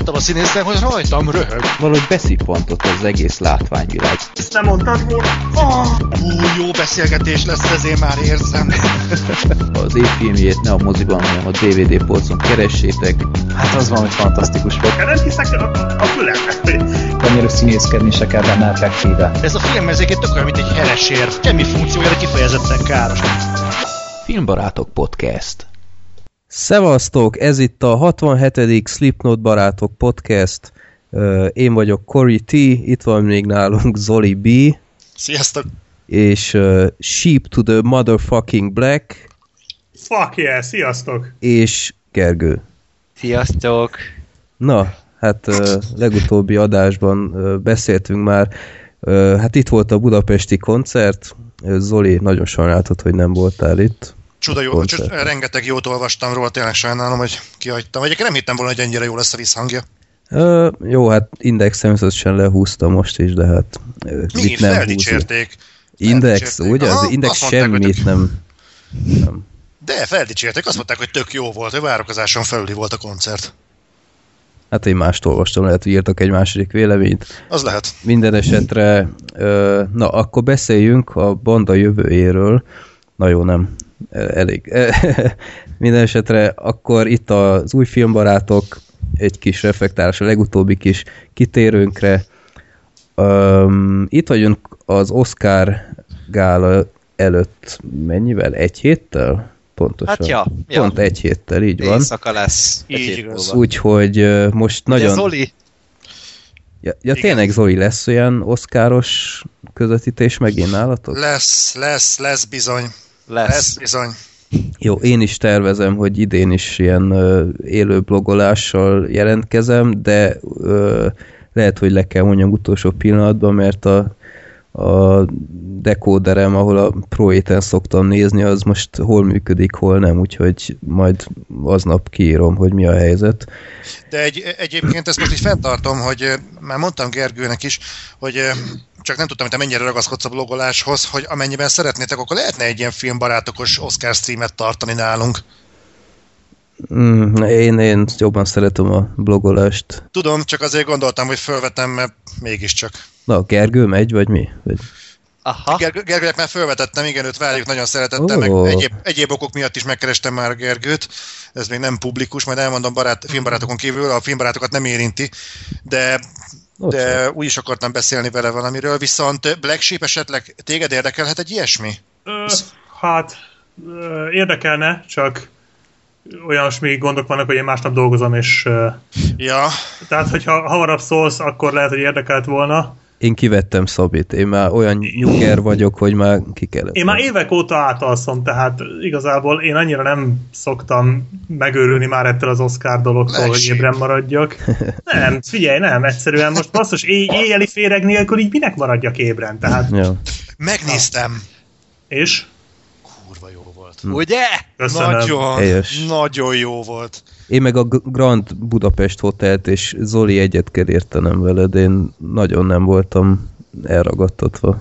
láttam a színészen, hogy rajtam röhög. Valahogy beszippantott az egész látványvilág. Ezt nem mondtad volna? Oh, ú, jó beszélgetés lesz, ez én már érzem. Az évfilmjét ne a moziban, hanem a DVD polcon keressétek. Hát az valami fantasztikus volt. Nem hiszek a, a fülemnek, hogy Annyira színészkedni se kell benne effektíve. Ez a film ez egyébként tök olyan, mint egy heresér. Semmi funkciója, de kifejezetten káros. Filmbarátok Podcast. Szevasztok, ez itt a 67. Slipknot Barátok Podcast. Én vagyok Cory T, itt van még nálunk Zoli B, Sziasztok! és uh, Sheep to the Motherfucking Black, fuck yeah, sziasztok! és Gergő. Sziasztok! Na, hát uh, legutóbbi adásban uh, beszéltünk már, uh, hát itt volt a budapesti koncert, Zoli nagyon sajnáltott, hogy nem voltál itt. Csuda jó, csuda, rengeteg jót olvastam róla, tényleg sajnálom, hogy kihagytam. Egyébként nem hittem volna, hogy ennyire jó lesz a visszhangja. Uh, jó, hát Index természetesen lehúzta most is, de hát Mi? itt nem. Feldicsérték. Index, ugye? Aha, Az Index azt mondták, hogy semmit nem... nem. De feldicsérték, azt mondták, hogy tök jó volt, hogy várakozáson felüli volt a koncert. Hát én mást olvastam, lehet, hogy írtak egy második véleményt. Az lehet. Minden esetre, ö, na akkor beszéljünk a banda jövőjéről. Na jó, nem. Elég. Minden esetre akkor itt az új filmbarátok, egy kis reflektálás a legutóbbi kis kitérőnkre. Um, itt vagyunk az Oscar gála előtt mennyivel? Egy héttel? Pontosan. Hát ja, ja. Pont egy héttel, így van. Éjszaka lesz. Így. Úgyhogy most Ugye, nagyon... Zoli, Ja, ja Igen. tényleg Zoli, lesz olyan oszkáros közvetítés megint nálatok? Lesz, lesz, lesz bizony. Lesz. Lesz bizony. Jó, én is tervezem, hogy idén is ilyen ö, élő blogolással jelentkezem, de ö, lehet, hogy le kell mondjam utolsó pillanatban, mert a, a dekóderem, ahol a Pro 7 szoktam nézni, az most hol működik, hol nem, úgyhogy majd aznap kiírom, hogy mi a helyzet. De egy, egyébként ezt most így fenntartom, hogy már mondtam Gergőnek is, hogy ö, csak nem tudtam, hogy te mennyire ragaszkodsz a blogoláshoz, hogy amennyiben szeretnétek, akkor lehetne egy ilyen filmbarátokos Oscar streamet tartani nálunk. Mm, én, én jobban szeretem a blogolást. Tudom, csak azért gondoltam, hogy felvetem, mert mégiscsak. Na, Gergő megy, vagy mi? Vagy... Aha, Gergő, Gergőnek már felvetettem, igen, őt várjuk nagyon szeretettel, Ó. meg egyéb, egyéb okok miatt is megkerestem már Gergőt, ez még nem publikus, majd elmondom barát, filmbarátokon kívül, a filmbarátokat nem érinti, de, de úgy is akartam beszélni vele valamiről, viszont Black Sheep esetleg téged érdekelhet egy ilyesmi? Ö, hát, ö, érdekelne, csak olyasmi gondok vannak, hogy én másnap dolgozom, és ö, Ja, tehát, hogyha hamarabb szólsz, akkor lehet, hogy érdekelt volna. Én kivettem Szabit, én már olyan nyuger vagyok, hogy már ki kellett. Én már évek óta átalszom, tehát igazából én annyira nem szoktam megőrülni már ettől az Oscar dologtól, hogy Lesség. ébren maradjak. Nem, figyelj, nem, egyszerűen most basszus, éj, éjjeli féreg nélkül így minek maradjak ébren, tehát, Ja. megnéztem. és? Kurva jó volt. ugye? Köszönöm. Nagyon, Helyes. nagyon jó volt. Én meg a Grand Budapest Hotelt és Zoli egyet kell értenem veled, én nagyon nem voltam elragadtatva.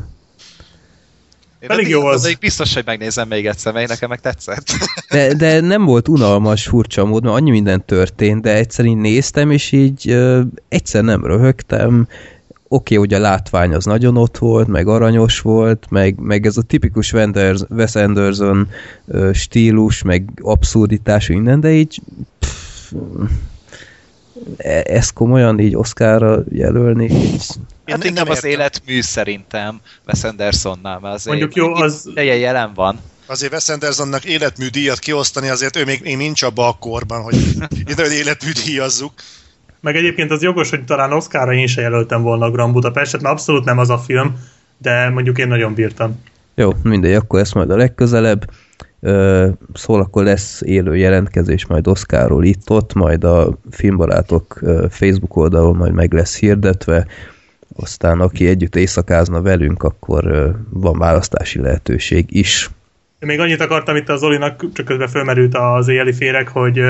Én Pedig jó az. odaig biztos, hogy megnézem még egyszer, mert nekem meg tetszett. De, de nem volt unalmas, furcsa mód, mert annyi minden történt, de egyszer így néztem, és így ö, egyszer nem röhögtem. Oké, hogy a látvány az nagyon ott volt, meg aranyos volt, meg, meg ez a tipikus Wenders, Wes Anderson ö, stílus, meg abszurditás, minden, de így pff, ezt komolyan így Oscarra jelölni, így, Hát én inkább nem az életmű szerintem Wes Andersonnál, mert azért Mondjuk jó, az- jelen van. Azért Wes Andersonnak életmű díjat kiosztani, azért ő még, még nincs abba a korban, hogy itt életmű díjazzuk. Meg egyébként az jogos, hogy talán Oscarra én se jelöltem volna a Grand Budapestet, mert abszolút nem az a film, de mondjuk én nagyon bírtam. Jó, mindegy, akkor ezt majd a legközelebb. Szóval akkor lesz élő jelentkezés majd Oszkáról itt-ott, majd a filmbarátok Facebook oldalon majd meg lesz hirdetve, aztán aki együtt éjszakázna velünk, akkor van választási lehetőség is. Még annyit akartam itt az Zolinak, csak közben fölmerült az éjjeli féreg, hogy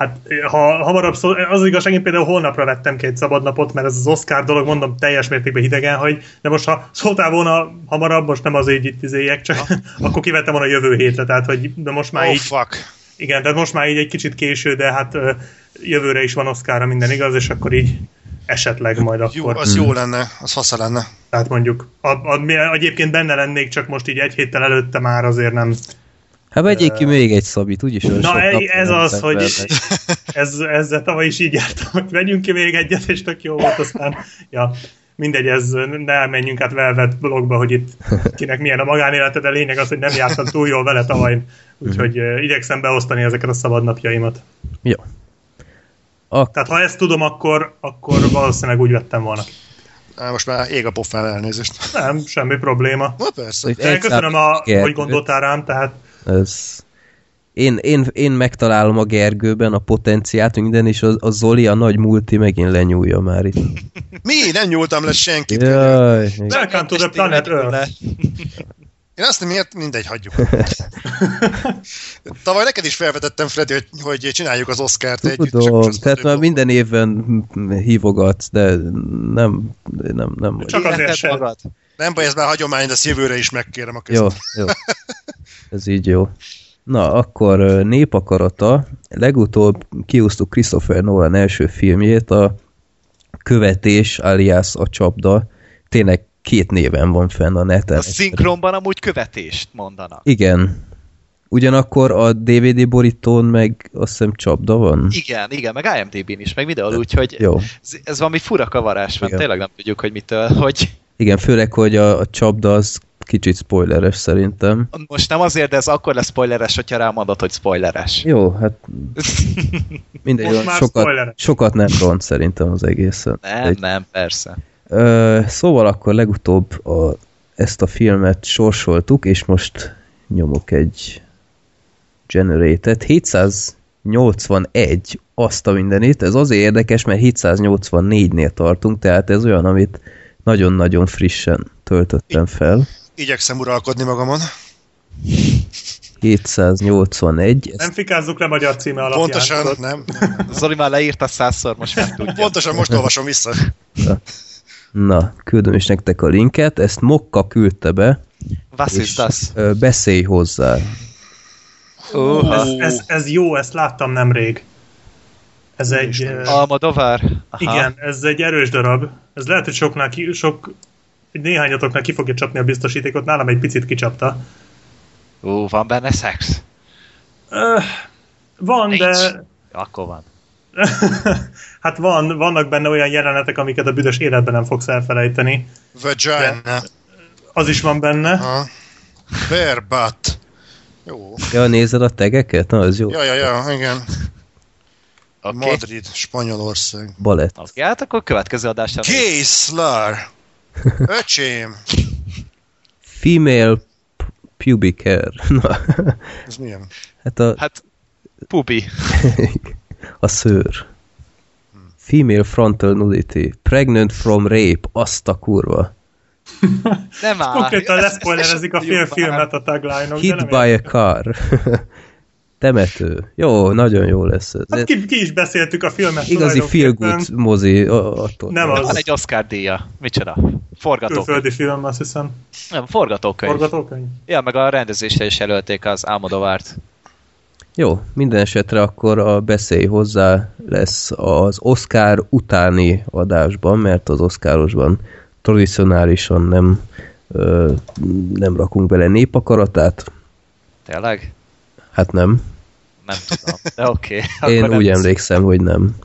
hát ha hamarabb szó, az igazság, én például holnapra vettem ki egy szabadnapot, mert ez az Oscar dolog, mondom, teljes mértékben hidegen hagy, de most ha szóltál volna hamarabb, most nem az így itt izéjek, csak akkor kivettem volna a jövő hétre, tehát hogy de most már Oh, így fuck. Igen, tehát most már így egy kicsit késő, de hát jövőre is van Oszkára minden igaz, és akkor így esetleg majd Jó, akkor. az jó lenne, az fasza lenne. Tehát mondjuk, a, a, mi egyébként benne lennék, csak most így egy héttel előtte már azért nem. Hát vegyék ki még egy szabit, úgyis Na sok ez van az, hogy ez, ezzel tavaly is így jártam, hogy vegyünk ki még egyet, és tök jó volt, aztán ja, mindegy, ez ne elmenjünk át Velvet blogba, hogy itt kinek milyen a magánélete, de lényeg az, hogy nem jártam túl jól vele tavaly, úgyhogy uh, igyekszem beosztani ezeket a szabadnapjaimat. Jó. Ak- Tehát ha ezt tudom, akkor, akkor valószínűleg úgy vettem volna. Most már ég a pofán elnézést. Nem, semmi probléma. Na persze. Egy köszönöm, a, hogy gondoltál rám, tehát Ez... Én, én, én megtalálom a Gergőben a potenciált, minden, és a, a Zoli, a nagy multi megint lenyúlja már itt. Mi? Nem nyúltam le senkit. Jaj, Welcome to the planet Earth. Én azt nem miért, mindegy, hagyjuk. Tavaly neked is felvetettem, Freddy, hogy, hogy csináljuk az Oscárt együtt. és akkor tudom, tehát már minden évben hívogatsz, de nem, nem, nem. Csak azért sem. magad. Nem baj, ez már hagyomány, de ezt jövőre is megkérem a Jó, kezet. jó. Ez így jó. Na, akkor népakarata. Legutóbb kiúztuk Christopher Nolan első filmjét, a Követés alias a csapda. Tényleg két néven van fenn a neten. A szinkronban amúgy követést mondanak. Igen. Ugyanakkor a DVD borítón meg azt hiszem csapda van. Igen, igen, meg IMDb-n is, meg videó, úgyhogy Jó. ez, ez valami fura kavarás van, Igen. tényleg nem tudjuk, hogy mitől, hogy Igen, főleg, hogy a, a csapda az kicsit spoileres szerintem. most nem azért, de ez akkor lesz spoileres, hogyha rámondod, hogy spoileres. Jó, hát mindegy, Most sokat, spoileres. sokat nem ront szerintem az egészen. Nem, Egy- nem, persze. Ö, szóval akkor legutóbb a, ezt a filmet sorsoltuk, és most nyomok egy generated. 781 azt a mindenit. Ez azért érdekes, mert 784-nél tartunk, tehát ez olyan, amit nagyon-nagyon frissen töltöttem fel. Igyekszem uralkodni magamon. 781. Nem fikázzuk le magyar címe alapján. Pontosan, tudod? nem. Zoli már leírta százszor, most már tudja. Pontosan most olvasom vissza. Na, küldöm is nektek a linket. Ezt Mokka küldte be, Was és das? ö, beszélj hozzá. Uh, Ez, ez, ez jó, ezt láttam nemrég. Ez egy... Almodovar? Aha. Igen, ez egy erős darab. Ez lehet, hogy soknál ki, sok, néhányatoknál ki fogja csapni a biztosítékot, nálam egy picit kicsapta. Ú, van benne szex? Öh, van, Nincs. de Akkor van. hát van, vannak benne olyan jelenetek, amiket a büdös életben nem fogsz elfelejteni. Vagina. Az is van benne. Ha. Bare butt. Jó. Ja, nézed a tegeket? Na, ez jó. Ja, ja, ja, igen. Okay. Madrid, Spanyolország. Balett. Oké, hát akkor következő adásra. Slur. Öcsém. Female pubic hair. Na, Ez milyen? hát a, Hát, pubi. a szőr. Female frontal nudity. Pregnant from rape. Azt a kurva. Nem áll. Konkrétan leszpoilerezik a fél filmet a tagline-ok. Hit by a car. Temető. Jó, nagyon jó lesz ez. Hát ki, ki is beszéltük a filmet Igazi feel good mozi. a- Attól. Nem Van az. egy Oscar díja. Micsoda? Forgatókönyv. Külföldi film, azt hiszem. Nem, forgatókönyv. Forgatókönyv. Ja, meg a rendezésre is jelölték az Almodovárt. Jó, minden esetre akkor a beszélj hozzá lesz az Oscar utáni adásban, mert az Oscarosban tradicionálisan nem, ö, nem rakunk bele népakaratát. Tényleg? Hát nem. Nem tudom. De oké. Okay. Én úgy emlékszem, hogy nem.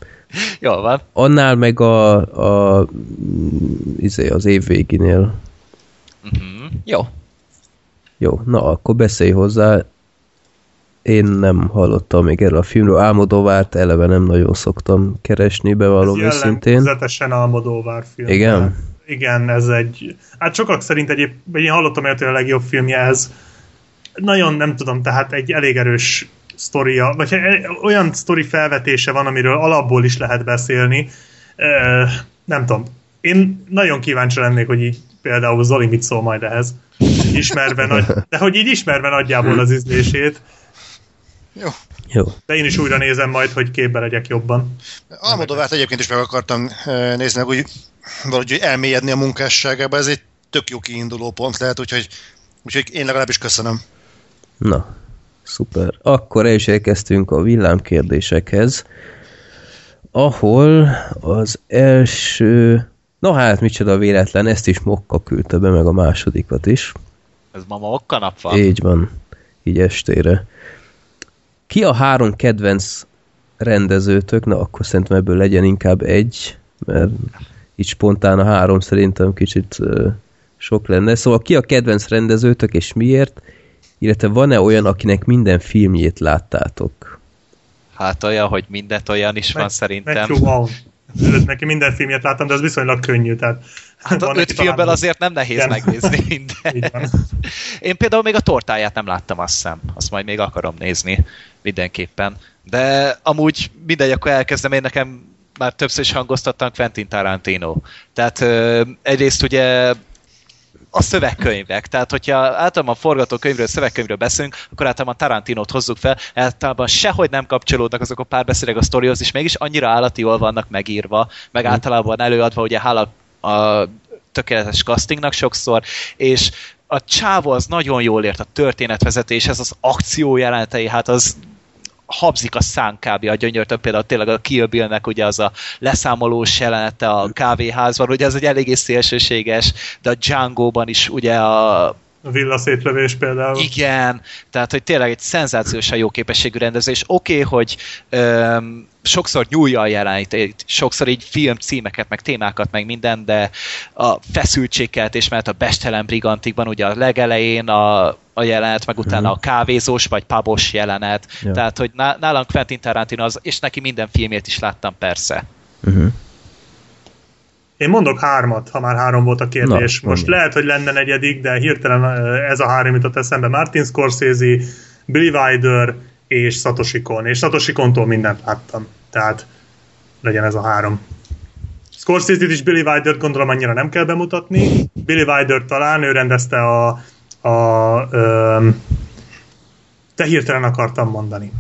Jól van. Annál meg a, a izé, az év véginél. Uh-huh. Jó. Jó, na akkor beszélj hozzá. Én nem hallottam még erről a filmről. Álmodovárt eleve nem nagyon szoktam keresni, bevallom Ez őszintén. jellegzetesen Almodóvár film. Igen? Igen, ez egy... Hát sokak szerint egyéb, én hallottam, hogy a legjobb filmje ez. Nagyon nem tudom, tehát egy elég erős sztoria, vagy e- olyan sztori felvetése van, amiről alapból is lehet beszélni. Ö, nem tudom. Én nagyon kíváncsi lennék, hogy így például Zoli mit szól majd ehhez. Ismerve nagy, de hogy így ismerve nagyjából az ízlését. Jó. Jó. De én is újra nézem majd, hogy képbe legyek jobban. Almodovát egyébként is meg akartam nézni, meg úgy valahogy elmélyedni a munkásságába. Ez egy tök jó kiinduló pont lehet, úgyhogy, úgyhogy én legalábbis köszönöm. Na, szuper. Akkor el is elkezdtünk a villámkérdésekhez. ahol az első... No hát, micsoda véletlen, ezt is Mokka küldte be, meg a másodikat is. Ez ma Mokka nap van? Így van, így estére. Ki a három kedvenc rendezőtök? Na, akkor szerintem ebből legyen inkább egy, mert így spontán a három szerintem kicsit sok lenne. Szóval ki a kedvenc rendezőtök, és miért? Illetve van-e olyan, akinek minden filmjét láttátok? Hát olyan, hogy mindent olyan is van Meg- szerintem. Vaughn. Őt neki minden filmjét láttam, de az viszonylag könnyű. Tehát Hát van a öt filmből azért nem nehéz Igen. megnézni minden. van. Én például még a tortáját nem láttam, azt hiszem. Azt majd még akarom nézni mindenképpen. De amúgy mindegy, akkor elkezdem. Én nekem már többször is hangoztattam Quentin Tarantino. Tehát ö, egyrészt ugye a szövegkönyvek. Tehát, hogyha általában a forgatókönyvről, szövegkönyvről beszélünk, akkor általában Tarantinót hozzuk fel, általában sehogy nem kapcsolódnak azok a párbeszédek a sztorihoz, és mégis annyira állati jól vannak megírva, meg általában előadva, ugye hála a tökéletes castingnak sokszor, és a csávó az nagyon jól ért a történetvezetéshez, az akció jelenetei, hát az habzik a szán kb. a gyönyörtön, például tényleg a Kill Bill-nek ugye az a leszámolós jelenete a kávéházban, ugye ez egy eléggé szélsőséges, de a Django-ban is ugye a, A villa szétlövés például. igen, tehát hogy tényleg egy szenzációsan jó képességű rendezés. Oké, okay, hogy öm, sokszor nyúlja a jelenetét, sokszor így film címeket, meg témákat, meg minden, de a feszültségkeltés, mert a Bestelen Brigantikban ugye a legelején a, a jelenet, meg utána a kávézós vagy pubos jelenet. Ja. Tehát, hogy ná- nálam Quentin Tarantino az, és neki minden filmét is láttam persze. Uh-huh. Én mondok hármat, ha már három volt a kérdés. Na, Most lehet, hogy lenne negyedik, de hirtelen ez a három jutott eszembe. Martin Scorsese, Billy Wilder és Satoshi Kon. És Satoshi Kontól mindent láttam. Tehát legyen ez a három. Scorsese-t és Billy Wilder-t gondolom annyira nem kell bemutatni. Billy Wilder talán, ő rendezte a, a ö, te hirtelen akartam mondani.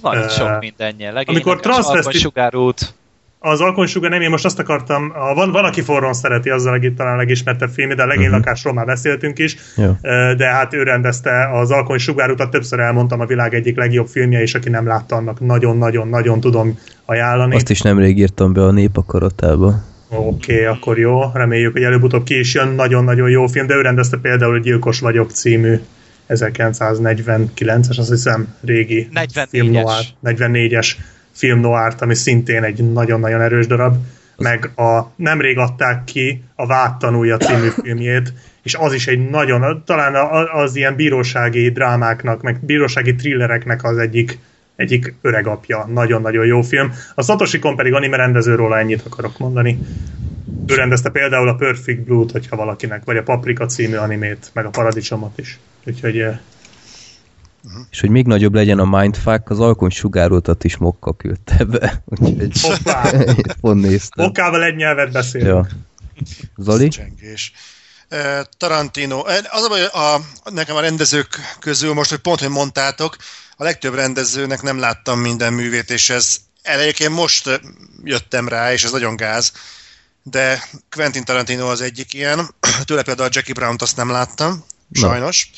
Van itt Ö, sok mindenje. Legény, amikor transvesti- sugárút, Az Alkonysuga nem, én most azt akartam, a, van, van, aki forron szereti, azzal legit talán a legismertebb film, de a legénylakásról már beszéltünk is, Jó. Ö, de hát ő rendezte az Alkony sugárutat, többször elmondtam a világ egyik legjobb filmje, és aki nem látta, annak nagyon-nagyon-nagyon tudom ajánlani. Azt is nemrég írtam be a népakaratába. Oké, okay, akkor jó, reméljük, hogy előbb-utóbb ki is jön, nagyon-nagyon jó film, de ő rendezte például a Gyilkos vagyok című 1949-es, azt hiszem, régi 44-es. film noir, 44-es film noirt, ami szintén egy nagyon-nagyon erős darab, meg a nemrég adták ki a Vád tanulja című filmjét, és az is egy nagyon, talán az ilyen bírósági drámáknak, meg bírósági thrillereknek az egyik egyik öreg apja. Nagyon-nagyon jó film. A Satoshi Kon pedig anime rendező róla ennyit akarok mondani. Ő rendezte például a Perfect Blue-t, hogyha valakinek, vagy a Paprika című animét, meg a Paradicsomot is. Úgyhogy eh, És hogy még nagyobb legyen a mindfuck, az alkony sugárotat is Mokka küldte be. Úgyhogy pont néztem. Okával egy nyelvet beszél. Ja. Zoli? Csengés. Tarantino. Az a baj, a, nekem a rendezők közül most, hogy pont, hogy mondtátok, a legtöbb rendezőnek nem láttam minden művét, és ez elejéként most jöttem rá, és ez nagyon gáz, de Quentin Tarantino az egyik ilyen. Tőle például a Jackie Brown-t azt nem láttam, sajnos.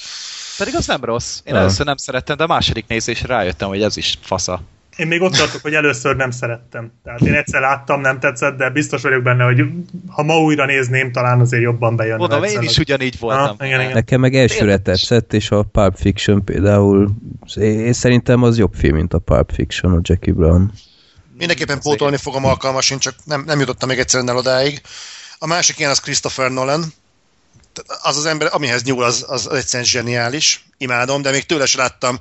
Pedig az nem rossz. Én Ja. először nem szerettem, de a második nézésre rájöttem, hogy ez is fasza. Én még ott tartok, hogy először nem szerettem. Tehát én egyszer láttam, nem tetszett, de biztos vagyok benne, hogy ha ma újra nézném, talán azért jobban bejönne. Mondom, én is ugyanígy voltam. Ah, igen, igen. Nekem meg elsőre tetszett, és a Pulp Fiction például, én szerintem az jobb film, mint a Pulp Fiction, a Jackie Brown. Mindenképpen pótolni fogom alkalmasint, csak nem, nem jutottam még egyszerűen el odáig. A másik ilyen az Christopher Nolan. Az az ember, amihez nyúl, az, az egyszerűen zseniális. Imádom, de még tőle sem láttam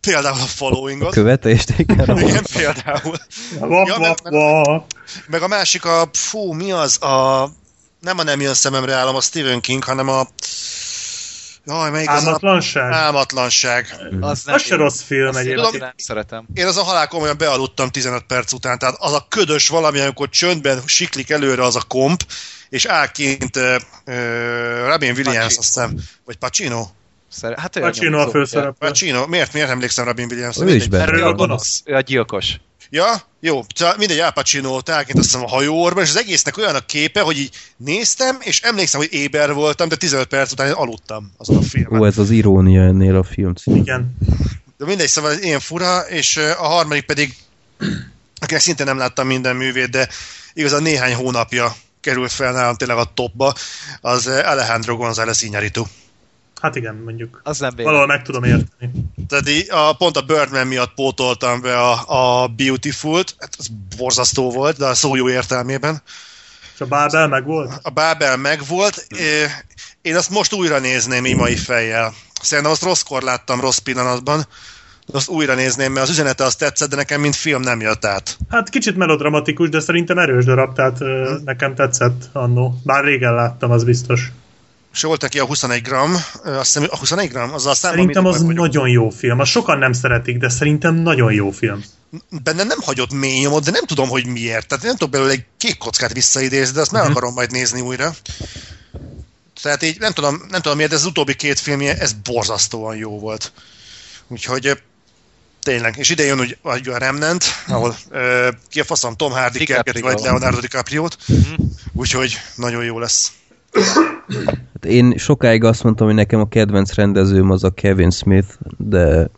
például a followingot. Követéstéken. Igen, például. Vap, Ja, meg- vap. Meg a másik a, fú, mi az? A, nem a nem jön szememre állam a Stephen King, hanem a Jaj, melyik az a... Álmatlanság? Álmatlanság. Az, nem Az se rossz film egyébként. tudom, nem szeretem. Én az a halál komolyan bealudtam 15 perc után, tehát az a ködös valami, amikor csöndben siklik előre az a komp, és áként uh, Robin Williams, azt hiszem, vagy Pacino? Szer- hát Pacino a főszereplő. Pacino? Miért, miért emlékszem Robin Williams? Ő is benne. Erről a gonosz. Ő a gyilkos. Ja, jó, mindegy, Al Pacino táként azt hiszem a hajóorban, és az egésznek olyan a képe, hogy így néztem, és emlékszem, hogy éber voltam, de 15 perc után én aludtam azon a filmen. Ó, ez az irónia ennél a film cím. Igen. De mindegy, szóval ez ilyen fura, és a harmadik pedig akinek szinte nem láttam minden művét, de igazán néhány hónapja került fel nálam tényleg a topba, az Alejandro González Iñárritu. Hát igen, mondjuk. Az nem Valahol meg tudom érteni. Tehát így, a, pont a Birdman miatt pótoltam be a, a Beautiful-t, hát az borzasztó volt, de a szó jó értelmében. És a Bábel meg volt? A Bábel megvolt, én azt most újra nézném így mai fejjel. Szerintem azt rosszkor láttam, rossz pillanatban, azt újra nézném, mert az üzenete azt tetszett, de nekem mint film nem jött át. Hát kicsit melodramatikus, de szerintem erős darab, tehát hmm. nekem tetszett annó. Bár régen láttam, az biztos. És volt neki a 21 gram, azt hiszem, a 21 gram, az a szám, Szerintem az nagyon jó film. Azt sokan nem szeretik, de szerintem nagyon jó film. Benne nem hagyott mély nyomot, de nem tudom, hogy miért. Tehát nem tudok belőle egy kék kockát visszaidézni, de azt meg hmm. akarom majd nézni újra. Tehát így nem tudom, nem tudom miért, de az utóbbi két filmje, ez borzasztóan jó volt. Úgyhogy tényleg, és ide jön úgy, a Remnant, ahol uh, ki a faszom Tom Hardy kergeti, vagy Leonardo DiCaprio-t, uh-huh. úgyhogy nagyon jó lesz. Hát én sokáig azt mondtam, hogy nekem a kedvenc rendezőm az a Kevin Smith, de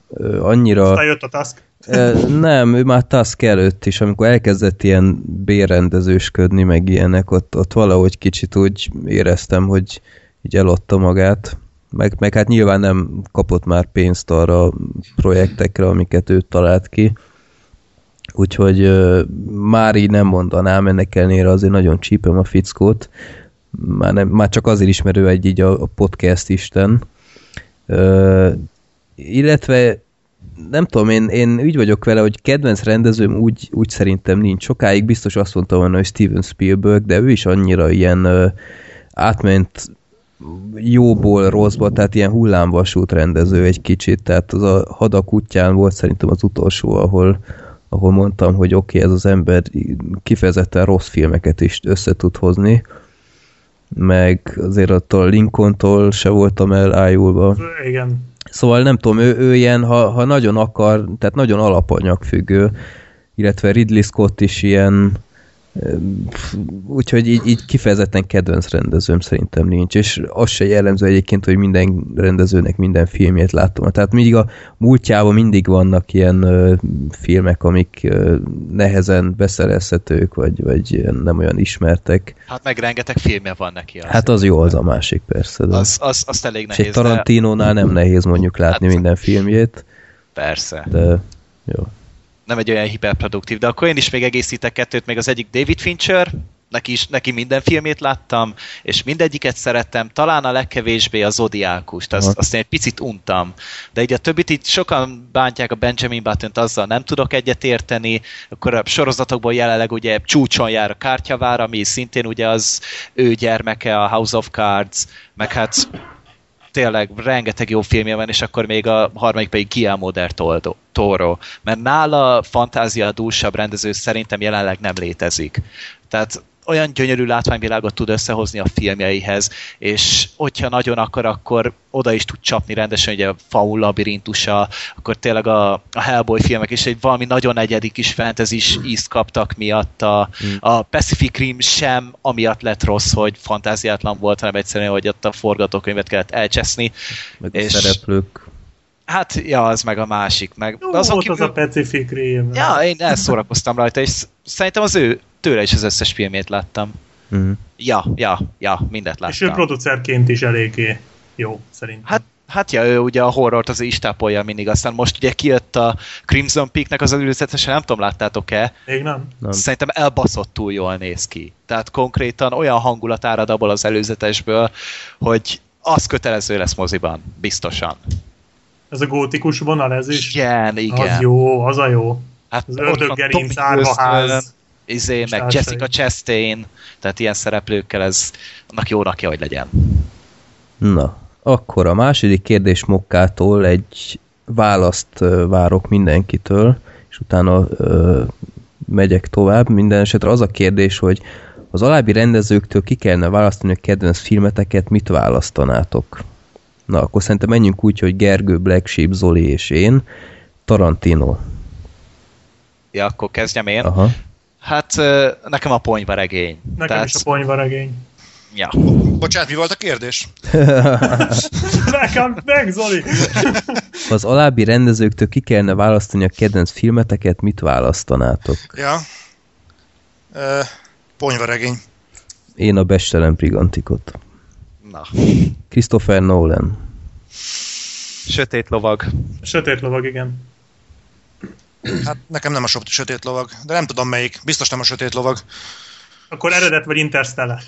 annyira... Aztán jött a Tusk. uh, nem, ő már Tusk előtt is, amikor elkezdett ilyen bérrendezősködni, meg ilyenek, ott, ott valahogy kicsit úgy éreztem, hogy így eladta magát meg, meg hát nyilván nem kapott már pénzt arra a projektekre, amiket ő talált ki. Úgyhogy már így nem mondanám, ennek ellenére azért nagyon csípem a fickót. Már, nem, már csak azért ismerő egy így a, a podcast isten. Uh, illetve nem tudom, én, én úgy vagyok vele, hogy kedvenc rendezőm úgy, úgy szerintem nincs. Sokáig biztos azt mondtam volna, hogy Steven Spielberg, de ő is annyira ilyen uh, átment jóból rosszba, tehát ilyen hullámvasút rendező egy kicsit, tehát az a hadak útján volt szerintem az utolsó, ahol, ahol mondtam, hogy oké, okay, ez az ember kifejezetten rossz filmeket is össze tud hozni, meg azért attól Lincoln-tól se voltam elájulva. Igen. Szóval nem tudom, ő, ő ilyen, ha, ha nagyon akar, tehát nagyon alapanyagfüggő, illetve Ridley Scott is ilyen, Úgyhogy így, így kifejezetten kedvenc rendezőm szerintem nincs, és az se jellemző egyébként, hogy minden rendezőnek minden filmjét láttam. Tehát mindig a múltjában mindig vannak ilyen ö, filmek, amik ö, nehezen beszerezhetők, vagy, vagy nem olyan ismertek. Hát meg rengeteg filmje van neki. Az. Hát az jó, az a másik persze. De... Az, az, azt elég nehéz. És Tarantinónál de... nem nehéz mondjuk látni hát, minden filmjét. Persze. De jó nem egy olyan hiperproduktív, de akkor én is még egészítek kettőt, még az egyik David Fincher, neki, is, neki minden filmét láttam, és mindegyiket szerettem, talán a legkevésbé a Zodiákust, azt, azt én egy picit untam. De így a többit így sokan bántják a Benjamin button azzal nem tudok egyet érteni, akkor a sorozatokból jelenleg ugye csúcson jár a kártyavár, ami szintén ugye az ő gyermeke, a House of Cards, meg hát tényleg rengeteg jó filmje van, és akkor még a harmadik pedig Guillermo del Toro. Mert nála fantázia dúsabb rendező szerintem jelenleg nem létezik. Tehát olyan gyönyörű látványvilágot tud összehozni a filmjeihez, és hogyha nagyon akar, akkor oda is tud csapni rendesen, ugye a faul labirintusa, akkor tényleg a, a Hellboy filmek is egy valami nagyon egyedik kis fantasy ízt kaptak miatt. A, mm. a Pacific Rim sem amiatt lett rossz, hogy fantáziátlan volt, hanem egyszerűen, hogy ott a forgatókönyvet kellett elcseszni. Meg és, a szereplők Hát, ja, az meg a másik. Meg Jó, azon volt kívül... az a Pacific Rim. Ja, én elszórakoztam rajta, és szerintem az ő, tőle is az összes filmét láttam. Mm. Ja, ja, ja, mindet láttam. És ő producerként is eléggé jó, szerintem. Hát, hát ja, ő ugye a horrort az is tápolja mindig, aztán most ugye kijött a Crimson Peaknek az előzetesen, nem tudom, láttátok-e? Még nem. nem. Szerintem elbaszottul jól néz ki. Tehát konkrétan olyan hangulat árad abból az előzetesből, hogy az kötelező lesz moziban, biztosan. Ez a gótikus vonal, ez is? Igen, igen. Az jó, az a jó. Hát az ördöggerinc, árvaház. Izé, meg Jessica Chastain, tehát ilyen szereplőkkel ez annak jó rakja, hogy legyen. Na, akkor a második kérdés Mokkától egy választ várok mindenkitől, és utána ö, megyek tovább. Minden esetre az a kérdés, hogy az alábbi rendezőktől ki kellene választani a kedvenc filmeteket, mit választanátok? Na, akkor szerintem menjünk úgy, hogy Gergő, Black Sheep, Zoli és én. Tarantino. Ja, akkor kezdjem én. Aha. Hát nekem a ponyvaregény. Nekem Tehát... is a ponyvaregény. Ja. Bocsánat, mi volt a kérdés? nekem, meg Zoli! Az alábbi rendezőktől ki kellene választani a kedvenc filmeteket, mit választanátok? Ja. Ö, ponyvaregény. Én a Bestelen Brigantikot. Na, Christopher Nolan. sötét lovag. Sötét lovag, igen. Hát nekem nem a sötét lovag, de nem tudom melyik. Biztos nem a sötét lovag. Akkor eredet vagy Interstellar?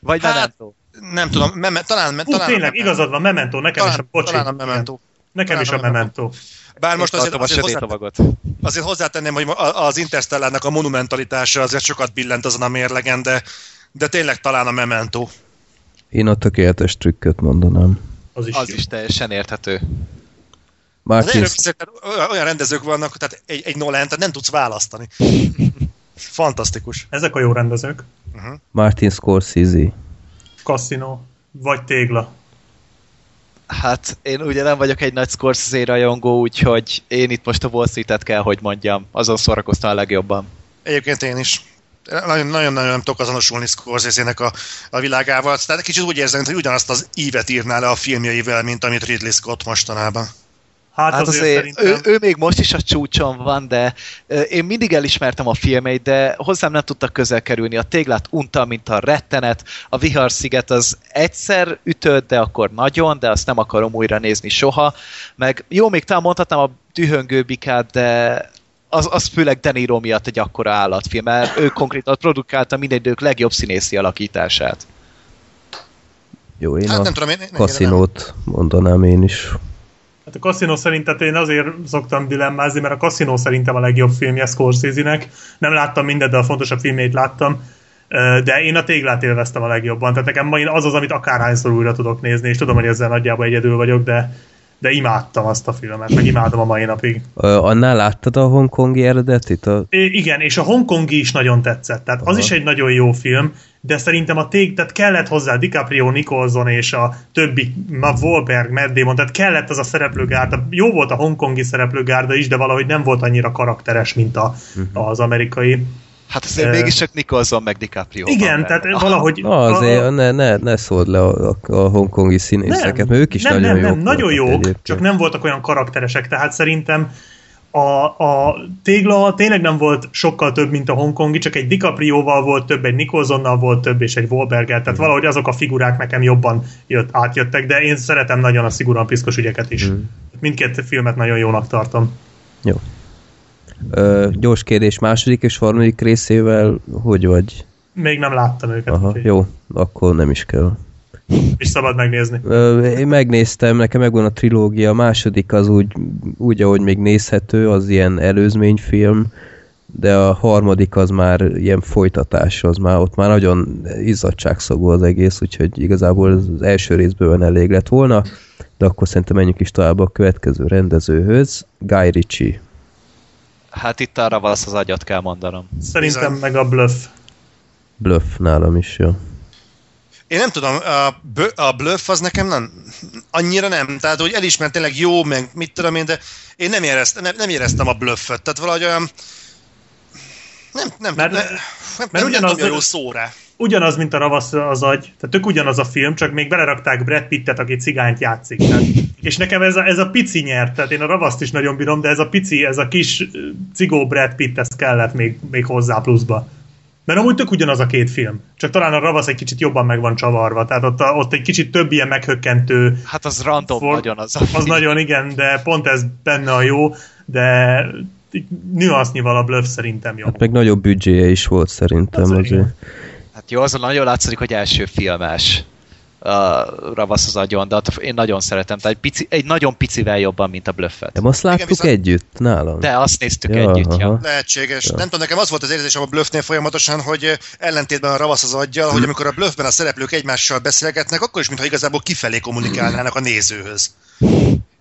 Vagy Hát, Memento. nem tudom, meme, talán, Hú, talán tényleg, a igazad van, Memento, nekem is a Talán, bocsi. talán a Memento. Nekem is a talán a Memento. Bár most azért, azért, sötét hozzá, lovagot. azért hozzátenném, hogy az Interstellárnak a monumentalitása azért sokat billent azon a mérlegen, de, de tényleg talán a Memento. Én a tökéletes trükköt mondanám. Az is, Az jó. is teljesen érthető. Az Martin, tehát olyan- rendezők vannak, tehát egy, egy Nolan, tehát nem tudsz választani. Fantasztikus. Ezek a jó rendezők. Martin Scorsese. Casino. Vagy tégla. Hát én ugye nem vagyok egy nagy Scorsese rajongó, úgyhogy én itt most a Wall Street-et kell, hogy mondjam. Azon szórakoztam a legjobban. Egyébként én is. Nagyon-nagyon nem tudok azonosulni Scorsese-nek a, a világával. Tehát kicsit úgy érzem, hogy ugyanazt az ívet írná le a filmjeivel, mint amit Ridley Scott mostanában. Hát, Hát azért, azért szerintem... ő, ő még most is a csúcson van, de én mindig elismertem a filmeit, de hozzám nem tudtak közel kerülni. A téglát unta, mint a rettenet, a Viharsziget az egyszer ütött, de akkor nagyon, de azt nem akarom újra nézni soha. Meg jó, még talán mondhatnám a dühöngő bikát, de az, az főleg De Niro miatt egy akkora állatfilm, mert ő konkrétan produkálta minden idők legjobb színészi alakítását. Jó, én Hát a nem tudom, én, én kaszinót mondanám én is. Hát a Casino szerintem én azért szoktam dilemmázni, mert a Casino szerintem a legjobb filmje Scorsese-nek. Nem láttam mindet, de a fontosabb filmét láttam. De én a téglát élveztem a legjobban. Tehát nekem ma az az, amit akárhányszor újra tudok nézni, és tudom, hogy ezzel nagyjából egyedül vagyok, de, de imádtam azt a filmet, meg imádom a mai napig. Annál láttad a hongkongi eredetit? A... É, igen, és a hongkongi is nagyon tetszett. Tehát az Aha. is egy nagyon jó film, de szerintem a tég, tehát kellett hozzá DiCaprio, Nicholson és a többi, ma Wahlberg, Matt Damon, tehát kellett az a szereplőgárda. Jó volt a hongkongi szereplőgárda is, de valahogy nem volt annyira karakteres, mint a, Mhm. az amerikai. Hát azért Ö, mégis csak Nicholson meg DiCaprio. van Igen, benne. tehát valahogy... Na, azért ne, ne, ne szóld le a, a, a hongkongi színészeket, mert ők is nem, nagyon nem, jók nem, nagyon jók, egyébként. csak nem voltak olyan karakteresek, tehát szerintem a, a tégla tényleg nem volt sokkal több, mint a hongkongi, csak egy DiCaprioval volt több, egy Nicholsonnal volt több, és egy Wahlberggel, tehát valahogy azok a figurák nekem jobban jött, átjöttek, de én szeretem nagyon a szigorúan piszkos ügyeket is. Mm. Mindkét filmet nagyon jónak tartom. Jó. Ö, gyors kérdés, második és harmadik részével hogy vagy? Még nem láttam őket, Aha, úgyhogy jó, akkor nem is kell. is szabad megnézni. Ö, én megnéztem, nekem megvan a trilógia, a második az úgy, úgy, ahogy még nézhető, az ilyen előzményfilm, de a harmadik az már ilyen folytatás, az már ott már nagyon izzadságszagú az egész, úgyhogy igazából az első részből elég lett volna, de akkor szerintem menjünk is tovább a következő rendezőhöz, Guy Ritchie. Hát itt arra valasz az agyat kell mondanom. Szerintem Bizony. meg a Bluff. Bluff nálam is, jó. Én nem tudom, a, bluff az nekem nem, annyira nem, tehát hogy elismert tényleg jó, meg mit tudom én, de én nem éreztem, nem, nem éreztem a bluffet, tehát valahogy olyan, nem, nem, Mert- nem, nem, nem, ugyanaz- nem, jó szó rá. ugyanaz, mint a ravasz az agy, tehát tök ugyanaz a film, csak még belerakták Brad Pittet, aki cigányt játszik. Tehát, és nekem ez a, ez a pici nyert, tehát én a ravaszt is nagyon bírom, de ez a pici, ez a kis cigó Brad Pitt, ez kellett még, még hozzá pluszba. Mert amúgy tök ugyanaz a két film. Csak talán a ravasz egy kicsit jobban meg van csavarva, tehát ott, a, ott egy kicsit több ilyen meghökkentő Hát az random For- nagyon az a az film. nagyon igen, de pont ez benne a jó, de nüansznyival a bluff szerintem jó. Hát meg nagyobb büdzséje is volt szerintem Az azért. igen. Hát jó, azon nagyon látszik, hogy első filmes a ravasz az agyon, de ott én nagyon szeretem. Tehát egy, pici, egy nagyon picivel jobban, mint a Bluffet. De azt láttuk viszont- együtt nálam? De azt néztük Ja, együtt, ja. aha. Lehetséges. Nem tudom, nekem az volt az érzésem a bluffnél folyamatosan, hogy ellentétben a ravasz az aggyal, hogy amikor a bluffben a szereplők egymással beszélgetnek, akkor is, mintha igazából kifelé kommunikálnának a nézőhöz.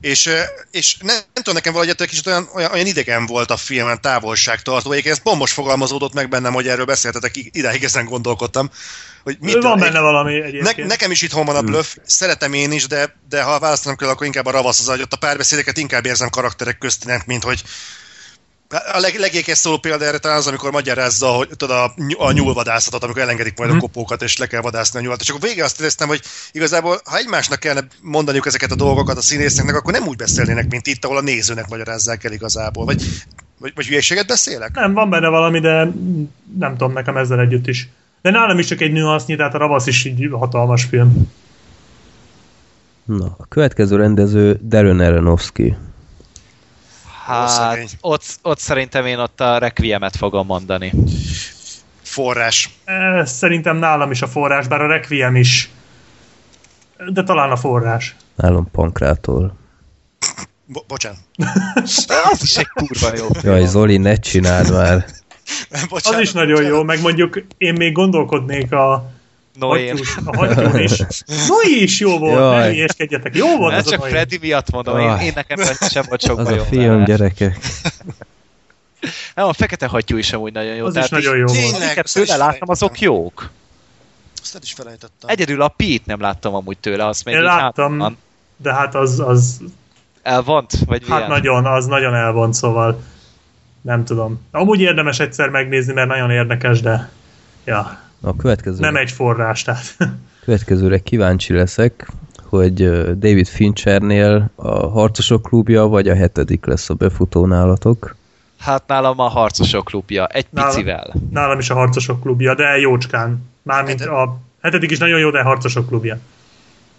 És, és nem, nem tudom, nekem valahogy ettől kicsit olyan, olyan, olyan idegen volt a filmen, távolságtartó. Egyébként ez most fogalmazódott meg bennem, hogy erről beszéltetek, idáig ezen gondolkodtam. Hogy mit, Van egy- benne valami ne, egyébként. nekem is itthon van a bluff, szeretem én is, de, de ha választanom kell, akkor inkább a ravasz az agy, ott a párbeszédeket inkább érzem karakterek köztinek, mint hogy A leg, legékes szóló példa erre talán az, amikor magyarázza, hogy tudod, a, a nyúlvadászatot, amikor elengedik majd a kopókat, és le kell vadászni a nyúlat. És akkor végig azt éreztem, hogy igazából, ha egymásnak kellene mondaniuk ezeket a dolgokat a színészeknek, akkor nem úgy beszélnének, mint itt, ahol a nézőnek magyarázzák el igazából. Vagy, vagy, vagy hülyeséget beszélek? Nem, van benne valami, de nem tudom, nekem ezzel együtt is. De nálam is csak egy nüansznyi, tehát a Ravasz is így hatalmas film. Na, a következő rendező Darren Aronofsky. Hát, ott, ott szerintem én ott a Requiemet fogom mondani. Forrás. Szerintem nálam is a forrás, bár a Requiem is. De talán a forrás. Nálam Pankrátor. Bo- bocsánat. Az is egy kurva jó. Jaj, Zoli, ne csináld már. bocsánat. Az is nagyon bocsánat. jó, meg mondjuk én még gondolkodnék a Noén. hattyús, a is. Noé is jó volt, Jaj. ne hülyeskedjetek. Jó volt Nem az a csak Noé. Freddy miatt mondom, én, én nekem sem volt sok Az a film, vele. gyerekek. Nem, a fekete hattyú is amúgy nagyon jó. Az Tehát is nagyon jó volt. Tényleg, Amiket el is tőle láttam, azok jók. Azt el is felejtettem. Egyedül a Pete nem láttam amúgy tőle, azt még Én így láttam, hátul de hát az, az Elvont? Vagy hát milyen? nagyon, az nagyon elvont, szóval nem tudom. Amúgy érdemes egyszer megnézni, mert nagyon érdekes, de ja, A következő, nem egy forrás, tehát következőre kíváncsi leszek, hogy David Finchernél a Harcosok klubja, vagy a hetedik lesz a befutó nálatok. Hát nálam a harcosok klubja, egy Nálam- picivel. nálam is a harcosok klubja, de jócskán. Mármint Heted- a hetedik is nagyon jó, de a harcosok klubja.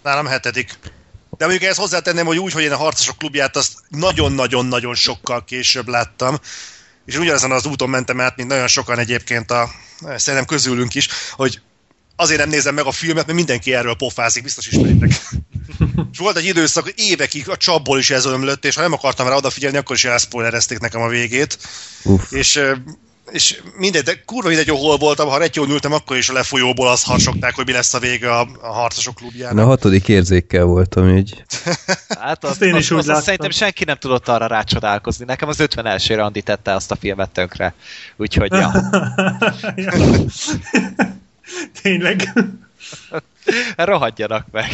Nálam hetedik. De mondjuk ehhez hozzátenném, hogy úgy, hogy én a harcosok klubját azt nagyon-nagyon-nagyon sokkal később láttam, és ugyanezen az úton mentem át, mint nagyon sokan egyébként a, szerintem közülünk is, hogy azért nem nézem meg a filmet, mert mindenki erről pofázik, biztos ismeritek. és volt egy időszak, évekig a csapból is ez ömlött, és ha nem akartam rá odafigyelni, akkor is elspoilerezték nekem a végét. Uff, És, és mindegy, de kurva mindegy, hogy hol voltam, ha retyón ültem, akkor is a lefolyóból azt harsogták, hogy mi lesz a vége a, a harcosok klubjának. én a hatodik érzékkel voltam így. Hát az, Azt én is az, úgy az, az láttam. szerintem senki nem tudott arra rácsodálkozni. Nekem az 51 randi tette azt a filmet tönkre. Úgyhogy. Ja. Tényleg. rohadjanak meg.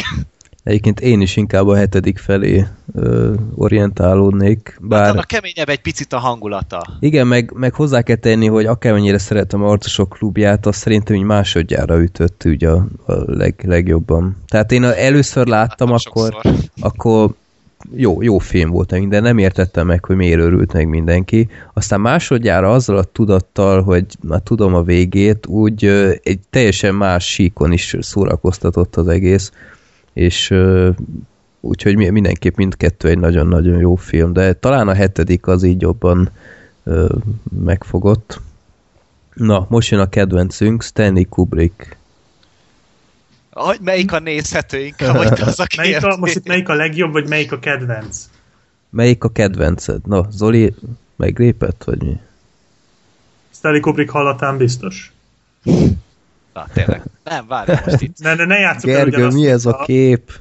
Egyébként én is inkább a hetedik felé ö, orientálódnék, bár... Annak keményebb egy picit a hangulata. Igen, meg, meg hozzá kell tenni, hogy akármennyire szeretem a Arcosok klubját, azt szerintem így másodjára ütött ugye a, a leg, legjobban. Tehát én először láttam, Láttam akkor, sokszor. akkor jó, jó film volt, minden nem értettem meg, hogy miért örült meg mindenki. Aztán másodjára azzal a tudattal, hogy már tudom a végét, úgy egy teljesen más síkon is szórakoztatott az egész, és úgyhogy mi- mindenképp mindkettő egy nagyon-nagyon jó film, de talán a hetedik az így jobban megfogott. Na, most jön a kedvencünk, Stanley Kubrick. Hogy melyik a nézhető inkább, hogy az a Melyik a, kérdés. most itt melyik a legjobb, vagy melyik a kedvenc? Melyik a kedvenced? Na, Zoli meglépett, vagy mi? Stanley Kubrick hallatán biztos. Na, tényleg. Nem, várj most itt. Ne, ne, ne játsszuk Gergő, mi ez a kép?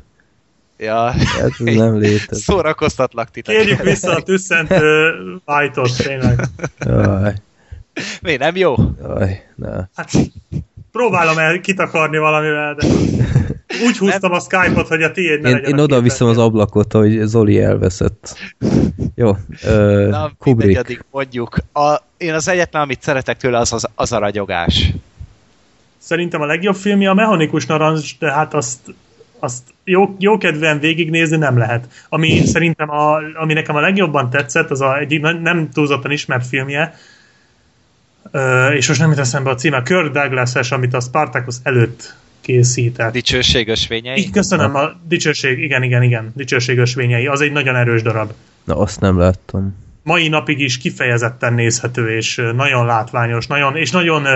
Ja. Ez nem létezik. Szórakoztatlak titeket. Kérjük vissza a tüsszent White-ot, tényleg. Jaj, Mi, nem jó? jaj, na. Hát próbálom el kitakarni valamivel, de úgy húztam a Skype-ot, hogy a tiéd ne Én, legyen én oda viszem az ablakot, hogy Zoli elveszett. Jó, ö, Na, Kubrick. mondjuk. A, én az egyetlen, amit szeretek tőle, az, az, az a ragyogás. Szerintem a legjobb filmje a Mechanikus Narancs, de hát azt, azt jó, jókedvűen végignézni nem lehet. Ami szerintem, a, ami nekem a legjobban tetszett, az a egyik na- nem túlzottan ismert filmje, Ö, és most nem jut eszembe a címe, Kirk Douglas-es, amit a Spartacus előtt készített. Dicsőség ösvényei. Így köszönöm, a dicsőség, igen, igen, igen, dicsőség ösvényei, az egy nagyon erős darab. Na, azt nem láttam. Mai napig is kifejezetten nézhető, és nagyon látványos, nagyon, és nagyon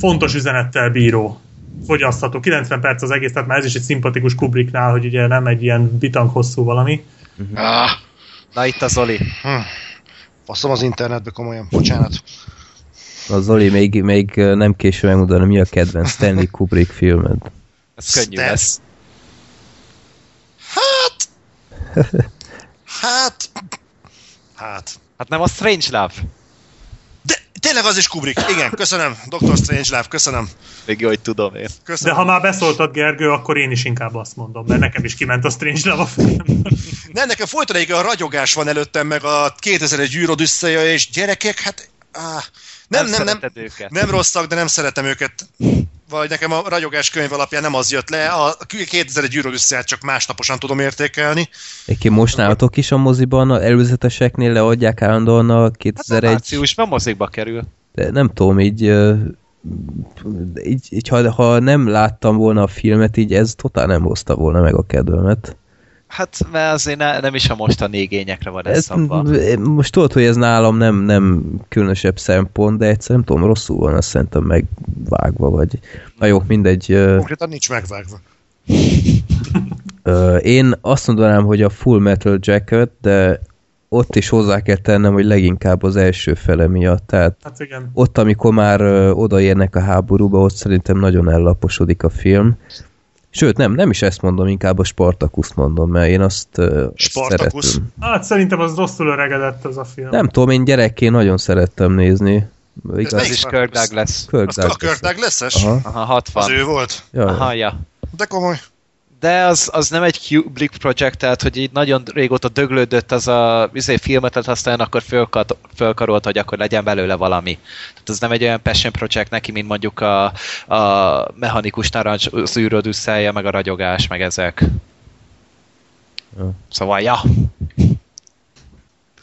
fontos üzenettel bíró. Fogyasztható. 90 perc az egész, tehát már ez is egy szimpatikus Kubricknál, hogy ugye nem egy ilyen bitang hosszú valami. Ah, Na itt a Zoli. faszom az internetbe komolyan, bocsánat. Na, Zoli, még, még nem késő megmondani, mi a kedvenc Stanley Kubrick filmed. Ez könnyű Steph. lesz. Hát... Hát... Hát... Hát nem a Strange Love. De Tényleg az is Kubrick. Igen, köszönöm. Dr. Strangelove, köszönöm. Még jó, hogy tudom én. De köszönöm. ha már beszóltad, Gergő, akkor én is inkább azt mondom, mert nekem is kiment a Strange Love a film. Ne, nekem folytonáig a ragyogás van előttem, meg a 2001 űrod összeja, és gyerekek, hát... Áh, nem, nem, nem, nem, nem rosszak, de nem szeretem őket. Vagy nekem a ragyogás könyv alapján nem az jött le. A 2001 űrod összeját csak másnaposan tudom értékelni. Egyébként most nálatok is a moziban, a előzeteseknél leadják állandóan a Hát a 2001... márciusban mozikba kerül. De nem tudom, így, így, így ha, ha nem láttam volna a filmet, így ez totál nem hozta volna meg a kedvemet. Hát, mert azért ne, nem is a mostani igényekre van ez, Ez, szabva. most tudod, hogy ez nálam nem, nem különösebb szempont, de egyszer nem tudom, rosszul van, azt szerintem megvágva, vagy... Na jó, mindegy. Konkrétan nincs megvágva. Én azt mondanám, hogy a Full Metal Jacket, de ott is hozzá kell tennem, hogy leginkább az első fele miatt. Tehát Hát igen. ott, amikor már odaérnek a háborúba, ott szerintem nagyon ellaposodik a film. Sőt, nem, nem is ezt mondom, inkább a Spartacus mondom, mert én azt, ö, azt Spartacus? szeretem. Hát szerintem az rosszul öregedett az a film. Nem tudom, én gyerekként nagyon szerettem nézni. melyik Ez Igaz, is? Kirk Douglas. Kirk Az a Douglas. Kirk Douglas-es? Aha. Aha, 60. Az ő volt? Ja, Aha, ja. De komoly. De az, az nem egy Kubrick projekt, tehát hogy így nagyon régóta döglődött az a izé, filmet, tehát aztán akkor fölkat, fölkarolt, hogy akkor legyen belőle valami. Tehát ez nem egy olyan passion project neki, mint mondjuk a, a mechanikus narancs, űrodüsszelje, meg a ragyogás, meg ezek. Ja. Szóval, ja.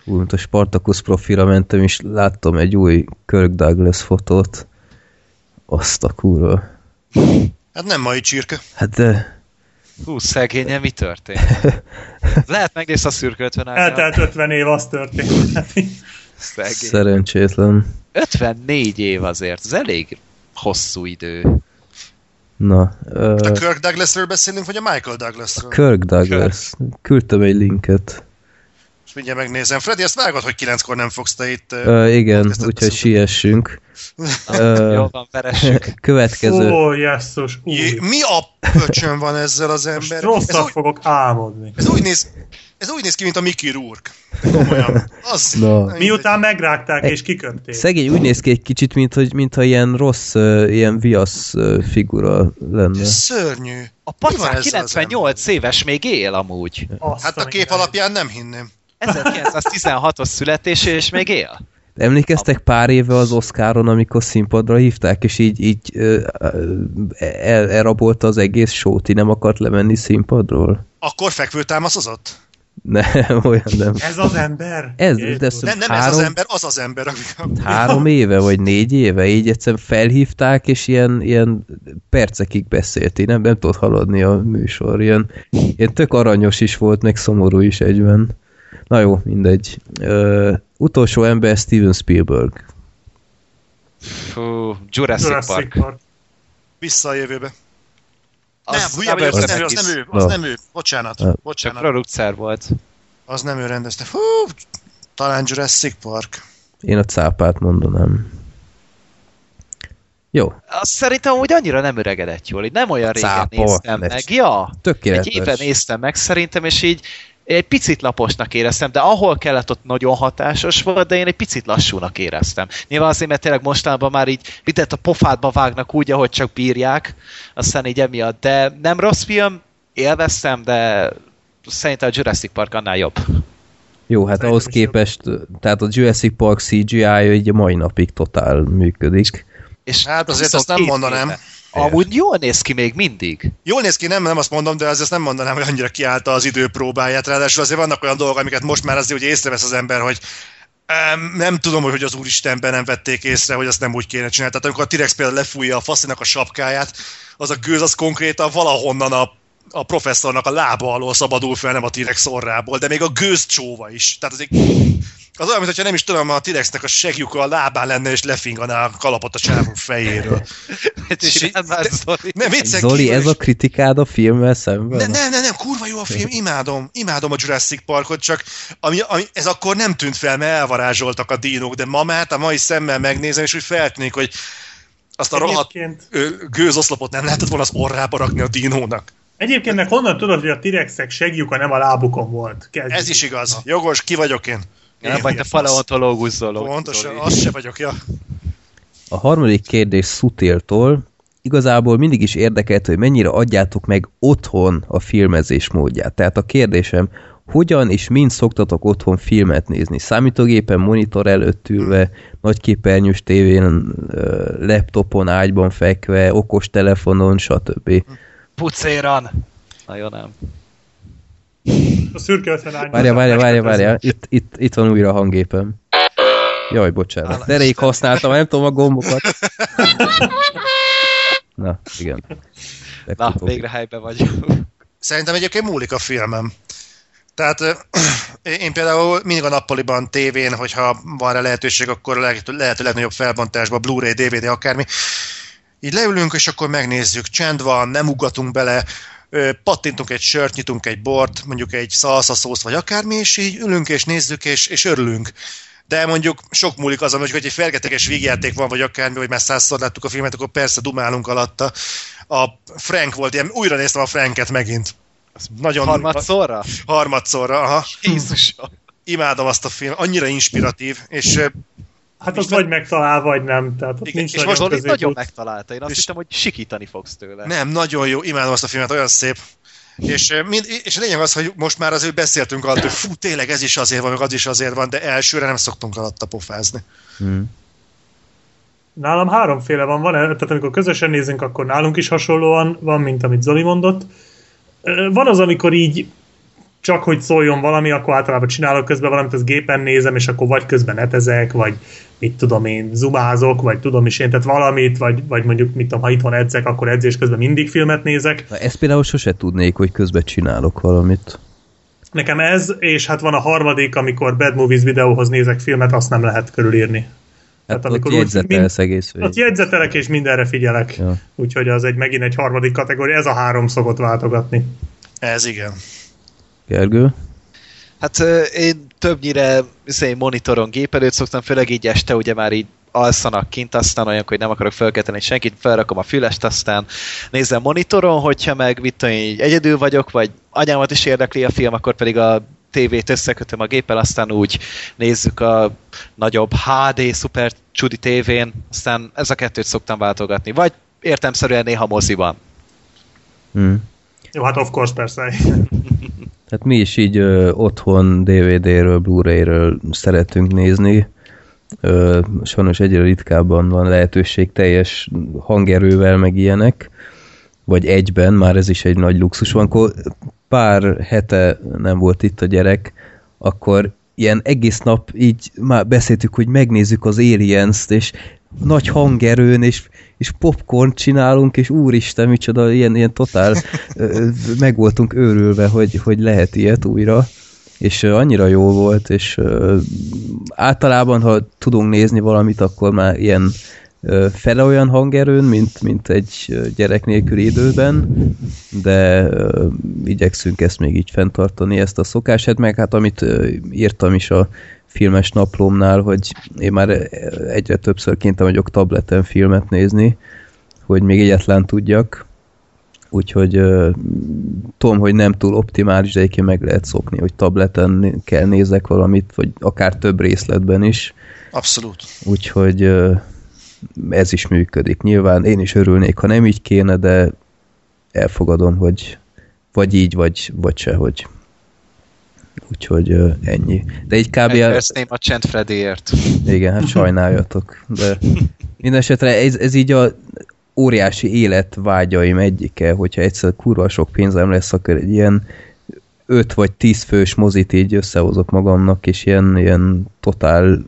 Úgy, mint a Spartacus profilra mentem, és láttam egy új Kirk Douglas fotót. Azt a kurva. Hát nem mai csirke. Hát de... Hú, szegénye, mi történt? Lehet megnézni a szürke 50 Eltelt 50 év, az történt. Szegény. Szerencsétlen. 54 év azért, ez elég hosszú idő. Na, A ö, Kirk Douglasről beszélünk, vagy a Michael Douglasről? Kirk Douglas. Küldtem egy linket. Mindjárt megnézem. Freddy, ezt vágod, hogy kilenckor nem fogsz te itt... ö, igen, úgyhogy siessünk. Ö, Jó van, veressük. Következő. Ó, jesszus, Jé, mi a pöcsön van ezzel az Most ember? Ez rosszat úgy, fogok álmodni. ez, úgy néz, ez úgy néz ki, mint a Mickey Rourke. Komolyan. Az, mindegy. Miután megrágták és kiköpték. Szegény úgy néz ki egy kicsit, mint hogy, mintha ilyen rossz, ö, ilyen viasz ö, figura lenne. Ez szörnyű. A az 98 éves még él amúgy. Azt Hát a kép alapján nem hinném. 1916-os születésű, és még él. Emlékeztek pár éve az Oscaron, amikor színpadra hívták, és így, így el, elrabolta az egész sót, nem akart lemenni színpadról? Akkor fekvőtámaszozott? Nem, olyan nem. Ez az ember? Ez- Jézus. de ez- Nem, nem ez Három- az ember, az az ember. Aki... Három éve, vagy négy éve, így egyszerűen felhívták, és ilyen, ilyen percekig beszélt, így nem, nem tudott haladni a műsor, ilyen, ilyen tök aranyos is volt, meg szomorú is egyben. Na jó, mindegy. Ö, utolsó ember Steven Spielberg. Fú, Jurassic, Jurassic Park. Park. Vissza a jövőbe. Az nem, hülye vagyok, az nem, ő, az nem ő, az Na. nem ő. Bocsánat, Na. Csak bocsánat. producer volt. Az nem ő rendezte. Hú, talán Jurassic Park. Én a cápát mondanám. Jó, Azt szerintem úgy annyira nem öregedett jól, így nem olyan régen Cápa, néztem ne meg. Ja, egy tökéletes. éve néztem meg szerintem, és így egy picit laposnak éreztem, de ahol kellett, ott nagyon hatásos volt, de én egy picit lassúnak éreztem. Nyilván azért, mert tényleg mostanában már így mindent a pofádba vágnak úgy, ahogy csak bírják, aztán így emiatt. De nem rossz film, élveztem, de szerintem a Jurassic Park annál jobb. Jó, hát Szerintem ahhoz képest, tehát a Jurassic Park CGI-ja így a mai napig totál működik. És Hát azért azt nem 22 mondanám. éve. Amúgy jól néz ki még mindig. Jól néz ki, nem, nem azt mondom, de azért nem mondanám, hogy annyira kiállta az idő próbáját. Ráadásul azért vannak olyan dolgok, amiket most már azért ugye észrevesz az ember, hogy em, nem tudom, hogy az úristenben nem vették észre, hogy azt nem úgy kéne csinálni. Tehát amikor a T-Rex például lefújja a faszinak a sapkáját, az a gőz az konkrétan valahonnan a a professzornak a lába alól szabadul fel, nem a T-Rex orrából, de még a gőz csóva is. Tehát az, egy, az olyan, mintha nem is tudom, a T-Rexnek a segjuka a lábán lenne, és lefinganá a kalapot a csávó fejéről. Már. Nem, viccen Zoli, kívül ez a kritikád a filmmel szemben? ne, nem, nem, nem, kurva jó a film, imádom, imádom a Jurassic Parkot, csak ami, ami, ez akkor nem tűnt fel, mert elvarázsoltak a dínók, de mamát a mai szemmel megnézem, és úgy feltűnik, hogy azt a rohadt gőzoszlopot nem lehetett volna az orrába rakni a dinónak. egyébként meg honnan tudod, hogy a T-rexek segjuka nem a lábukon volt? Kezdjük. Ez is igaz. Jogos, ki vagyok én? Nem vagy te paleontológus Zoló. Pontosan, az se vagyok, ja. A harmadik kérdés Szutiltól. Igazából mindig is érdekelt, hogy mennyire adjátok meg otthon a filmezés módját. Tehát a kérdésem, hogyan és mind szoktatok otthon filmet nézni? Számítógépen, monitor előtt ülve, nagyképernyős tévén, laptopon, ágyban fekve, okos telefonon, stb. Pucéran! Nagyon nem. A szürke összenány. Várja, várja, várja, várja. Itt, itt, itt van újra a hangépem. Jaj, bocsánat. De rég használtam, nem tudom a gombokat. Na, igen. Na, végre helyben vagyunk. Szerintem egyébként múlik a filmem. Tehát én például mindig a nappaliban tévén, hogyha van rá lehetőség, akkor lehet, lehető legnagyobb felbontásban, Blu-ray, DVD, akármi. Így leülünk, és akkor megnézzük, csend van, nem ugatunk bele, pattintunk egy sört, nyitunk egy bort, mondjuk egy szalsza szósz, vagy akármi, és így ülünk és nézzük, és, és örülünk. De mondjuk sok múlik azon, hogy egy fergeteges vígjáték van, vagy akármi, hogy már százszor láttuk a filmet, akkor persze dumálunk alatta. A Frank volt ilyen, újra néztem a Franket megint. Nagyon Harmadszorra? harmadszorra, aha. Jézusom. Imádom azt a film, annyira inspiratív, és Hát az vagy megtalál, vagy nem. Tehát ott Igen, nincs és nagyon most Zoli középút. nagyon megtalálta. Én azt És- hittem, hogy sikítani fogsz tőle. nem, nagyon jó, imádom azt a filmet, olyan szép. És, mind, és a lényeg az, hogy most már azért beszéltünk alatt, hogy fú, tényleg ez is azért van, meg az is azért van, de elsőre nem szoktunk alatta pofázni. Hmm. Nálam háromféle van, van tehát amikor közösen nézünk, akkor nálunk is hasonlóan van, mint amit Zoli mondott. Van az, amikor így csak hogy szóljon valami, akkor általában csinálok közben valamit, az gépen nézem, és akkor vagy közben netezek, vagy mit tudom én, zoomázok, vagy tudom is én, tehát valamit, vagy, vagy mondjuk, mit tudom, ha itthon edzek, akkor edzés közben mindig filmet nézek. Na, ezt például sose tudnék, hogy közben csinálok valamit. Nekem ez, és hát van a harmadik, amikor Bad Movies videóhoz nézek filmet, azt nem lehet körülírni. Hát Tehát ott amikor úgy- jegyzetelsz egész Ott végig. jegyzetelek, és mindenre figyelek. Ja. Úgyhogy az egy megint egy harmadik kategória, ez a három szokott váltogatni. Ez igen. Gergő? Hát én többnyire izé, monitoron gép előtt szoktam, főleg így este ugye már így alszanak kint, aztán olyan, hogy nem akarok felkelteni senkit, felrakom a fülest, aztán nézem monitoron, hogyha meg mit tudom, én, így egyedül vagyok, vagy anyámat is érdekli a film, akkor pedig a tévét összekötöm a géppel, aztán úgy nézzük a nagyobb HD, szuper csudi tévén, aztán ez a kettőt szoktam váltogatni. Vagy értemszerűen néha moziban. Hmm. Jó, hát of course, persze. Tehát mi is így ö, otthon DVD-ről, Blu-ray-ről szeretünk nézni. Ö, sajnos egyre ritkábban van lehetőség teljes hangerővel, meg ilyenek. Vagy egyben, már ez is egy nagy luxus van. Akkor pár hete nem volt itt a gyerek, akkor ilyen egész nap így már beszéltük, hogy megnézzük az Aliens-t, és nagy hangerőn, és, és popcorn csinálunk, és úristen, micsoda, ilyen, ilyen totál meg voltunk őrülve, hogy, hogy lehet ilyet újra, és annyira jó volt, és általában, ha tudunk nézni valamit, akkor már ilyen fele olyan hangerőn, mint, mint egy gyerek nélküli időben, de ö, igyekszünk ezt még így fenntartani, ezt a szokását, meg hát amit írtam is a filmes naplómnál, hogy én már egyre többször kénytem vagyok tableten filmet nézni, hogy még egyetlen tudjak, úgyhogy uh, tudom, hogy nem túl optimális, de egyébként meg lehet szokni, hogy tableten kell nézek valamit, vagy akár több részletben is, Abszolút. úgyhogy uh, ez is működik. Nyilván én is örülnék, ha nem így kéne, de elfogadom, hogy vagy így, vagy, vagy sehogy. Úgyhogy uh, ennyi. De így kb. Megveszném a Csend Freddyért. igen, hát sajnáljatok. De mindesetre ez, ez így a óriási életvágyaim egyike, hogyha egyszer kurva sok pénzem lesz, akkor egy ilyen 5 vagy 10 fős mozit így összehozok magamnak, és ilyen, ilyen totál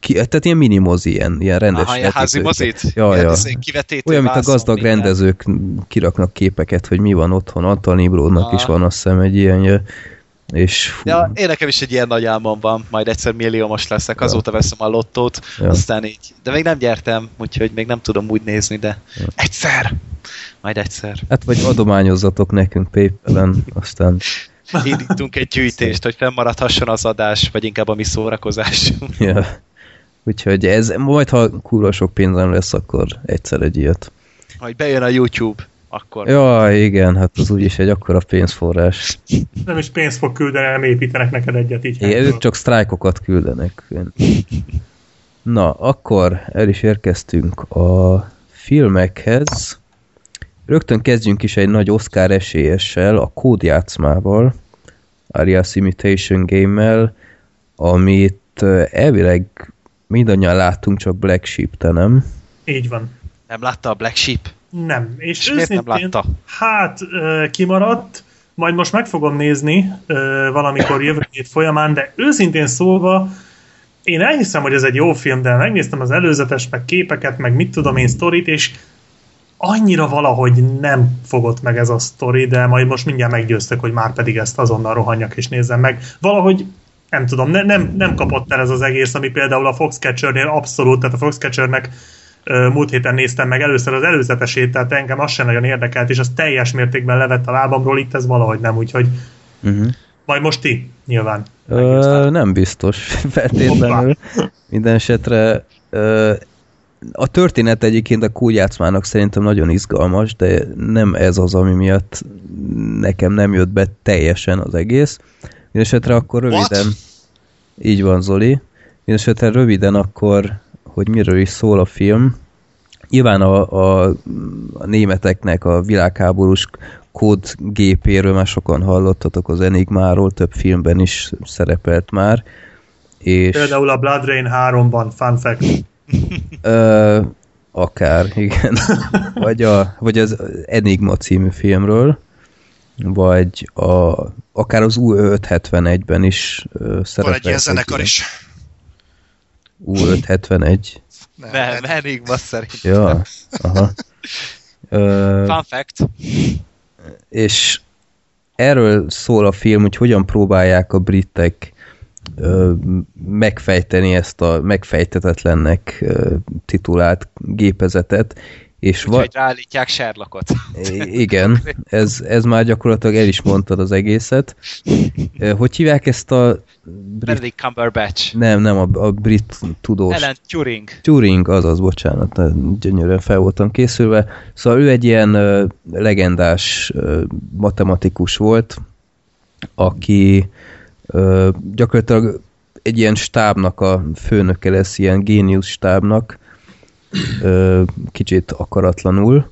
ki, tehát ilyen mini mozi, ilyen, ilyen rendes Aha, ilyen házi mozit? Ja, Ilyen ja. izé Olyan, mint a gazdag minden. rendezők kiraknak képeket, hogy mi van otthon. Antal Nibródnak Ah. is van azt hiszem egy ilyenje. És fú, Ja, én nekem is egy ilyen nagy álmom van, majd egyszer milliómos leszek, azóta veszem a lottót, Ja. aztán így. De még nem gyertem, úgyhogy még nem tudom úgy nézni, de Ja. egyszer! Majd egyszer. hát vagy adományozzatok nekünk PayPal-en, aztán Indítunk egy gyűjtést, hogy fennmaradhasson az adás, vagy inkább a mi szórakozás. Ja. Úgyhogy ez, majd ha kurva sok pénzem lesz, akkor egyszer egy ilyet. Hogy bejön a YouTube, akkor. Ja, igen, hát az úgyis egy akkora pénzforrás. Nem is pénzt fog küldeni, nem építenek neked egyet így. Igen, ők csak sztrájkokat küldenek. Na, akkor el is érkeztünk a filmekhez. Rögtön kezdjünk is egy nagy Oscar esélyessel, a kódjátszmával, Arias Imitation Game-mel, amit elvileg mindannyian láttunk, csak Black Sheep, te nem? Így van. Nem látta a Black Sheep? Nem. És, És miért nem őszintén, látta? hát kimaradt, majd most meg fogom nézni valamikor jövő hét folyamán, de őszintén szólva én elhiszem, hogy ez egy jó film, de megnéztem az előzetes, meg képeket, meg mit tudom én sztorit, és annyira valahogy nem fogott meg ez a sztori, de majd most mindjárt meggyőztek, hogy már pedig ezt azonnal rohanjak és nézzem meg. Valahogy nem tudom, ne, nem, nem kapott el ez az egész, ami például a Foxcatchernél abszolút, tehát a Foxcatchernek múlt héten néztem meg először az előzetesét, tehát engem az sem nagyon érdekelt, és az teljes mértékben levett a lábamról, itt ez valahogy nem, úgyhogy Uh-huh. majd most ti, nyilván. Ö, nem biztos feltétlenül. Minden esetre ö, a történet egyébként a kúgyácmának szerintem nagyon izgalmas, de nem ez az, ami miatt nekem nem jött be teljesen az egész. Mindenesetre akkor röviden... What? Így van, Zoli. Mindenesetre röviden akkor, hogy miről is szól a film. Nyilván a, a, a németeknek a világháborús kódgépéről már sokan hallottatok az Enigmáról, több filmben is szerepelt már. És, Például a Blood Rain 3-ban, fun fact. Ö, akár, igen. vagy, a, vagy az Enigma című filmről, vagy a, akár az U571-ben is ö, szerepel. Van egy ilyen zenekar is. U571. Nem, Nem, Enigma szerint. Ja, aha. Ö, Fun fact. és erről szól a film, hogy hogyan próbálják a britek ö, megfejteni ezt a megfejtetetlennek ö, titulált gépezetet, és va- Úgyhogy ráállítják Sherlockot. I- igen, ez, ez már gyakorlatilag el is mondtad az egészet. Hogy hívják ezt a brit... Benedict Cumberbatch. Nem, nem, a, a brit tudós. Alan Turing. Turing, azaz, bocsánat, gyönyörűen fel voltam készülve. Szóval ő egy ilyen legendás matematikus volt, aki gyakorlatilag egy ilyen stábnak a főnöke lesz, ilyen géniusz stábnak, ö, kicsit akaratlanul,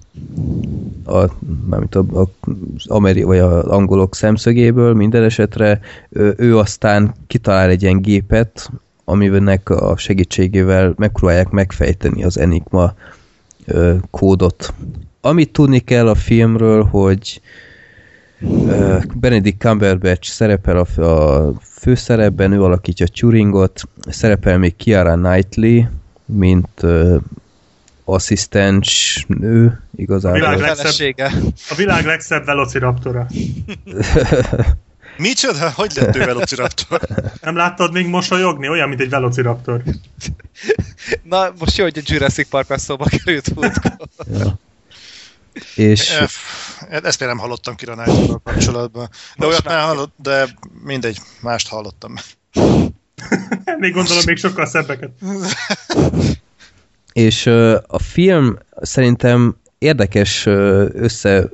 a, mármint a, a, ameri, vagy az angolok szemszögéből minden esetre, ő, ő aztán kitalál egy ilyen gépet, aminek a segítségével megpróbálják megfejteni az Enigma ö, kódot. Amit tudni kell a filmről, hogy Benedict Cumberbatch szerepel a, a főszerepben, ő alakítja Turingot, szerepel még Kiara Knightley, mint ö, asszisztens nő, A igazából. világ A legszebb- felesége. A világ legszebb velociraptora. Micsoda? Hogy lett ő Velociraptor? Nem láttad még mosolyogni? Olyan, mint egy velociraptor. Na, most jó, hogy a Jurassic Park szóba került ja. És Ö, Ezt például nem hallottam Kira Knightley-val kapcsolatban. De olyat már hallott, de mindegy, mást hallottam. Még gondolom, még sokkal szebbeket. És a film szerintem érdekes össze,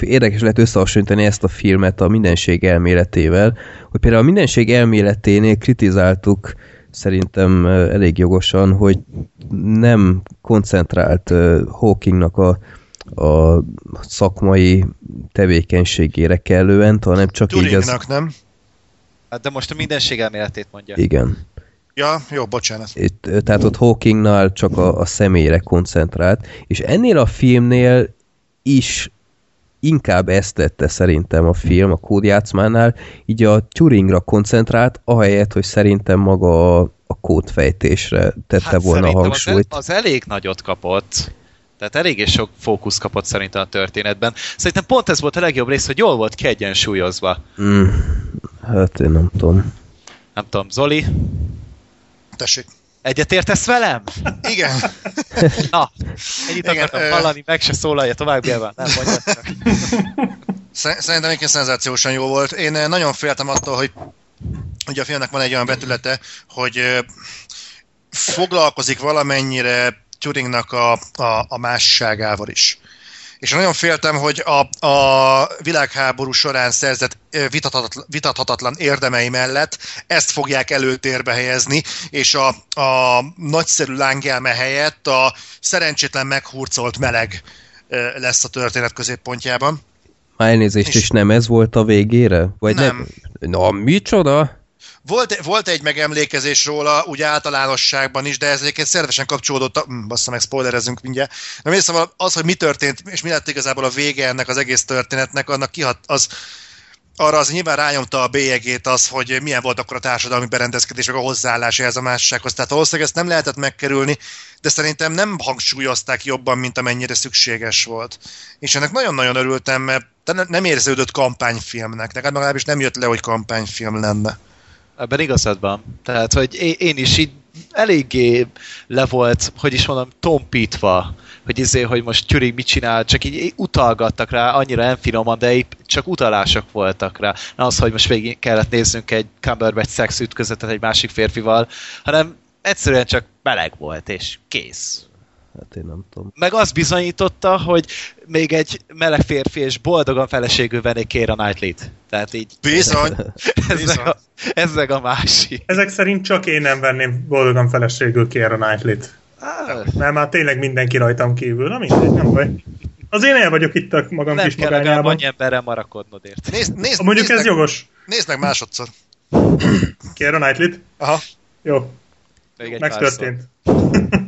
érdekes lehet összehasonlítani ezt a filmet a mindenség elméletével, hogy például a mindenség elméleténél kritizáltuk szerintem elég jogosan, hogy nem koncentrált Hawkingnak a, a szakmai tevékenységére kellően, hanem csak így az... Nem? Hát de most a mindenség elméletét mondja. Igen. Ja, jó, bocsánat. Itt, tehát ott Hawkingnál csak a, a személyre koncentrált, és ennél a filmnél is inkább ezt tette szerintem a film, a kódjátszmánál, így a Turingra koncentrált, ahelyett, hogy szerintem maga a, a kódfejtésre tette volna a hangsúlyt. Az, az elég nagyot kapott. Tehát eléggé sok fókusz kapott szerintem a történetben. Szerintem pont ez volt a legjobb rész, hogy jól volt kiegyensúlyozva. Mm, hát én nem tudom. Nem tudom, Zoli, Tessék. egyetértesz velem? Igen. Na, ennyit Igen, akartam ö- hallani, meg se szólalja tovább, Gélván. Nem. Sze- Szerintem egyébként szenzációsan jó volt. Én nagyon féltem attól, hogy ugye a filmnek van egy olyan vetülete, hogy foglalkozik valamennyire Turingnak a, a, a másságával is. És nagyon féltem, hogy a, a világháború során szerzett vitathatatlan, vitathatatlan érdemei mellett ezt fogják előtérbe helyezni, és a, a nagyszerű lángelme helyett a szerencsétlen meghurcolt meleg lesz a történet középpontjában. Már elnézést, És- és nem ez volt a végére? Vagy Nem. Na, micsoda? Volt, volt egy megemlékezés róla, úgy általánosságban is, de ez egyébként szervesen kapcsolódott, a, hm, bassza meg, spoilerezünk mindjárt. Na mi szóval az, hogy mi történt, és mi lett igazából a vége ennek az egész történetnek, annak kihat, az, arra az nyilván rányomta a bélyegét az, hogy milyen volt akkor a társadalmi berendezkedés, meg a hozzáállás ehhez a mássághoz. Tehát valószínűleg ezt nem lehetett megkerülni, de szerintem nem hangsúlyozták jobban, mint amennyire szükséges volt. És ennek nagyon-nagyon örültem, mert ne- nem érződött kampányfilmnek, nekem legalábbis nem jött le, hogy kampányfilm lenne. Ebben igazad van. Tehát, hogy én, is így eléggé le volt, hogy is mondom, tompítva, hogy izé, hogy most Turing mit csinál, csak így utalgattak rá, annyira nem finoman, de épp csak utalások voltak rá. Nem az, hogy most végig kellett néznünk egy Cumberbatch szex ütközetet egy másik férfival, hanem egyszerűen csak meleg volt, és kész. Hát én nem tudom. Meg az bizonyította, hogy még egy meleg férfi és boldogan feleségül venné Kéra Knightley-t. Tehát így Bizony, ez bizony. meg, a, ez meg a másik. Ezek szerint csak én nem venném boldogan feleségül Keira Knightley-t. Ah, Mert már tényleg mindenki rajtam kívül. Na mindegy, nem baj. Az én el vagyok itt a magam nem kis kell magányában. annyi emberrel marakodnod, érted? Nézd, nézd, Mondjuk nézd ez meg, jogos. Nézd meg másodszor. Keira Knightley-t? Aha. Jó, Még egy megtörtént.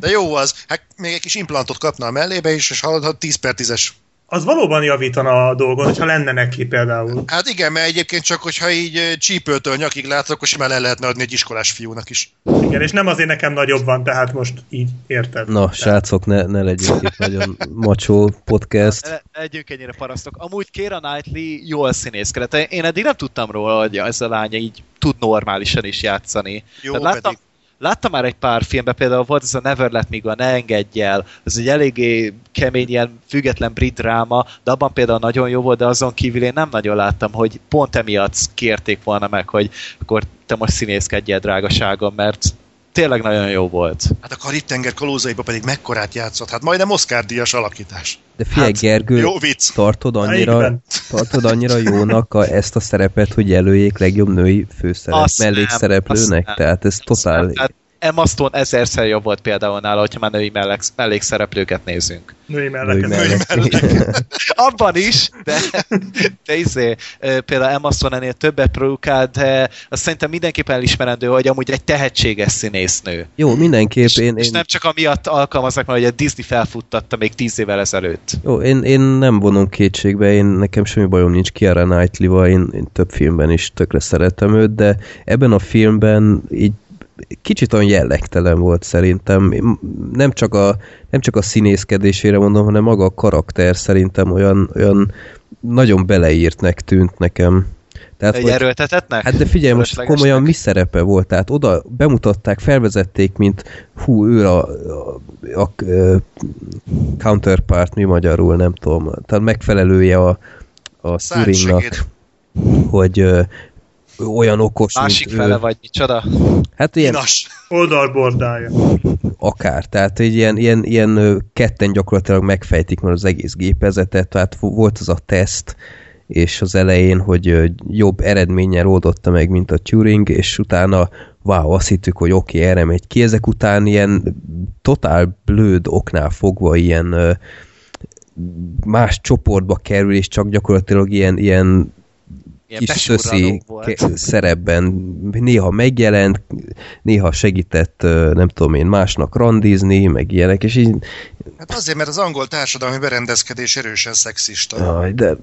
De jó az. Hát még egy kis implantot kapna a mellébe is, és hallod, hogy 10 per 10-es. Az valóban javítana a dolgon, hogyha lenne neki például. Hát igen, mert egyébként csak, hogyha így csípőtől nyakig látod, akkor simán el lehetne adni egy iskolás fiúnak is. Igen, és nem azért nekem nagyobb van, tehát most így érted. Na, srácok, ne, ne legyünk itt nagyon macsó podcast. Ne legyünk ennyire parasztok. Amúgy Kéra Knightley jól színészkedett. Én eddig nem tudtam róla, hogy ez a lánya így tud normálisan is játszani. Jó, Tehát láttam, pedig. Láttam már egy pár filmben, például volt ez a Never Let Me Go, Ne engedj el, ez egy eléggé kemény, ilyen független brit dráma, de abban például nagyon jó volt, de azon kívül én nem nagyon láttam, hogy pont emiatt kérték volna meg, hogy akkor te most színészkedjél, drágaságom, mert tényleg nagyon jó volt. Hát a Karib-tenger kalózaiba pedig mekkorát játszott. Hát majdnem Oscar-díjas alakítás. De figyelj, Hát, Gergő, Jó vicc. tartod annyira, tartod annyira jónak a, ezt a szerepet, hogy jelöljék legjobb női főszerep, Azt nem, mellékszereplőnek? nem. Tehát ez totál... Tehát Emma Stone ezerszer jobb volt például nála, hogyha már női mellék, mellékszereplőket nézünk. Női női melleket. mellett. Abban is, de, de izé, például Emma Stone ennél többet produkált, de azt szerintem mindenképpen elismerendő, hogy amúgy egy tehetséges színésznő. Jó, mindenképp És, én, és én, nem csak amiatt alkalmaznak, mert hogy a Disney felfuttatta még tíz évvel ezelőtt. jó, én, én nem vonom kétségbe, én nekem semmi bajom nincs Kiara Knightley-val, én, én több filmben is tökre szeretem őt, de ebben a filmben így kicsit olyan jellegtelen volt szerintem. Nem csak a, nem csak a színészkedésére mondom, hanem maga a karakter szerintem olyan, olyan nagyon beleírtnek tűnt nekem. Tehát, Egy hogy- erőltetetnek? Hát de figyelj, most komolyan mi szerepe volt? Tehát oda bemutatták, felvezették, mint hú, ő a, a, a, a counterpart, mi magyarul, nem tudom, tehát megfelelője a, a Turingnak, hogy olyan okos, Másik mint fele ő. vagy micsoda? Hát ilyen Inas. Oldalbordája. akár, tehát egy ilyen, ilyen, ilyen ketten gyakorlatilag megfejtik már az egész gépezetet, tehát vo- volt az a teszt, és az elején, hogy jobb eredménnyel oldotta meg, mint a Turing, és utána wow, azt hittük, hogy oké, okay, erre megy ki. Ezek után ilyen totál blőd oknál fogva ilyen más csoportba kerül, és csak gyakorlatilag ilyen Ilyen kis szöszi szerepben néha megjelent, néha segített, nem tudom én, másnak randizni, meg ilyenek, és így, Hát azért, mert az angol társadalmi berendezkedés erősen szexista. aj, de Hát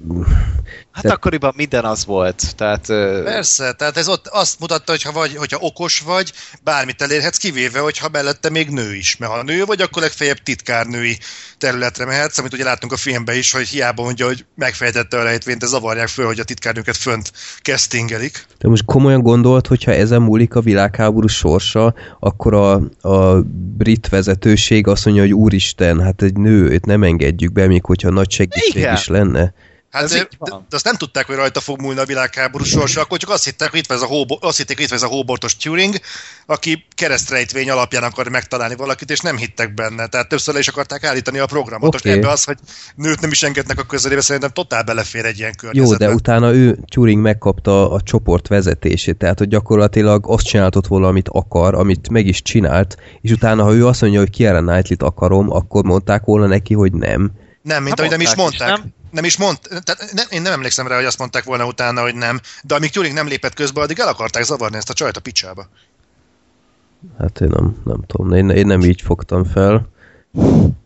Tehát- akkoriban minden az volt. Tehát Persze, tehát ez ott azt mutatta, hogy ha vagy, hogyha okos vagy, bármit elérhetsz, kivéve, hogyha mellette még nő is. Mert ha nő vagy, akkor legfeljebb titkárnői területre mehetsz, amit ugye láttunk a filmben is, hogy hiába mondja, hogy megfejtette a rejtvényt, de zavarják föl, hogy a titkárnőket fönt castingelik. de most komolyan gondolt, hogyha ezen múlik a világháború sorsa, akkor a, a brit vezetőség azt mondja, hogy úristen, hát egy nő, őt nem engedjük be, még hogyha nagy segítség Igen. is lenne. Hát Ez de, de, azt nem tudták, hogy rajta fog múlni a világháború sorsa, akkor csak azt hitták, hogy itt van ez a, hóbo, azt hitték, hogy itt van ez a hóbortos Turing, aki keresztrejtvény alapján akar megtalálni valakit, és nem hittek benne. Tehát többször le is akarták állítani a programot. Most Oké. ebbe az, hogy nőt nem is engednek a közelébe, szerintem totál belefér egy ilyen Jó, környezetbe. de utána ő, Turing megkapta a csoport vezetését, tehát hogy gyakorlatilag azt csináltott volna, amit akar, amit meg is csinált, és utána, ha ő azt mondja, hogy Kiara Knightley-t akarom, akkor mondták volna neki, hogy nem. Nem, mint Hát ahogy nem is mondták is, nem? Nem is mond, tehát ne, én nem emlékszem rá, hogy azt mondták volna utána, hogy nem, de amíg Turing nem lépett közbe, addig el akarták zavarni ezt a csajt a picsába. Hát én nem, nem tudom, én, én nem így fogtam fel.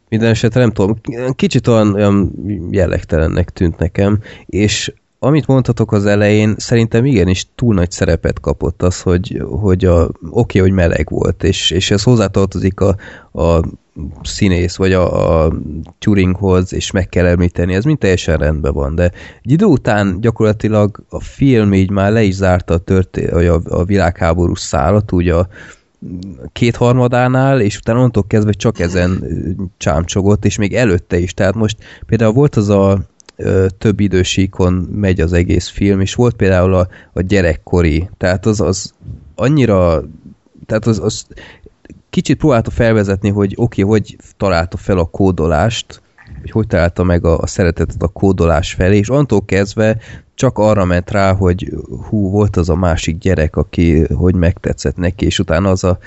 Minden esetre nem tudom, kicsit olyan, olyan jellegtelennek tűnt nekem, és amit mondhatok az elején, szerintem igenis túl nagy szerepet kapott az, hogy, hogy a, oké, hogy meleg volt, és, és ez hozzátartozik a, a színész, vagy a, a Turinghoz, és meg kell említeni, ez mind teljesen rendben van, de egy idő után gyakorlatilag a film így már le is zárta a, történ- a, a világháború szálat, úgy a kétharmadánál, és utána onnantól kezdve csak ezen csámcsogott, és még előtte is. Tehát most például volt az a több idősíkon megy az egész film, és volt például a, a gyerekkori, tehát az, az annyira, tehát az, az kicsit próbálta felvezetni, hogy oké, okay, hogy találta fel a kódolást, hogy hogy találta meg a, a szeretetet a kódolás felé, és antól kezdve csak arra ment rá, hogy hú, volt az a másik gyerek, aki hogy megtetszett neki, és utána az a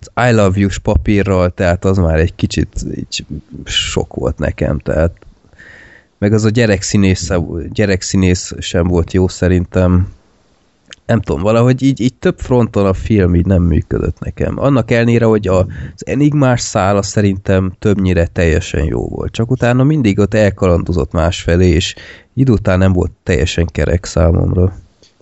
az I love you papírral, tehát az már egy kicsit így sok volt nekem, tehát meg az a gyerekszínész, gyerekszínész sem volt jó szerintem. Nem tudom, valahogy így, így több fronton a film így nem működött nekem. Annak ellenére, hogy a, az enigmás szála szerintem többnyire teljesen jó volt. Csak utána mindig ott elkalandozott másfelé, és idő után nem volt teljesen kerek számomra.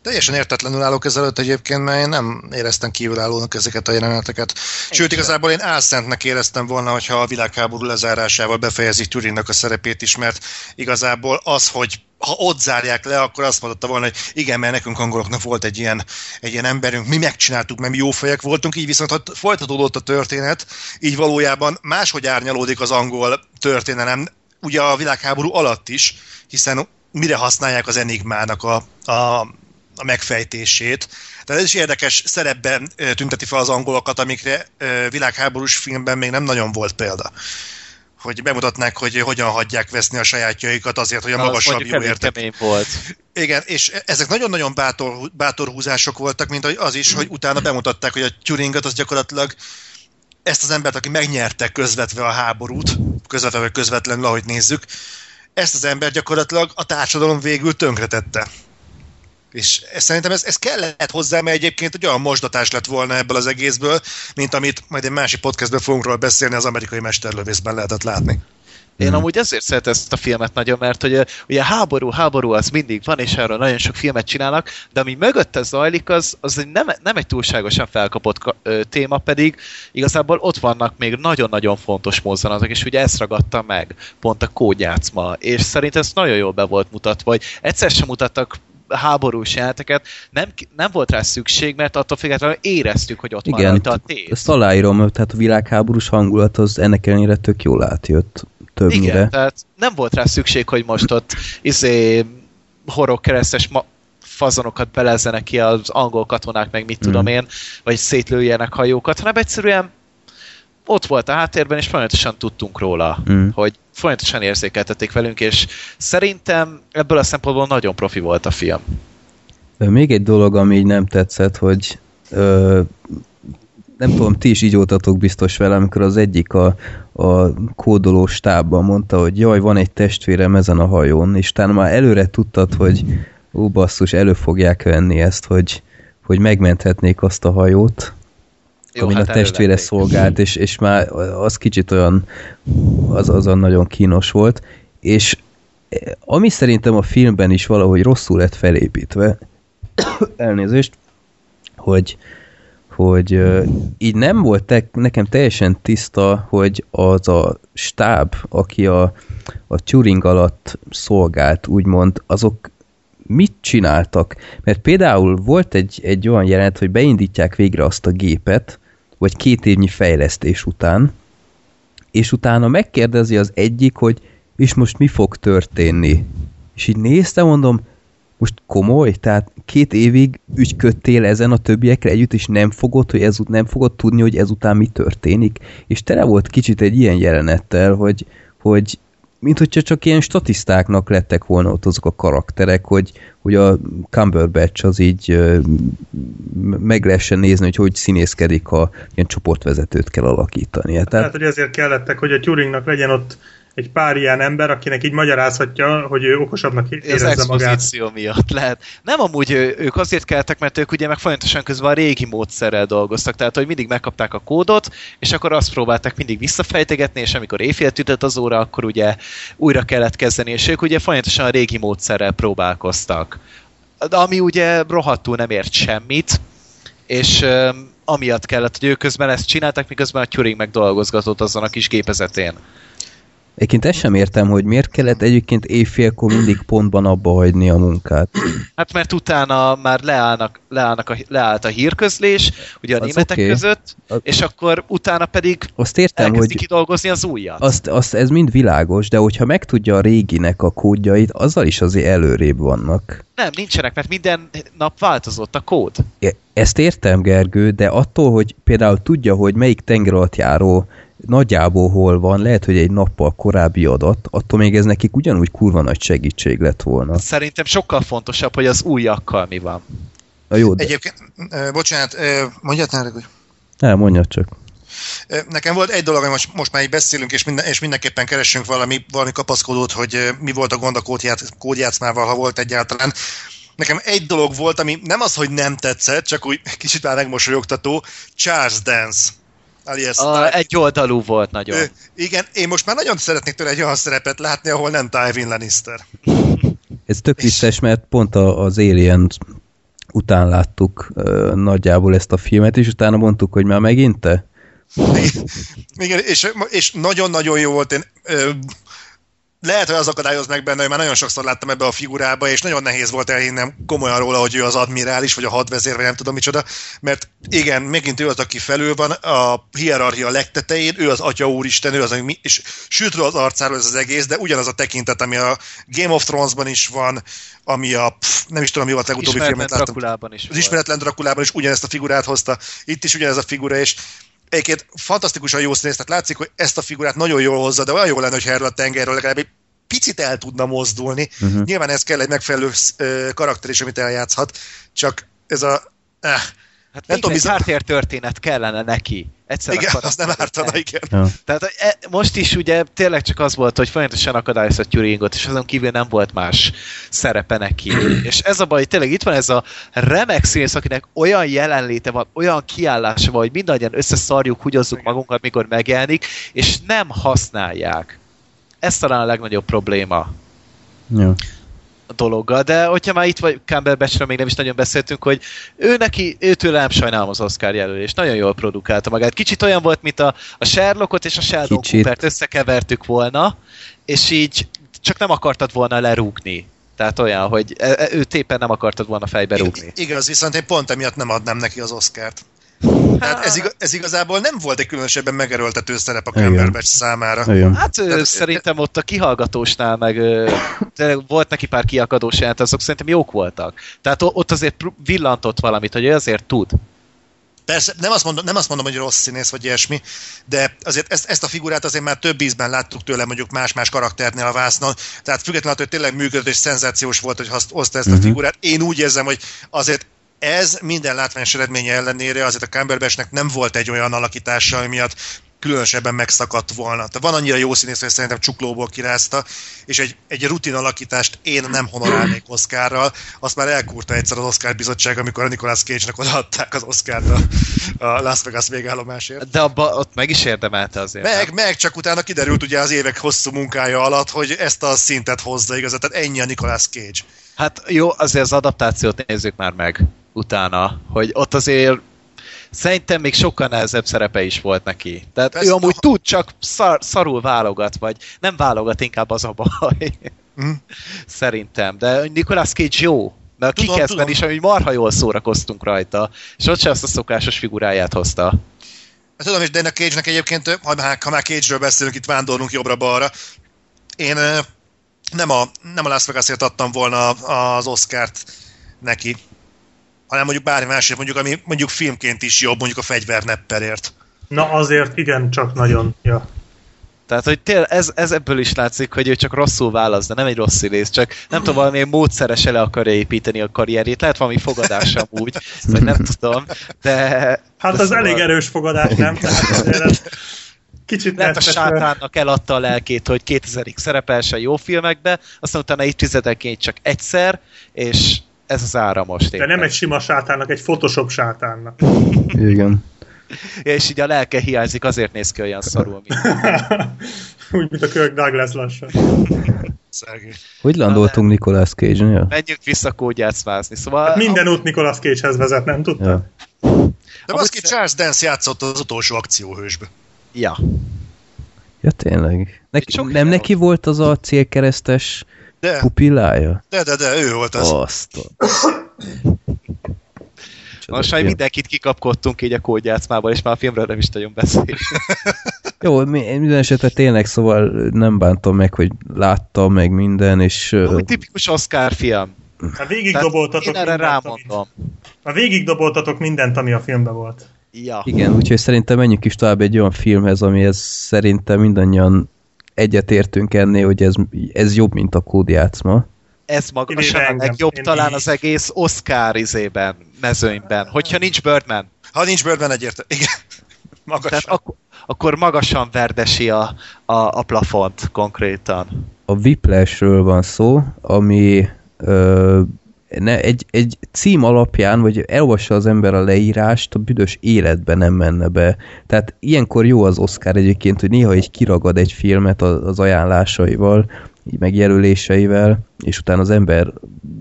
Teljesen értetlenül állok ezelőtt egyébként, mert én nem éreztem kívülállónak ezeket a jeleneteket. Sőt, igazából én álszentnek éreztem volna, hogyha a világháború lezárásával befejezik Turingnak a szerepét is, mert igazából az, hogy ha ott zárják le, akkor azt mondotta volna, hogy igen, mert nekünk angoloknak volt egy ilyen, egy ilyen emberünk, mi megcsináltuk, mert mi jó fejek voltunk, így viszont ha folytatódott a történet, így valójában máshogy árnyalódik az angol történelem, ugye a világháború alatt is, hiszen mire használják az enigmának a, a a megfejtését. Tehát ez is érdekes szerepben tünteti fel az angolokat, amikre világháborús filmben még nem nagyon volt példa. Hogy bemutatnák, hogy hogyan hagyják veszni a sajátjaikat azért, hogy a Na, magasabb jó értek. volt. Igen, és ezek nagyon-nagyon bátor, bátor húzások voltak, mint az is, hogy utána bemutatták, hogy a Turingot az gyakorlatilag ezt az embert, aki megnyerte közvetve a háborút, közvetve vagy közvetlenül, ahogy nézzük, ezt az ember gyakorlatilag a társadalom végül tönkretette. És szerintem ez, ez kellett hozzá, mert egyébként egy olyan mosdatás lett volna ebből az egészből, mint amit majd egy másik podcastben fogunk róla beszélni, az amerikai mesterlövészben lehetett látni. Én amúgy ezért szeretem ezt a filmet nagyon, mert hogy ugye háború, háború az mindig van, és erről nagyon sok filmet csinálnak, de ami mögötte zajlik, az, az nem, nem egy túlságosan felkapott ka- ö, téma, pedig igazából ott vannak még nagyon-nagyon fontos mozzanatok, és ugye ezt ragadta meg, pont a kódjátszma, és szerintem ez nagyon jól be volt mutatva, hogy egyszer sem mutattak háborús jeleneteket, nem, nem volt rá szükség, mert attól függetlenül éreztük, hogy ott van Igen, rajta a tét. ezt aláírom, tehát a világháborús hangulat az ennek ellenére tök jól átjött többnyire. Igen, tehát nem volt rá szükség, hogy most ott izé horog keresztes ma- fazonokat belezzenek ki az angol katonák, meg mit tudom Mm. én, vagy szétlőjenek hajókat, hanem egyszerűen ott volt a háttérben, és folyamatosan tudtunk róla, Mm. hogy folyamatosan érzékeltették velünk, és szerintem ebből a szempontból nagyon profi volt a film. Még egy dolog, ami így nem tetszett, hogy ö, nem tudom, ti is így voltatok biztos velem, amikor az egyik a, a kódoló stábban mondta, hogy jaj, van egy testvérem ezen a hajón, és talán már előre tudtad, hogy ó, basszus, elő fogják venni ezt, hogy, hogy megmenthetnék azt a hajót, Jó, amin hát a testvére elővették. szolgált, és, és már az kicsit olyan, az, az olyan nagyon kínos volt, és eh, ami szerintem a filmben is valahogy rosszul lett felépítve, elnézést, hogy, hogy így nem volt te, nekem teljesen tiszta, hogy az a stáb, aki a, a Turing alatt szolgált, úgymond, azok mit csináltak? Mert például volt egy, egy olyan jelenet, hogy beindítják végre azt a gépet, vagy két évnyi fejlesztés után, és utána megkérdezi az egyik, hogy és most mi fog történni? És így néztem, mondom, most komoly? Tehát két évig ügyködtél ezen a többiekre együtt, és nem fogod, hogy ezut nem fogod tudni, hogy ezután mi történik. És tele volt kicsit egy ilyen jelenettel, hogy, hogy mint hogyha csak ilyen statisztáknak lettek volna ott azok a karakterek, hogy, hogy a Cumberbatch az így meg lehessen nézni, hogy hogy színészkedik, ha ilyen csoportvezetőt kell alakítani. Tehát, Tehát, hogy ezért kellettek, hogy a Turingnak legyen ott egy pár ilyen ember, akinek így magyarázhatja, hogy ő okosabbnak érezze Ez magát. miatt lehet. Nem amúgy ők azért keltek, mert ők ugye meg folyamatosan közben a régi módszerrel dolgoztak, tehát hogy mindig megkapták a kódot, és akkor azt próbálták mindig visszafejtegetni, és amikor éjfél ütött az óra, akkor ugye újra kellett kezdeni, és ők ugye folyamatosan a régi módszerrel próbálkoztak. Ami ugye rohadtul nem ért semmit, és öm, amiatt kellett, hogy ők közben ezt csinálták, miközben a Turing meg dolgozgatott azon a kis gépezetén. Egyébként ezt sem értem, hogy miért kellett egyébként éjfélkor mindig pontban abba hagyni a munkát. Hát mert utána már leállnak, leállnak a, leállt a hírközlés, ugye a Az németek oké. között, Az- és akkor utána pedig Azt értem, elkezdi hogy kidolgozni az újat. azt, azt, ez mind világos, de hogyha megtudja a réginek a kódjait, azzal is azért előrébb vannak. Nem, nincsenek, mert minden nap változott a kód. E- Ezt értem, Gergő, de attól, hogy például tudja, hogy melyik tengeralattjáró nagyjából hol van, lehet, hogy egy nappal korábbi adat, attól még ez nekik ugyanúgy kurva nagy segítség lett volna. Szerintem sokkal fontosabb, hogy az újakkal mi van. Na jó, de Egyébként, ö, bocsánat, ö, mondjad ne hogy nem, mondja csak. Nekem volt egy dolog, hogy most, most már így beszélünk, és, minden, és mindenképpen keressünk valami, valami kapaszkodót, hogy mi volt a gond a kódját, kódjátszmával, ha volt egyáltalán. Nekem egy dolog volt, ami nem az, hogy nem tetszett, csak úgy kicsit már megmosolyogtató, Charles Dance. Alias A, egy oldalú volt nagyon. Ö, igen, én most már nagyon szeretnék tőle egy olyan szerepet látni, ahol nem Tywin Lannister. Ez tök vicces, mert pont a- az Alien után láttuk ö, nagyjából ezt a filmet, és utána mondtuk, hogy már megint te? Igen, és, és nagyon-nagyon jó volt. Én, ö, lehet, hogy az akadályoz meg benne, hogy már nagyon sokszor láttam ebbe a figurába, és nagyon nehéz volt elhinnem komolyan róla, hogy ő az admirális, vagy a hadvezér, vagy nem tudom micsoda, mert igen, megint ő az, aki felül van a hierarchia legtetején, ő az atya úristen, ő az, ami, mi- és sült róla az arcáról ez az egész, de ugyanaz a tekintet, ami a Game of Thrones-ban is van, ami a, pff, nem is tudom, mi volt a legutóbbi filmet láttam. Drakulában is Az volt. ismeretlen Drakulában is ugyanezt a figurát hozta, itt is ugyanez a figura, és egyébként fantasztikusan jó színész, tehát látszik, hogy ezt a figurát nagyon jól hozza, de olyan jó lenne, hogy erről a tengerről legalább egy picit el tudna mozdulni. Uh-huh. Nyilván ez kell egy megfelelő karakter is, amit eljátszhat, csak ez a... Eh, Hát nem tudom, egy bizony- háttér-történet kellene neki. Egyszer igen, akar- az nem ártana, igen. Ja. Tehát e, most is ugye tényleg csak az volt, hogy folyamatosan akadályozta Turingot, és azon kívül nem volt más szerepe neki. és ez a baj, hogy tényleg itt van ez a remek színész, akinek olyan jelenléte van, olyan kiállása van, hogy mindannyian összeszarjuk, húgyozzuk magunkat, mikor megjelenik, és nem használják. Ez talán a legnagyobb probléma Ja. Dologgal, de hogyha már itt vagy Cumberbatchről még nem is nagyon beszéltünk, hogy ő neki, őtől nem sajnálom az Oscar jelölést, nagyon jól produkálta magát. Kicsit olyan volt, mint a, a Sherlockot és a Sheldon. Coopert összekevertük volna, és így csak nem akartad volna lerúgni. Tehát olyan, hogy e- e- őt éppen nem akartad volna fejbe rúgni. Igaz, viszont én pont emiatt nem adnám neki az Oscárt. Tehát ez, igaz, ez igazából nem volt egy különösebben megerőltető szerep a. Cumberbatch számára. Igen. Hát Tehát- szerintem ott a kihallgatósnál meg volt neki pár kiakadós jelent, azok szerintem jók voltak. Tehát ott azért villantott valamit, hogy ő azért tud. Persze, nem azt, mondom, nem azt mondom, hogy rossz színész vagy ilyesmi, de azért ezt, ezt a figurát azért már több ízben láttuk tőle mondjuk más-más karakternél a vásznon, tehát függetlenül attól, hogy tényleg működött és szenzációs volt, hogy hozta ezt a Mhm. figurát. Én úgy érzem, hogy azért ez minden látványos eredménye ellenére azért a Cumberbatchnek nem volt egy olyan alakítása, ami miatt különösebben megszakadt volna. Tehát van annyira jó színész, hogy szerintem csuklóból kirázta, és egy, egy rutin alakítást én nem honorálnék Oscarral. Azt már elkúrta egyszer az Oscar bizottság, amikor a Nicolas Cage-nek odaadták az Oscart a, a Las Vegas végállomásért. De abba, ott meg is érdemelte azért. Meg, nem? meg csak utána kiderült ugye az évek hosszú munkája alatt, hogy ezt a szintet hozza igazat, tehát ennyi a Nicolas Cage. Hát jó, azért az adaptációt nézzük már meg utána, hogy ott azért szerintem még sokkal nehezebb szerepe is volt neki. Tehát Persze, ő amúgy ha- tud, csak szar, szarul válogat, vagy nem válogat, inkább az a baj. Mhm. Szerintem. De Nicolas Cage jó. Mert a tudom. is, hogy marha jól szórakoztunk rajta, és ott se azt a szokásos figuráját hozta. Tudom, és Dana Cage-nek egyébként, ha már, ha már Cage-ről beszélünk, itt vándorlunk jobbra-balra, én nem a, nem a Las Vegasért adtam volna az Oscárt neki, hanem mondjuk bármi másért, mondjuk, ami mondjuk filmként is jobb, mondjuk a fegyvernepperért. Na azért igen, csak nagyon. Ja. Tehát, hogy tél, ez, ez ebből is látszik, hogy ő csak rosszul válasz, de nem egy rossz színész, csak nem tudom, valami módszeres le akarja építeni a karrierét. Lehet valami fogadása úgy, vagy nem tudom, de... Hát de az elég erős fogadás, nem? Tehát azért ez kicsit Lehet a sátánnak eladta a lelkét, hogy 2000-ig szerepelsen jó filmekbe, aztán utána évtizedeként csak egyszer, és ez az ára most De éppen. nem egy sima sátánnak, egy Photoshop sátánnak. Igen. És így a lelke hiányzik, azért néz ki olyan szarul, mint Úgy, mint a Kirk Douglas lassan. Szergé. Hogy landoltunk Nicolas Cage-nél? menjünk vissza kódjátszmázni. Szóval Hát minden út Nicolas Cage-hez vezet, nem tudtad? Ja. De baszki, Charles Dance játszott az utolsó akcióhősbe. Ja. Ja, tényleg. Neki, nem neki volt az a célkeresztes De, pupillája? de, de, de, ő volt az. Azt. Most már mindenkit kikapkodtunk így a kódjátszmából, és már a filmről nem is nagyon beszélünk. Jó, mi- minden esetre tényleg, szóval nem bántam meg, hogy láttam meg minden, és Úgy tipikus Oscar film. Hát végig Tehát doboltatok én erre rámondom. hát végig doboltatok mindent, ami a filmben volt. Ja. igen, úgyhogy szerintem menjünk is tovább egy olyan filmhez, amihez szerintem mindannyian egyetértünk ennél, hogy ez, ez jobb, mint a kódjátszma. Ez magasan Kivéve a legjobb Én talán így- az egész Oscar izében, mezőnyben. Hogyha nincs Birdman, Ha nincs Birdman egyértelmű. Igen. Magas. tehát ak- akkor magasan verdesi a, a, a plafont konkrétan. A Whiplashről van szó, ami ö, ne, egy, egy cím alapján, vagy elolvassa az ember a leírást, a büdös életben nem menne be. Tehát ilyenkor jó az Oscar egyébként, hogy néha így kiragad egy filmet az ajánlásaival, így megjelöléseivel, és utána az ember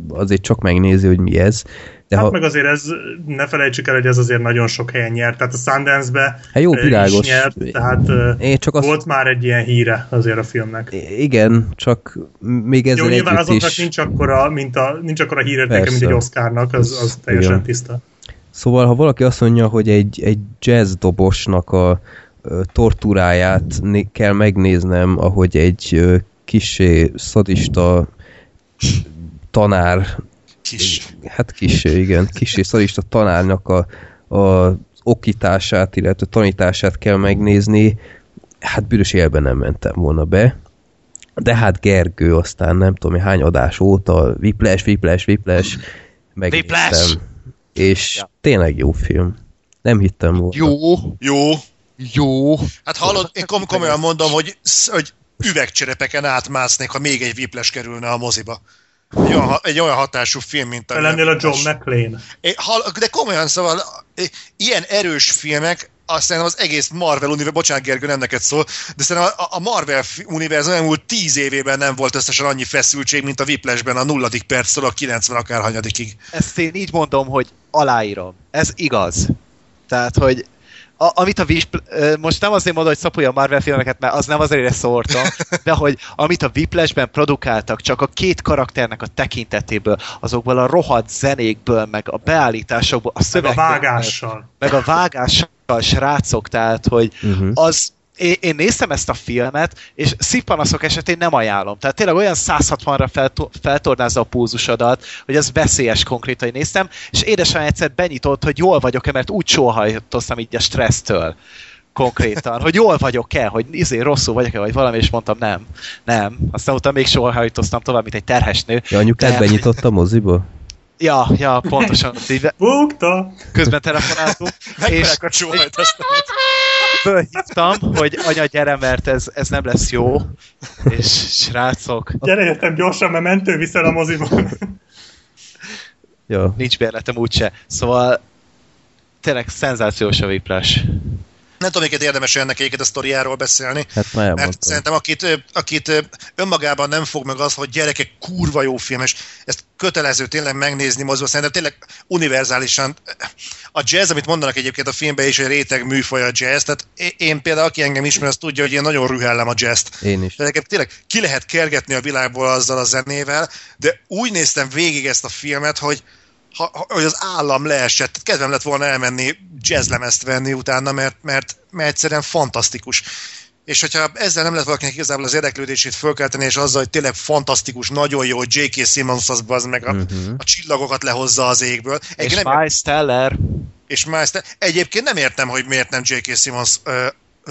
azért csak megnézi, hogy mi ez. De hát ha, meg azért ez, ne felejtsük el, hogy ez azért nagyon sok helyen nyert. Tehát a Sundance-be Hát jó, ö, világos. is nyert, tehát én csak azt, volt már egy ilyen híre azért a filmnek. igen, csak még ezzel Jó, nyilván azoknak is. nincs akkora, mint a, nincs akkora hírértéke, mint egy Oscarnak, az, az teljesen Igen. tiszta. Szóval, ha valaki azt mondja, hogy egy, egy jazz dobosnak a tortúráját kell megnéznem, ahogy egy kisé szadista tanár, Kis. hát kisé, igen, kisé szadista tanárnak a, a okítását, illetve tanítását kell megnézni, hát büdös élben nem mentem volna be. De hát Gergő aztán nem tudom, hány adás óta, Whiplash, Whiplash, Whiplash, megnéztem. És Ja. tényleg jó film. Nem hittem volna. Jó, Jó. jó. Hát hallod, én kom- komolyan mondom, hogy, hogy üvegcserepeken átmásznék, ha még egy Whiplash kerülne a moziba. Egy olyan, egy olyan hatású film, mint Te lennél a John. McClane. De komolyan, szóval ilyen erős filmek, azt szerintem az egész Marvel univerzum, bocsánat Gergő, nem neked szól, de szerintem a, a Marvel univerzum elmúlt tíz évében nem volt összesen annyi feszültség, mint a Whiplashben a nulladik perctől a 90 akárhanyadikig. Ezt én így mondom, hogy aláírom. Ez igaz. Tehát, hogy a, amit a Vip, most nem azért mondom, hogy szapulja a Marvel filmeket, mert az nem azért szórtam, de hogy amit a Whiplashben produkáltak, csak a két karakternek a tekintetéből, azokból a rohadt zenékből, meg a beállításokból, a Meg a szövegből, vágással. meg a vágással, srácok, tehát, hogy Uh-huh. az én, én néztem ezt a filmet, és szívpanaszok esetén nem ajánlom. Tehát tényleg olyan 160-ra felto- feltornázza a pulzusodat, hogy az veszélyes konkrétan, hogy néztem, és édesanyám egyszer benyitott, hogy jól vagyok-e, mert úgy sóhajtoztam így a stressztől konkrétan, hogy jól vagyok-e, hogy izé rosszul vagyok-e, vagy valami, és mondtam nem, nem. Aztán utána még sóhajtoztam tovább, mint egy terhes nő. Ja, anyukád De- benyitott a moziba? Ja, ja, pontosan. Bukta! közben telefonáltunk, és a fölhívtam, hogy anya, gyere, mert ez, ez nem lesz jó. És srácok, Gyere értem gyorsan, mert mentő viszel a moziba. Ja. nincs bérletem úgyse. Szóval tényleg szenzációs a Whiplash. Nem tudom, miket érdemes ennek egyébként a sztoriáról beszélni, Hát mert szerintem akit, akit önmagában nem fog meg az, hogy gyerekek kurva jó film, és ezt kötelező tényleg megnézni moziba, szerintem tényleg univerzálisan a jazz, amit mondanak egyébként a filmben is, hogy réteg műfaj a jazz, tehát én- például, aki engem ismer, az tudja, hogy én nagyon rühellem a jazzt. Én is. De tényleg ki lehet kergetni a világból azzal a zenével, de úgy néztem végig ezt a filmet, hogy ha, ha- hogy az állam leesett. Kedvem lett volna elmenni jazzlemezt venni utána, mert, mert, mert egyszerűen fantasztikus. és hogyha ezzel nem lehet valakinek igazából az érdeklődését fölkelteni, és azzal, hogy tényleg fantasztikus, nagyon jó, hogy J.K. Simmons az, az meg a, uh-huh. a csillagokat lehozza az égből. És Miles Teller. És Miles Teller. Egyébként nem értem, hogy miért nem J.K. Simmons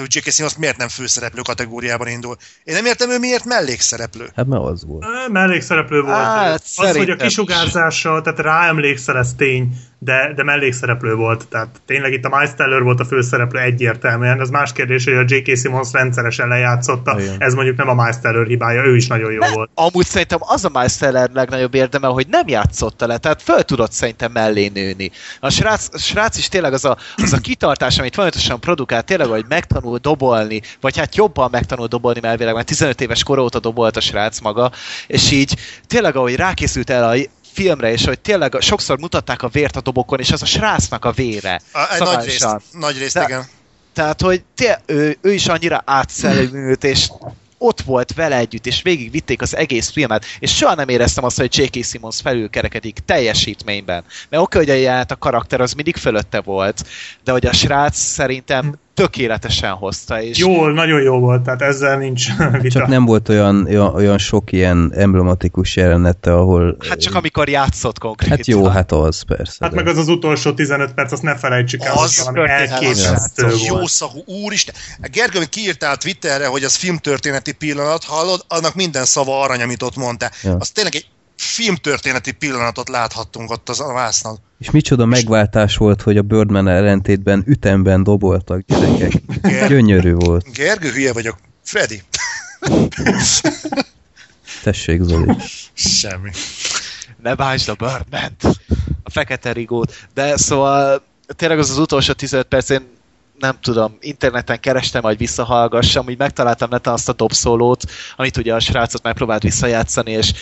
J.K. Simmons miért nem főszereplő kategóriában indul. Én nem értem, ő miért mellékszereplő. Hát mert az volt. Mellékszereplő volt. Hát, az, hogy a kisugárzása, tehát ráemlékszel, ez tény de, de mellékszereplő volt, tehát tényleg itt a Miles Teller volt a főszereplő egyértelműen, az más kérdés, hogy a J.K. Simmons rendszeresen lejátszotta, Igen. ez mondjuk nem a Miles Teller hibája, ő is nagyon jó ne, volt. Amúgy szerintem az a Miles Teller legnagyobb érdeme, hogy nem játszotta le, tehát föl tudott szerintem mellé nőni. A srác, a srác is tényleg az a, az a kitartás, amit folyamatosan produkál, tényleg, hogy megtanul dobolni, vagy hát jobban megtanul dobolni, mert elvileg már 15 éves kor óta dobolt a srác maga, és így tényleg, ahogy rákészült el a filmre, és hogy tényleg sokszor mutatták a vért a dobokon, és az a srácnak a vére. A, nagy részt, nagy részt, igen. Tehát, hogy te, ő, ő is annyira átszellemült, és ott volt vele együtt, és végig vitték az egész filmet, és soha nem éreztem azt, hogy J.K. Simmons felülkerekedik teljesítményben. Mert oké, hogy a, a karakter az mindig fölötte volt, de hogy a srác szerintem tökéletesen hozta. És... Jó, nagyon jó volt, tehát ezzel nincs vita. Csak nem volt olyan, olyan, sok ilyen emblematikus jelenete, ahol... Hát csak amikor játszott konkrétan. Hát jó, hát az persze. Hát de... meg az az utolsó 15 perc, azt ne felejtsük el, az valami elképesztő Jó szagú, úristen. Gergő, kiírtál Twitterre, hogy az filmtörténeti pillanat, hallod, annak minden szava arany, amit ott mondtál. Ja. Az tényleg egy filmtörténeti pillanatot láthattunk ott az a vásznak. És micsoda megváltás volt, hogy a Birdman ellentétben ütemben doboltak gyerekek. Ger- Gyönyörű volt. Gergő, hülye vagyok. Freddy. Tessék, Zoli. Semmi. Ne bántsd a birdman A fekete rigót. De szóval tényleg az az utolsó 15 perc, én nem tudom, interneten kerestem, hogy visszahallgassam, úgy megtaláltam neten azt a dobszólót, amit ugye a srácot megpróbált visszajátszani, és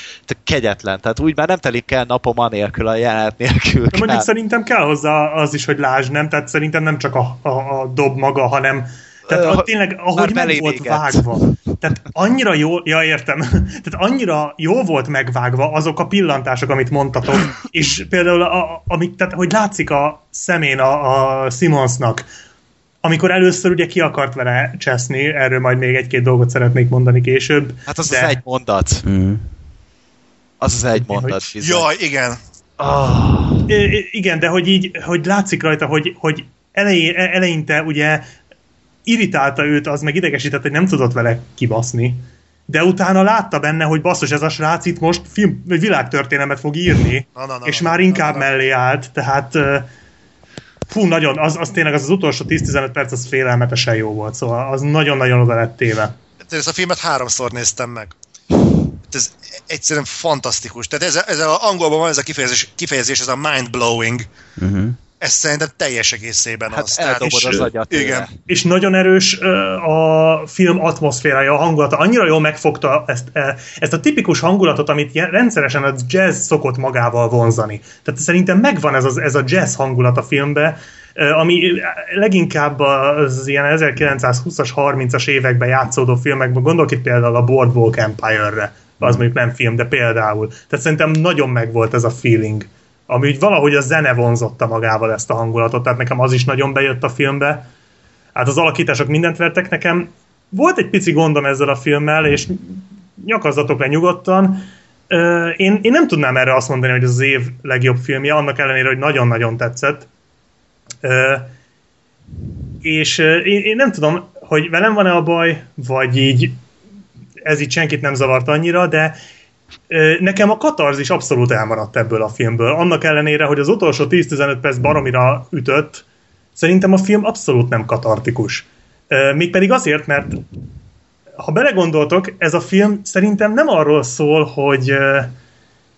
kegyetlen. Tehát úgy már nem telik el napom anélkül, a jelenet nélkül. De mondjuk szerintem kell hozzá az is, hogy lásd, nem? Tehát szerintem nem csak a, a, a dob maga, hanem tehát uh, tényleg, ahogy meg volt vágva. Tehát annyira jó, ja értem, tehát annyira jó volt megvágva azok a pillantások, amit mondtatok, és például, a, amit, tehát, hogy látszik a szemén a, a Simonsnak, amikor először ugye ki akart vele cseszni, erről majd még egy-két dolgot szeretnék mondani később. Hát az de... az egy mondat. Mm. Az az egy mondat. Hogy... Jaj, igen. Oh. I- igen, de hogy így, hogy látszik rajta, hogy, hogy elejé, eleinte ugye irritálta őt, az meg idegesített, hogy nem tudott vele kibaszni. De utána látta benne, hogy basszus, ez a srác itt most film, világtörténelmet fog írni, na, na, na, és na, már inkább na, na. mellé állt, tehát fú, nagyon, az, az tényleg az, az utolsó 10-15 perc az félelmetesen jó volt, szóval az nagyon-nagyon oda lett téve. Ezt a filmet háromszor néztem meg. Ez egyszerűen fantasztikus. Tehát ez, ez a, angolban van ez a kifejezés, kifejezés ez a mind-blowing. Uh-huh ez szerintem teljes egészében hát az. Eldobod és, az agyat. Igen. És nagyon erős a film atmoszférája, a hangulata. Annyira jól megfogta ezt, ezt a tipikus hangulatot, amit rendszeresen a jazz szokott magával vonzani. Tehát szerintem megvan ez, az, ez a jazz hangulat a filmbe, ami leginkább az ilyen 1920-as, 30-as években játszódó filmekben, gondolok itt például a Boardwalk Empire-re, az mondjuk nem film, de például. Tehát szerintem nagyon megvolt ez a feeling ami úgy valahogy a zene vonzotta magával ezt a hangulatot, tehát nekem az is nagyon bejött a filmbe. Hát az alakítások mindent vertek nekem. Volt egy pici gondom ezzel a filmmel, és nyakazzatok le nyugodtan. Én, én nem tudnám erre azt mondani, hogy az év legjobb filmje, annak ellenére, hogy nagyon-nagyon tetszett. És én, én nem tudom, hogy velem van-e a baj, vagy így ez így senkit nem zavart annyira, de Nekem a katarzis abszolút elmaradt ebből a filmből. Annak ellenére, hogy az utolsó 10-15 perc baromira ütött, szerintem a film abszolút nem katartikus. Mégpedig azért, mert ha belegondoltok, ez a film szerintem nem arról szól, hogy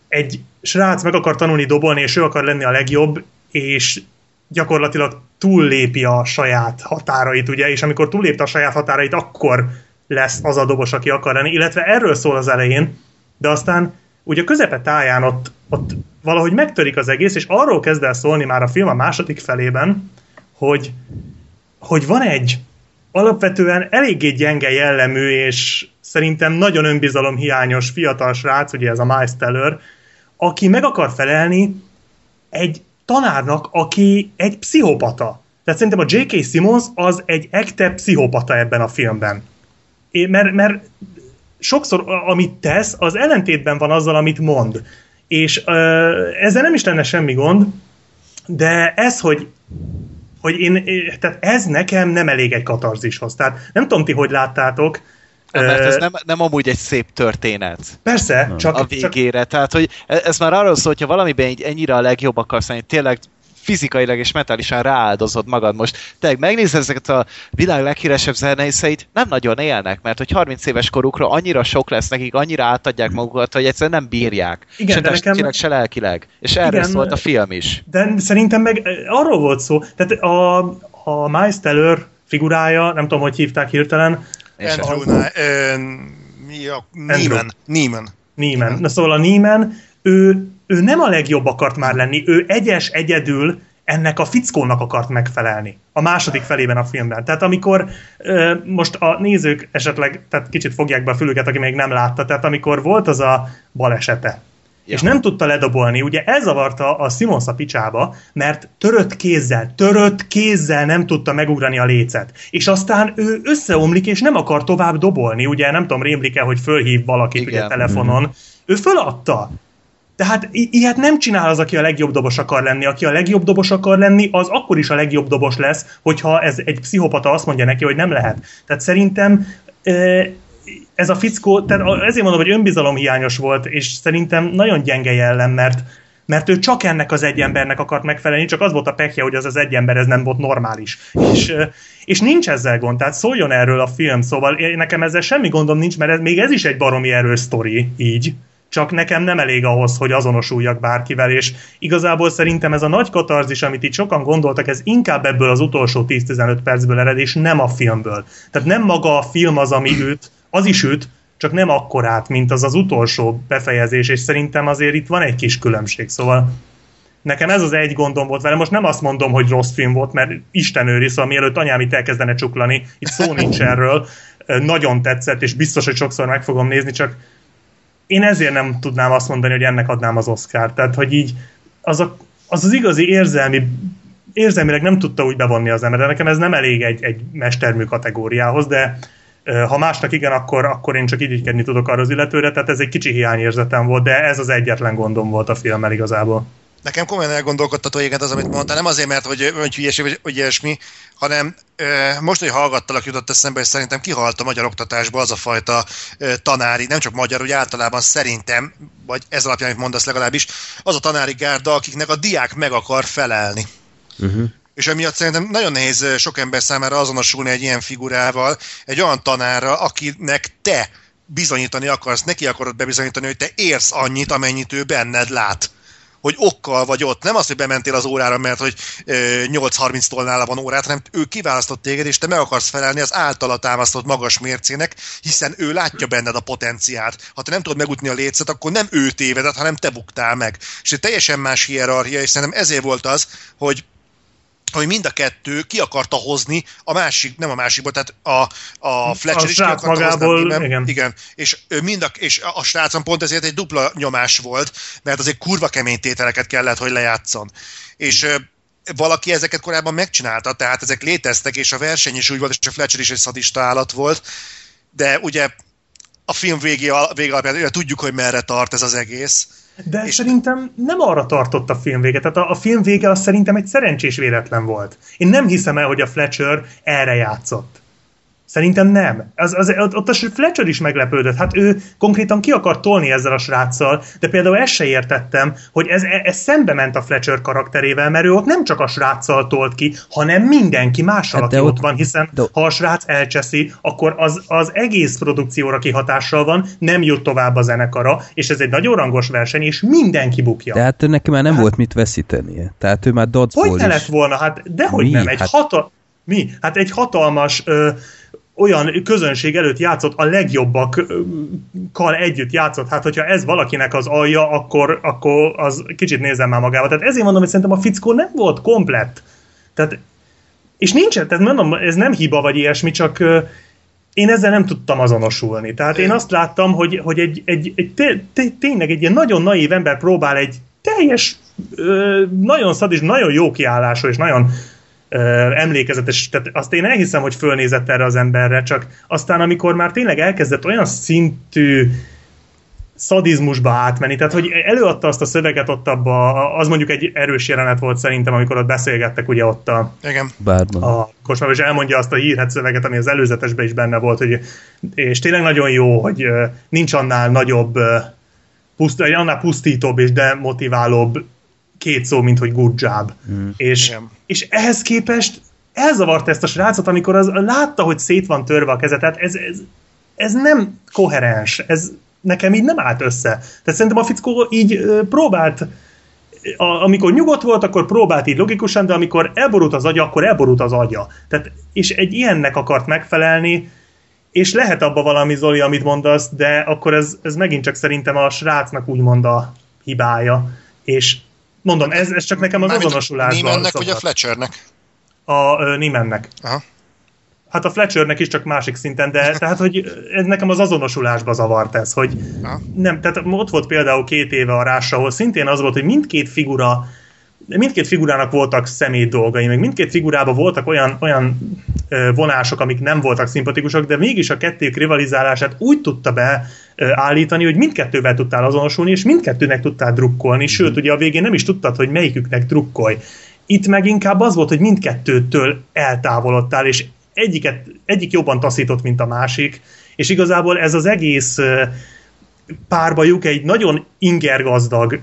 egy srác meg akar tanulni dobolni, és ő akar lenni a legjobb, és gyakorlatilag túllépi a saját határait, ugye, és amikor túllépte a saját határait, akkor lesz az a dobos, aki akar lenni, illetve erről szól az elején, de aztán ugye a közepe táján ott, ott valahogy megtörik az egész, és arról kezd el szólni már a film a második felében, hogy, hogy van egy alapvetően eléggé gyenge jellemű, és szerintem nagyon önbizalomhiányos fiatal srác, ugye ez a Miles Teller, aki meg akar felelni egy tanárnak, aki egy pszichopata. Tehát szerintem a J.K. Simmons az egy ekte pszichopata ebben a filmben. É, mert, mert sokszor amit tesz, az ellentétben van azzal, amit mond. És ö, ezzel nem is lenne semmi gond, de ez, hogy hogy én, tehát ez nekem nem elég egy katarzishoz. Tehát nem tudom ti, hogy láttátok. Mert ez nem, nem amúgy egy szép történet Persze, csak, a csak végére. Tehát, hogy e- ez már arról szól, hogyha valamiben így ennyire a legjobb akarsz lenni, tényleg fizikailag és mentálisan rááldozod magad most. Tényleg megnézed ezeket a világ leghíresebb zenészeit, nem nagyon élnek, mert hogy 30 éves korukra annyira sok lesz nekik, annyira átadják magukat, hogy egyszerűen nem bírják. Igen, se de nekem- testileg, se lelkileg. És erről Igen, szólt a film is. De szerintem meg arról volt szó, tehát a, a Miles Teller figurája, nem tudom, hogy hívták hirtelen, És Andrew Nye- ö, mi a- Neiman. Neiman. Neiman. Na szóval a Neiman, ő, ő nem a legjobb akart már lenni, ő egyes, egyedül ennek a fickónak akart megfelelni. A második felében a filmben. Tehát amikor most a nézők esetleg tehát kicsit fogják be a fülüket, aki még nem látta, tehát amikor volt az a balesete, Ja. és nem tudta ledobolni. Ugye ez zavarta a Simons a picsába, mert törött kézzel, törött kézzel nem tudta megugrani a lécet. És aztán ő összeomlik, és nem akar tovább dobolni. Ugye nem tudom, rémlik-e, hogy fölhív valakit Igen. ugye telefonon. Ő föladta. Tehát i- ilyet nem csinál az, aki a legjobb dobos akar lenni. Aki a legjobb dobos akar lenni, az akkor is a legjobb dobos lesz, hogyha ez egy pszichopata azt mondja neki, hogy nem lehet. Tehát szerintem ez a fickó, tehát ezért mondom, hogy önbizalomhiányos volt, és szerintem nagyon gyenge jellem, mert mert ő csak ennek az egy embernek akart megfelelni, csak az volt a pekje, hogy az az egy ember ez nem volt normális. És, és nincs ezzel gond, tehát szóljon erről a film, szóval nekem ezzel semmi gondom nincs, mert ez, még ez is egy baromi erős sztori, így. Csak nekem nem elég ahhoz, hogy azonosuljak bárkivel, és igazából szerintem ez a nagy katarzis, amit itt sokan gondoltak, ez inkább ebből az utolsó 10-15 percből ered, és nem a filmből. Tehát nem maga a film az, ami üt, az is üt, csak nem akkorát, mint az az utolsó befejezés, és szerintem azért itt van egy kis különbség, szóval nekem ez az egy gondom volt vele. Most nem azt mondom, hogy rossz film volt, mert Isten őri, szóval mielőtt anyám itt elkezdene csuklani, itt szó nincs erről, nagyon tetszett, és biztos, hogy sokszor meg fogom nézni, csak én ezért nem tudnám azt mondani, hogy ennek adnám az Oscar. Tehát, hogy így az a, az, az igazi érzelmi érzelmileg nem tudta úgy bevonni az ember, de nekem ez nem elég egy, egy mestermű kategóriához, de ha másnak igen, akkor, akkor én csak irigykedni tudok arra az illetőre, tehát ez egy kicsi hiányérzetem volt, de ez az egyetlen gondom volt a filmmel igazából. Nekem komolyan elgondolkodtató igen az, amit mondtál. Nem azért, mert hogy, hogy hülyeség vagy, vagy ilyesmi, hanem ö, most, hogy hallgattalak, jutott eszembe, és szerintem kihalt a magyar oktatásból az a fajta ö, tanári, nem csak magyar, úgy általában szerintem, vagy ez alapján, amit mondasz legalábbis, az a tanári gárda, akiknek a diák meg akar felelni. Uh-huh. És emiatt szerintem nagyon nehéz sok ember számára azonosulni egy ilyen figurával, egy olyan tanárra, akinek te bizonyítani akarsz, neki akarod bebizonyítani, hogy te érsz annyit, amennyit ő benned lát hogy okkal vagy ott. Nem az, hogy bementél az órára, mert hogy ö, 8.30-tól nála van órát, hanem ő kiválasztott téged, és te meg akarsz felelni az általa támasztott magas mércének, hiszen ő látja benned a potenciát. Ha te nem tudod megutni a lécet, akkor nem ő tévedett, hanem te buktál meg. És egy teljesen más hierarchia, és szerintem ezért volt az, hogy hogy mind a kettő ki akarta hozni a másik, nem a másikból, tehát a, a Fletcher A is ki akarta magából, hozni, nem? igen. igen. És, mind a, és a srácon pont ezért egy dupla nyomás volt, mert azért kurva kemény tételeket kellett, hogy lejátszon. És valaki ezeket korábban megcsinálta, tehát ezek léteztek, és a verseny is úgy volt, és a Fletcher is egy szadista állat volt, de ugye a film végé, vége alapján tudjuk, hogy merre tart ez az egész. De És- szerintem nem arra tartott a film vége. Tehát a, a film vége az szerintem egy szerencsés véletlen volt. Én nem hiszem el, hogy a Fletcher erre játszott. Szerintem nem. Az, az, ott a Fletcher is meglepődött. Hát ő konkrétan ki akart tolni ezzel a sráccal, de például ezt se értettem, hogy ez, ez szembe ment a Fletcher karakterével, mert ő ott nem csak a sráccal tolt ki, hanem mindenki mással, Hát aki ott, ott- van, hiszen de- ha a srác elcseszi, akkor az, az egész produkcióra kihatással van, nem jut tovább a zenekara, és ez egy nagyon rangos verseny, és mindenki bukja. De hát neki már nem Hát- volt mit veszítenie. Tehát ő már Hogy dodgeball ne lett volna? Hát dehogy Mi? nem. Egy Hát- hata... Mi? Hát egy hatalmas ö, olyan közönség előtt játszott, a legjobbakkal együtt játszott. Hát, hogyha ez valakinek az alja, akkor, akkor az kicsit nézem már magába. Tehát ezért mondom, hogy szerintem a fickó nem volt komplett. Tehát, és nincsen, tehát mondom, ez nem hiba vagy ilyesmi, csak én ezzel nem tudtam azonosulni. Tehát én azt láttam, hogy, hogy egy, egy, egy té, té, tényleg egy ilyen nagyon naív ember próbál egy teljes, nagyon szadis, nagyon jó kiállású és nagyon emlékezetes, tehát azt én elhiszem, hogy fölnézett erre az emberre, csak aztán amikor már tényleg elkezdett olyan szintű szadizmusba átmenni, tehát hogy előadta azt a szöveget ott abba, az mondjuk egy erős jelenet volt szerintem, amikor ott beszélgettek ugye ott a, Igen. Bárban. a kocsmában, és elmondja azt a hírhet szöveget, ami az előzetesben is benne volt, hogy, és tényleg nagyon jó, hogy nincs annál nagyobb, puszt, annál pusztítóbb és demotiválóbb két szó, mint hogy good job. Mm. És, Igen. És ehhez képest elzavart ezt a srácot, amikor az látta, hogy szét van törve a keze, tehát ez, ez, ez nem koherens, ez nekem így nem állt össze. Tehát szerintem a fickó így próbált a, amikor nyugodt volt, akkor próbált így logikusan, de amikor elborult az agya, akkor elborult az agya. Tehát, és egy ilyennek akart megfelelni, és lehet abba valami, Zoli, amit mondasz, de akkor ez, ez megint csak szerintem a srácnak úgymond a hibája. És mondom, ez, ez csak nekem az Mármint azonosulásban Neimannek vagy a. Fletchernek? A ö. Aha. Hát a Fletchernek is csak másik szinten, de tehát, hogy ez nekem az azonosulásba zavart ez, hogy Aha. nem, tehát ott volt például két éve a Rás, ahol szintén az volt, hogy mindkét figura mindkét figurának voltak személy dolgai, meg mindkét figurában voltak olyan, olyan vonások, amik nem voltak szimpatikusak, de mégis a kettők rivalizálását úgy tudta be állítani, hogy mindkettővel tudtál azonosulni, és mindkettőnek tudtál drukkolni, sőt, ugye a végén nem is tudtad, hogy melyiküknek drukkolj. Itt meg inkább az volt, hogy mindkettőtől eltávolodtál, és egyiket, egyik jobban taszított, mint a másik, és igazából ez az egész párbajuk egy nagyon ingergazdag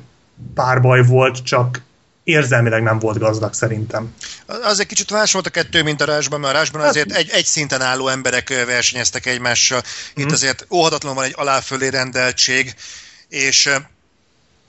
párbaj volt, csak érzelmileg nem volt gazdag szerintem. Az egy kicsit más volt a kettő, mint a Rásban, mert a Rásban Hát- azért egy, egy szinten álló emberek versenyeztek egymással. Itt Mhm. azért óhatatlanul van egy aláfölé rendeltség, és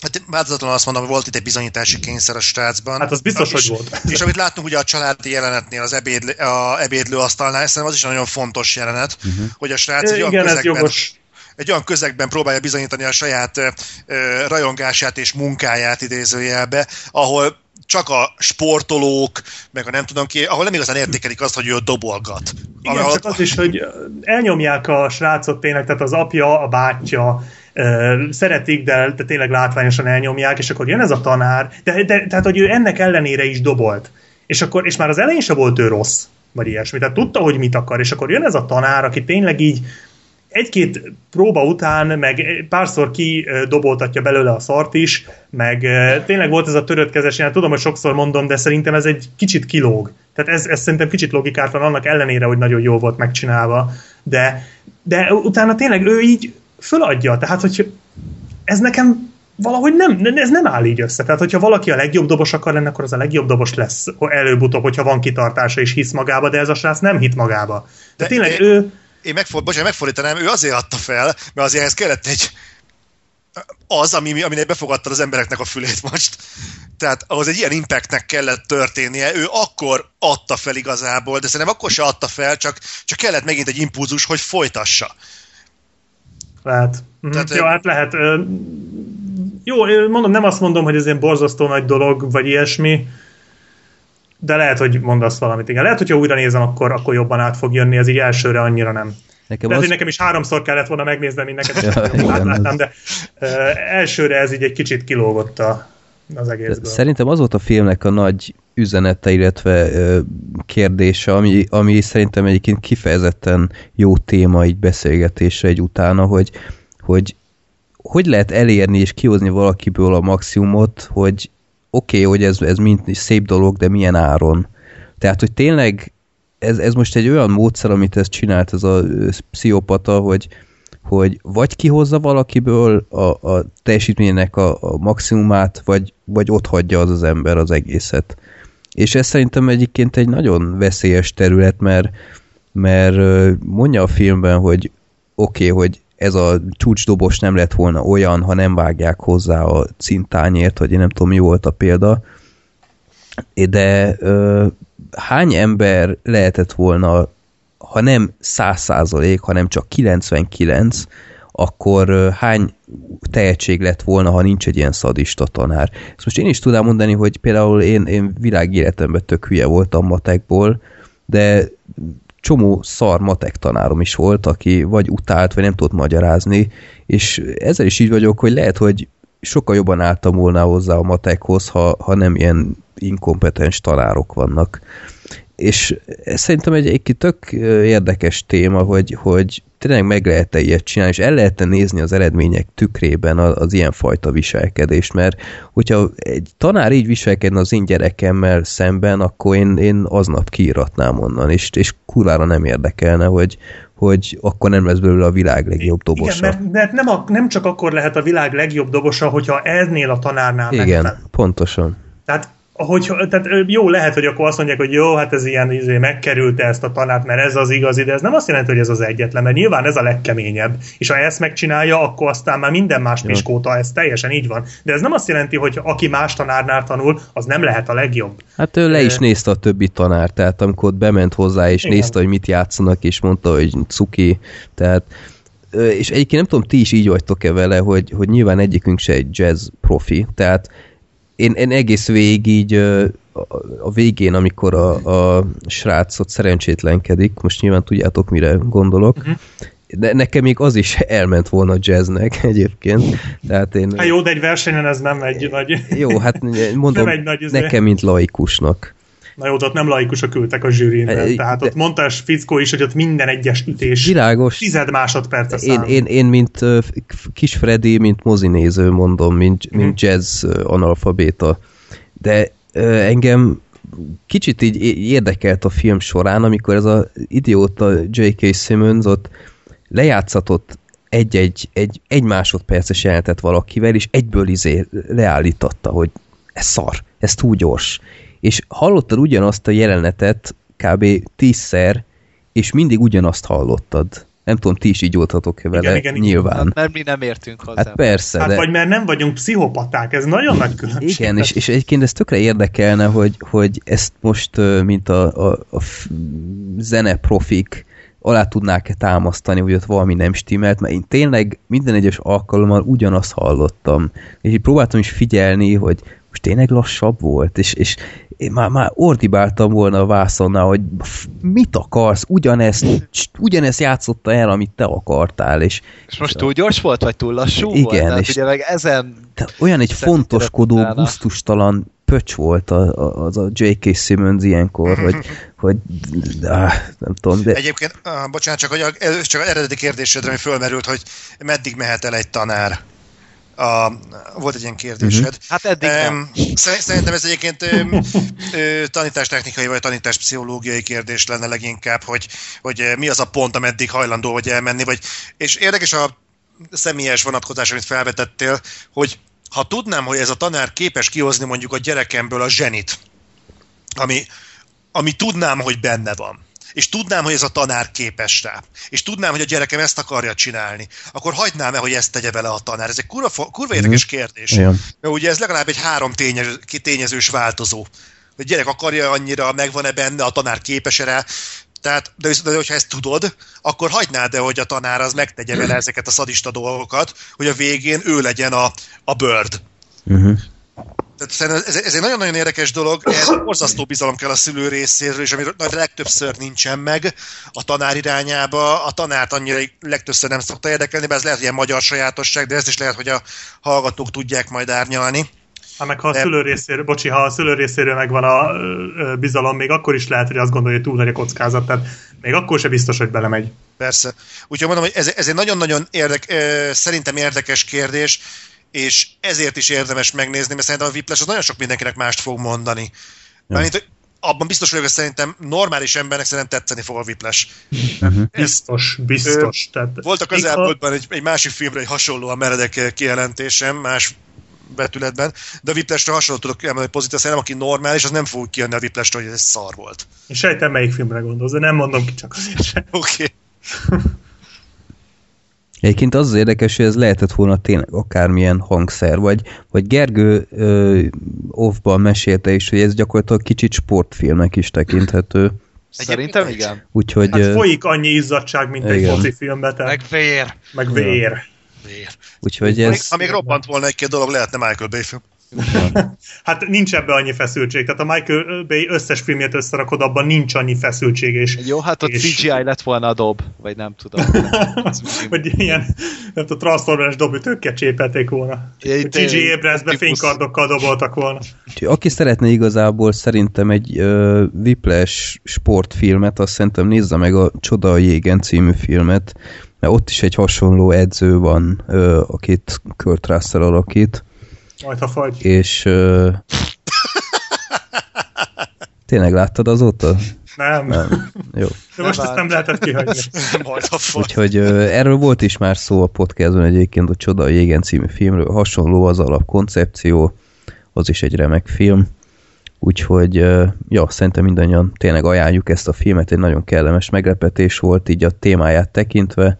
hát változatlanul azt mondom, hogy volt itt egy bizonyítási kényszer a srácban. Hát az biztos, és, hogy volt. És amit láttunk ugye a családi jelenetnél, az ebédlő, a ebédlő asztalnál, szerintem az is nagyon fontos jelenet, uh-huh. hogy a srác egy olyan Igen, ez közegben, jogos. Egy olyan közegben próbálja bizonyítani a saját ö, rajongását és munkáját idézőjelbe, ahol csak a sportolók, meg a nem tudom ki, ahol nem igazán értékelik azt, hogy ő dobolgat. Igen, Ahol- csak az is, hogy elnyomják a srácot tényleg, tehát az apja, a bátyja, szeretik, de, de tényleg látványosan elnyomják, és akkor jön ez a tanár, de, de, tehát, hogy ő ennek ellenére is dobolt. És, akkor, és már az elején se volt ő rossz, vagy ilyesmi, tehát tudta, hogy mit akar, és akkor jön ez a tanár, aki tényleg így egy-két próba után, meg párszor ki ö, doboltatja belőle a szart is, meg ö, tényleg volt ez a törött kezes, én tudom, hogy sokszor mondom, de szerintem ez egy kicsit kilóg. Tehát ez, ez szerintem kicsit logikátlan, annak ellenére, hogy nagyon jó volt megcsinálva, de, de utána tényleg ő így föladja, tehát hogy ez nekem valahogy nem, ez nem áll így össze. Tehát, hogyha valaki a legjobb dobos akar lenni, akkor az a legjobb dobos lesz előbb-utóbb, hogyha van kitartása és hisz magába, de ez a srác nem hit magába. De, De tényleg én- ő, én megford, bocsánat, megfordítanám, ő azért adta fel, mert azért ehhez kellett egy az, ami, aminek befogadtad az embereknek a fülét most. Tehát ahhoz egy ilyen impactnek kellett történnie. Ő akkor adta fel igazából, de szerintem akkor se adta fel, csak, csak kellett megint egy impulzus, hogy folytassa. Lehet. Mhm. Tehát, jó, hát lehet. Jó, mondom, nem azt mondom, hogy ez ilyen borzasztó nagy dolog, vagy ilyesmi, de lehet, hogy mondasz valamit. Igen, lehet, hogyha újra nézem, akkor, akkor jobban át fog jönni, ez így elsőre annyira nem. Nekem Lehet, az, hogy nekem is háromszor kellett volna megnéznem, mint neked, Ja, igen, átláttam, az- de ö, elsőre ez így egy kicsit kilógott a, az egészből. Szerintem az volt a filmnek a nagy üzenete, illetve ö, kérdése, ami, ami szerintem egyébként kifejezetten jó téma így beszélgetésre egy utána, hogy, hogy hogy lehet elérni és kihozni valakiből a maximumot, hogy oké, okay, hogy ez, ez mind szép dolog, de milyen áron. Tehát, hogy tényleg ez, ez most egy olyan módszer, amit ezt csinált ez a pszichopata, hogy, hogy vagy kihozza valakiből a, a teljesítménynek a, a maximumát, vagy, vagy ott hagyja az az ember az egészet. És ez szerintem egyébként egy nagyon veszélyes terület, mert, mert mondja a filmben, hogy oké, okay, hogy ez a csúcsdobos nem lett volna olyan, ha nem vágják hozzá a cintányért, vagy én nem tudom, mi volt a példa, de ö, hány ember lehetett volna, ha nem 100 százalék, hanem csak 99, akkor ö, hány tehetség lett volna, ha nincs egy ilyen szadista tanár. Ezt most én is tudám mondani, hogy például én, én világéletemben tök hülye voltam matekból, de csomó szar matek tanárom is volt, aki vagy utált, vagy nem tudott magyarázni, és ezzel is így vagyok, hogy lehet, hogy sokkal jobban álltam volna hozzá a matekhoz, ha, ha nem ilyen inkompetens tanárok vannak. És ez szerintem egy, egy tök érdekes téma, hogy, hogy tényleg meg lehet-e ilyet csinálni, és el lehet -e nézni az eredmények tükrében az, az ilyenfajta viselkedést, mert hogyha egy tanár így viselkedne az én gyerekemmel szemben, akkor én, én aznap kiíratnám onnan, és, és kurvára nem érdekelne, hogy, hogy akkor nem lesz belőle a világ legjobb dobosa. Igen, mert, mert nem, a, nem csak akkor lehet a világ legjobb dobosa, hogyha eznél a tanárnál Igen, megfelel. pontosan. Tehát hogy, tehát jó, lehet, hogy akkor azt mondják, hogy jó, hát ez ilyen izé, megkerülte ezt a tanát, mert ez az igazi, de ez nem azt jelenti, hogy ez az egyetlen, mert nyilván ez a legkeményebb. És ha ezt megcsinálja, akkor aztán már minden más piskóta, ez teljesen így van. De ez nem azt jelenti, hogy aki más tanárnál tanul, az nem lehet a legjobb. Hát ő le is nézte a többi tanár, tehát amikor ott bement hozzá, és Igen. nézte, hogy mit játszanak, és mondta, hogy cuki, tehát és egyébként nem tudom, ti is így vagytok-e vele, hogy, hogy nyilván egyikünk se egy jazz profi, tehát én, én egész végig így a, a végén, amikor a, a srácot szerencsétlenkedik, most nyilván tudjátok, mire gondolok, Mhm. de nekem még az is elment volna jazznek egyébként, tehát én... Hát jó, de egy versenyen ez nem egy nagy... Jó, hát mondom, Nem egy nagy izé. nekem, mint laikusnak. Na jó, ott nem laikusok ültek a zsűrin, E, tehát de- ott fickó is, hogy ott minden egyes ütés Világos. tized másodperc Én, én, én mint f- kis Freddy, mint mozinéző mondom, mint, Mhm. mint jazz analfabéta. De ö, engem kicsit így érdekelt a film során, amikor ez az idióta J.K. Simmons ott lejátszatott egy-egy egy, egy másodperces jelenetet valakivel, és egyből izé leállította, hogy ez szar, ez túl gyors. És hallottad ugyanazt a jelenetet kb. tízszer, és mindig ugyanazt hallottad. Nem tudom, ti is így voltatok-e vele, Igen, igen, igen. nyilván. Mert mi nem értünk hozzá. Hát persze, Hát de... vagy mert nem vagyunk pszichopaták, ez nagyon nagy különbség. Igen, és, és egyébként ez tökre érdekelne, hogy, hogy ezt most, mint a, a, a f- zeneprofik alá tudnák-e támasztani, hogy ott valami nem stimmelt, mert én tényleg minden egyes alkalommal ugyanazt hallottam. És így próbáltam is figyelni, hogy most tényleg lassabb volt, és, és én már, már ordibáltam volna a vászonnál, hogy mit akarsz, ugyanezt, ugyanezt játszotta el, amit te akartál, és És most túl gyors volt, vagy túl lassú Igen, volt? Tehát és- ugye meg ezen... olyan egy fontoskodó, gusztustalan pöcs volt a, a, az a J.K. Simmons ilyenkor, hogy, hogy áh, nem tudom, de Egyébként, ah, bocsánat, csak, hogy a, csak az eredeti kérdésedre, ami fölmerült, hogy meddig mehet el egy tanár. A, volt egy ilyen kérdésed. Hát eddig szer- Szerintem ez egyébként ö, tanítástechnikai vagy tanításpszichológiai kérdés lenne leginkább, hogy, hogy mi az a pont, ameddig hajlandó vagy elmenni. Vagy, és érdekes a személyes vonatkozás, amit felvetettél, hogy ha tudnám, hogy ez a tanár képes kihozni mondjuk a gyerekemből a zsenit, ami, ami tudnám, hogy benne van, és tudnám, hogy ez a tanár képes rá, és tudnám, hogy a gyerekem ezt akarja csinálni, akkor hagynám-e, hogy ezt tegye vele a tanár? Ez egy kurva, kurva érdekes kérdés. Igen. Mert ugye ez legalább egy három tényező, tényezős változó. Hogy gyerek akarja annyira, megvan-e benne, a tanár képes-e rá, tehát, de, de hogyha ezt tudod, akkor hagynád de hogy a tanár az megtegye vele ezeket a szadista dolgokat, hogy a végén ő legyen a, a bird. uh-huh. Tehát ez, ez egy nagyon-nagyon érdekes dolog, ez borzasztó bizalom kell a szülő részéről, és ami legtöbbször nincsen meg a tanár irányába. A tanárt annyira legtöbbször nem szokta érdekelni, bár ez lehet ilyen magyar sajátosság, de ezt is lehet, hogy a hallgatók tudják majd árnyalni. Hát meg ha a Nem. szülő részéről, bocsi, ha a szülő részéről megvan a bizalom, még akkor is lehet, hogy azt gondolja, hogy túl nagy a kockázat, tehát még akkor se biztos, hogy belemegy. Persze. Úgyhogy mondom, hogy ez, ez egy nagyon-nagyon érdek, szerintem érdekes kérdés, és ezért is érdemes megnézni, mert szerintem a Whiplash az nagyon sok mindenkinek mást fog mondani. Mármint, hogy abban biztos vagyok, hogy szerintem normális embernek szerintem tetszeni fog a Whiplash. Biztos, biztos. Tehát, Volt a közelmúltban egy, egy másik filmre egy hasonlóan meredek eh, kijelentésem, más betületben, de a Whiplashre hasonló tudok emelni pozitív, szerintem aki normális, az nem fog kijönni a Whiplashre, hogy ez szar volt. Én sejtem, melyik filmre gondolsz, de nem mondom ki csak azért sem. Oké. Okay. Egyébként az az érdekes, hogy ez lehetett volna tényleg akármilyen hangszer, vagy, vagy Gergő ö, off-ban mesélte is, hogy ez gyakorlatilag kicsit sportfilmnek is tekinthető. Szerintem igen. Úgyhogy Hát folyik annyi izzadság, mint egy Igen. foci filmben, tehát, Meg vér. meg vér. Vér. úgyhogy ez... ha még robbant volna egy-két dolog, lehetne Michael Bay film. hát nincs ebbe annyi feszültség. Tehát a Michael Bay összes filmjét összerakod, abban nincs annyi feszültség. És, Jó, hát ott és... CGI lett volna a dob, vagy nem tudom. vagy ilyen, nem tudom, Transformers dobütőkkel csépelték volna. CGI Abrams-be fénykardokkal doboltak volna. Aki szeretne igazából szerintem egy uh, Whiplash sportfilmet, azt szerintem nézze meg a Csoda a jégen című filmet, mert ott is egy hasonló edző van, uh, akit Kurt Russell alakít. Majd ha fagy. És uh, tényleg láttad azóta? Nem. nem. Jó. De most Nem ezt nem lehetett kihagyni. Majd a fagy. Úgyhogy uh, erről volt is már szó a podcastban egyébként a Csoda a jégen című filmről. Hasonló az alapkoncepció, az is egy remek film. Úgyhogy, ja, szerintem mindannyian tényleg ajánljuk ezt a filmet, egy nagyon kellemes meglepetés volt így a témáját tekintve,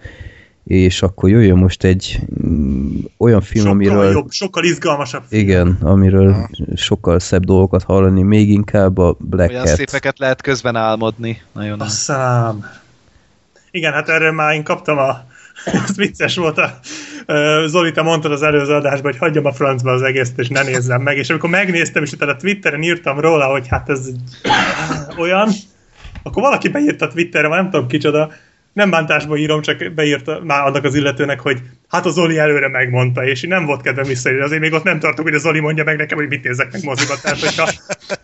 és akkor jöjjön most egy mm, olyan film, sokkal amiről... jobb, sokkal izgalmasabb. film. Igen, amiről sokkal szebb dolgokat hallani, még inkább a Black Olyan Cat. szépeket lehet közben álmodni. Nagyon A szám. Igen, hát erről már én kaptam a... Ez vicces volt a... Zoli, te mondtad az előző adásban, hogy hagyjam a francba az egészet, és ne nézzem meg. És amikor megnéztem, és utána Twitteren írtam róla, hogy hát ez olyan, akkor valaki beírta Twitterre, nem tudom kicsoda, nem bántásba írom, csak beírta már annak az illetőnek, hogy hát az Zoli előre megmondta, és én nem volt kedvem visszaírni, azért még ott nem tartok, hogy a Zoli mondja meg nekem, hogy mit nézzek meg moziba. Tehát, hogyha,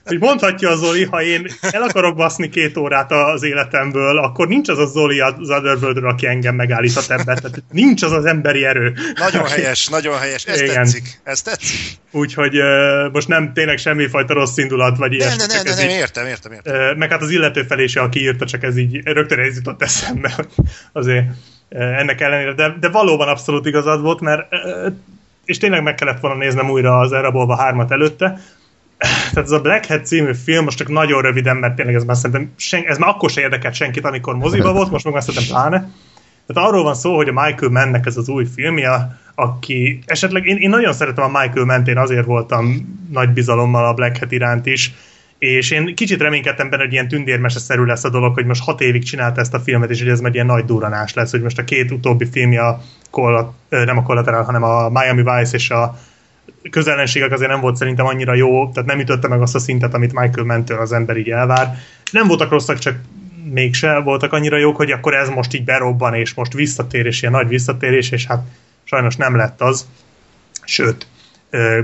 hogy mondhatja a Zoli, ha én el akarok baszni két órát az életemből, akkor nincs az a Zoli az Otherworldről, aki engem megállíthat ebben. Tehát nincs az az emberi erő. Nagyon helyes, nagyon helyes. Ez Igen. tetszik. Ez tetszik. Úgyhogy uh, most nem tényleg semmifajta rossz indulat, vagy ilyesmi. nem, nem, nem, nem, értem, értem, értem. Ö, meg hát az illető felé se, aki írta, csak ez így rögtön ez jutott eszembe, hogy azért ennek ellenére, de, de valóban abszolút igazad volt, mert ö, és tényleg meg kellett volna néznem újra az Erabolva hármat előtte, tehát ez a Black Hat című film, most csak nagyon röviden, mert tényleg ez már szerintem, sen, ez már akkor se érdekelt senkit, amikor moziba volt, most meg már szerintem pláne. Tehát arról van szó, hogy a Michael Mannnek ez az új filmje, aki esetleg, én, én nagyon szeretem a Michael Mann-t, én azért voltam nagy bizalommal a Black Hat iránt is, és én kicsit reménykedtem benne, hogy ilyen tündérmeseszerű lesz a dolog, hogy most hat évig csinálta ezt a filmet, és hogy ez meg ilyen nagy duranás lesz, hogy most a két utóbbi filmje, nem a Collateral, hanem a Miami Vice és a közellenségek azért nem volt szerintem annyira jó, tehát nem ütötte meg azt a szintet, amit Michael Mentől az ember így elvár. Nem voltak rosszak, csak mégse voltak annyira jók, hogy akkor ez most így berobban, és most visszatérés, ilyen nagy visszatérés, és hát sajnos nem lett az. Sőt,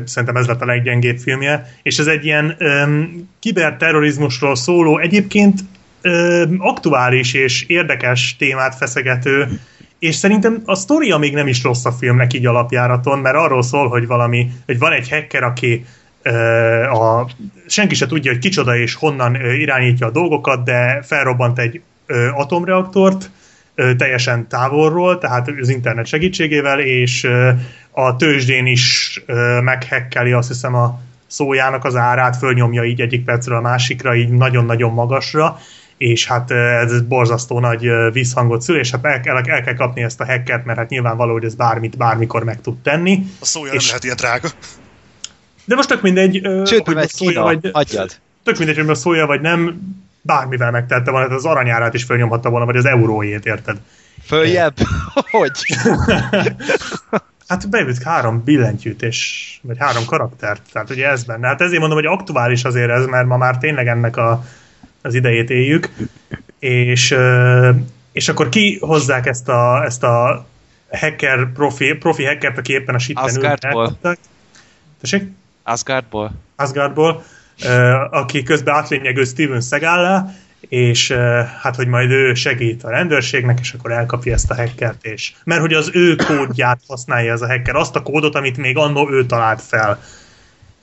szerintem ez lett a leggyengébb filmje, és ez egy ilyen öm, kiberterrorizmusról szóló, egyébként öm, aktuális és érdekes témát feszegető, és szerintem a sztoria még nem is rossz a filmnek így alapjáraton, mert arról szól, hogy valami, hogy van egy hacker, aki ö, a, senki se tudja, hogy kicsoda és honnan ö, irányítja a dolgokat, de felrobbant egy ö, atomreaktort, ö, teljesen távolról, tehát az internet segítségével, és a tőzsdén is meghekkeli azt hiszem a szójának az árát, fölnyomja így egyik percről a másikra, így nagyon-nagyon magasra, és hát ez borzasztó nagy visszhangot szül, és hát el, el, el kell kapni ezt a hackert, mert hát nyilvánvaló, hogy ez bármit, bármikor meg tud tenni. A szója és- nem lehet ilyen drága. De most tök mindegy, Sőt, hogy szólja, Kína, vagy, hagyjad. tök mindegy, hogy most szólja, vagy nem, bármivel megtette volna, tehát az aranyárát is fölnyomhatta volna, vagy az eurójét, érted? Följebb? Hogy? Hát beüt három billentyűt, és, vagy három karaktert, tehát ugye ez benne. Hát ezért mondom, hogy aktuális azért ez, mert ma már tényleg ennek a, az idejét éljük, és, és akkor ki hozzák ezt a, ezt a hacker, profi, profi hackert, aki éppen a sitten ül. Asgardból. Tessék? Asgardból? Asgardból, aki közben átlényegő Steven Seagal és hát, hogy majd ő segít a rendőrségnek, és akkor elkapja ezt a hackert, és mert hogy az ő kódját használja ez a hacker, azt a kódot, amit még annó ő talált fel.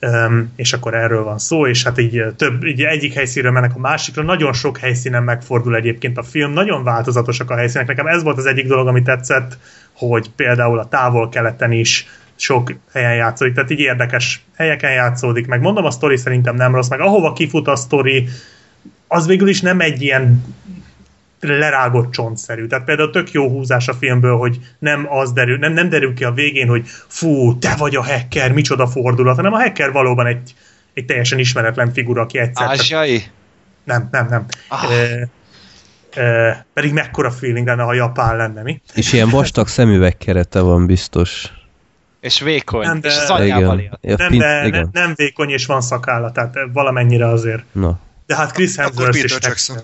Um, és akkor erről van szó, és hát így több, így egyik helyszínről mennek a másikra, nagyon sok helyszínen megfordul egyébként a film, nagyon változatosak a helyszínek. Nekem ez volt az egyik dolog, ami tetszett, hogy például a távol-keleten is sok helyen játszódik, tehát így érdekes helyeken játszódik, meg mondom, a sztori szerintem nem rossz, meg ahova kifut a sztori, az végül is nem egy ilyen lerágott csontszerű. Tehát például tök jó húzás a filmből, hogy nem az derül, nem, nem derül ki a végén, hogy fú, te vagy a hacker, micsoda fordulat, hanem a hacker valóban egy, egy teljesen ismeretlen figura, aki egyszer... csak- Ázsiai? Nem, nem, nem. Ah. E, e, pedig mekkora feeling lenne, ha japán lenne, mi? És ilyen vastag szemüveg kerete van biztos. És vékony, Nem, de- és az anyjával Igen. él. Ja, Nem, pint- de ne, igen. nem vékony és van szakálla, tehát valamennyire azért. Na. De hát Chris Hemsworth is Jackson.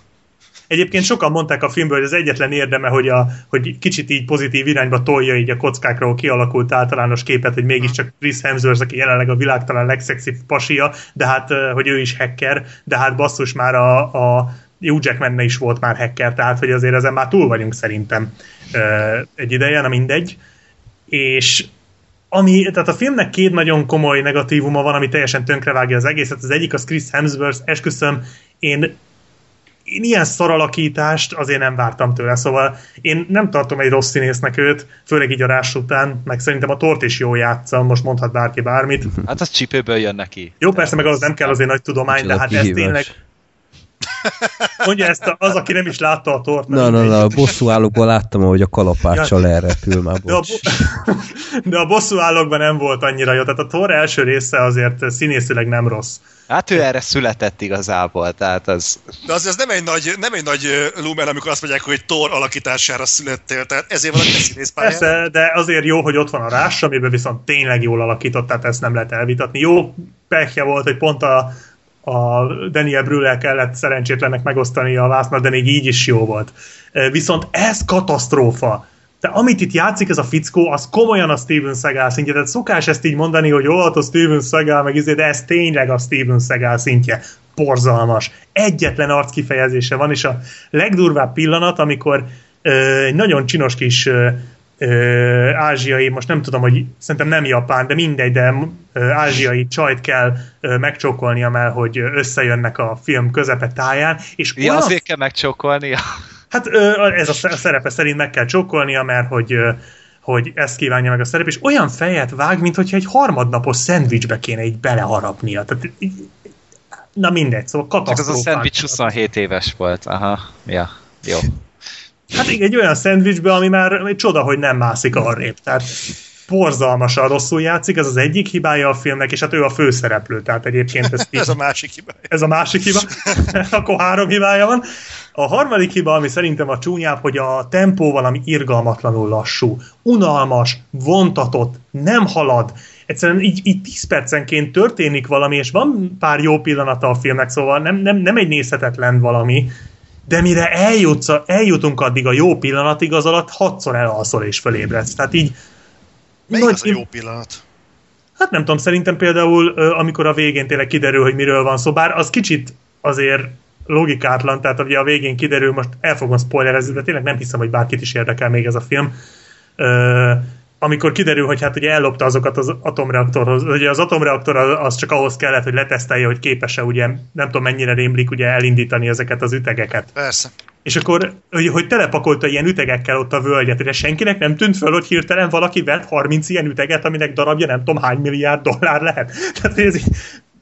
Egyébként sokan mondták a filmből, hogy az egyetlen érdeme, hogy, a, hogy kicsit így pozitív irányba tolja így a kockákról kialakult általános képet, hogy mégiscsak Chris Hemsworth, aki jelenleg a világ talán legszexibb pasia, de hát, hogy ő is hacker, de hát basszus már a, a Hugh Jackman is volt már hacker, tehát hogy azért ezen már túl vagyunk szerintem egy ideje, na mindegy. És ami, tehát a filmnek két nagyon komoly negatívuma van, ami teljesen tönkrevágja az egészet. Az egyik az Chris Hemsworth, esküszöm, én én ilyen szaralakítást azért nem vártam tőle, szóval én nem tartom egy rossz színésznek őt, főleg így a rás után, meg szerintem a Tort is jól játsza, most mondhat bárki bármit. Hát az csípőből jön neki. Jó, persze, meg az nem kell azért nagy tudomány, de hát ez tényleg... Mondja ezt a, az, aki nem is látta a tort. Na, na, na, a bosszúállókban láttam, hogy a kalapáccsal elrepül már, De a, de a bosszú állókban nem volt annyira jó, tehát a Thor első része azért színészileg nem rossz. Hát ő erre született igazából, tehát az... De azért az nem egy nagy, nem egy nagy lumen, amikor azt mondják, hogy Thor alakítására születtél, tehát ezért valaki színészpályán. Persze, de azért jó, hogy ott van a rás, amiben viszont tényleg jól alakított, tehát ezt nem lehet elvitatni. Jó pekje volt, hogy pont a, a Daniel Brühl kellett szerencsétlennek megosztani a vásznat, de még így is jó volt. Viszont ez katasztrófa. De amit itt játszik ez a fickó, az komolyan a Steven Seagal szintje. Tehát szokás ezt így mondani, hogy jó, hát a Steven Seagal, meg izé, de ez tényleg a Steven Seagal szintje. Borzalmas. Egyetlen arc kifejezése van, és a legdurvább pillanat, amikor egy nagyon csinos kis ö, ázsiai, most nem tudom, hogy szerintem nem japán, de mindegy, de ö, ázsiai csajt kell ö, megcsókolnia, mert hogy összejönnek a film közepe táján, és Ja, olyan azért kell megcsókolni. Hát ö, ez a sze- szerepe szerint meg kell csókolnia, mert hogy, ö, hogy ezt kívánja meg a szerep, és olyan fejet vág, mint hogyha egy harmadnapos szendvicsbe kéne így beleharapnia. Tehát, így- na mindegy, szóval Csak az a szendvics 27 éves volt. Aha, ja, jó. Hát igen, egy olyan szendvicsbe, ami már egy csoda, hogy nem mászik arrébb. Tehát borzalmasan rosszul játszik, ez az egyik hibája a filmnek, és hát ő a főszereplő, tehát egyébként ez, Ez a másik hiba. ez a másik hiba, akkor három hibája van. A harmadik hiba, ami szerintem a csúnyább, hogy a tempó valami irgalmatlanul lassú, unalmas, vontatott, nem halad. Egyszerűen így, így 10 percenként történik valami, és van pár jó pillanata a filmnek, szóval nem, nem, nem egy nézhetetlen valami, de mire eljutsz, eljutunk addig a jó pillanatig, az alatt hatszor elalszol és fölébredsz. Tehát így Melyik nagy- az a jó pillanat? Hát nem tudom, szerintem például, amikor a végén tényleg kiderül, hogy miről van szó, bár az kicsit azért logikátlan, tehát ugye a végén kiderül, most el fogom spoilerezni, de tényleg nem hiszem, hogy bárkit is érdekel még ez a film. Amikor kiderül, hogy hát ugye ellopta azokat az atomreaktorhoz, ugye az atomreaktor az csak ahhoz kellett, hogy letesztelje, hogy képes-e ugye, nem tudom mennyire rémlik ugye elindítani ezeket az ütegeket. Persze. És akkor, hogy, hogy telepakolta ilyen ütegekkel ott a völgyet, de senkinek nem tűnt föl, hogy hirtelen valaki vett 30 ilyen üteget, aminek darabja nem tudom hány milliárd dollár lehet. Tehát ez így,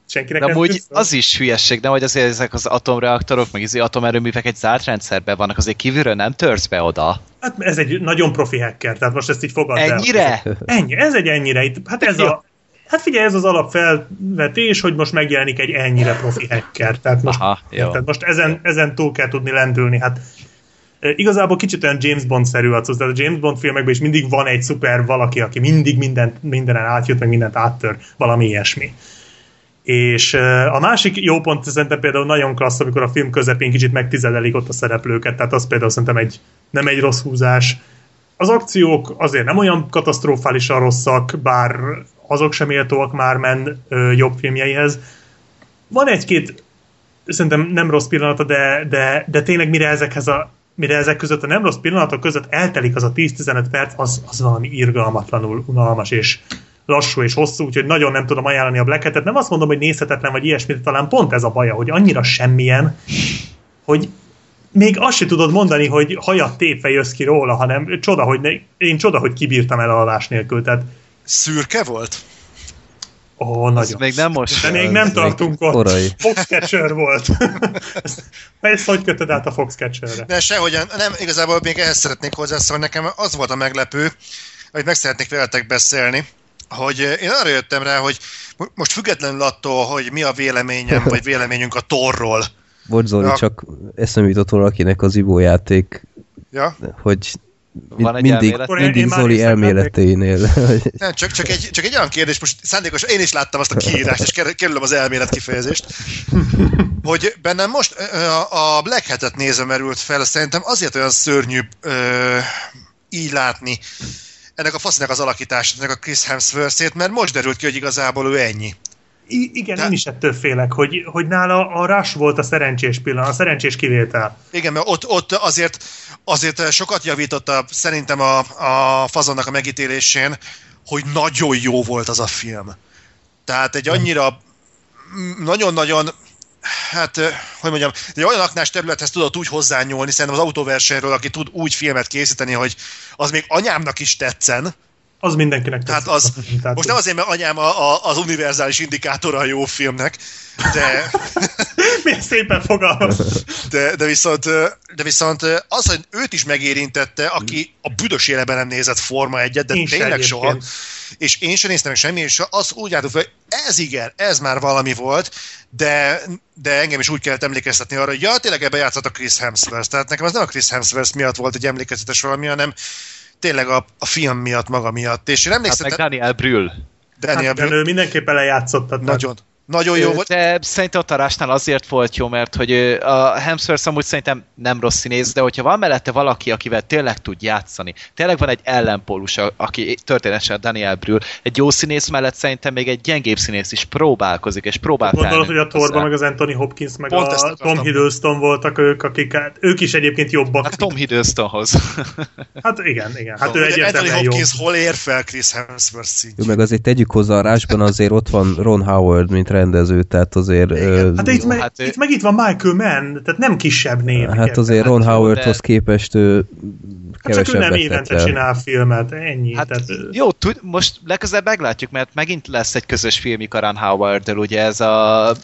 senkinek De amúgy az is hülyesség, nem, hogy azért ezek az atomreaktorok, meg izé atomerőművek egy zárt rendszerben vannak, azért kívülről nem törsz be oda. Hát ez egy nagyon profi hacker, tehát most ezt így fogadd el. Ennyire? Ennyi, ez egy ennyire. Itt, hát ez a, hát figyelj, ez az alapfelvetés, hogy most megjelenik egy ennyire profi hacker. Tehát most, Aha, jó. tehát most ezen, ezen túl kell tudni lendülni. Hát igazából kicsit olyan James Bond-szerű az, tehát a James Bond filmekben is mindig van egy szuper valaki, aki mindig mindent, mindenen átjut, meg mindent áttör, valami ilyesmi. És a másik jó pont szerintem például nagyon klassz, amikor a film közepén kicsit megtizedelik ott a szereplőket, tehát az például szerintem egy, nem egy rossz húzás. Az akciók azért nem olyan katasztrofálisan rosszak, bár azok sem méltóak már men jobb filmjeihez. Van egy-két szerintem nem rossz pillanata, de, de, de tényleg mire ezekhez a mire ezek között a nem rossz pillanatok között eltelik az a 10-15 perc, az, az valami irgalmatlanul unalmas és lassú és hosszú, úgyhogy nagyon nem tudom ajánlani a Black Hat-et. Nem azt mondom, hogy nézhetetlen vagy ilyesmi, de talán pont ez a baja, hogy annyira semmilyen, hogy még azt se tudod mondani, hogy hajat tépve jössz ki róla, hanem csoda, hogy ne, én csoda, hogy kibírtam el alvás nélkül. Tehát, Szürke volt? ó, Ez nagyon. még nem most. De még nem még tartunk ott. korai. Foxcatcher volt. Persze, hogy kötöd át a Foxcatcherre? De sehogyan, nem, igazából még ehhez szeretnék hozzászólni, nekem az volt a meglepő, hogy meg szeretnék veletek beszélni, hogy eh, én arra jöttem rá, hogy mo- most függetlenül attól, hogy mi a véleményem, vagy véleményünk a torról, Bocs Zoli, Ja. csak eszembe jutott valakinek az Ibo játék, ja? hogy Van egy mindig, elmélet? Mindig én Zoli elméleteinél. Nem, csak, csak, egy, csak egy olyan kérdés, most szándékos, én is láttam azt a kiírást, és ker- kerülöm az elmélet kifejezést, hogy bennem most a Black Hat-et nézve merült fel, szerintem azért olyan szörnyű ö, így látni ennek a faszinak az alakítását, ennek a Chris Hemsworth-ét, mert most derült ki, hogy igazából ő ennyi. I- igen, De- én is ettől félek, hogy, hogy nála a Rush volt a szerencsés pillanat, a szerencsés kivétel. Igen, mert ott, ott azért, azért sokat javította szerintem a, a fazonnak a megítélésén, hogy nagyon jó volt az a film. Tehát egy annyira mm, nagyon-nagyon hát, hogy mondjam, egy olyan aknás területhez tudott úgy hozzányúlni, szerintem az autóversenyről, aki tud úgy filmet készíteni, hogy az még anyámnak is tetszen. Az mindenkinek Tehát tetszett. az, Tehát most nem azért, mert anyám a, a, az univerzális indikátora a jó filmnek, de, Milyen szépen fogalmaz. de, de, viszont, de viszont az, hogy őt is megérintette, aki a büdös életben nem nézett Forma egyet, de Én tényleg soha, és én sem néztem meg semmi, és az úgy álltuk fel, ez igen, ez már valami volt, de, de engem is úgy kellett emlékeztetni arra, hogy ja, tényleg ebbe játszott a Chris Hemsworth. Tehát nekem ez nem a Chris Hemsworth miatt volt egy emlékezetes valami, hanem tényleg a, a film miatt, maga miatt. És én Hát meg emlékszem, Daniel Brühl. Daniel Hát, Brühl, ő mindenképpen lejátszotta. tehát- nagyon, nagyon jó volt. De szerintem a Tarásnál azért volt jó, mert hogy a Hemsworth amúgy szerintem nem rossz színész, de hogyha van mellette valaki, akivel tényleg tud játszani, tényleg van egy ellenpólus, aki történetesen Daniel Brühl, egy jó színész mellett szerintem még egy gyengébb színész is próbálkozik, és próbál Gondolod, hogy a Torban meg az Anthony Hopkins meg Pont a. Tom Hiddleston voltak ők, akik hát, ők is egyébként jobbak. Hát Tom Hiddlestonhoz. Hát igen, igen. Hát ő Hogy Anthony egyértelműen jó. Hopkins hol ér fel Chris Hemsworth szintjén? Jó, meg azért tegyük hozzá a rásban, azért ott van Ron Howard, mint rendező, tehát azért... ö, Hát de itt, meg, Hát ő- itt meg itt van Michael Mann, tehát nem kisebb név. Hát azért Ron Hát Howardhoz de- képest ő Hát csak ő nem évente el. csinál filmet, ennyi. Hát tehát, jó, tud, most legközelebb meglátjuk, mert megint lesz egy közös filmjük a Ron howard ugye ez a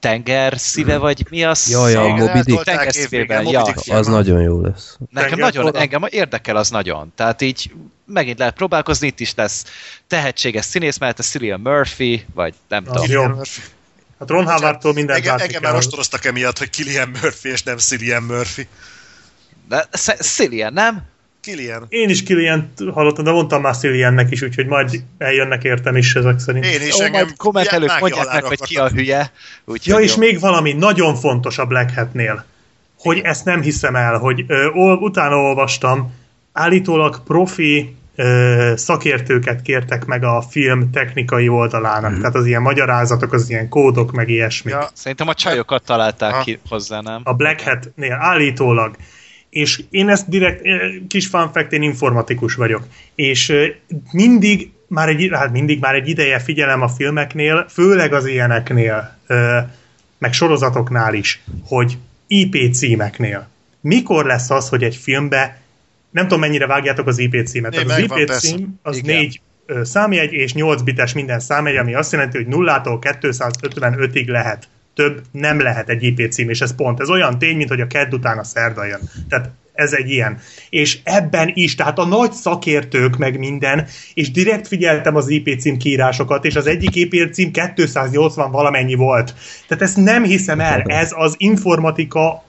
tenger szíve, vagy mi az? Jaj, a szó? Moby Dick. Tenger szívében, ja. Az nagyon jó lesz. Nekem nagyon, forra. engem érdekel az nagyon. Tehát így megint lehet próbálkozni, itt is lesz tehetséges színész, mert a Cillian Murphy, vagy nem Az tudom. jó. Cillian Murphy. Hát Ron Howardtól mindent Engem, engem már ostoroztak emiatt, hogy Killian Murphy és nem Cillian Murphy. De Cillian, nem? Killian. Én is Killian hallottam, de mondtam már Cilliannek is, úgyhogy majd eljönnek értem is ezek szerint. Én is, Ó, engem majd kommentelők mondják meg, hogy ki a hülye. Úgy, Ja, és még valami nagyon fontos a Black Hat-nél, hogy ezt nem hiszem el, hogy ö, ol, utána olvastam, állítólag profi ö, szakértőket kértek meg a film technikai oldalának, tehát az ilyen magyarázatok, az ilyen kódok, meg ilyesmi. Ja, Szerintem a csajokat találták Ha. ki hozzá, nem? A Black Hat-nél állítólag. És én ezt direkt, eh, kis fun fact, én informatikus vagyok. És eh, mindig, már egy, hát mindig már egy ideje figyelem a filmeknél, főleg az ilyeneknél, eh, meg sorozatoknál is, hogy IP címeknél. Mikor lesz az, hogy egy filmbe, nem tudom mennyire vágjátok az IP címet, Én az IP persze. cím az Igen. négy számjegy és 8 bites minden számjegy, ami azt jelenti, hogy nullától 255-ig lehet. Több nem lehet egy IP cím, és ez pont. Ez olyan tény, mint hogy a kedd után a szerda jön. Tehát ez egy ilyen. És ebben is, tehát a nagy szakértők meg minden, és direkt figyeltem az IP cím kiírásokat, és az egyik IP cím 280 valamennyi volt. Tehát ezt nem hiszem el, ez az informatika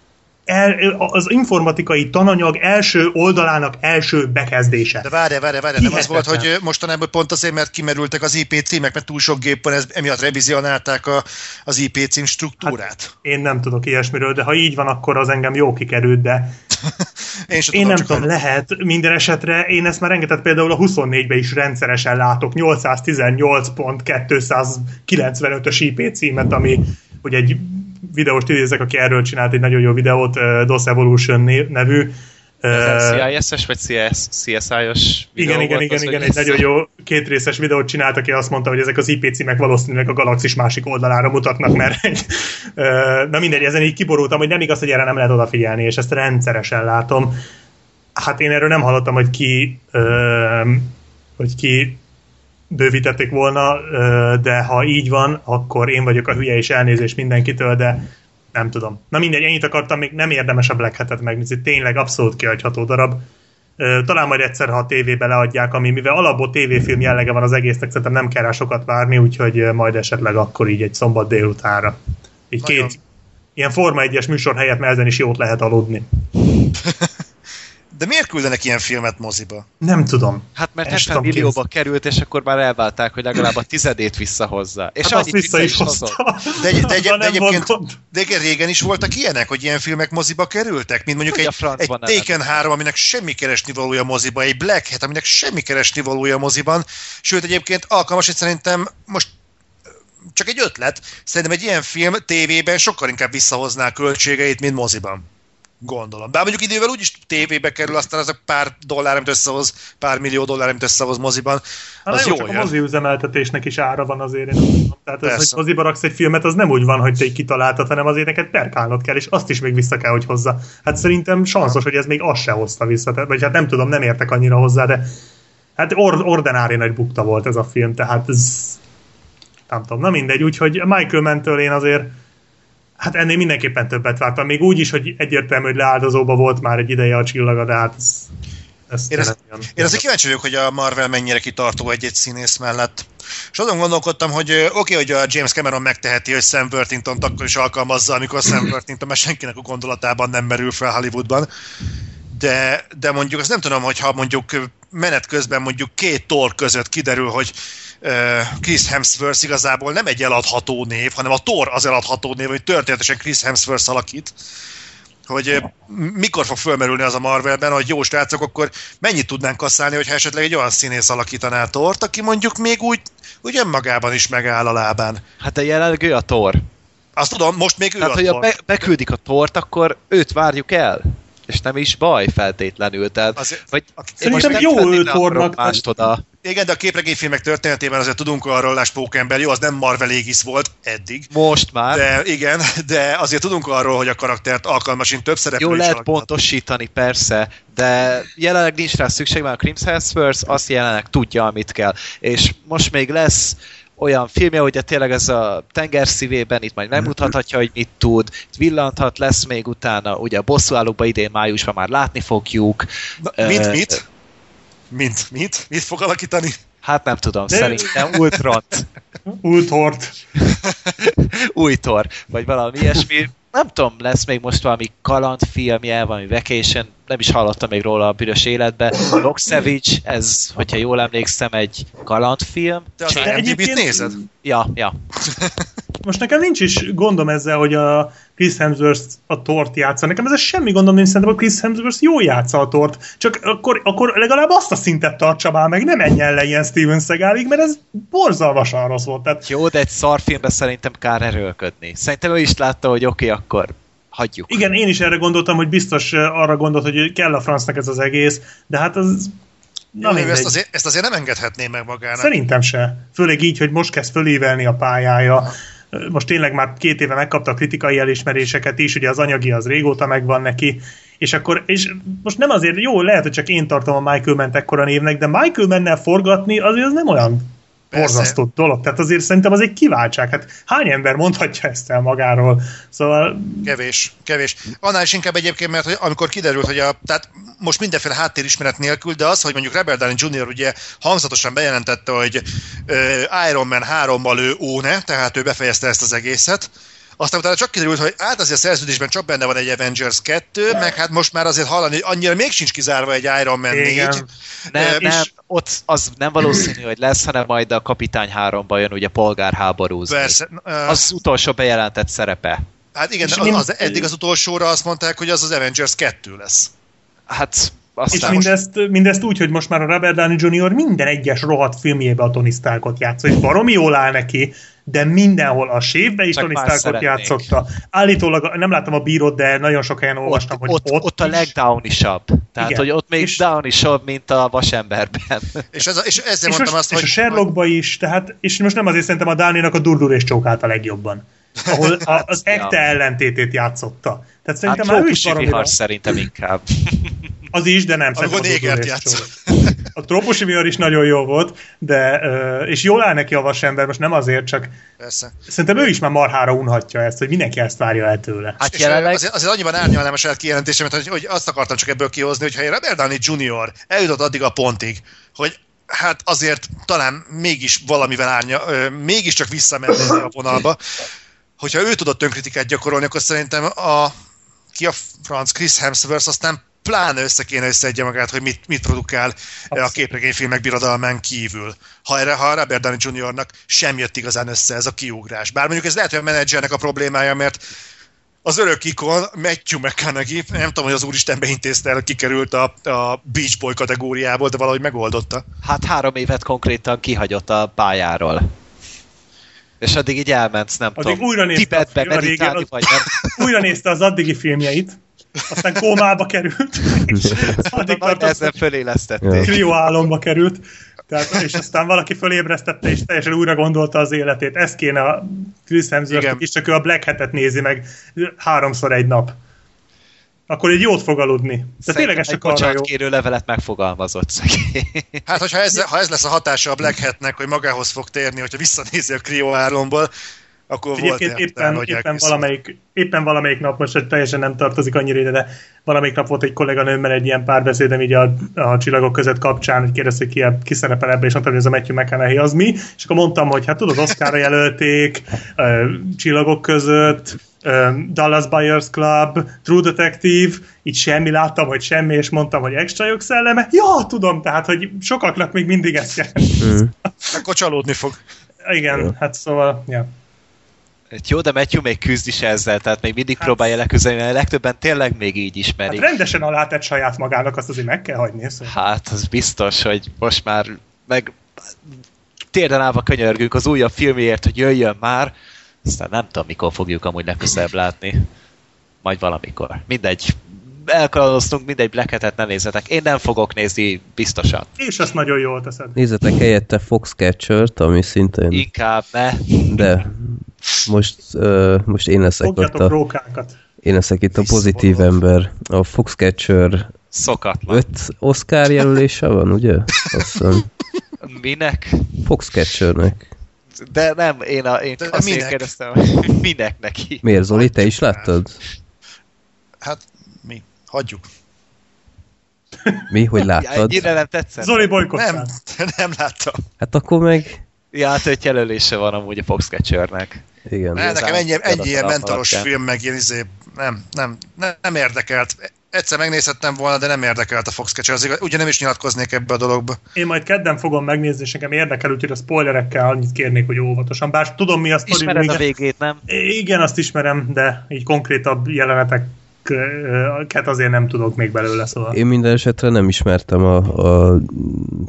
el, az informatikai tananyag első oldalának első bekezdése. De várj, várj, várj, nem az volt, hogy mostanában pont azért, mert kimerültek az IP címek, mert túl sok gép van, ez, emiatt revizionálták a, az IP cím struktúrát. Én nem tudok ilyesmiről, de ha így van, akkor az engem jó kikerült, de én sem én nem tudom, hallottam. lehet minden esetre, én ezt már rengeteg például a 24-be is rendszeresen látok, 818.295-ös IP címet, ami hogy egy videóst idézek, aki erről csinált egy nagyon jó videót, uh, DOS Evolution nevű, Ö, CIS-es vagy CS, CSI-os igen, igen, igen, igen, egy nagyon jó kétrészes videót csinált, aki azt mondta, hogy ezek az IP címek valószínűleg a galaxis másik oldalára mutatnak, mert egy, ö, na mindegy, ezen így kiborultam, hogy nem igaz, hogy erre nem lehet odafigyelni, és ezt rendszeresen látom. Hát én erről nem hallottam, hogy ki, hogy ki bővítették volna, de ha így van, akkor én vagyok a hülye és elnézés mindenkitől, de nem tudom. Na mindegy, ennyit akartam, még nem érdemes a Black Hat-et megnézni, tényleg abszolút kihagyható darab. Talán majd egyszer, ha a tévébe leadják, ami mivel alapból tévéfilm jellege van az egésznek, szerintem nem kell rá sokat várni, úgyhogy majd esetleg akkor így egy szombat délutánra. Így Nagyon. két ilyen Forma 1-es műsor helyett, mert ezen is jót lehet aludni. De miért küldenek ilyen filmet moziba? Nem tudom. Hát mert El sem 70 tudom millióba került, és akkor már elválták, hogy legalább a tizedét visszahozza. És Hát azt annyit vissza is hozta. De, egy, de, egy, de volt egyébként de régen is voltak ilyenek, hogy ilyen filmek moziba kerültek, mint mondjuk egy, egy Taken 3, aminek semmi keresni valója moziba, egy Black Hat, aminek semmi keresni valója moziban, sőt egyébként alkalmas, hogy szerintem most csak egy ötlet, szerintem egy ilyen film tévében sokkal inkább visszahozná a költségeit, mint moziban. Gondolom. Bár mondjuk idővel úgyis tévébe kerül, aztán az a pár dollár, amit összehoz, pár millió dollár, amit összehoz moziban, Hát az jó, csak a jön. mozi üzemeltetésnek is ára van azért. Én. Tehát ez, hogy Persze. moziba raksz egy filmet, az nem úgy van, hogy te így kitaláltad, hanem azért neked perkálnod kell, és azt is még vissza kell, hogy hozza. Hát szerintem sanszos, hogy ez még azt se hozta vissza. Tehát, vagy hát nem tudom, nem értek annyira hozzá, de hát or- ordinári nagy bukta volt ez a film, tehát ez nem tudom, na mindegy, úgyhogy Michael Mann-től én azért hát ennél mindenképpen többet vártam. Még úgy is, hogy egyértelmű, hogy leáldozóba volt már egy ideje a csillaga, de hát ez, ez Én, olyan- én azért kíváncsi vagyok, hogy a Marvel mennyire kitartó egy-egy színész mellett. És azon gondolkodtam, hogy oké, okay, hogy a James Cameron megteheti, hogy Sam Worthington akkor is alkalmazza, amikor Sam Worthington már senkinek a gondolatában nem merül fel Hollywoodban. De, de mondjuk azt nem tudom, hogyha mondjuk ö, menet közben mondjuk két tor között kiderül, hogy Chris Hemsworth igazából nem egy eladható név, hanem a Thor az eladható név, hogy történetesen Chris Hemsworth alakít, hogy mikor fog fölmerülni az a Marvelben, hogy jó srácok, akkor mennyit tudnánk kasszálni, hogyha esetleg egy olyan színész alakítaná Tort, aki mondjuk még úgy, úgy önmagában is megáll a lábán. Hát de jelenleg ő a Thor. Azt tudom, most még ő Tehát, a hogy a Thor. be, beküldik a tort, akkor őt várjuk el. És nem is baj feltétlenül. Tehát, Azért- vagy Szerintem jó feltétlenül ő akarok Thornak, Mást oda. Igen, de a képregényfilmek történetében azért tudunk arról, Lás Pókember, jó, az nem Marvel égisz volt eddig, Most már. de igen, de azért tudunk arról, hogy a karaktert alkalmasint több szereplő Jó, is lehet alakíthat. pontosítani, persze, de jelenleg nincs rá szükség, mert a Crims Hemsworth azt jelenleg tudja, amit kell. És most még lesz olyan filmje, hogy tényleg ez a tenger szívében itt majd megmutathatja, hogy mit tud, itt villanthat, lesz még utána, ugye a bosszúállókban idén májusban már látni fogjuk. Na, Mint Ö, mit? Mint mit? Mit fog alakítani? Hát nem tudom, De- szerintem Ultront, Ultort. új tor, vagy valami ilyesmi. Nem tudom, lesz még most valami kalandfilmje, valami vacation, nem is hallottam még róla a büdös életbe. Lock Savage, ez, hogyha jól emlékszem, egy kalandfilm. Te az IMDb-t egyébként- nézed? Ja, ja. Most nekem nincs is gondom ezzel, hogy a Chris Hemsworth a tort játsza. Nekem ez semmi gondom nincs, szerintem a Chris Hemsworth jól játsza a tort. Csak akkor, akkor legalább azt a szintet tartsa már meg, nem menjen le ilyen Steven Seagalig, mert ez borzalmasan rossz volt. Tehát Jó, de egy szarfilmben szerintem kár erőlködni. Szerintem ő is látta, hogy oké, okay, akkor hagyjuk. igen, én is erre gondoltam, hogy biztos arra gondolt, hogy kell a francnak ez az egész, de hát az... Na Jó, ezt, azért, ezt azért nem engedhetné meg magának. Szerintem se. Főleg így, hogy most kezd fölívelni a pályája. Most tényleg már két éve megkapta a kritikai elismeréseket is, ugye az anyagi az régóta megvan neki, és akkor, és most nem azért, jó, lehet, hogy csak én tartom a Michael Mann ekkora névnek, de Michael Mannel forgatni azért az nem olyan Borzasztó dolog. Tehát azért szerintem az egy kiváltság. Hát hány ember mondhatja ezt el magáról? Szóval Kevés, kevés. Annál is inkább egyébként, mert hogy amikor kiderült, hogy a, tehát most mindenféle háttérismeret nélkül, de az, hogy mondjuk Robert Downey Jr. ugye hangzatosan bejelentette, hogy uh, Iron Man 3-mal ő óne, tehát ő befejezte ezt az egészet, aztán utána csak kiderült, hogy hát azért a szerződésben csak benne van egy Avengers 2, meg hát most már azért hallani, hogy annyira még sincs kizárva egy Iron Man 4. Igen. Nem, Ö, nem, és- ott az nem valószínű, hogy lesz, hanem majd a Kapitány 3-ban jön ugye polgárháborúzni. Persze. Uh, Az utolsó bejelentett szerepe. hát igen, az, az, eddig az utolsóra azt mondták, hogy az az Avengers 2 lesz. Hát És aztán mindezt, mindezt úgy, hogy most már a Robert Downey Jr. minden egyes rohadt filmjébe a Tony Starkot játszik, és baromi jól áll neki, de mindenhol a sévbe is Csak Tony Starkot szeretnék. játszotta. Állítólag, nem láttam a bírót, de nagyon sok helyen olvastam, ott, hogy ott, ott, ott a is. legdownisabb. Tehát, Igen. hogy ott még És- downisabb, mint a vasemberben. És, ez, a- és ezzel és, mondtam most, azt, és hogy... a Sherlockba is, tehát, és most nem azért szerintem a Dáninak a durdur és csókált a legjobban. Ahol a, az Ja. ekte ellentétét játszotta. Tehát Hát szerintem már ő is vihar szerintem inkább. az is, de nem Amikor négert csók. A trópusi vihar is nagyon jó volt, de, és jól áll neki a vasember, most nem azért, csak Persze. szerintem ő is már marhára unhatja ezt, hogy mindenki ezt várja el tőle. Hát És jelenleg azért, azért annyiban árnyalnám a saját kijelentésemet, hogy, hogy azt akartam csak ebből kihozni, hogy ha egy Robert Downey Jr. eljutott addig a pontig, hogy hát azért talán mégis valamivel árnya, mégiscsak visszamenni a vonalba, hogyha ő tudott önkritikát gyakorolni, akkor szerintem a ki a franc Chris Hemsworth aztán pláne össze kéne összeedje magát, hogy mit, mit produkál a képregényfilmek birodalmán kívül. Ha, erre, ha Robert Downey Jr.-nak sem jött igazán össze ez a kiugrás. Bár mondjuk ez lehet, hogy a menedzsernek a problémája, mert az örök ikon, Matthew McConaughey, nem tudom, hogy az úristen beintézte el, kikerült a, a Beach Boy kategóriából, de valahogy megoldotta. Hát három évet konkrétan kihagyott a pályáról. És addig így elment, nem Addig tudom, újra nézte Tibetbe film, a régen, meditálni, vagy nem. Újra nézte az addigi filmjeit, aztán kómába került, és addig tartott, ezen fölélesztették. krióálomba került, tehát, és aztán valaki fölébresztette, és teljesen újra gondolta az életét. Ez kéne a Chris. Hemsworth is, csak ő a Black Hat-et nézi meg háromszor egy nap. Akkor egy jót fog aludni. De tényleg ez csak arra jó. kérő levelet megfogalmazott szegény. Hát, hogyha ez, ha ez lesz a hatása a Black Hatnek, hogy magához fog térni, hogyha visszanézi a Cryo álomból, akkor volt Egyébként éppen, hogy éppen, elkészül. valamelyik, éppen valamelyik nap, most teljesen nem tartozik annyira ide, de valamelyik nap volt egy kolléganőmmel egy ilyen párbeszédem így a, a csillagok között kapcsán, hogy kérdezte, hogy ki, ki szerepel ebbe, és mondtam, hogy ez a Matthew McConaughey az mi, és akkor mondtam, hogy hát tudod, Oscarra jelölték, ö, csillagok között, ö, Dallas Buyers Club, True Detective, így semmi, láttam, hogy semmi, és mondtam, hogy extra jogszelleme. Ja, tudom, tehát, hogy sokaknak még mindig ezt jelent. Mm. Akkor csalódni fog. Igen, hát szóval, ja. Hát Jó, de Matthew még küzd is ezzel, tehát még mindig Hát- próbálja leküzdeni, mert a legtöbben tényleg még így Hát ismerik. rendesen alátett saját magának, azt azért meg kell hagyni. Szóval. Hát, az biztos, hogy most már meg térden állva könyörgünk az újabb filmért, hogy jöjjön már, aztán nem tudom, mikor fogjuk amúgy legközelebb látni. Majd valamikor. Mindegy. Elkalandoztunk, mindegy Black Hat-et ne nézzetek. Én nem fogok nézni, biztosan. És azt nagyon jól teszed. Nézzetek helyette Foxcatcher-t, ami szintén... Inkább ne. De most, uh, most én leszek ott Fogjatok a, rókákat. én leszek itt a pozitív Visszavonod. ember. A Foxcatcher Szokatlan. öt Oscar jelölése van, ugye? Azt hiszem. Minek? Foxcatchernek. De nem, én, a, én De azt én minek? kérdeztem, minek neki. Miért, Zoli, te is láttad? Hát mi? Hagyjuk. Mi, hogy Ja, láttad? ennyire nem tetszett? Zoli Nem, bolykottál. nem láttam. Hát akkor meg... Ja, hát öt jelölése van amúgy a Foxcatchernek. Igen. Ne, nekem ennyi, ennyi ilyen alapján. film, meg ilyen izé, nem, nem, nem, nem érdekelt. Egyszer megnézhettem volna, de nem érdekelt a Foxcatcher. Az igaz, ugye nem is nyilatkoznék ebbe a dologba. Én majd kedden fogom megnézni, és nekem érdekel, úgyhogy a spoilerekkel annyit kérnék, hogy óvatosan. Bár tudom, mi a sztori. Ismered a végét, nem? igen, azt ismerem, de így konkrétabb jeleneteket azért nem tudok még belőle, szóval. Én minden esetre nem ismertem a, a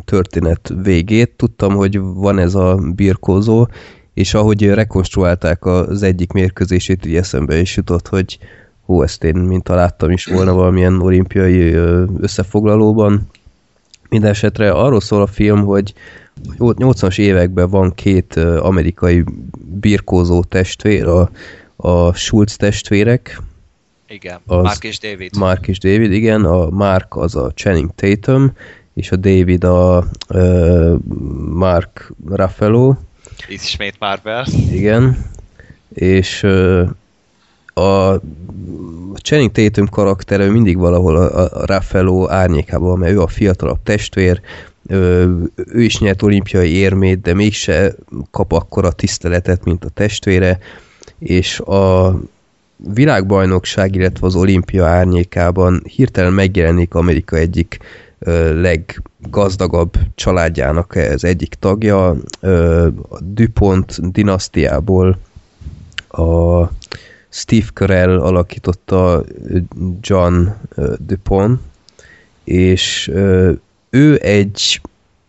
történet végét. Tudtam, hogy van ez a birkózó, és ahogy rekonstruálták az egyik mérkőzését, így eszembe is jutott, hogy hú, ezt én mint láttam is volna valamilyen olimpiai ö, összefoglalóban. Minden esetre arról szól a film, hogy 80-as években van két ö, amerikai birkózó testvér, a, a Schulz testvérek, Igen, Az- Mark és David. Mark és David, igen, a Mark az a Channing Tatum, és a David a uh, Mark Ruffalo, Ismét Marvel. igen, és a Channing Tatum karaktere mindig valahol a, a Ruffalo árnyékában, mert ő a fiatalabb testvér, ő is nyert olimpiai érmét, de mégse kap akkora tiszteletet, mint a testvére, és a világbajnokság, illetve az olimpia árnyékában hirtelen megjelenik Amerika egyik leggazdagabb családjának az egyik tagja, a DuPont dinasztiából a Steve Carell alakította John DuPont, és ő egy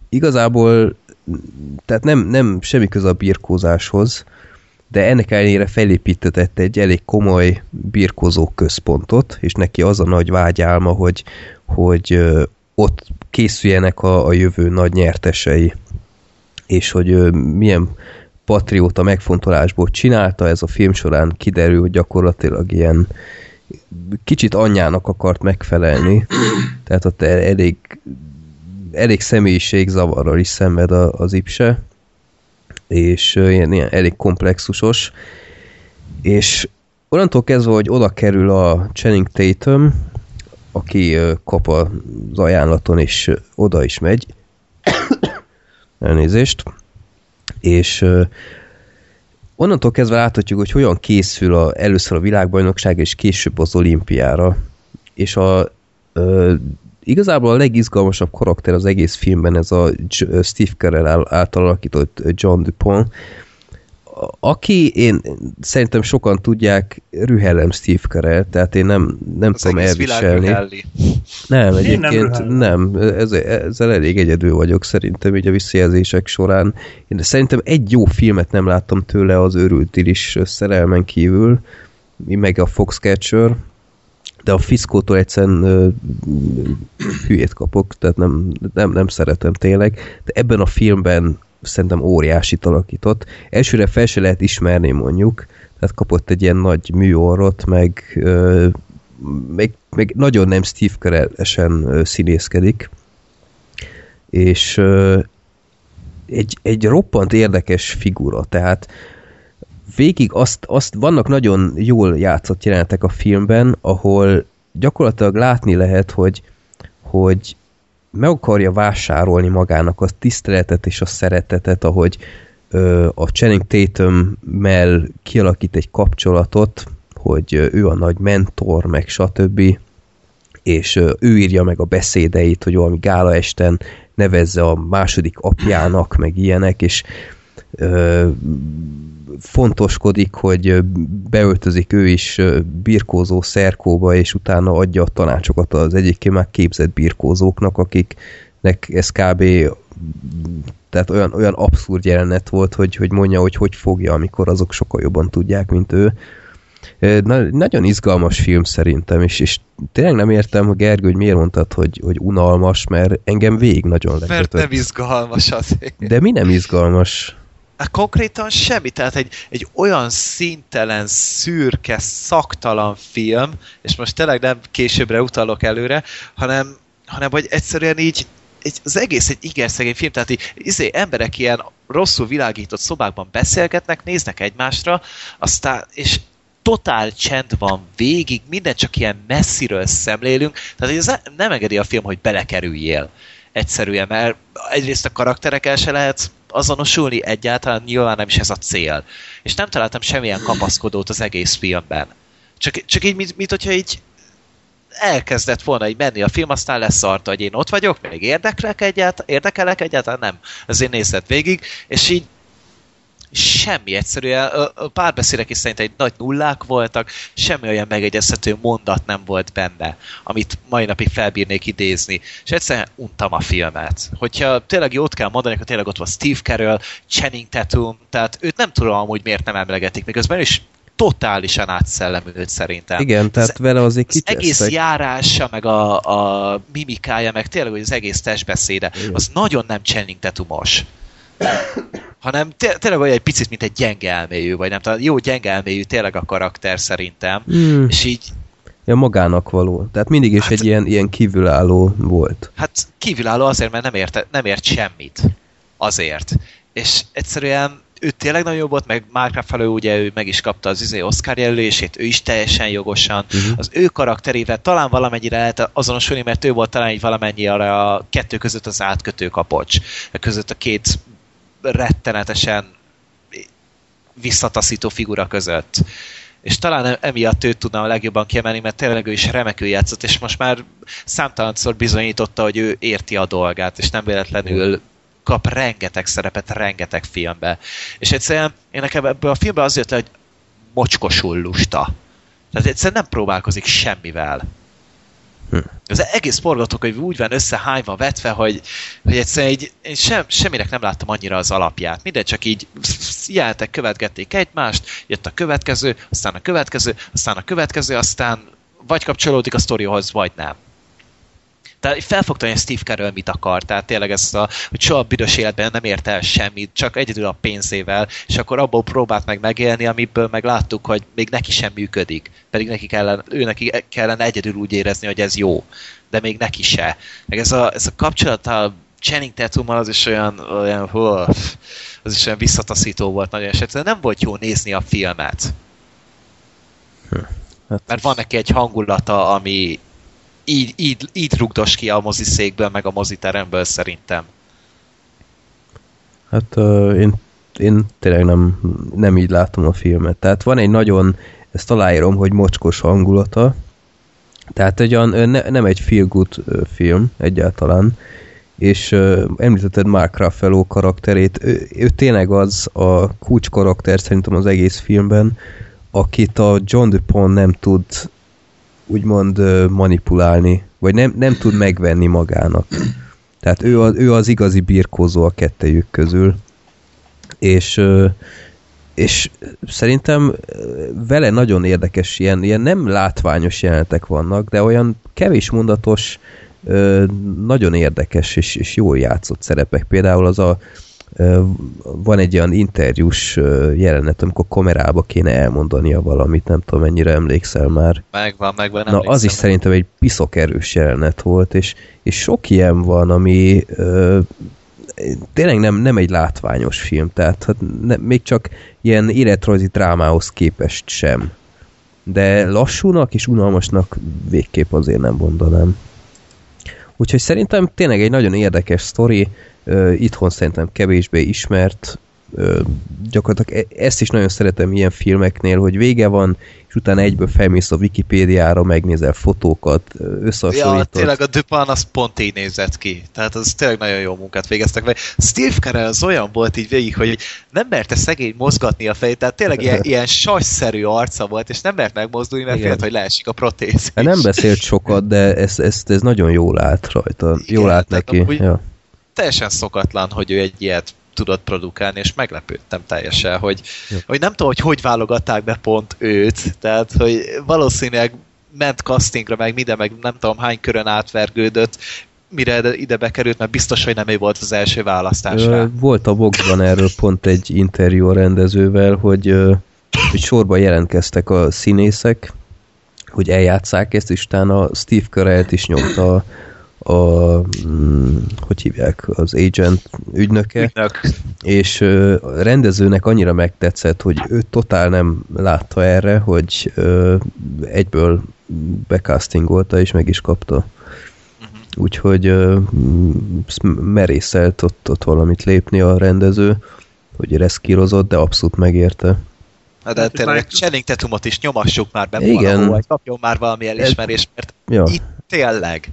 igazából tehát nem, nem semmi köze a birkózáshoz, de ennek ellenére felépítetett egy elég komoly birkózó központot, és neki az a nagy vágyálma, hogy, hogy ott készüljenek a, a jövő nagy nyertesei, és hogy milyen patrióta megfontolásból csinálta, ez a film során kiderül, hogy gyakorlatilag ilyen kicsit anyjának akart megfelelni, tehát ott elég, elég személyiségzavarral is szenved az Ipse, és ilyen, ilyen elég komplexusos, és onnantól kezdve, hogy oda kerül a Channing Tatum, aki kap az ajánlaton, és oda is megy, elnézést, és onnantól kezdve láthatjuk, hogy hogyan készül a, először a világbajnokság, és később az olimpiára, és a igazából a legizgalmasabb karakter az egész filmben ez a Steve Carell által alakított John Dupont, aki én szerintem sokan tudják, rühellem Steve Carell, tehát én nem, nem Az tudom elviselni. Nem, nem egyébként rühellem. nem, ez, ezzel elég egyedül vagyok szerintem így a visszajelzések során. Én szerintem egy jó filmet nem láttam tőle az őrült is szerelmen kívül, meg a Foxcatcher, de a Fiszkótól egyszerűen ö, hülyét kapok, tehát nem, nem, nem szeretem tényleg, de ebben a filmben szerintem óriásit alakított. Elsőre fel se lehet ismerni mondjuk, tehát kapott egy ilyen nagy műorrot, meg, ö, meg, meg nagyon nem Steve Carell-esen színészkedik, és ö, egy, egy roppant érdekes figura, tehát végig azt, azt vannak nagyon jól játszott jelenetek a filmben, ahol gyakorlatilag látni lehet, hogy, hogy meg akarja vásárolni magának a tiszteletet és a szeretetet, ahogy ö, a Channing Tatum-mel kialakít egy kapcsolatot, hogy ő a nagy mentor, meg stb. És ö, ő írja meg a beszédeit, hogy valami gála esten nevezze a második apjának, meg ilyenek, és ö, fontoskodik, hogy beöltözik ő is birkózó szerkóba, és utána adja a tanácsokat az egyébként már képzett birkózóknak, akiknek ez kb. tehát olyan, olyan abszurd jelenet volt, hogy, hogy mondja, hogy hogy fogja, amikor azok sokkal jobban tudják, mint ő. Na, nagyon izgalmas film szerintem, és, és tényleg nem értem, hogy Gergő, hogy miért mondtad, hogy, hogy unalmas, mert engem végig nagyon Mert lekötött. nem izgalmas azért. De mi nem izgalmas? Hát konkrétan semmi, tehát egy, egy olyan szintelen, szürke, szaktalan film, és most tényleg nem későbbre utalok előre, hanem, hanem hogy egyszerűen így egy, az egész egy igerszegény film, tehát így, izé, emberek ilyen rosszul világított szobákban beszélgetnek, néznek egymásra, aztán, és totál csend van végig, minden csak ilyen messziről szemlélünk, tehát ez nem engedi a film, hogy belekerüljél egyszerűen, mert egyrészt a karakterekkel se lehet azonosulni egyáltalán, nyilván nem is ez a cél. És nem találtam semmilyen kapaszkodót az egész filmben. Csak, csak így, mint, mint hogyha így elkezdett volna így menni a film, aztán leszarta, hogy én ott vagyok, még érdeklek egyáltalán, érdekelek egyáltalán, nem. Ezért nézett végig, és így semmi egyszerűen, a párbeszédek is szerint egy nagy nullák voltak, semmi olyan megegyezhető mondat nem volt benne, amit mai napig felbírnék idézni, és egyszerűen untam a filmet. Hogyha tényleg jót kell mondani, akkor tényleg ott van Steve Carell, Channing Tatum, tehát őt nem tudom amúgy miért nem emlegetik, miközben is totálisan átszellemült szerintem. Igen, tehát vele azért Az egész járása, meg a, a mimikája, meg tényleg hogy az egész testbeszéde, az nagyon nem Channing Tatumos. Hanem té- tényleg olyan egy picit, mint egy gyenge elmélyű, vagy nem tudom, jó gyenge elmélyű tényleg a karakter szerintem. Hmm, És így, ja, magának való. Tehát mindig is Hát- egy ilyen, ilyen kívülálló volt. hát kívülálló azért, mert nem ért, nem ért semmit. Azért. És egyszerűen ő tényleg nagyon jó volt, meg Mark Ruffalo ugye ő meg is kapta az izé Oscar jelölését, ő is teljesen jogosan. Uh-huh. Az ő karakterével talán valamennyire lehet azonosulni, mert ő volt talán így valamennyi arra a kettő között az átkötő kapocs. A között a két rettenetesen visszataszító figura között. És talán emiatt őt tudnám a legjobban kiemelni, mert tényleg ő is remekül játszott, és most már számtalanszor bizonyította, hogy ő érti a dolgát, és nem véletlenül kap rengeteg szerepet, rengeteg filmbe. És egyszerűen én nekem ebből a filmben az jött hogy mocskosul lusta. Tehát egyszerűen nem próbálkozik semmivel. Az egész forgatókönyv úgy van összehányva, vetve, hogy, hogy egyszerűen így, én sem, semminek nem láttam annyira az alapját. Minden csak így jelentek, követgették egymást, jött a következő, aztán a következő, aztán a következő, aztán vagy kapcsolódik a sztorihoz, vagy nem. Tehát felfogtam, hogy Steve Carell mit akar, tehát tényleg ez a, hogy soha a büdös életben nem ért el semmit, csak egyedül a pénzével, és akkor abból próbált meg megélni, amiből meg láttuk, hogy még neki sem működik, pedig neki kellene, ő neki kellene egyedül úgy érezni, hogy ez jó, de még neki se. Meg ez a, ez a kapcsolat a Channing Tatummal az is olyan, olyan hú, az is olyan visszataszító volt nagyon esetben. Nem volt jó nézni a filmet. Hát, Mert van neki egy hangulata, ami így, így, így rugdos ki a moziszékből, meg a moziteremből szerintem. hát uh, én, én tényleg nem, nem így látom a filmet. Tehát van egy nagyon, ezt aláírom, hogy mocskos hangulata, Tehát egy olyan, ne, nem egy feel good film egyáltalán, és ö, említetted Mark Ruffalo karakterét, ő, ő tényleg az a kulcs karakter szerintem az egész filmben, akit a John DuPont nem tud úgymond manipulálni, vagy nem, nem tud megvenni magának. Tehát ő az, ő az igazi birkózó a kettejük közül. És, és szerintem vele nagyon érdekes, ilyen, ilyen nem látványos jelenetek vannak, de olyan kevés mondatos, nagyon érdekes és, és jól játszott szerepek. Például az a van egy olyan interjús jelenet, amikor kamerába kéne elmondania valamit, nem tudom mennyire emlékszel már. Megvan, megvan. Na, az is szerintem egy piszok erős jelenet volt, és, és sok ilyen van, ami ö, tényleg nem, nem egy látványos film, tehát hát ne, még csak ilyen életrajzi drámához képest sem. De lassúnak és unalmasnak végképp azért nem mondanám. Úgyhogy szerintem tényleg egy nagyon érdekes sztori, itthon szerintem kevésbé ismert, gyakorlatilag e- ezt is nagyon szeretem ilyen filmeknél, hogy vége van, és utána egyből felmész a Wikipédiára, megnézel fotókat, ö, Ja, összehasonlítod. tényleg a Dupin az pont így nézett ki. Tehát az tényleg nagyon jó munkát végeztek vele. Steve Carell az olyan volt így végig, hogy nem merte szegény mozgatni a fejét, tehát tényleg ilyen, ilyen sajszerű arca volt, és nem mert megmozdulni, mert félt, hogy leesik a protéz. Hát nem beszélt sokat, de ez, ez, ez nagyon jól állt rajta. Igen, jól állt neki. amúgy- Ja. Teljesen szokatlan, hogy ő egy ilyet tudott produkálni, és meglepődtem teljesen, hogy, Ja. hogy nem tudom, hogy hogy válogatták be pont őt, tehát, hogy valószínűleg ment castingra, meg minden, meg nem tudom hány körön átvergődött, mire ide- bekerült, mert biztos, hogy nem ő volt az első választás Ö, rá. Volt a Voxban erről pont egy interjú a rendezővel, hogy, hogy sorba jelentkeztek a színészek, hogy eljátszák ezt, és utána Steve Carell-t is nyomta a, a mm, hogy hívják, az agent ügynöke, Ügynök. és a rendezőnek annyira megtetszett, hogy ő totál nem látta erre, hogy egyből becastingolta, és meg is kapta. Úgyhogy ö, m- merészelt ott, ott valamit lépni a rendező, hogy reszkírozott, de abszolút megérte. Na, de Hát, tényleg Channing Tatumot is nyomassuk már be Igen. valahol, hogy kapjon már valami elismerést, mert Ja. itt tényleg.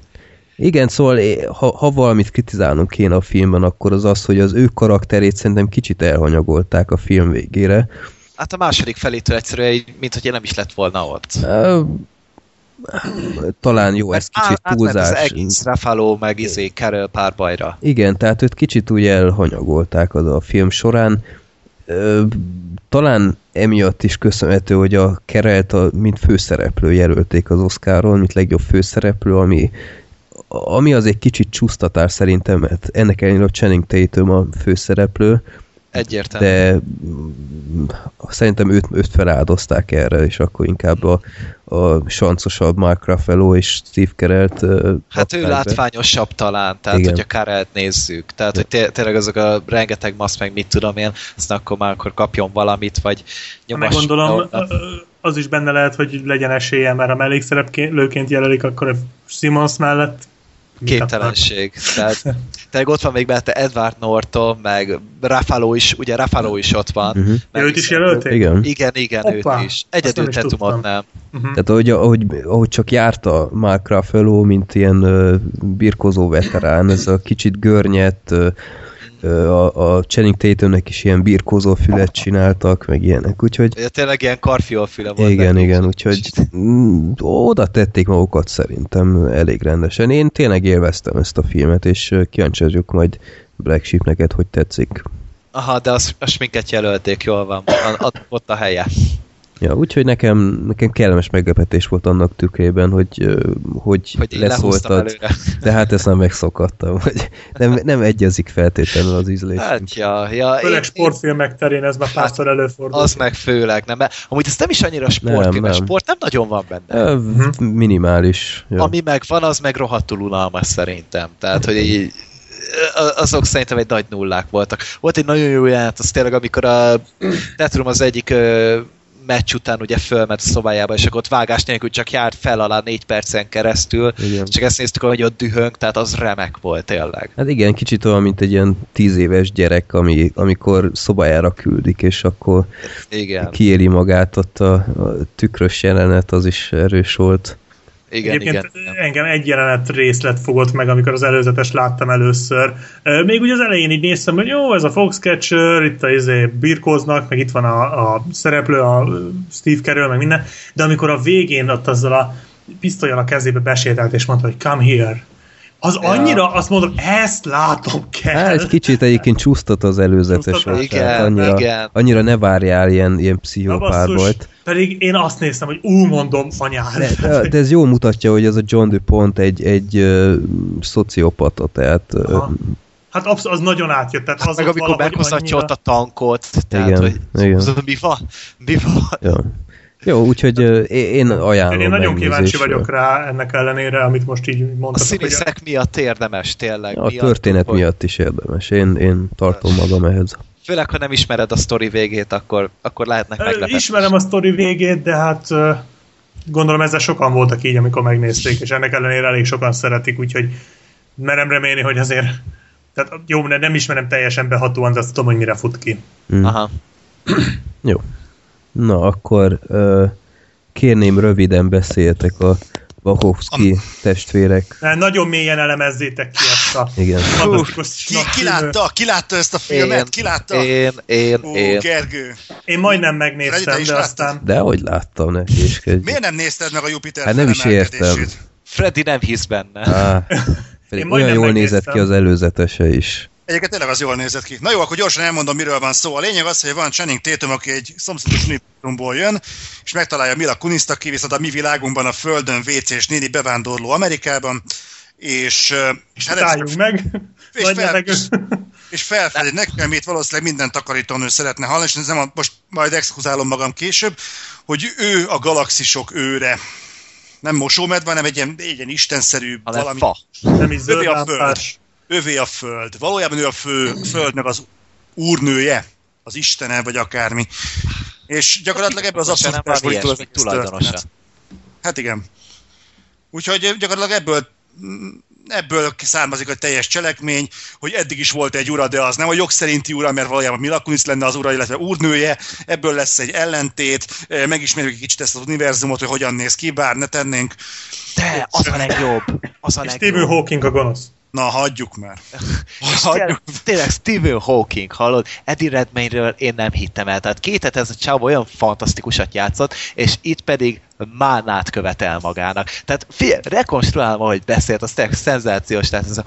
Igen, szóval ha, ha valamit kritizálnunk kéne a filmben, akkor az az, hogy az ő karakterét szerintem kicsit elhanyagolták a film végére. Hát a második felétől egyszerűen, mint hogy nem is lett volna ott. Talán jó, ez kicsit túlzás. egész Ruffalo meg izé Carol párbajra. Igen, tehát őt kicsit úgy elhanyagolták az a film során. Talán emiatt is köszönhető, hogy a Kerelt a, mint főszereplő jelölték az Oscaron, mint legjobb főszereplő, ami, ami az egy kicsit csúsztatás szerintem, mert ennek ellenére a Channing Tatum a főszereplő, Egyértelmű. de szerintem őt, őt feláldozták erre, és akkor inkább a, a sancosabb Mark Ruffalo és Steve Carell-t Hát ő kapták be. látványosabb talán, tehát Igen. hogyha Karelt nézzük, tehát hogy té- tényleg azok a rengeteg masz meg mit tudom én, aztán akkor már akkor kapjon valamit, vagy Meg nyomass. gondolom, oda. ö, az is benne lehet, hogy legyen esélye, mert a mellékszereplőként jelölik, akkor a Simons mellett Képtelenség. Tehát, tehát ott van még benne Edward Norton, meg Ruffalo is, ugye Ruffalo is ott van. Uh-huh. Ja, őt is jelölték? Igen. Igen, igen, őt is. Egyedül nem is Tatumot tudtam. nem. Uh-huh. Tehát ahogy, ahogy, ahogy csak járt a Mark Ruffalo, mint ilyen ö, birkozó veterán, ez a kicsit görnyet, ö, a, a Channing Tatumnek is ilyen birkozó fület csináltak, meg ilyenek, úgyhogy Ugye tényleg ilyen karfiolfüle volt. igen, igen, úgyhogy mm, oda tették magukat szerintem elég rendesen. Én tényleg élveztem ezt a filmet, és kíváncsi vagyok majd Black Sheep neked, hogy tetszik. Aha, de az, a sminket jelölték, jól van. A, a, ott a helye. Ja, úgyhogy nekem, nekem kellemes meglepetés volt annak tükrében, hogy, hogy, Hogy leszóltad. előre. De hát ezt már megszokattam, hogy nem, nem egyezik feltétlenül az ízlés. Hát, ja, ja. Főleg én- sportfilmek terén ez már Hát, párszor előfordul. Az meg főleg, nem? Mert Amúgy ez nem is annyira sportfilm, Nem, nem. sport nem nagyon van benne. Mhm. Minimális. Ja. Ami meg van, az meg rohadtul unalmas szerintem. Tehát, hogy így, azok szerintem egy nagy nullák voltak. Volt egy nagyon jó jelenet, az tényleg, amikor a nem tudom, az egyik meccs után ugye fölment a szobájába, és akkor ott vágás nélkül csak járt fel alá négy percen keresztül, Igen. csak ezt néztük, hogy ott dühöng, tehát az remek volt tényleg. Hát igen, kicsit olyan, mint egy ilyen tíz éves gyerek, ami, amikor szobájára küldik, és akkor Igen. kiéli magát ott a, a tükrös jelenet, az is erős volt. Igen, Egyébként igen. engem egy jelenet részlet fogott meg, amikor az előzetes láttam először. Még ugye az elején így néztem, hogy jó, ez a Foxcatcher, itt a izé, birkóznak, meg itt van a, a szereplő, a Steve Carell, meg minden, de amikor a végén ott azzal a pisztolyal a kezébe besétált, és mondta, hogy come here, az annyira, azt mondom, ezt látom kell. Hát egy kicsit egyébként csúsztat az előzetes Csúsztat, igen, tehát annyira, igen. annyira ne várjál ilyen, ilyen pszichopár volt. Pedig én azt néztem, hogy ú, mondom, anyád. De, de, ez jól mutatja, hogy ez a John DuPont egy, egy uh, szociopata, tehát uh, Aha. Hát absz- az nagyon átjött. Tehát az Meg ott amikor meghozatja annyira- ott a tankot, tehát, Igen, hogy igen. mi van? Mi van? ja. Jó, úgyhogy én ajánlom Én nagyon kíváncsi vagyok rá ennek ellenére, amit most így A mondtatok. hogy színészek miatt érdemes tényleg. A miatt, történet hogy- miatt is érdemes. Én, én tartom magam ehhez. Főleg, ha nem ismered a sztori végét, akkor, akkor lehetnek Ö, meglepetés. Ismerem a sztori végét, de hát gondolom ezzel sokan voltak így, amikor megnézték, és ennek ellenére elég sokan szeretik, úgyhogy merem remélni, hogy azért tehát jó, ne- nem ismerem teljesen behatóan, de azt tudom, hogy mire fut ki. Mm. Aha. Jó. Na, akkor kérném röviden beszéltek a Wachowski testvérek. De nagyon mélyen elemezzétek ki ezt a Igen. fantasztikus Ki, ki látta? Ki látta ezt a filmet? Ki látta? Én, én, Ú, én. Gergő. Én majdnem megnéztem, de láttad? aztán De hogy láttam neki is. Miért nem nézted meg a Jupiter Hát nem is értem. Freddy nem hisz benne. Á, pedig Én olyan jól nézett megnéztem. ki az előzetese is. Egyébként tényleg az jól nézett ki. Na jó, akkor gyorsan elmondom, miről van szó. A lényeg az, hogy van Channing Tatum, aki egy szomszédos univerzumból jön, és megtalálja Mila Kuniszt, aki viszont a mi világunkban a Földön WC-s néni bevándorló Amerikában, és, és, hát szálljunk meg. És Nagy fel- levegő. és felfedi nekem, amit valószínűleg minden takarítónő szeretne hallani, és ez nem a, most majd exkluzálom magam később, hogy ő a galaxisok őre. Nem mosómedve, hanem egy ilyen, egy ilyen istenszerű Hanem valami. fa. Nem is zöld a föld. Övé a föld. Valójában ő a fő, földnek az úrnője, az istene, vagy akármi. És gyakorlatilag ebből az az egész tulajdonosa. Hát igen. Úgyhogy gyakorlatilag ebből ebből származik a teljes cselekmény, hogy eddig is volt egy ura, de az nem a jog szerinti ura, mert valójában Mila Kunis lenne az ura, illetve úrnője, ebből lesz egy ellentét, megismerjük egy kicsit ezt az univerzumot, hogy hogyan néz ki, bár ne tennénk. De, az a legjobb. Az a És legjobb. Stephen Hawking a gonosz. Na, hagyjuk már. És tényleg, Stephen Hawking, hallod? Eddie Redmayne-ről én nem hittem el. Tehát két ez a csávó olyan fantasztikusat játszott, és itt pedig mánát követel magának. Tehát fél, rekonstruálva, hogy beszélt, az tényleg szenzációs. Tehát ez a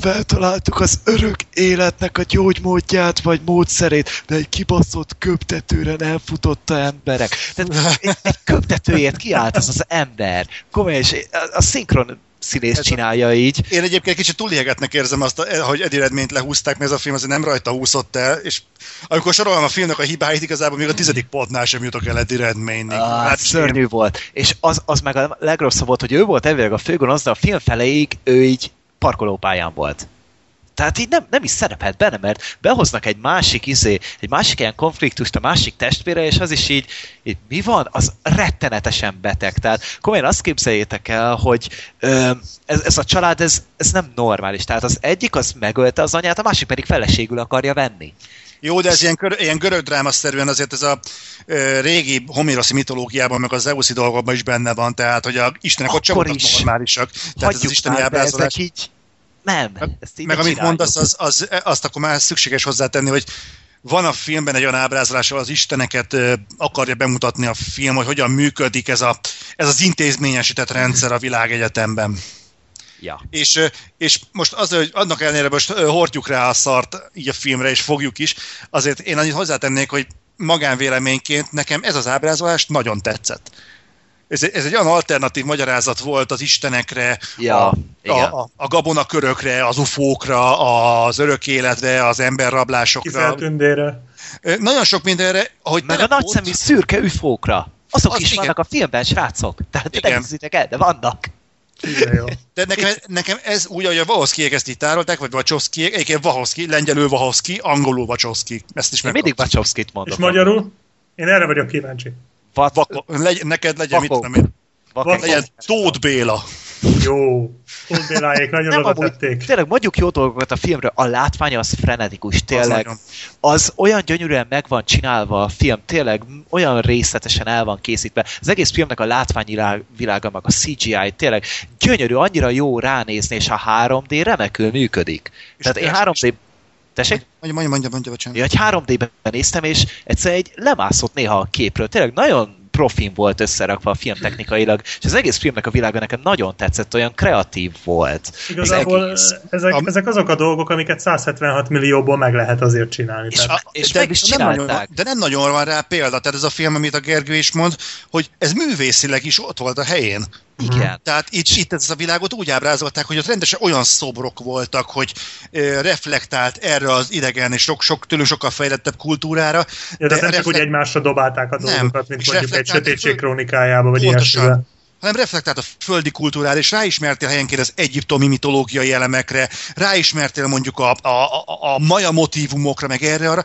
feltaláltuk az örök életnek a gyógymódját, vagy módszerét, de egy kibaszott köptetőre nem futotta emberek. Tehát egy, egy köptetőért kiállt az az ember. Komolyan, és a, a szinkron színész csinálja így. Én egyébként kicsit túliegetnek érzem azt, a- hogy Eddie Redmayne-t lehúzták, mert ez a film azért nem rajta húszott el, és amikor sorolom a filmnek a hibáit, igazából még a tizedik pontnál sem jutok el Eddie Redmayne-ig. Ah, Hát szörnyű volt. És az, az meg a legrosszabb volt, hogy ő volt elvileg a főgonosz, de a film feléig ő így parkolópályán volt. Tehát így nem, nem is szerepelt benne, mert behoznak egy másik izé, egy másik ilyen konfliktust a másik testvére, és az is így, így mi van? Az rettenetesen beteg. Tehát komolyan azt képzeljétek el, hogy ö, ez, ez a család, ez, ez nem normális. Tehát az egyik az megölte az anyát, a másik pedig feleségül akarja venni. Jó, de ez ilyen, kör, ilyen görög drámaszerűen azért ez a ö, régi homéroszi mitológiában, meg az Zeuszi dolgokban is benne van, tehát hogy a istenek ott sem Akkor voltak is. normálisak. Tehát ez az isteni ábrázolás. ezek így nem. Ezt így Meg amit csináljuk. mondasz, az, az, azt akkor már szükséges hozzátenni, hogy van a filmben egy olyan ábrázolás, ahol az isteneket akarja bemutatni a film, hogy hogyan működik ez, a, ez az intézményesített rendszer a világegyetemben. Ja. És, és most az, hogy annak ellenére most hordjuk rá a szart így a filmre, és fogjuk is, azért én annyit hozzátennék, hogy magánvéleményként nekem ez az ábrázolás nagyon tetszett. Ez, ez egy olyan alternatív magyarázat volt az istenekre, Ja, a, igen. a, a, gabonakörökre, az ufókra, az örök életre, az emberrablásokra. Kifeltündére. Nagyon sok mindenre, ahogy Meg a nagyszemű szürke üfókra. Azok Az is igen. vannak a filmben, srácok. Tehát Igen. ne el, de vannak. Igen, jó. De nekem, nekem ez úgy, ahogy a Wachowskiek ezt így tárolták, vagy Wachowskiek, egyébként Wachowski, lengyelül Wachowski, angolul Wachowski. Ezt is Én mindig. Wachowskit mondok. És magyarul? Én erre vagyok kíváncsi. Vat, Vako, legy, neked legyen, mit Vakó. tudom én, Vakó. legyen Tóth Béla. Jó. Fútbéláék nagyon Nem, oda tették. tényleg mondjuk jó dolgokat a filmről, a látványa az frenetikus, tényleg. nagyon. Az olyan gyönyörűen meg van csinálva a film, tényleg olyan részletesen el van készítve. Az egész filmnek a látványvilága, meg a CGI tényleg gyönyörű, annyira jó ránézni, és a 3D remekül működik. És Tehát én persze- 3D... Tessék? Mondja, mondja, mondja, mondja, bocsánat. Ja, egy 3D-ben néztem, és egyszerűen egy lemászott néha a képről. Tényleg nagyon profin volt összerakva a film technikailag, és az egész filmnek a világa nekem nagyon tetszett, olyan kreatív volt. Igazából Az egész. ezek, Am- ezek azok a dolgok, amiket 176 millióból meg lehet azért csinálni. És, Tehát, a, és de, meg is nem nagyon, de nem nagyon van rá példa. Tehát ez a film, amit a Gergő is mond, hogy ez művészileg is ott volt a helyén. Igen. Tehát itt, itt ez a világot úgy ábrázolták, hogy ott rendesen olyan szobrok voltak, hogy ö, reflektált erre az idegen és sok, sok tőlünk sokkal fejlettebb kultúrára. ja, tehát nem csak reflekt- úgy egymásra dobálták a Nem, dolgokat, mint és mondjuk egy sötétség krónikájába, vagy ilyesmivel. hanem reflektált a földi kultúrára, és ráismertél helyenként az egyiptomi mitológiai elemekre, ráismertél mondjuk a, a, a, a maja motívumokra, meg erre arra,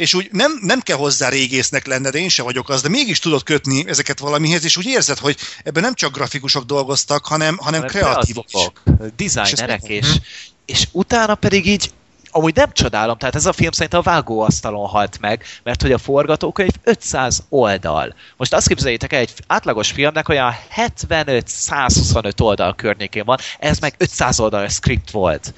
és úgy nem, nem kell hozzá régésznek lenned, én se vagyok az, de mégis tudod kötni ezeket valamihez, és úgy érzed, hogy ebben nem csak grafikusok dolgoztak, hanem, hanem hanem kreatívok designerek, És és, és utána pedig így amúgy nem csodálom, tehát ez a film szerintem a vágóasztalon halt meg, mert hogy a forgatókönyv 500 oldal. Most azt képzeljétek el, egy átlagos filmnek olyan 75-125 oldal környékén van, ez meg 500 oldal script volt.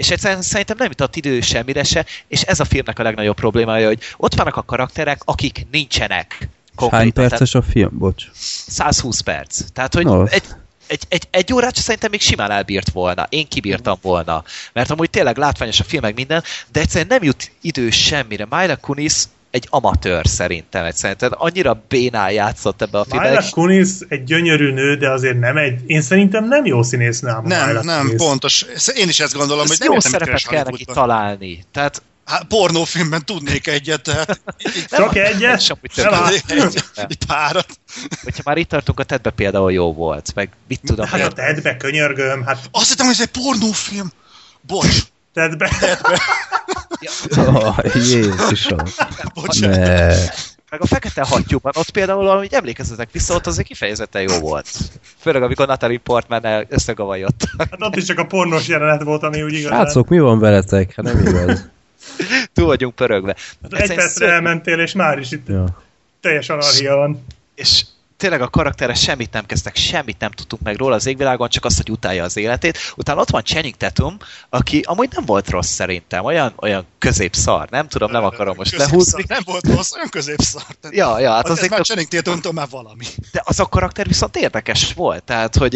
És egyszerűen szerintem nem jutott idő semmire se, és ez a filmnek a legnagyobb problémája, hogy ott vannak a karakterek, akik nincsenek. Hány perces a film? Bocs. 120 perc. Tehát, hogy No. egy, egy, egy, egy órát szerintem még simán elbírt volna. Én kibírtam volna. Mert amúgy tényleg látványos a film, meg minden, de egyszerűen nem jut idő semmire. Mila Kunis egy amatőr szerintem egyszerűen. Tehát annyira bénál játszott ebbe a filmbe. Myla Kunis egy gyönyörű nő, de azért nem egy, én szerintem nem jó színésznő Nem, Myla nem, Kunis. pontos. Én is ezt gondolom, hogy Ez nem jó szerepet kell neki találni. Tehát Hát, pornófilmben tudnék egyet, tehát Csak egyet? sem úgy egy, egy párat. Hogyha már itt tartunk, a Tedbe például jó volt. Meg mit tudom Hát a tedbe, könyörgöm, hát Azt hittem, hogy ez egy pornófilm. Bocs, tedbe. Oh, Jézusom. bocsánat. Ne. Meg a fekete hattyúban, ott például, amit emlékezzetek vissza, ott azért kifejezetten jó volt. Főleg, amikor Natalie Portman összegavajott. Hát ott is csak a pornos jelenet volt, ami úgy igazán. Srácok, mi van veletek? Hát nem igaz. Túl vagyunk pörögve. Hát egy percre szörnyű. elmentél, és már is itt Ja. teljes anarchia van. És tényleg a karaktere semmit nem kezdtek, semmit nem tudtunk meg róla az égvilágon, csak azt, hogy utálja az életét. Utána ott van Channing Tatum, aki amúgy nem volt rossz szerintem, olyan, olyan középszar, nem tudom, nem akarom most Középszar. lehúzni. Nem volt rossz, olyan középszar. Tehát Ja, ja, hát az, az egy már Channing Tatumtól már valami. de az a karakter viszont érdekes volt, tehát, hogy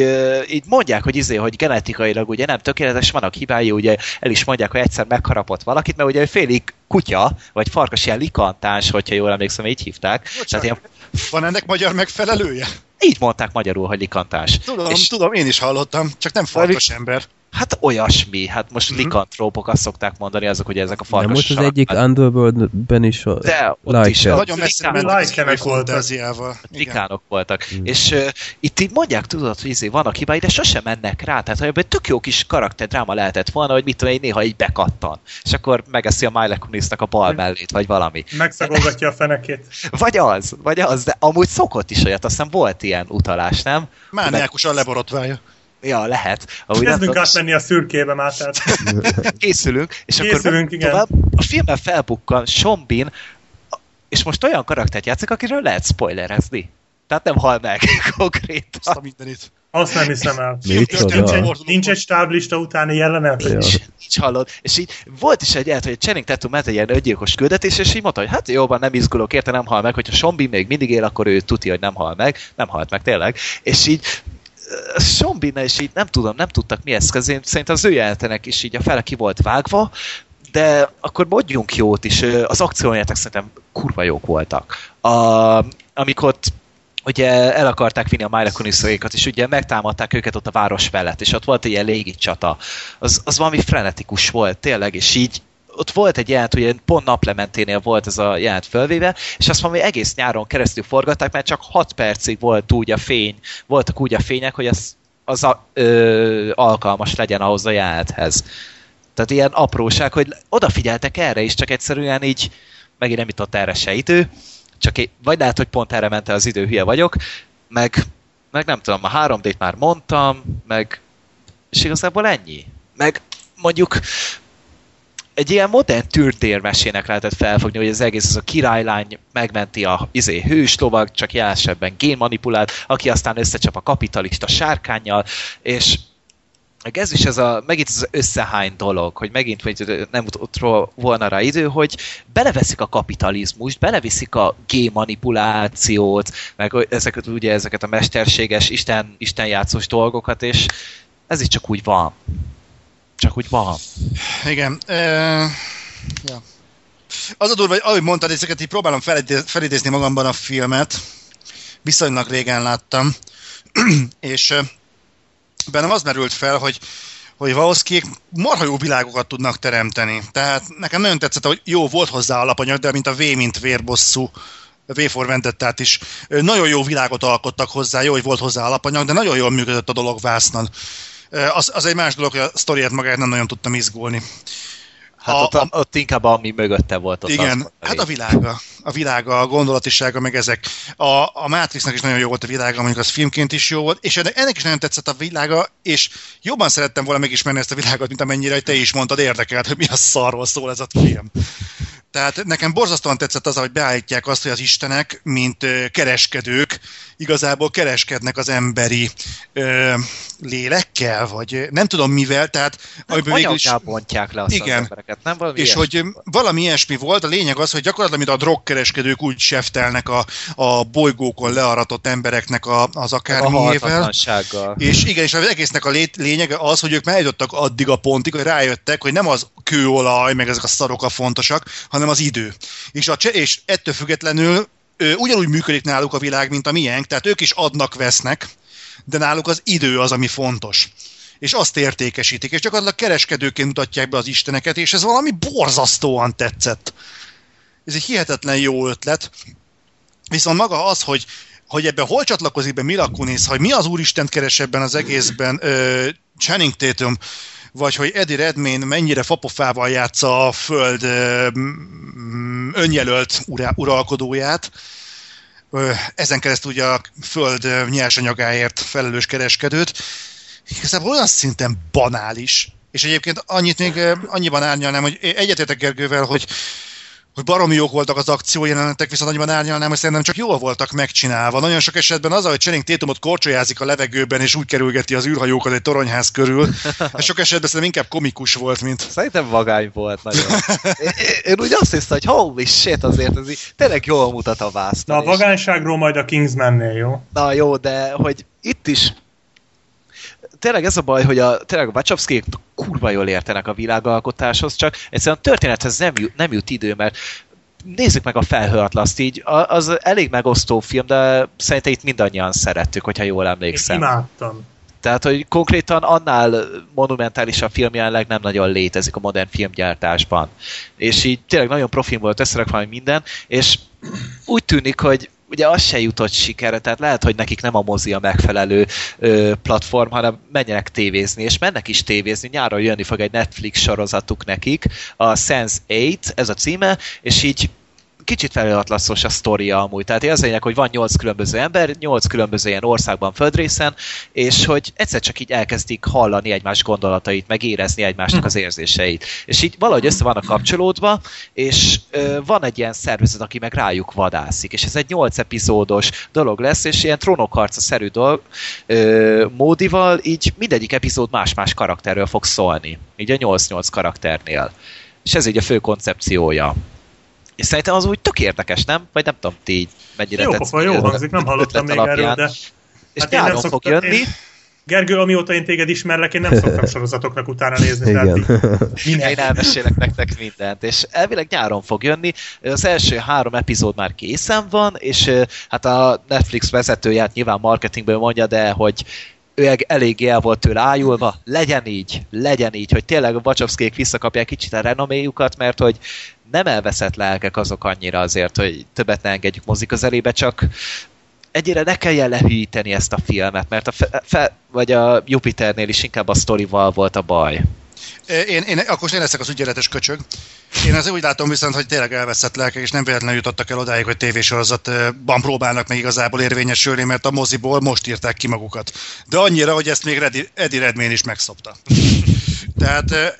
így mondják, hogy izé, hogy genetikailag ugye nem tökéletes, vannak hibái, ugye el is mondják, hogy egyszer megharapott valakit, mert ugye félig kutya, vagy farkas, ilyen likantás, hogyha jól emlékszem, így hívták. Tehát ilyen, Van ennek magyar megfelelője? így mondták magyarul, hogy likantás. Tudom, És- tudom, én is hallottam, csak nem farkas ember. Hát olyasmi, hát most Mhm. mm-hmm. likantrópok azt szokták mondani, azok ugye ezek a Nem farkas volt az egyik Underworld-ben is a De, ott is. Lycan. Nagyon új voltak. fantáziával. Likánok voltak. Mm. És uh, itt így mondják, tudod, hogy izé, vannak hibái, de sosem mennek rá. Tehát, hogy ebben tök jó kis karakterdráma lehetett volna, hogy mit tudom én, néha így bekattan. És akkor megeszi a Mile Kunisnak a bal mellét, vagy valami. Megszagolgatja a fenekét. Vagy az, vagy az, de amúgy szokott is olyat, azt hiszem volt ilyen utalás, nem? Mániákusan leborotválja. Ja, lehet. Ahogy Kezdünk átmenni a szürkébe már, tehát készülünk, és akkor Készülünk, megyünk igen. tovább. A filmben felbukkan Sean Bean, és most olyan karaktert játszik, akiről lehet spoilerezni. Tehát nem hal meg konkrétan. Azt a mindenit. azt nem hiszem el. Nincs egy, nincs egy stáblista utáni jelenet? Ja. Nincs, nincs hallod. És így volt is egy lehet, hogy Channing Tatum ment egy ilyen öngyilkos küldetés, és így mondta, hogy hát jóban nem izgulok, érte nem hal meg, hogyha Bean még mindig él, akkor ő tudja, hogy nem hal meg. Nem halt meg tényleg. És így bean is így nem tudom, nem tudtak mi eszközén, szerintem az ő jelenetenek is így a fele ki volt vágva, de akkor mondjunk jót is, az akciójátok szerintem kurva jók voltak. A, amikor ott ugye el akarták vinni a Myra Kuniszaikat, és ugye megtámadták őket ott a város felett, és ott volt egy ilyen légicsata. Az, az valami frenetikus volt, tényleg, és így ott volt egy jelent, ugye pont naplementénél volt ez a jelent fölvéve, és azt mondom, hogy egész nyáron keresztül forgatták, mert csak 6 percig volt úgy a fény, voltak úgy a fények, hogy az, az a, ö, alkalmas legyen ahhoz a jelenthez. Tehát ilyen apróság, hogy odafigyeltek erre is, csak egyszerűen így megint nem jutott erre se idő, csak én, vagy lehet, hogy pont erre ment az idő, hülye vagyok, meg, meg nem tudom, a 3D-t már mondtam, meg és igazából ennyi. Meg mondjuk egy ilyen modern tűrtérmesének lehetett felfogni, hogy az egész az a királylány megmenti a izé, hős lovag, csak jelesebben génmanipulált, aki aztán összecsap a kapitalista sárkányjal, és meg ez is ez a, megint ez az összehány dolog, hogy megint hogy nem ott volna rá idő, hogy beleveszik a kapitalizmust, beleviszik a G-manipulációt, meg ezeket, ugye ezeket a mesterséges, isten, istenjátszós dolgokat, és ez is csak úgy van. Csak úgy van. Igen. E, ja. Az a durva, hogy ahogy mondtad, ezeket így próbálom felidézni magamban a filmet. Viszonylag régen láttam. és bennem az merült fel, hogy hogy valószínűleg marha jó világokat tudnak teremteni. Tehát nekem nagyon tetszett, hogy jó, volt hozzá alapanyag, de mint a V, mint vérbosszú, V for Vendettát is. Nagyon jó világot alkottak hozzá, jó, hogy volt hozzá alapanyag, de nagyon jól működött a dolog vásznan. Az, az egy más dolog, hogy a sztoriát magát nem nagyon tudtam izgulni. Hát a, ott, a, ott inkább ami mögötte volt. Ott igen, az, hát a világa, a világa, a gondolatisága, meg ezek. A, a Matrixnak is nagyon jó volt a világa, mondjuk az filmként is jó volt, és ennek is nagyon tetszett a világa, és jobban szerettem volna megismerni ezt a világot, mint amennyire te is mondtad, érdekelt, hogy mi a szarról szól ez a film. Tehát nekem borzasztóan tetszett az, hogy beállítják azt, hogy az istenek, mint kereskedők, igazából kereskednek az emberi ö, lélekkel, vagy nem tudom mivel, tehát... Nem, végül is, bontják le azt igen, az embereket, nem? Valami és hogy volt. valami ilyesmi volt, a lényeg az, hogy gyakorlatilag, mint a drogkereskedők úgy seftelnek a, a bolygókon learatott embereknek a, az akármiével. És igen, és az egésznek a lényege az, hogy ők megjutottak addig a pontig, hogy rájöttek, hogy nem az kőolaj, meg ezek a szarok a fontosak, hanem az idő. És, a, és ettől függetlenül ő, ugyanúgy működik náluk a világ, mint a miénk, tehát ők is adnak-vesznek, de náluk az idő az, ami fontos. És azt értékesítik, és gyakorlatilag kereskedőként mutatják be az isteneket, és ez valami borzasztóan tetszett. Ez egy hihetetlen jó ötlet. Viszont maga az, hogy, hogy ebben hol csatlakozik be Mila Kunis, hogy mi az Úristen keres ebben az egészben ö, Channing Tatum, vagy hogy Eddie Redmayne mennyire fapofával játsza a föld önjelölt uralkodóját, ezen keresztül ugye a föld nyersanyagáért felelős kereskedőt, igazából olyan szinten banális, és egyébként annyit még annyiban árnyalnám, hogy egyetértek Gergővel, hogy hogy baromi jók voltak az akciójelenetek, viszont annyiban árnyalnám, hogy szerintem csak jól voltak megcsinálva. Nagyon sok esetben az, hogy Channing Tatumot korcsolyázik a levegőben, és úgy kerülgeti az űrhajókat egy toronyház körül, és sok esetben szerintem inkább komikus volt, mint... Szerintem vagány volt nagyon. én, én úgy azt hiszem, hogy holy shit, azért ez így tényleg jól mutat a vászon. Na a vagányságról majd a Kingsman-nél, jó? Na jó, de hogy itt is tényleg ez a baj, hogy a, tényleg a Wachowski kurva jól értenek a világalkotáshoz, csak egyszerűen a történethez nem jut, nem jut idő, mert nézzük meg a felhőatlaszt így, az elég megosztó film, de szerintem itt mindannyian szerettük, hogyha jól emlékszem. Én imádtam. Tehát, hogy konkrétan annál monumentális a film jelenleg nem nagyon létezik a modern filmgyártásban. És így tényleg nagyon profin volt összerakva minden, és úgy tűnik, hogy ugye az se jutott sikerre, tehát lehet, hogy nekik nem a mozi a megfelelő ö, platform, hanem menjenek tévézni, és mennek is tévézni. Nyáron jönni fog egy Netflix sorozatuk nekik, a Sense 8, ez a címe, és így kicsit feliratlaszos a sztoria amúgy. Tehát az lényeg, hogy van nyolc különböző ember, nyolc különböző ilyen országban, földrészen, és hogy egyszer csak így elkezdik hallani egymás gondolatait, meg érezni egymásnak az érzéseit. És így valahogy össze vannak kapcsolódva, és ö, van egy ilyen szervezet, aki meg rájuk vadászik. És ez egy nyolc epizódos dolog lesz, és ilyen trónokharca-szerű dolog, ö, módival, így mindegyik epizód más-más karakterről fog szólni. Így a 8-8 karakternél. És ez így a fő koncepciója. És szerintem az úgy tök érdekes, nem? Vagy nem tudom, ti így mennyire jó, tetsz. Jó, hangzik, nem hallottam még alapján. erről, de... És hát nyáron fog szoktam, jönni. Én... Gergő, amióta én téged ismerlek, én nem szoktam sorozatoknak utána nézni. Igen. Tehát én elmesélek nektek mindent, és elvileg nyáron fog jönni. Az első három epizód már készen van, és hát a Netflix vezetője hát nyilván marketingből mondja, de hogy ő eléggé el volt tőle ájulva, legyen így, legyen így, hogy tényleg a Wachowskiék visszakapják kicsit a renoméjukat, mert hogy nem elveszett lelkek azok annyira azért, hogy többet ne engedjük mozik az elébe, csak egyre ne kelljen lehűíteni ezt a filmet, mert a fe, fe, vagy a Jupiternél is inkább a sztorival volt a baj. Én, én, akkor én leszek az ügyeletes köcsög. Én azért úgy látom viszont, hogy tényleg elveszett lelkek, és nem véletlenül jutottak el odáig, hogy tévésorozatban próbálnak meg igazából érvényesülni, mert a moziból most írták ki magukat. De annyira, hogy ezt még Eddie Redmayne is megszopta. Tehát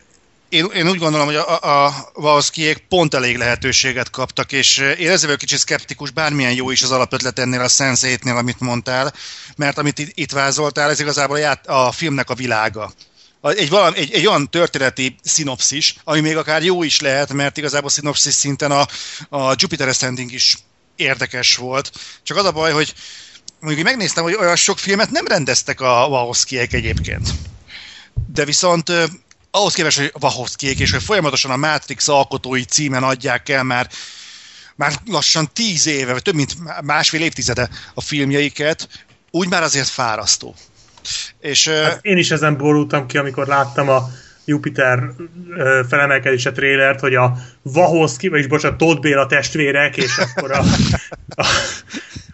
én, én úgy gondolom, hogy a, a, a pont elég lehetőséget kaptak, és én ezzel kicsit szkeptikus, bármilyen jó is az alapötlet ennél a sense amit mondtál, mert amit itt, itt vázoltál, ez igazából a, ját, a filmnek a világa egy, valami, egy, egy olyan történeti szinopszis, ami még akár jó is lehet, mert igazából szinopszis szinten a, a Jupiter Ascending is érdekes volt. Csak az a baj, hogy mondjuk megnéztem, hogy olyan sok filmet nem rendeztek a Wachowskiek egyébként. De viszont ahhoz képest, hogy Wachowskiek, és hogy folyamatosan a Matrix alkotói címen adják el már már lassan tíz éve, vagy több mint másfél évtizede a filmjeiket, úgy már azért fárasztó. És, hát én is ezen borultam ki, amikor láttam a Jupiter felemelkedése trélert, hogy a Vahoszki, vagyis bocsánat, Todd Béla testvérek, és akkor a, a,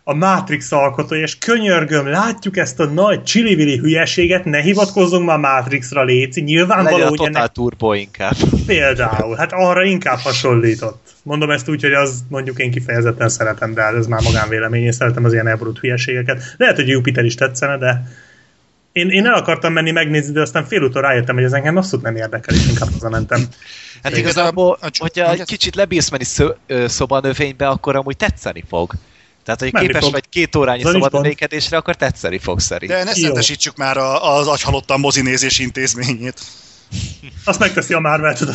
a Matrix alkotója, és könyörgöm, látjuk ezt a nagy csili hülyeséget, ne hivatkozzunk már Matrixra, Léci, nyilvánvaló, Legyen a Total ennek... Turbo inkább. Például, hát arra inkább hasonlított. Mondom ezt úgy, hogy az mondjuk én kifejezetten szeretem, de ez már magánvélemény, én szeretem az ilyen elborult hülyeségeket. Lehet, hogy Jupiter is tetszene, de én, én el akartam menni megnézni, de aztán félúton rájöttem, hogy ez engem abszolút nem érdekel, és inkább hazamentem. Hát igazából, hogyha egy kicsit lebírsz menni szó, szobanövénybe, akkor amúgy tetszeni fog. Tehát, hogy Menni képes fog. vagy két órányi szabadnövékedésre, akkor tetszeni fog szerint. De ne szentesítsük már a, az agyhalottan mozinézés intézményét. Azt megteszi a Marvel, tudod.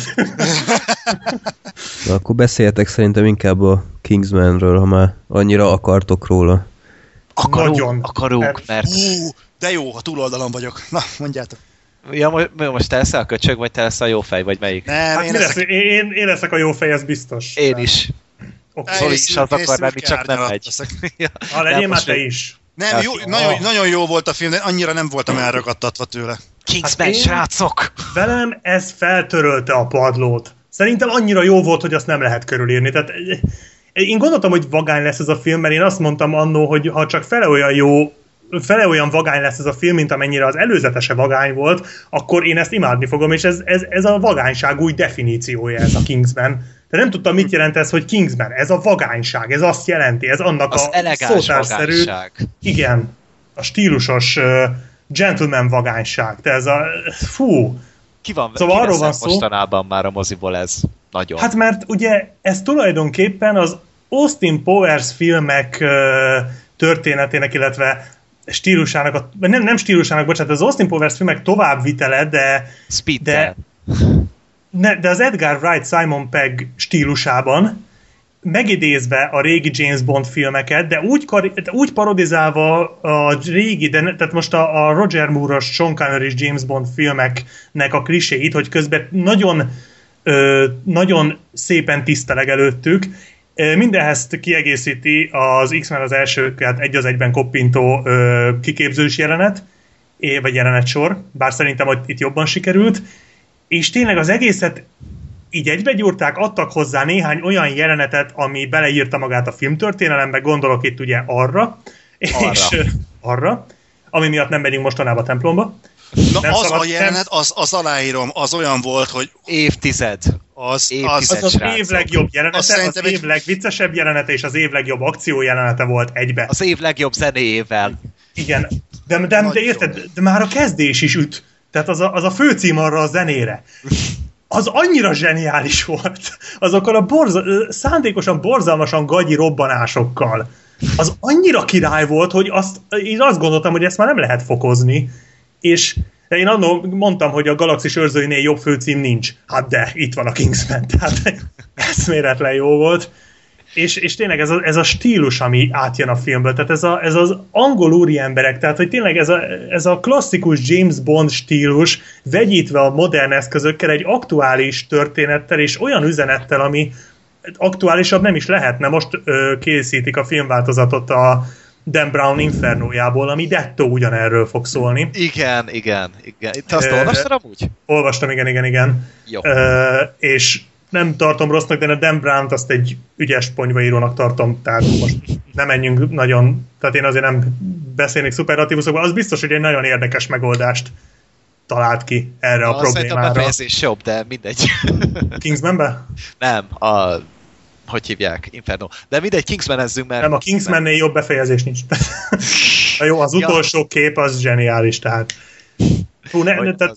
Na, akkor beszéljetek szerintem inkább a Kingsmanről, ha már annyira akartok róla. Akarunk, Nagyon. akarunk, mert... Hú, de jó, ha túloldalon vagyok. Na, mondjátok. Ja, most te leszel a köcsög, vagy te leszel a jó fej, vagy melyik? Nem, hát én, leszek... Lesz, én, én leszek a jó fej, ez biztos. Én is. Okay. Zoli is az akar lenni, csak nem megy. ja. Ha legyél már te is. Nem, jó, nagyon, nagyon jó volt a film, de annyira nem voltam elragadtatva tőle. Kingsman, hát srácok! Velem ez feltörölte a padlót. Szerintem annyira jó volt, hogy azt nem lehet körülírni. Tehát eh, én gondoltam, hogy vagány lesz ez a film, mert én azt mondtam annó, hogy ha csak fele olyan jó, fele olyan vagány lesz ez a film, mint amennyire az előzetese vagány volt, akkor én ezt imádni fogom, és ez, ez, ez a vagányság új definíciója ez a Kingsman. De nem tudtam, mit jelent ez, hogy Kingsman. Ez a vagányság, ez azt jelenti, ez annak az a szótárszerű... Igen, a stílusos uh, gentleman vagányság. De ez a... Fú! Ki van, szóval ki arról van szó, mostanában már a moziból ez? Nagyon. Hát mert ugye ez tulajdonképpen az Austin Powers filmek uh, történetének, illetve stílusának, a, nem, nem stílusának, bocsánat, az Austin Powers filmek továbbvitele, de... Speed de, ne, de az Edgar Wright Simon Pegg stílusában, megidézve a régi James Bond filmeket, de úgy, úgy parodizálva a régi, de tehát most a, a Roger Moore-os, Sean Connery James Bond filmeknek a kliséit, hogy közben nagyon, ö, nagyon szépen tiszteleg előttük, Mindenhez kiegészíti az X-Men az elsőket egy az egyben koppintó ö, kiképzős jelenet, vagy jelenet sor, bár szerintem hogy itt jobban sikerült, és tényleg az egészet így egybegyúrták, adtak hozzá néhány olyan jelenetet, ami beleírta magát a filmtörténelembe, gondolok itt ugye arra, arra. és arra, ami miatt nem megyünk mostanában a templomba. Na nem az szabad, a jelenet, az, az aláírom, az olyan volt, hogy... Évtized. Az, az, az, az év legjobb jelenete, az, az év egy... legviccesebb jelenete, és az év legjobb akció jelenete volt egybe. Az év legjobb zenéjével. Igen, de, de, de, de érted, de már a kezdés is üt. Tehát az a, az a főcím arra a zenére. Az annyira zseniális volt. Azokkal a borza, szándékosan, borzalmasan gagyi robbanásokkal. Az annyira király volt, hogy azt, én azt gondoltam, hogy ezt már nem lehet fokozni. És de én annól mondtam, hogy a Galaxis őrzőinél jobb főcím nincs. Hát de, itt van a Kingsman, tehát eszméletlen jó volt. És, és tényleg ez a, ez a stílus, ami átjön a filmből, tehát ez, a, ez az angol úri emberek, tehát hogy tényleg ez a, ez a klasszikus James Bond stílus vegyítve a modern eszközökkel egy aktuális történettel és olyan üzenettel, ami aktuálisabb nem is lehetne. Most ö, készítik a filmváltozatot a, Dan Brown Infernójából, ami dettó ugyanerről fog szólni. Igen, igen, igen. Te azt uh, olvastad amúgy? Olvastam, igen, igen, igen. Jó. Uh, és nem tartom rossznak, de a Dan Brown-t azt egy ügyes ponyvaírónak tartom, tehát most nem menjünk nagyon, tehát én azért nem beszélnék szuperlatívuszokban, az biztos, hogy egy nagyon érdekes megoldást talált ki erre a Azt Szerintem a problémára. befejezés jobb, de mindegy. Kingsmanbe? nem, a... Hogy hívják? Inferno. De mindegy, Kingsman-ezzünk, mert... Nem, a Kingsmannél jobb befejezés nincs. Na jó, az Ja. utolsó kép az zseniális, tehát. Hú, ne, ne, tehát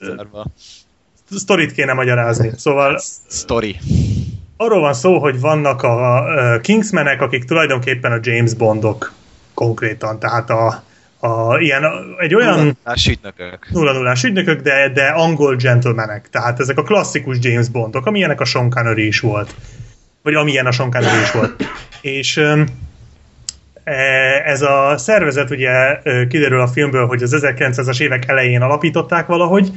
sztorit kéne magyarázni. Szóval Story. arról van szó, hogy vannak a ö, Kingsmenek, akik tulajdonképpen a James Bondok konkrétan, tehát a, a ilyen, egy olyan Más ügynökök. 0 0 ügynökök, de, de angol gentlemanek. Tehát ezek a klasszikus James Bondok, amilyenek a Sean Connery is volt. Vagy amilyen a Connery is volt. És e, ez a szervezet ugye kiderül a filmből, hogy az 1900-as évek elején alapították valahogy,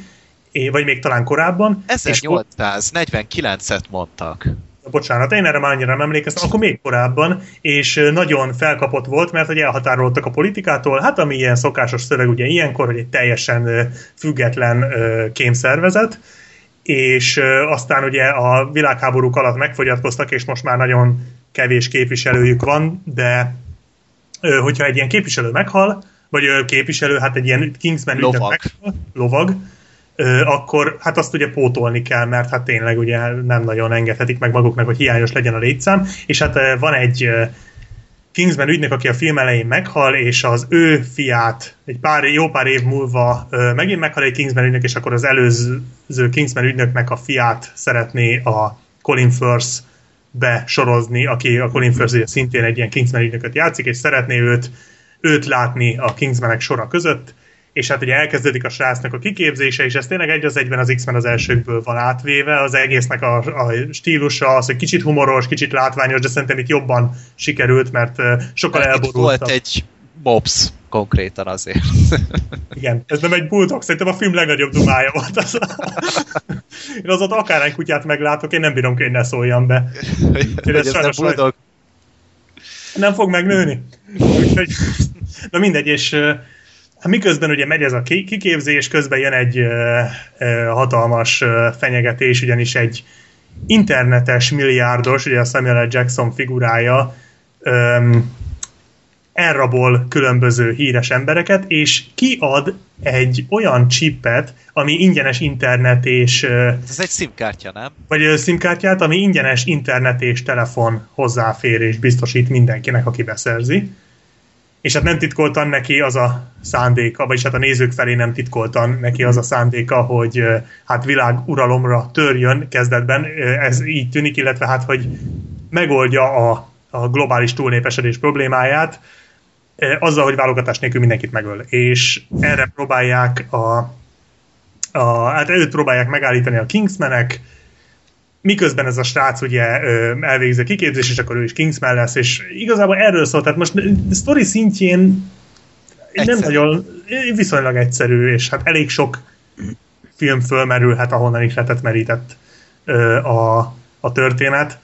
vagy még talán korábban. És 1849-et mondtak. bocsánat, én erre már annyira nem emlékeztem, akkor még korábban, és nagyon felkapott volt, mert hogy elhatároltak a politikától, hát ami ilyen szokásos szöveg ugye ilyenkor, hogy egy teljesen független kémszervezet, és aztán ugye a világháborúk alatt megfogyatkoztak, és most már nagyon kevés képviselőjük van, de hogyha egy ilyen képviselő meghal, vagy képviselő, hát egy ilyen Kingsman ügynök Lovag. meghal, lovag, akkor hát azt ugye pótolni kell, mert hát tényleg ugye nem nagyon engedhetik meg maguknak, hogy hiányos legyen a létszám, és hát van egy Kingsman ügynök, aki a film elején meghal, és az ő fiát egy pár, jó pár év múlva ö, megint meghal egy Kingsman ügynök, és akkor az előző Kingsman ügynöknek a fiát szeretné a Colin Firth besorozni, aki a Colin Firth szintén egy ilyen Kingsman ügynököt játszik, és szeretné őt, őt látni a Kingsmanek sora között, és hát ugye elkezdődik a srácnak a kiképzése, és ez tényleg egy az egyben az X-Men az elsőkből van átvéve, az egésznek a, a stílusa, az, hogy kicsit humoros, kicsit látványos, de szerintem itt jobban sikerült, mert sokkal elborultabb. volt egy mops konkrétan azért. Igen, ez nem egy bulldog, szerintem a film legnagyobb dumája volt az. én az ott akárhány kutyát meglátok, én nem bírom, hogy ne szóljam be. hogy ez ez nem bulldog. Nem fog megnőni. Úgyhogy, na mindegy, és miközben ugye megy ez a ki- kiképzés, közben jön egy ö, ö, hatalmas ö, fenyegetés, ugyanis egy internetes milliárdos, ugye a Samuel L. Jackson figurája öm, elrabol különböző híres embereket, és kiad egy olyan chipet, ami ingyenes internet és ö, Ez egy SIM-kártya, nem? vagy ö, SIM-kártyát, ami ingyenes internet és telefon hozzáférés biztosít mindenkinek, aki beszerzi. És hát nem titkoltan neki az a szándéka, vagyis hát a nézők felé nem titkoltan neki az a szándéka, hogy hát világuralomra törjön kezdetben, ez így tűnik, illetve hát, hogy megoldja a, a globális túlnépesedés problémáját, azzal, hogy válogatás nélkül mindenkit megöl. És erre próbálják a, a, hát őt próbálják megállítani a Kingsmenek, miközben ez a srác ugye elvégzi a kiképzés, és akkor ő is Kingsman lesz, és igazából erről szól, tehát most sztori szintjén nem Egyszerű. nagyon, viszonylag egyszerű, és hát elég sok film fölmerülhet, ahonnan is lehetett merített a, a történet.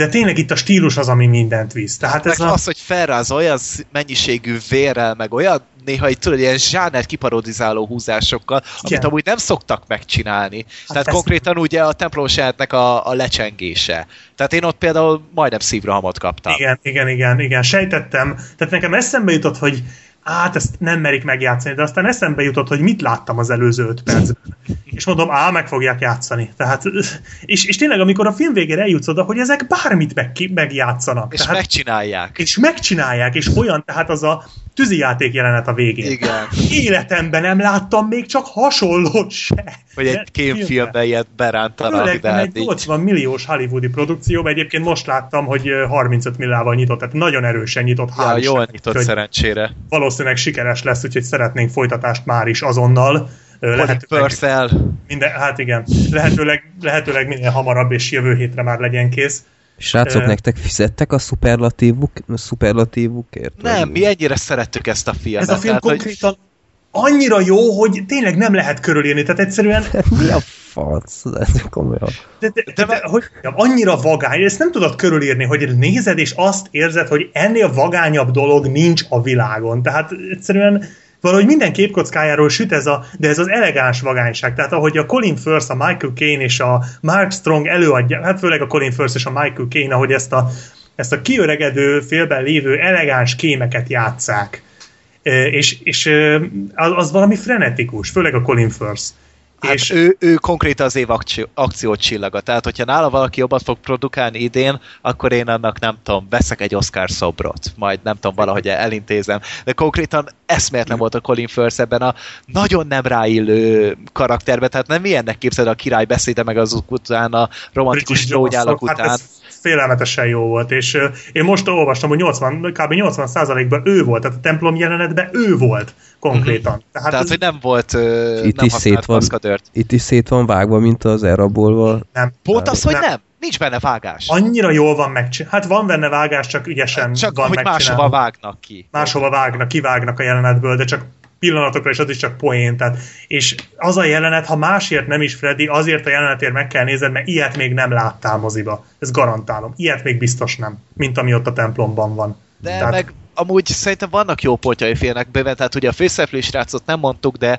De tényleg itt a stílus az, ami mindent visz. Tehát ez a... az, hogy felráz olyan mennyiségű vérrel, meg olyan néha itt tudod, ilyen zsáner kiparodizáló húzásokkal, amit Igen. amúgy nem szoktak megcsinálni. Tehát ezt- konkrétan ugye a jelenetnek a, a lecsengése. Tehát én ott például majdnem szívrohamot kaptam. Igen, igen, igen, igen, sejtettem. Tehát nekem eszembe jutott, hogy hát ezt nem merik megjátszani, de aztán eszembe jutott, hogy mit láttam az előző öt percben. És mondom, á, meg fogják játszani. Tehát, és, és tényleg, amikor a film végére eljutsz oda, hogy ezek bármit meg, megjátszanak. És tehát, megcsinálják. és megcsinálják, és olyan, tehát az a tűzijáték jelenet a végén. Igen. Életemben nem láttam még csak hasonlót se. Hogy egy kémfilmben ilyet berántanak, Főleg de nem hát egy így. 80 milliós hollywoodi produkció, egyébként most láttam, hogy ö, 35 millával nyitott, tehát nagyon erősen nyitott. Ja, hál' jól nyitott úgyhogy szerencsére. Valószínűleg sikeres lesz, úgyhogy szeretnénk folytatást már is azonnal. Lehetőleg, minden, hát igen, lehetőleg, lehetőleg minél hamarabb, és jövő hétre már legyen kész. Srácok, Ö. nektek fizettek a szuperlatívuk, szuperlatívukért? Nem, Vagy- mi ennyire szerettük ezt a filmet. Ez a film tehát, hogy konkrétan annyira jó, hogy tényleg nem lehet körülírni, tehát egyszerűen Mi a fac? Ez komolyan. De, de, de, de, hogy mondjam, annyira vagány, ezt nem tudod körülírni, hogy nézed, és azt érzed, hogy ennél vagányabb dolog nincs a világon. Tehát egyszerűen valahogy minden képkockájáról süt ez a, de ez az elegáns vagányság. Tehát ahogy a Colin Firth, a Michael Caine és a Mark Strong előadja, hát főleg a Colin Firth és a Michael Caine, ahogy ezt a, ezt a kiöregedő, félben lévő elegáns kémeket játszák. És, és az, az valami frenetikus, főleg a Colin Firth. Hát és ő, ő konkrétan az év akció, akciót csillaga. Tehát, hogyha nála valaki jobbat fog produkálni idén, akkor én annak nem tudom, veszek egy Oscar szobrot, majd nem tudom, valahogy elintézem. De konkrétan eszméletlen volt a Colin Firth ebben a nagyon nem ráillő karakterben, tehát nem ilyennek képzeld a király beszéde meg az után, a romantikus trógyálak hát után. ez félelmetesen jó volt, és én most olvastam, hogy 80, kb. 80%-ban ő volt, tehát a templom jelenetben ő volt konkrétan. Tehát, Tehát, ez hogy nem volt, ö, Itt nem is szét van. Itt is szét van vágva, mint az elrabolva. nem. Pont az, hogy Nem. nem. Nincs benne vágás. Annyira jól van megcsinálva. Hát van benne vágás, csak ügyesen Csak, van hogy máshova vágnak ki. máshova vágnak, kivágnak a jelenetből, de csak pillanatokra, és az is csak poén. Tehát, és az a jelenet, ha másért nem is Freddy, azért a jelenetért meg kell nézned, mert ilyet még nem láttál moziba. Ez garantálom. Ilyet még biztos nem, mint ami ott a templomban van. De Tehát- meg amúgy szerintem vannak jó pontjai félnek bőven, tehát ugye a főszereplő srácot nem mondtuk, de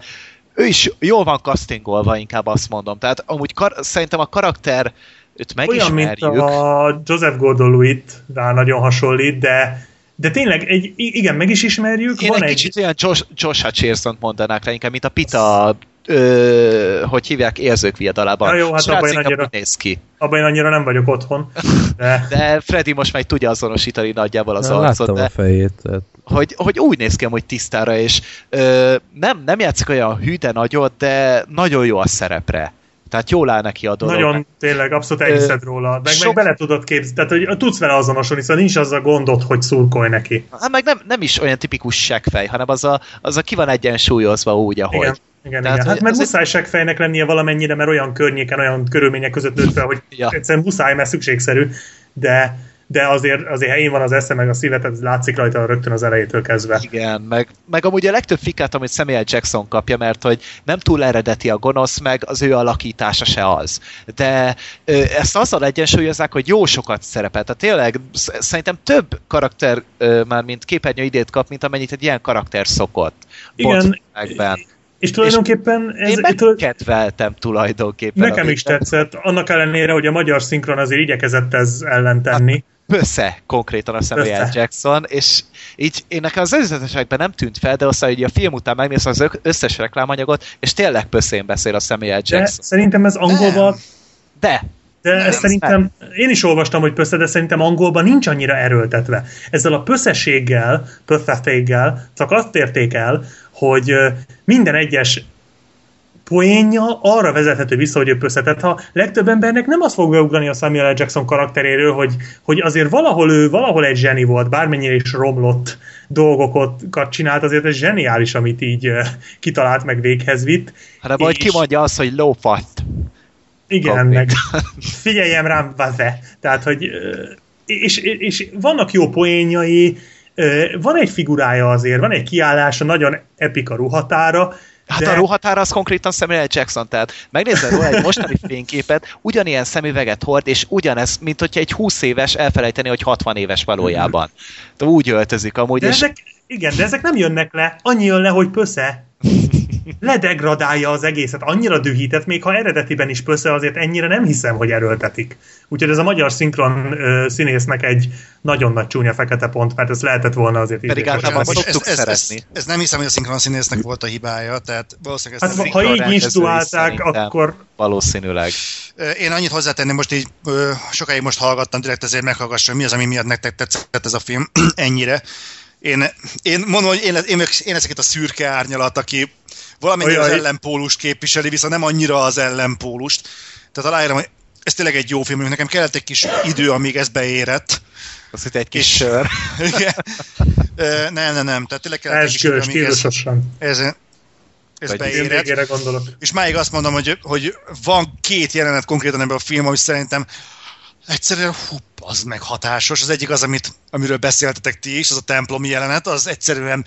ő is jól van castingolva, inkább azt mondom. Tehát amúgy kar- szerintem a karakter őt Olyan, mint megismerjük. a Joseph Gordon-Lewitt rá nagyon hasonlít, de de tényleg, egy, igen, meg is ismerjük, Én van egy egy, kicsit olyan Josh, Josh Hutcherson mondanák rá, inkább, mint a Pita, ö, hogy hívják, érzők viadalában. Ja, jó, hát abban inkább annyira- néz ki. abban én annyira nem vagyok otthon, de De Freddy most már tudja azonosítani nagyjából az arcot, láttam de a fejét. Tehát hogy, hogy úgy néz ki hogy tisztára, és ö, nem, nem játszik olyan hű, de nagyot, de nagyon jó a szerepre. Tehát jól áll neki a dolog. nagyon tényleg abszolút elhiszed róla, meg, meg sok- bele tudod képzelni, tehát hogy tudsz vele azonosulni, szóval nincs az a gondod, hogy szurkolj neki. Hát meg nem, nem is olyan tipikus seggfej, hanem az a, az a ki van egyensúlyozva úgy, ahogy. Igen. Igen, Tehát, igen. Hát mert az egy- muszáj seggfejnek lennie valamennyire, mert olyan környéken, olyan körülmények között nőtt fel, hogy Ja. egyszerűen muszáj, mert szükségszerű, de, de azért, azért helyén van az esze, meg a szíve, tehát ez látszik rajta rögtön az elejétől kezdve. Igen, meg, meg amúgy a legtöbb fikát, amit Samuel Jackson kapja, mert hogy nem túl eredeti a gonosz, meg az ő alakítása se az. De ö, ezt azzal egyensúlyozzák, hogy jó sokat szerepel. Tehát tényleg sz- szerintem több karakter ö, már mint képernyő idét kap, mint amennyit egy ilyen karakter szokott. Igen. És tulajdonképpen ez, Én megkedveltem tulajdonképpen. nekem is tetszett, annak ellenére, hogy a magyar szinkron azért igyekezett ez ellen tenni. Bösze konkrétan a Samuel. Jackson, és így én nekem az előzetesekben nem tűnt fel, de aztán hogy a film után megnéztem az összes reklámanyagot, és tényleg böszén beszél a Samuel De Jackson. szerintem ez angolban, De, de Nem, ez szerintem, én is olvastam, hogy pösze, de szerintem angolban nincs annyira erőltetve. Ezzel a pösszeséggel, pösszeféggel csak azt érték el, hogy minden egyes poénja arra vezethető vissza, hogy. Tehát ha legtöbb embernek nem az fog beugrani a Samuel L. Jackson karakteréről, hogy, hogy azért valahol ő valahol egy zseni volt, bármennyire is romlott dolgokat csinált, azért ez zseniális, amit így kitalált meg véghez vitt. majd És- kimondja azt, hogy lófatt. Igen, Konkrét. meg figyeljem rám, vaze. Tehát, hogy ö, és, és vannak jó poénjai, van egy figurája azért, van egy kiállása, nagyon epika ruhatára, Hát de a ruhatára az konkrétan Samuel Jackson, tehát megnézzel róla egy mostani fényképet, ugyanilyen szemüveget hord, és ugyanez, mint hogyha egy 20 éves elfelejteni, hogy 60 éves valójában. De úgy öltözik amúgy, de és ezek, igen, de ezek nem jönnek le, annyi jön le, hogy pösze. Ledegradálja az egészet, annyira dühített, még ha eredetiben is pösze, azért ennyire nem hiszem, hogy erőltetik. Úgyhogy ez a magyar szinkron ö, színésznek egy nagyon nagy csúnya fekete pont, mert ez lehetett volna azért Pedig általában szoktuk ez, ez, ez, szeretni. ez, nem hiszem, hogy a szinkron színésznek volt a hibája, tehát valószínűleg ezt Hát nem- ha így szerintem. akkor valószínűleg. Én annyit hozzátenném, most így ö, sokáig most hallgattam, direkt ezért meghallgassam, mi az, ami miatt nektek tetszett ez a film ennyire. Én, én mondom, hogy én, én, én leszek itt a szürke árnyalat, aki valamennyire az Ajaj. ellenpólust képviseli, viszont nem annyira az ellenpólust. Tehát aláírom, hogy ez tényleg egy jó film, nekem kellett egy kis idő, amíg ez beérett. Az itt egy kis És- sör. Igen. Ö, nem, nem, nem, tehát tényleg kellett egy kis idő, amíg ez, ez, ez beérett. gondolok. És máig azt mondom, hogy, hogy van két jelenet konkrétan ebben a film, ami szerintem egyszerűen hú, az meg hatásos. Az egyik az, amit, amiről beszéltetek ti is, az a templomi jelenet, az egyszerűen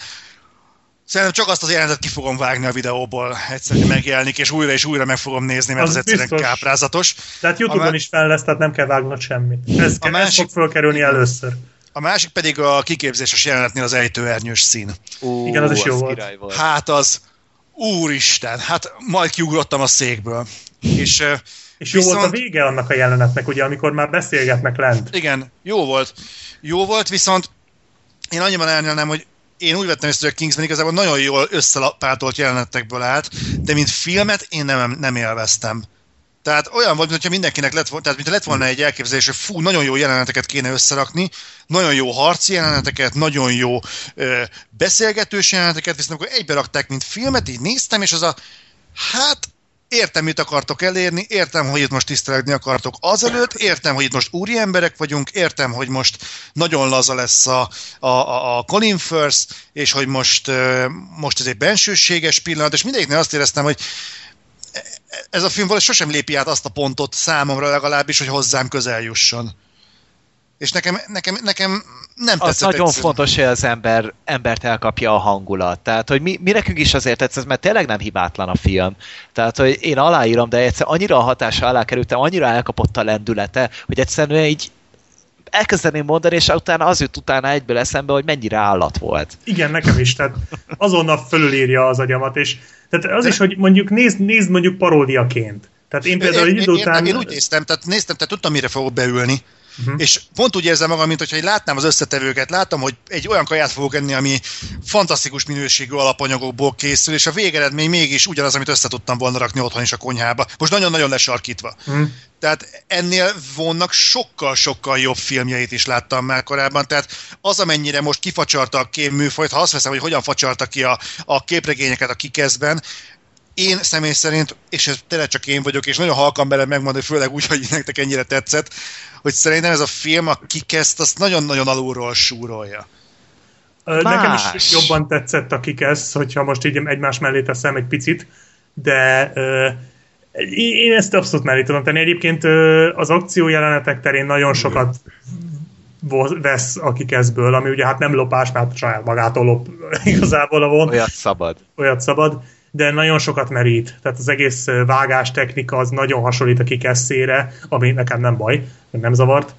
Szerintem csak azt az jelenetet ki fogom vágni a videóból, egyszerűen megjelenik, és újra és újra meg fogom nézni, mert az, Az az egyszerűen biztos. káprázatos. Tehát Youtube-on A- is fel lesz, tehát nem kell vágnod semmit. Ez, A ez másik- fog fölkerülni először. A másik pedig a kiképzéses jelenetnél az ejtőernyős szín. Ú, Igen, az is jó volt. király volt. Hát az, úristen, hát majd kiugrottam a székből. És És jó volt a Viszont- vége annak a jelenetnek, ugye, amikor már beszélgetnek lent. igen, jó volt. Jó volt, viszont én annyiban elnyelnem, hogy én úgy vettem észre, hogy a Kingsman igazából nagyon jól összepátolt jelenetekből állt, de mint filmet én nem, nem élveztem. Tehát olyan volt, mintha mindenkinek lett tehát mintha lett volna egy elképzelés, hogy fú, nagyon jó jeleneteket kéne összerakni, nagyon jó harci jeleneteket, nagyon jó ö, beszélgetős jeleneteket, viszont akkor egybe rakták, mint filmet, így néztem, és az a, hát értem, mit akartok elérni, értem, hogy itt most tisztelegni akartok azelőtt, értem, hogy itt most úri emberek vagyunk, értem, hogy most nagyon laza lesz a, a, a, Colin Firth, és hogy most, most ez egy bensőséges pillanat, és mindegyiknél azt éreztem, hogy ez a film valahogy sosem lépi át azt a pontot számomra legalábbis, hogy hozzám közel jusson. És nekem, nekem, nekem nem az tetszett nagyon egyszerűen. fontos, hogy az ember, embert elkapja a hangulat. Tehát, hogy mi, mi nekünk is azért tetszett, mert tényleg nem hibátlan a film. Tehát, hogy én aláírom, de egyszer annyira a hatása alá kerültem, annyira elkapott a lendülete, hogy egyszerűen így elkezdeném mondani, és utána az jut utána egyből eszembe, hogy mennyire állat volt. Igen, nekem is, tehát azonnal fölülírja az agyamat, és tehát az is, hogy mondjuk nézd, nézd mondjuk paródiaként. Tehát én például egy én, idő én, után... én, úgy néztem, tehát néztem, tehát tudtam, mire fogok beülni, Uh-huh. És pont úgy érzem magam, mint hogyha látnám az összetevőket, látom, hogy egy olyan kaját fogok enni, ami fantasztikus minőségű alapanyagokból készül, és a végeredmény mégis ugyanaz, amit össze tudtam volna rakni otthon is a konyhába. Most nagyon-nagyon lesarkítva. Uh-huh. Tehát ennél vonnak sokkal-sokkal jobb filmjeit is láttam már korábban, tehát az, amennyire most kifacsarta a kém műfajt, ha azt veszem, hogy hogyan facsarta ki a, a képregényeket a kikeszben, én személy szerint, és ez tényleg csak én vagyok, és nagyon halkan bele megmondani, főleg úgy, hogy nektek ennyire tetszett, hogy szerintem ez a film a kikeszt, azt nagyon-nagyon alulról súrolja. Nekem is jobban tetszett a kikesz, hogyha most így egymás mellé teszem egy picit, de uh, én ezt abszolút mellé tudom tenni. Egyébként uh, az akció jelenetek terén nagyon sokat vesz a kikeszből, ami ugye hát nem lopás, mert saját magától lop igazából a von. Olyat szabad. Olyat szabad de nagyon sokat merít. Tehát az egész vágás technika az nagyon hasonlít a kikesszére, ami nekem nem baj, nem zavart.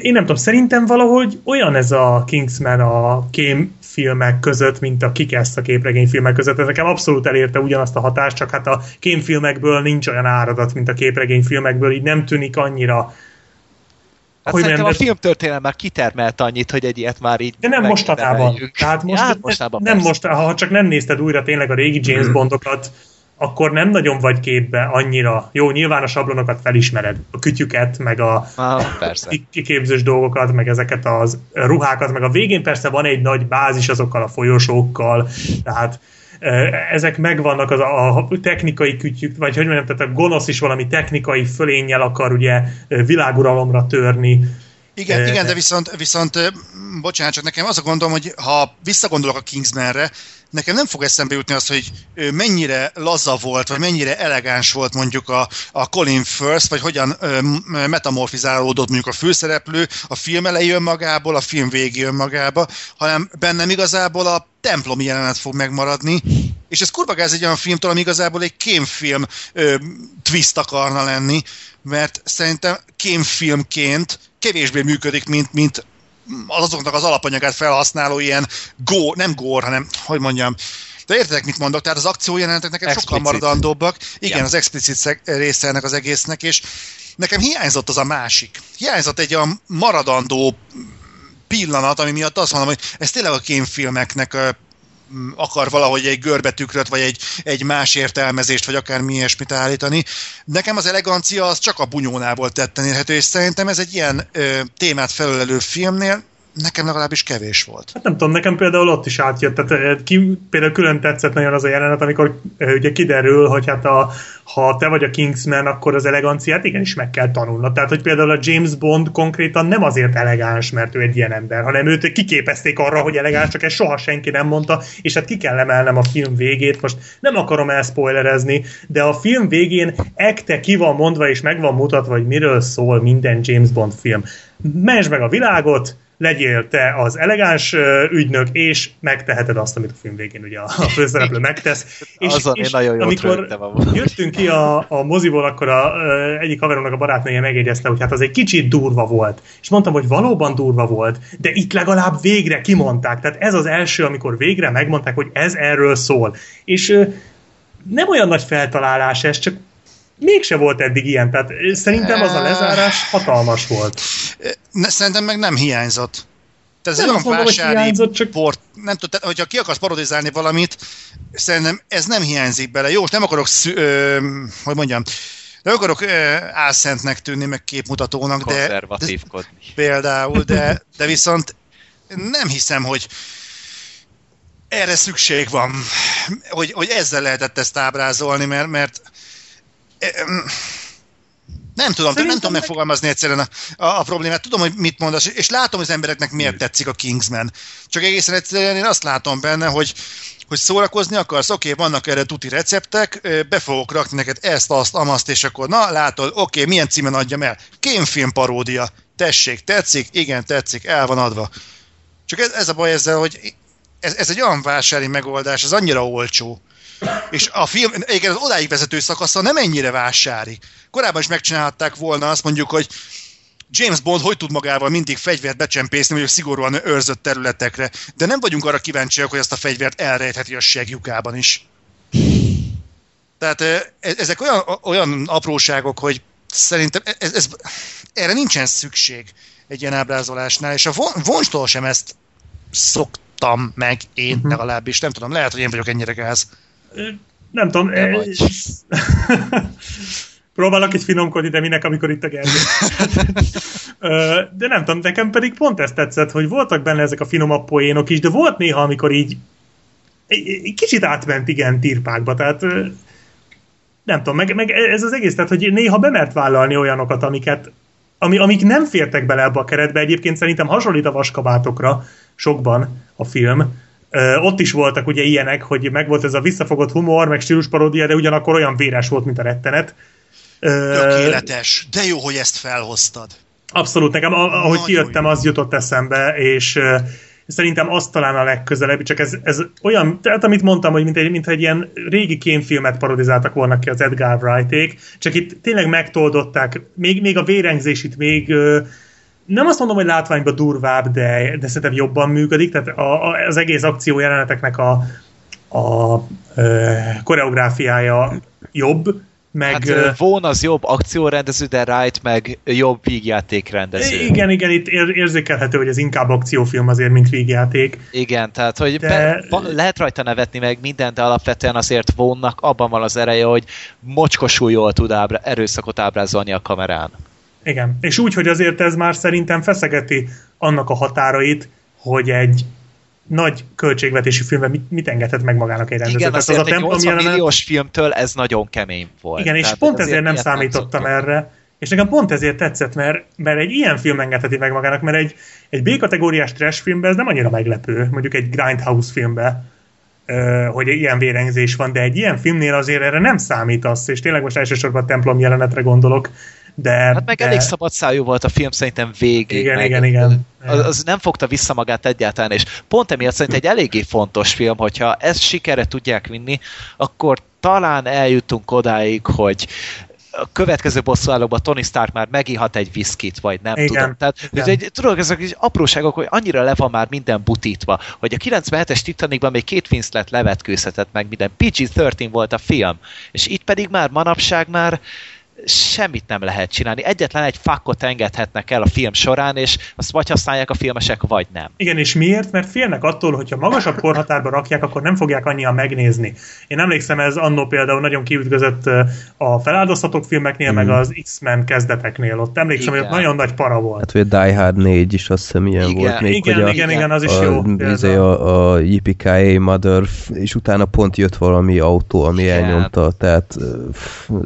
Én nem tudom, szerintem valahogy olyan ez a Kingsman a kém filmek között, mint a Kikesz a képregényfilmek között. Ez nekem abszolút elérte ugyanazt a hatást, csak hát a kémfilmekből nincs olyan áradat, mint a képregényfilmekből, így nem tűnik annyira Hát hogy szerintem nem, a filmtörténelem már kitermelt annyit, hogy egy ilyet már így De nem mostanában. Tehát most, hát mostanában nem most, ha csak nem nézted újra tényleg a régi James Bondokat, akkor nem nagyon vagy képbe annyira. Jó, nyilván a sablonokat felismered, a kütyüket, meg a ah, kiképzős dolgokat, meg ezeket az ruhákat, meg a végén persze van egy nagy bázis azokkal a folyosókkal, tehát ezek megvannak az a, technikai kütyük, vagy hogy mondjam, tehát a gonosz is valami technikai fölénnyel akar ugye világuralomra törni. Igen, e, igen, de viszont, viszont bocsánat, csak nekem az a gondom, hogy ha visszagondolok a Kingsmanre, nekem nem fog eszembe jutni az, hogy mennyire laza volt, vagy mennyire elegáns volt mondjuk a, a Colin Firth, vagy hogyan metamorfizálódott mondjuk a főszereplő, a film elejé önmagából, a film végé önmagába, hanem bennem igazából a templomi jelenet fog megmaradni, és ez kurva gáz egy olyan filmtől, ami igazából egy kémfilm ö, twist akarna lenni, mert szerintem kémfilmként kevésbé működik, mint, mint azoknak az alapanyagát felhasználó ilyen go, nem gór, hanem, hogy mondjam, de értek, mit mondok, tehát az akciójelenetek nekem explicit. sokkal maradandóbbak. Igen, ja. az explicit része ennek az egésznek, és nekem hiányzott az a másik. Hiányzott egy olyan maradandó pillanat, ami miatt azt mondom, hogy ez tényleg a kémfilmeknek akar valahogy egy görbetükröt, vagy egy, egy más értelmezést, vagy akár mi ilyesmit állítani. Nekem az elegancia az csak a bunyónából tetten érhető, és szerintem ez egy ilyen ö, témát felölelő filmnél nekem legalábbis kevés volt. Hát nem tudom, nekem például ott is átjött, tehát ki, például külön tetszett nagyon az a jelenet, amikor ugye kiderül, hogy hát a, ha te vagy a Kingsman, akkor az eleganciát igenis meg kell tanulnod. Tehát, hogy például a James Bond konkrétan nem azért elegáns, mert ő egy ilyen ember, hanem őt kiképezték arra, hogy elegáns, csak ezt soha senki nem mondta, és hát ki kell emelnem a film végét. Most nem akarom elspoilerezni, de a film végén ekte ki van mondva, és meg van mutatva, hogy miről szól minden James Bond film. Menj meg a világot, legyél te az elegáns ügynök, és megteheted azt, amit a film végén ugye a főszereplő megtesz. És, Azon és nagyon amikor jöttünk ki a, a moziból, akkor a, a, egyik haveromnak a barátnője megjegyezte, hogy hát az egy kicsit durva volt. És mondtam, hogy valóban durva volt, de itt legalább végre kimondták. Tehát ez az első, amikor végre megmondták, hogy ez erről szól. És nem olyan nagy feltalálás ez, csak mégse volt eddig ilyen, tehát szerintem az a lezárás hatalmas volt. Szerintem meg nem hiányzott. Tehát ez nem olyan hiányzott, csak... port, nem tudom, hogyha ki akarsz parodizálni valamit, szerintem ez nem hiányzik bele. Jó, nem akarok, szü, ö, hogy mondjam, nem akarok ö, álszentnek tűnni, meg képmutatónak, de, de például, de, de viszont nem hiszem, hogy erre szükség van, hogy, hogy ezzel lehetett ezt ábrázolni, mert, mert nem tudom, nem tudom meg- megfogalmazni egyszerűen a, a, a problémát. Tudom, hogy mit mondasz, és látom, hogy az embereknek miért tetszik a Kingsman. Csak egészen egyszerűen én azt látom benne, hogy hogy szórakozni akarsz, oké, vannak erre tuti receptek, be fogok rakni neked ezt, azt, amazt, és akkor na, látod, oké, milyen címen adjam el? Kémfilm paródia. Tessék, tetszik? Igen, tetszik, el van adva. Csak ez, ez a baj ezzel, hogy ez, ez egy olyan vásári megoldás, ez annyira olcsó. És a film, igen, az odáig vezető szakasza nem ennyire vásári. Korábban is megcsinálhatták volna azt mondjuk, hogy James Bond hogy tud magával mindig fegyvert becsempészni, mondjuk szigorúan őrzött területekre, de nem vagyunk arra kíváncsiak, hogy ezt a fegyvert elrejtheti a segjukában is. Tehát ö, e- ezek olyan, olyan apróságok, hogy szerintem ez, ez, erre nincsen szükség egy ilyen ábrázolásnál, és a von- vonstól sem ezt szoktam meg én Mhm. legalábbis, nem tudom, lehet, hogy én vagyok ennyire gáz. Nem tudom. Nem eh. Próbálok egy finomkodni, de minek, amikor itt a Gergő. De nem tudom, nekem pedig pont ezt tetszett, hogy voltak benne ezek a finomabb poénok is, de volt néha, amikor így kicsit átment igen tirpákba, tehát nem tudom, meg, meg ez az egész, tehát hogy néha bemert vállalni olyanokat, amiket ami, amik nem fértek bele ebbe a keretbe, egyébként szerintem hasonlít a vaskabátokra sokban a film. Ott is voltak ugye ilyenek, hogy megvolt ez a visszafogott humor, meg stílusparódia, de ugyanakkor olyan véres volt, mint a rettenet. Tökéletes. De jó, hogy ezt felhoztad. Abszolút, nekem ahogy Nagyon kijöttem, jó. az jutott eszembe, és szerintem az talán a legközelebb, csak ez, ez olyan, tehát amit mondtam, hogy mint egy, mint egy ilyen régi kémfilmet parodizáltak volna ki az Edgar Wrighték, csak itt tényleg megtoldották, még, még a vérengzés itt még nem azt mondom, hogy látványban durvább, de, de szerintem jobban működik, tehát a, a, az egész akció jeleneteknek a, a ö, koreográfiája jobb, meg... Hát Vaughn az jobb akciórendező, de Wright meg jobb vígjátékrendező. Igen, igen, itt ér- érzékelhető, hogy ez inkább akciófilm azért, mint vígjáték. Igen, tehát hogy De- be, va- lehet rajta nevetni meg mindent, de alapvetően azért vonnak, abban van az ereje, hogy mocskosul jól tud ábra, erőszakot ábrázolni a kamerán. Igen. És úgy, hogy azért ez már szerintem feszegeti annak a határait, hogy egy nagy költségvetési filmben mit, mit engedhet meg magának egy rendező. Igen, Tehát azért az a egy templom 80 jelenet- milliós filmtől ez nagyon kemény volt. Igen, és Tehát pont ezért nem számítottam szoktunk. erre. És nekem pont ezért tetszett, mert, mert egy ilyen film engedheti meg magának, mert egy, egy B-kategóriás trash filmben ez nem annyira meglepő, mondjuk egy Grindhouse filmben, ö, hogy ilyen vérengzés van, de egy ilyen filmnél azért erre nem számítasz, és tényleg most elsősorban a templom jelenetre gondolok, de... Hát meg de, elég szabad szájú volt a film szerintem végig. Igen, meg igen, igen. Az, az nem fogta vissza magát egyáltalán, és pont emiatt szerintem egy eléggé fontos film, hogyha ezt sikerre tudják vinni, akkor talán eljutunk odáig, hogy a következő bosszúállóban Tony Stark már megihat egy viszkit, vagy nem Igen, tudom. Tehát, igen. egy, tudod, ezek is apróságok, hogy annyira le van már minden butítva, hogy a 97-es Titanicban még két Winslet levetkőzhetett meg minden. PG-13 volt a film, és itt pedig már manapság már semmit nem lehet csinálni. Egyetlen egy fakot engedhetnek el a film során, és azt vagy használják a filmesek, vagy nem. Igen, és miért? Mert félnek attól, hogyha magasabb korhatárba rakják, akkor nem fogják annyian megnézni. Én emlékszem, ez annó például nagyon kiütközött a feláldozhatók filmeknél, meg az X-Men kezdeteknél. Ott emlékszem, hogy ott Igen. nagyon nagy para volt. Hát, hogy a Die Hard 4 is azt hiszem ilyen Igen, volt még, igen, hogy a, igen, igen, az is a, jó. izé, a, a Mother, és utána pont jött valami autó, ami Igen. elnyomta, tehát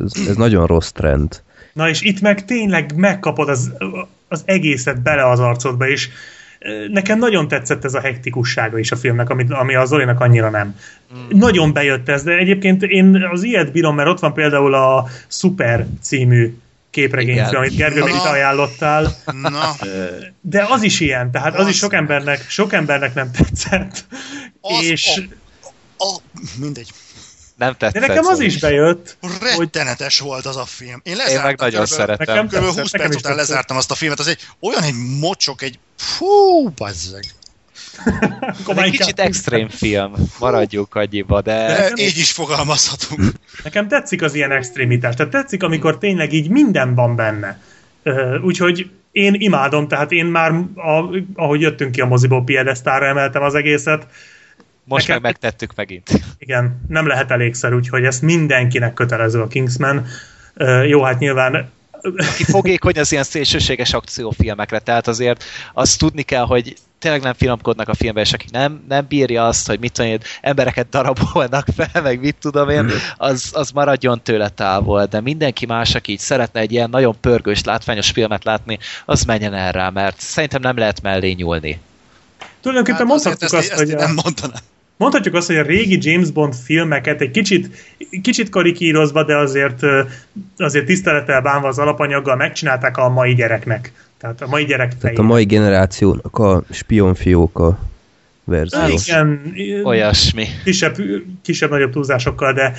ez, ez nagyon rossz trend. Na és itt meg tényleg megkapod az, az egészet bele az arcodba, és nekem nagyon tetszett ez a hektikussága is a filmnek, amit, ami a Zolinak annyira nem. Mm. Nagyon bejött ez, de egyébként én az ilyet bírom, mert ott van például a Super című képregényfilm, amit Gergő még ajánlottál, Na, de az is ilyen, tehát az is sok Az- embernek, sok embernek nem tetszett. az, és, a, a, mindegy. Nem tetszett. de nekem az is bejött, hogy Rettenetes volt az a film. Én Én lezártam. meg nagyon körülbelül- szeretem. Nekem- Kb. 20 Nekem perc után tetszett. lezártam azt a filmet, az egy olyan egy mocsok, egy fú, bazzeg. Ez egy kicsit extrém film, maradjuk annyiba, de... De így is fogalmazhatunk. Nekem tetszik az ilyen extrémitás. Tehát tetszik, amikor tényleg így minden van benne. Úgyhogy én imádom, tehát én már, a, ahogy jöttünk ki a moziból, piedesztára emeltem az egészet. Most Nekem- meg megtettük megint. Igen, nem lehet elégszer, úgyhogy ezt mindenkinek kötelező a Kingsman. Jó, hát nyilván Aki fogékony az ilyen szélsőséges akciófilmekre, tehát azért azt tudni kell, hogy tényleg nem finomkodnak a filmben, és aki nem, nem bírja azt, hogy mit tudom én, embereket darabolnak fel, meg mit tudom én, az, az maradjon tőle távol, de mindenki más, aki így szeretne egy ilyen nagyon pörgős, látványos filmet látni, az menjen el rá, mert szerintem nem lehet mellé nyúlni. tulajdonképpen Hát mondhatjuk ezt, azt, ezt hogy én a, nem mondanám. Mondhatjuk azt, hogy a régi James Bond filmeket egy kicsit, kicsit karikírozva, de azért, azért tisztelettel bánva az alapanyaggal megcsinálták a mai gyereknek. Tehát a mai gyerek Tehát a mai generációnak a spionfióka verzió. Igen, Olyasmi. kisebb, kisebb-nagyobb túlzásokkal, de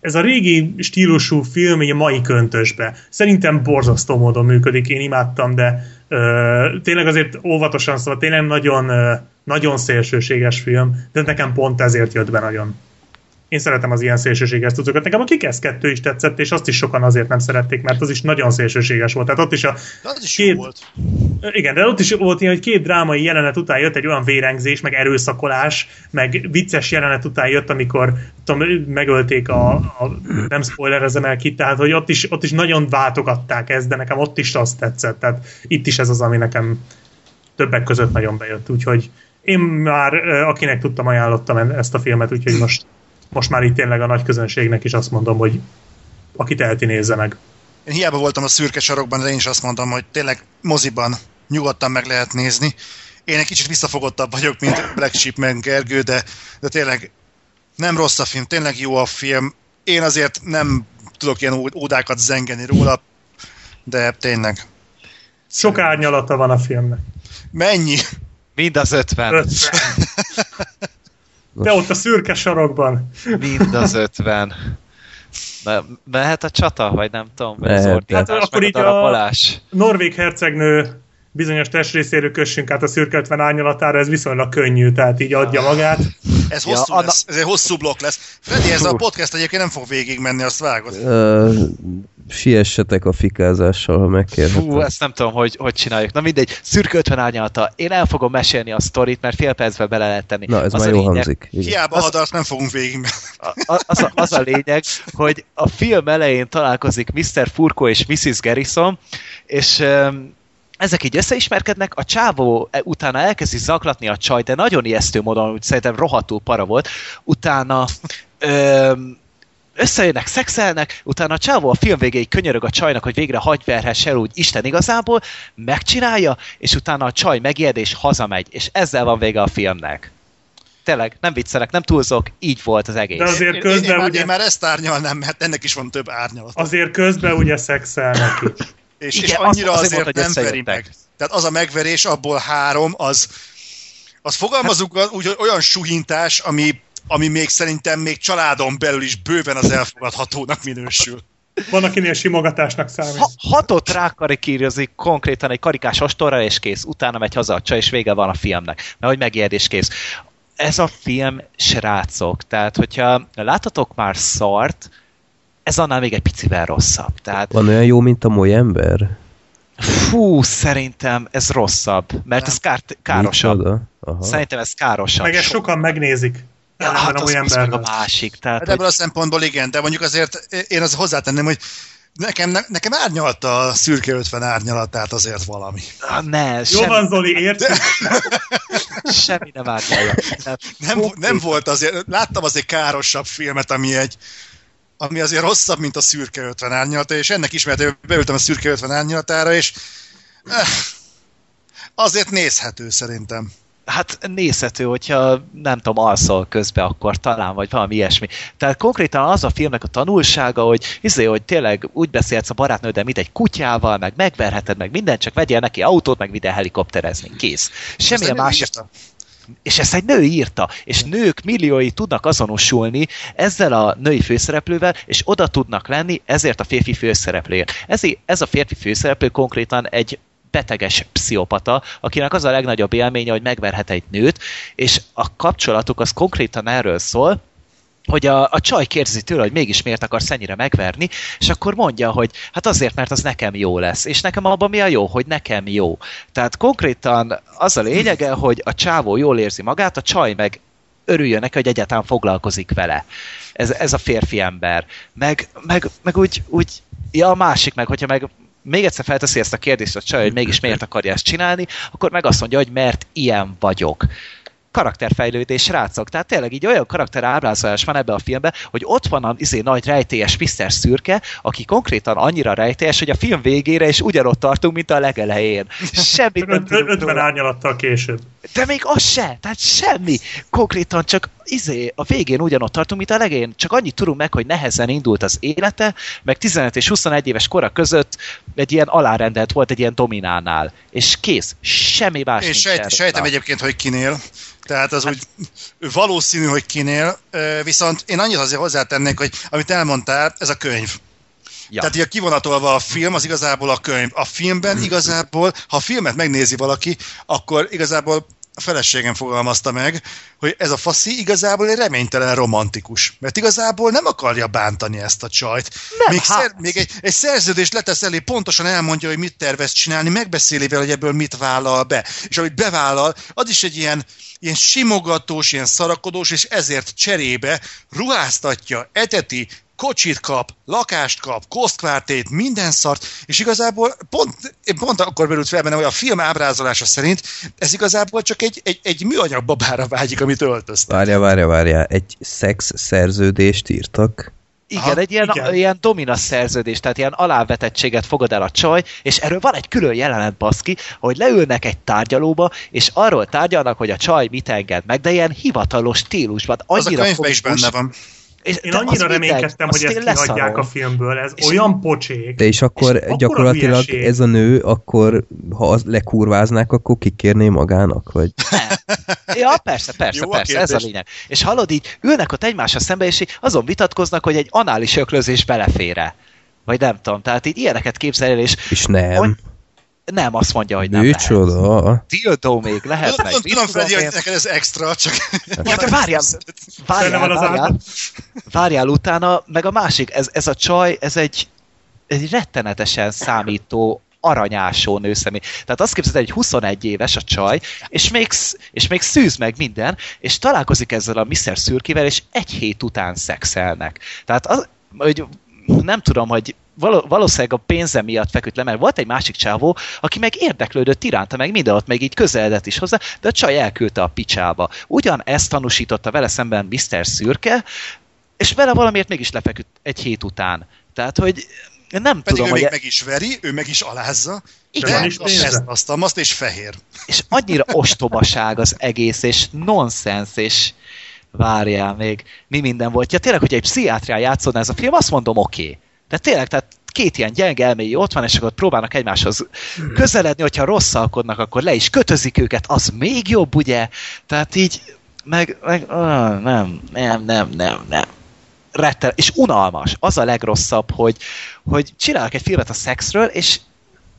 ez a régi stílusú film egy mai köntösbe. Szerintem borzasztó módon működik, én imádtam, de ö, tényleg azért óvatosan szóval tényleg nagyon, ö, nagyon szélsőséges film, de nekem pont ezért jött be nagyon. Én szeretem az ilyen szélsőséges cuccokat. Nekem a Kikesz 2 is tetszett, és azt is sokan azért nem szerették, mert az is nagyon szélsőséges volt. Tehát ott is a De az is Két- volt. igen, de ott is volt ilyen, hogy két drámai jelenet után jött egy olyan vérengzés, meg erőszakolás, meg vicces jelenet után jött, amikor tudom, megölték a, a nem spoilerezem el ki, tehát hogy ott is, ott is nagyon váltogatták ezt, de nekem ott is azt tetszett, tehát itt is ez az, ami nekem többek között nagyon bejött, úgyhogy én már akinek tudtam ajánlottam ezt a filmet, úgyhogy most, most már itt tényleg a nagy közönségnek is azt mondom, hogy aki teheti, nézze meg. Én hiába voltam a szürke sarokban, de én is azt mondom, hogy tényleg moziban nyugodtan meg lehet nézni. Én egy kicsit visszafogottabb vagyok, mint Black Sheep meg Gergő, de, de tényleg nem rossz a film, tényleg jó a film. Én azért nem tudok ilyen ódákat zengeni róla, de tényleg. Sok árnyalata van a filmnek. Mennyi? Mind az ötven. Ötven. De ott a szürke sarokban. Mind az ötven. Me- mehet a csata, vagy nem tudom, vagy az ordítás, Hát akkor így a a-. Norvég hercegnő bizonyos testrészéről kössünk át a szürke 50 árnyalatára, ez viszonylag könnyű, tehát így adja magát. Ez Ja, hosszú Anna- lesz, ez egy hosszú blokk lesz. Freddy, ez a podcast egyébként nem fog végigmenni, azt vágod. Ö, siessetek a fikázással, ha megkérhetem. Fú, ezt nem tudom, hogy, hogy csináljuk. Na mindegy, szürke 50 árnyalata. Én el fogom mesélni a sztorit, mert fél percben bele lehet tenni. Na, ez Az már jó lényeg- hangzik. Igen. Hiába Az- hadart nem fogunk végigmenni. A- a- az, a, az a lényeg, hogy a film elején találkozik Mr. Furko és Mrs. Garrison, és um, ezek így összeismerkednek, a csávó e- utána elkezdi zaklatni a csaj, de nagyon ijesztő módon, úgy szerintem rohadtul para volt. Utána um, összejönnek, szexelnek, utána a csávó a film végéig könyörög a csajnak, hogy végre hagyj verhess el úgy Isten igazából, megcsinálja, és utána a csaj megijed és hazamegy, és ezzel van vége a filmnek. Tényleg, nem viccelek, nem túlzok, így volt az egész. De azért Én, én, közben már, ugye, én már ezt árnyalnám, mert ennek is van több árnyalat. azért közben ugye szexelnek is. És, Igen, és annyira azért azért, hogy nem veri meg. Tehát az a megverés, abból három, az, az fogalmazunk hát, úgy, hogy olyan suhintás, ami, ami még szerintem még családon belül is bőven az elfogadhatónak minősül. Van, akinél simogatásnak számít. Ha, hatot rákarikírozik konkrétan egy karikás ostorra, és kész. Utána megy haza a csaj, és vége van a filmnek. Mert hogy megijed, és kész. Ez a film, srácok, tehát hogyha láttatok már szart, ez annál még egy picivel rosszabb. Tehát Van olyan jó, mint a moly ember? fú, szerintem ez rosszabb, mert ez kár, károsabb. Szerintem ez károsabb. Meg ezt So- sokan megnézik. Ja, hát a az, az meg a másik. Tehát, Hát hogy, ebből a szempontból igen, de mondjuk azért én az hozzátenném, hogy nekem, ne- nekem árnyalta a szürke 50 árnyalatát azért valami. Ah, ne, Jó semmi, van, Zoli, értjük. semmi nem árnyalja. Tehát Nem, nem volt azért, láttam azért károsabb filmet, ami egy ami azért rosszabb, mint a szürke 50 árnyalata, és ennek ismert, beültem a szürke 50 árnyalatára, és eh, azért nézhető szerintem. Hát nézhető, hogyha nem tudom, alszol közbe, akkor talán, vagy valami ilyesmi. Tehát konkrétan az a filmnek a tanulsága, hogy izé, hogy tényleg úgy beszélsz a barátnőddel, mint egy kutyával, meg megverheted, meg mindent, csak vegyél neki autót, meg vidd el helikopterezni. Kész. Semmilyen más. írta. És ezt egy nő írta, és nők milliói tudnak azonosulni ezzel a női főszereplővel, és oda tudnak lenni ezért a férfi főszereplőért. Ez, ez a férfi főszereplő konkrétan egy beteges pszichopata, akinek az a legnagyobb élménye, hogy megverhet egy nőt, és a kapcsolatuk az konkrétan erről szól, hogy a, a csaj kérdezi tőle, hogy mégis miért akarsz ennyire megverni, és akkor mondja, hogy hát azért, mert az nekem jó lesz. És nekem abban mi a jó, hogy nekem jó. Tehát konkrétan az a lényege, hogy a csávó jól érzi magát, a csaj meg örüljön neki, hogy egyáltalán foglalkozik vele. Ez, ez a férfi ember. Meg, meg, meg úgy, úgy, ja a másik meg, hogyha meg még egyszer felteszi ezt a kérdést a csaj, hogy mégis miért akarja ezt csinálni, akkor meg azt mondja, hogy mert ilyen vagyok karakterfejlődés, rácok. Tehát tényleg így olyan karakter ábrázolás van ebbe a filmben, hogy ott van a izé, nagy rejtélyes Mr. Szürke, aki konkrétan annyira rejtélyes, hogy a film végére is ugyanott tartunk, mint a legelején. Semmit nem 50 árnyalattal később. De még az se, tehát semmi. Konkrétan csak izé, a végén ugyanott tartunk, mint a legén. Csak annyit tudunk meg, hogy nehezen indult az élete, meg 15 és 21 éves kora között egy ilyen alárendelt volt egy ilyen dominánál. És kész, semmi más És sejt, sejtem egyébként, hogy kinél. Tehát az hát... úgy valószínű, hogy kinél, viszont én annyit azért hozzátennék, hogy amit elmondtál, ez a könyv. Ja. Tehát ugye kivonatolva a film, az igazából a könyv. A filmben igazából, ha a filmet megnézi valaki, akkor igazából a feleségem fogalmazta meg, hogy ez a faszi igazából egy reménytelen romantikus. Mert igazából nem akarja bántani ezt a csajt. Nem, még, hát. szer, még egy, egy szerződést letesz elé, pontosan elmondja, hogy mit tervez csinálni, megbeszéli vele, hogy ebből mit vállal be. És amit bevállal, az is egy ilyen, ilyen simogatós, ilyen szarakodós, és ezért cserébe ruháztatja, eteti, kocsit kap, lakást kap, kosztkvártét, minden szart, és igazából pont, pont akkor merült fel benne, hogy a film ábrázolása szerint ez igazából csak egy, egy, egy műanyag babára vágyik, amit öltöztek. Várja, várja, várja, egy szex szerződést írtak? Igen, Aha, egy ilyen, igen. ilyen dominasz szerződés, tehát ilyen alávetettséget fogad el a csaj, és erről van egy külön jelenet, baszki, hogy leülnek egy tárgyalóba, és arról tárgyalnak, hogy a csaj mit enged meg, de ilyen hivatalos stílusban. Annyira az a is benne van. És Én annyira reménykedtem, hogy ezt kihagyják a filmből, ez és olyan pocsék. De és akkor és gyakorlatilag ez a nő, akkor ha az lekurváznák, akkor kikérné magának, vagy? Ja, persze, persze, Jó, persze, ez a lényeg. És hallod így, ülnek ott egymásra szembe, és azon vitatkoznak, hogy egy anális öklözés belefére. Vagy nem tudom, tehát így ilyeneket képzel és... És nem. Nem, azt mondja, hogy nem Micsoda? lehet. Dildó még lehet meg. Tudom, Freddy, hogy neked ez extra, csak... Ja, de várjál, várjál, várjál, várjál utána, meg a másik, ez, ez a csaj, ez egy, egy rettenetesen számító aranyásó nőszemély. Tehát azt képzeld, hogy 21 éves a csaj, és még, és még szűz meg minden, és találkozik ezzel a Mr. Szürkivel, és egy hét után szexelnek. Tehát az, hogy nem tudom, hogy valószínűleg a pénze miatt feküdt le, mert volt egy másik csávó, aki meg érdeklődött iránta, meg minden ott meg így közeledett is hozzá, de a csaj elküldte a picsába. Ugyan ezt tanúsította vele szemben Mr. Szürke, és vele valamiért mégis lefeküdt egy hét után. Tehát, hogy nem Pedig tudom, ő hogy... még meg is veri, ő meg is alázza, Igen. de is ezt, azt, azt és fehér. És annyira ostobaság az egész, és nonsens, és várjál még, mi minden volt. Ja tényleg, hogy egy pszichiátrián játszódna ez a film, azt mondom, oké. Okay. De tényleg, tehát két ilyen gyenge elméi ott van, és akkor próbálnak egymáshoz közeledni, hogyha rosszalkodnak, akkor le is kötözik őket, az még jobb, ugye? Tehát így, meg, meg ah, nem, nem, nem, nem, nem. Rettel, és unalmas. Az a legrosszabb, hogy, hogy csinálnak egy filmet a szexről, és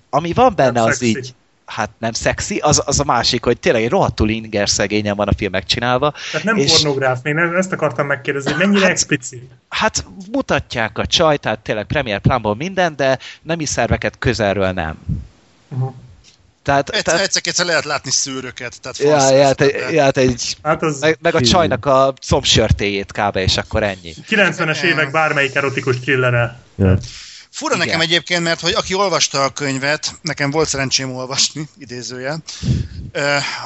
ami van benne, nem az szexi. így hát nem szexi, az, az a másik, hogy tényleg egy rohadtul inger szegényen van a film megcsinálva. Tehát nem és... pornográf, nem, ezt akartam megkérdezni, hogy mennyire hát, explicit? Hát mutatják a csaj, tehát tényleg premier plánból minden, de nemi szerveket közelről nem. Uh-huh. Tehát, egyszer, tehát... lehet látni szőröket. Tehát ja, ja, te, ja, te egy, hát az meg, meg a csajnak a combsörtéjét kb. és akkor ennyi. 90-es évek bármelyik erotikus thrillere. Ja. Fura Igen. nekem egyébként, mert hogy aki olvasta a könyvet, nekem volt szerencsém olvasni, idézője,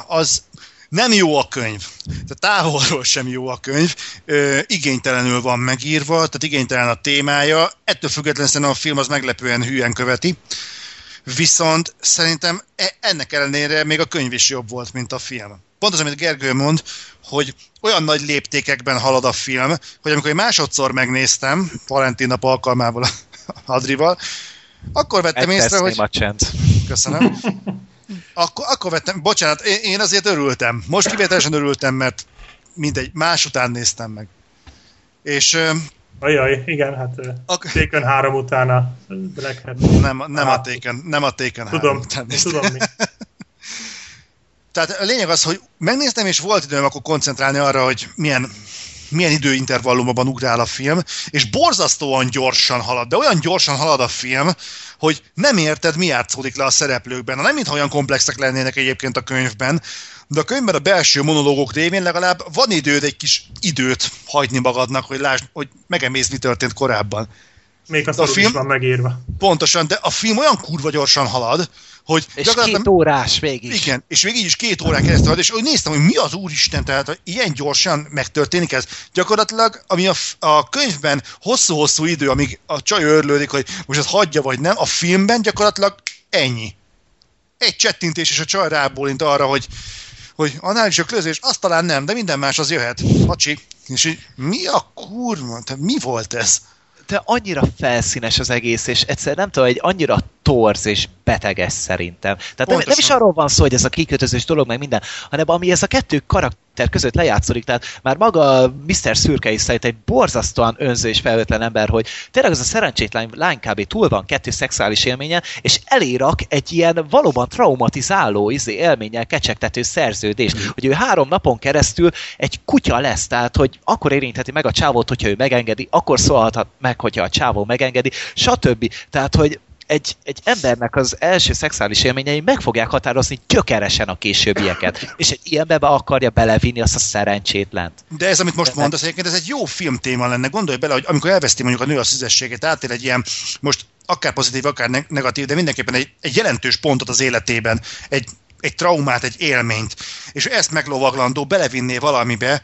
az nem jó a könyv. Tehát távolról sem jó a könyv. Ö, igénytelenül van megírva, tehát igénytelen a témája. Ettől függetlenül a film az meglepően hülyen követi. Viszont szerintem e, ennek ellenére még a könyv is jobb volt, mint a film. Pont az, amit Gergő mond, hogy olyan nagy léptékekben halad a film, hogy amikor egy másodszor megnéztem, Valentin nap alkalmával Adrival, akkor vettem Egy észre, hogy... A csend. Köszönöm. Akkor, akkor vettem, bocsánat, én azért örültem. Most kivételesen örültem, mert mindegy, más után néztem meg. És... Ajaj, igen, hát a Taken 3 utána Black Hat. Nem, nem, a Taken, nem a Taken tudom, 3 után néztem. Tudom mi. Tehát a lényeg az, hogy megnéztem, és volt időm akkor koncentrálni arra, hogy milyen milyen időintervallumban ugrál a film, és borzasztóan gyorsan halad, de olyan gyorsan halad a film, hogy nem érted, mi játszódik le a szereplőkben. Nem mintha olyan komplexek lennének egyébként a könyvben, de a könyvben a belső monológok révén legalább van időd egy kis időt hagyni magadnak, hogy lásd, hogy megemész, mi történt korábban. Még a, a film is van megírva. Pontosan, de a film olyan kurva gyorsan halad, hogy és két órás végig. Igen, és végig is két órán keresztül és úgy néztem, hogy mi az úristen, tehát hogy ilyen gyorsan megtörténik ez. Gyakorlatilag, ami a, a könyvben hosszú-hosszú idő, amíg a csaj örlődik, hogy most ezt hagyja vagy nem, a filmben gyakorlatilag ennyi. Egy csettintés, és a csaj rábólint arra, hogy hogy anális öklözés, azt talán nem, de minden más az jöhet. Hacsi. És így, mi a kurva? Tehát mi volt ez? De annyira felszínes az egész, és egyszer nem tudom, egy annyira torz és beteges szerintem. Tehát nem, nem is arról van szó, hogy ez a kikötözős dolog, meg minden, hanem ami ez a kettő karakter között lejátszódik, tehát már maga Mr. Szürke is szerint egy borzasztóan önző és felvetlen ember, hogy tényleg az a szerencsétlen lány kb. túl van kettő szexuális élményen, és elérak egy ilyen valóban traumatizáló izé, élménnyel kecsegtető szerződés, mm. hogy ő három napon keresztül egy kutya lesz, tehát hogy akkor érintheti meg a csávót, hogyha ő megengedi, akkor szólhat meg, hogyha a csávó megengedi, stb. Tehát, hogy egy, egy embernek az első szexuális élményei meg fogják határozni gyökeresen a későbbieket. És egy ilyenbe be akarja belevinni azt a szerencsétlent. De ez, amit most De mondasz, egyébként ez egy jó film téma lenne. Gondolj bele, hogy amikor elveszti mondjuk a nő a szüzességet, átél egy ilyen, most akár pozitív, akár negatív, de mindenképpen egy, egy jelentős pontot az életében, egy, egy traumát, egy élményt, és ezt meglovaglandó belevinné valamibe,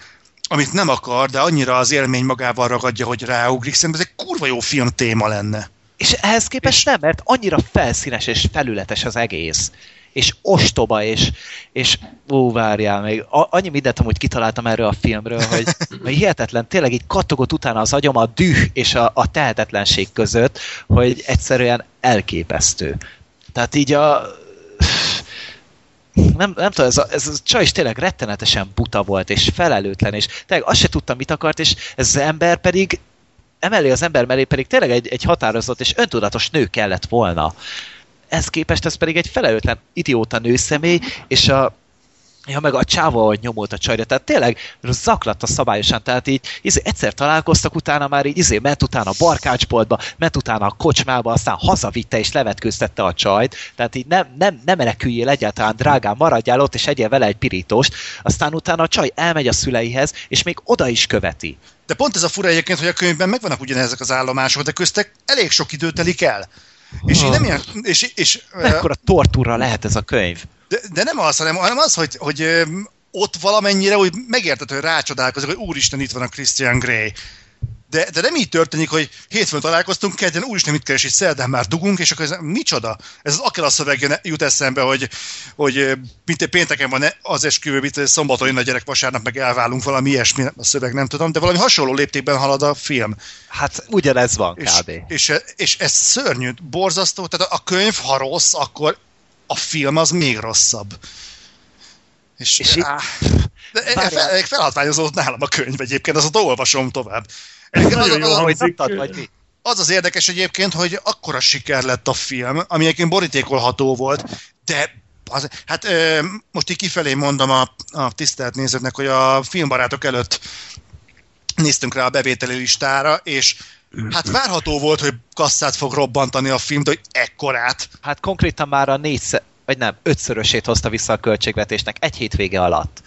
amit nem akar, de annyira az élmény magával ragadja, hogy ráugrik. Szerintem ez egy kurva jó film téma lenne. És ehhez képest nem, mert annyira felszínes és felületes az egész. És ostoba, és, és ó, várjál még, annyi mindent amúgy kitaláltam erről a filmről, hogy, hogy hihetetlen, tényleg így kattogott utána az agyam a düh és a, a tehetetlenség között, hogy egyszerűen elképesztő. Tehát így a, nem, nem tudom, ez a, ez a csaj is tényleg rettenetesen buta volt, és felelőtlen, és tényleg azt se tudtam, mit akart, és ez az ember pedig emellé az ember mellé pedig tényleg egy, egy határozott és öntudatos nő kellett volna. Ez képest ez pedig egy felelőtlen idióta nőszemély, és a, Ja, meg a csáva, hogy nyomult a csajra, tehát tényleg zaklatta szabályosan, tehát így izé, egyszer találkoztak, utána már így izé, ment utána a barkácsboltba, ment utána a kocsmába, aztán hazavitte és levetkőztette a csajt, tehát így nem, nem, nem meneküljél egyáltalán, drágán, maradjál ott, és egyél vele egy pirítost, aztán utána a csaj elmegy a szüleihez, és még oda is követi. De pont ez a fura egyébként, hogy a könyvben megvannak ugyanezek az állomások, de köztek elég sok idő telik el. És én nem ilyen... És, és, Mekkora tortúra lehet ez a könyv? De, de nem az, hanem, hanem az, hogy, hogy ott valamennyire úgy megérted, hogy rácsodálkozik, hogy úristen, itt van a Christian Grey. De, de nem így történik, hogy hétfőn találkoztunk, kedden úristen, mit keres, és szerdán már dugunk, és akkor ez micsoda? Ez az Akela szöveg jut eszembe, hogy, hogy mint pénteken van az esküvő, mint szombaton jön a gyerek, vasárnap meg elválunk, valami ilyesmi, a szöveg nem tudom, de valami hasonló léptékben halad a film. Hát ugyanez van és, kb. És, és ez szörnyű, borzasztó, tehát a könyv, ha rossz, akkor a film az még rosszabb. És, és áh, de fel, felhatványozott nálam a könyv egyébként, azt olvasom tovább. Ez nagyon jó hangzik. vagy mi? Az az érdekes egyébként, hogy akkora siker lett a film, ami egyébként borítékolható volt, de az, hát ö, most így kifelé mondom a, a tisztelt nézőknek, hogy a filmbarátok előtt néztünk rá a bevételi listára, és Hát várható volt, hogy kasszát fog robbantani a film, de hogy ekkorát. Hát konkrétan már a négyszer, vagy nem, ötszörösét hozta vissza a költségvetésnek egy hétvége alatt.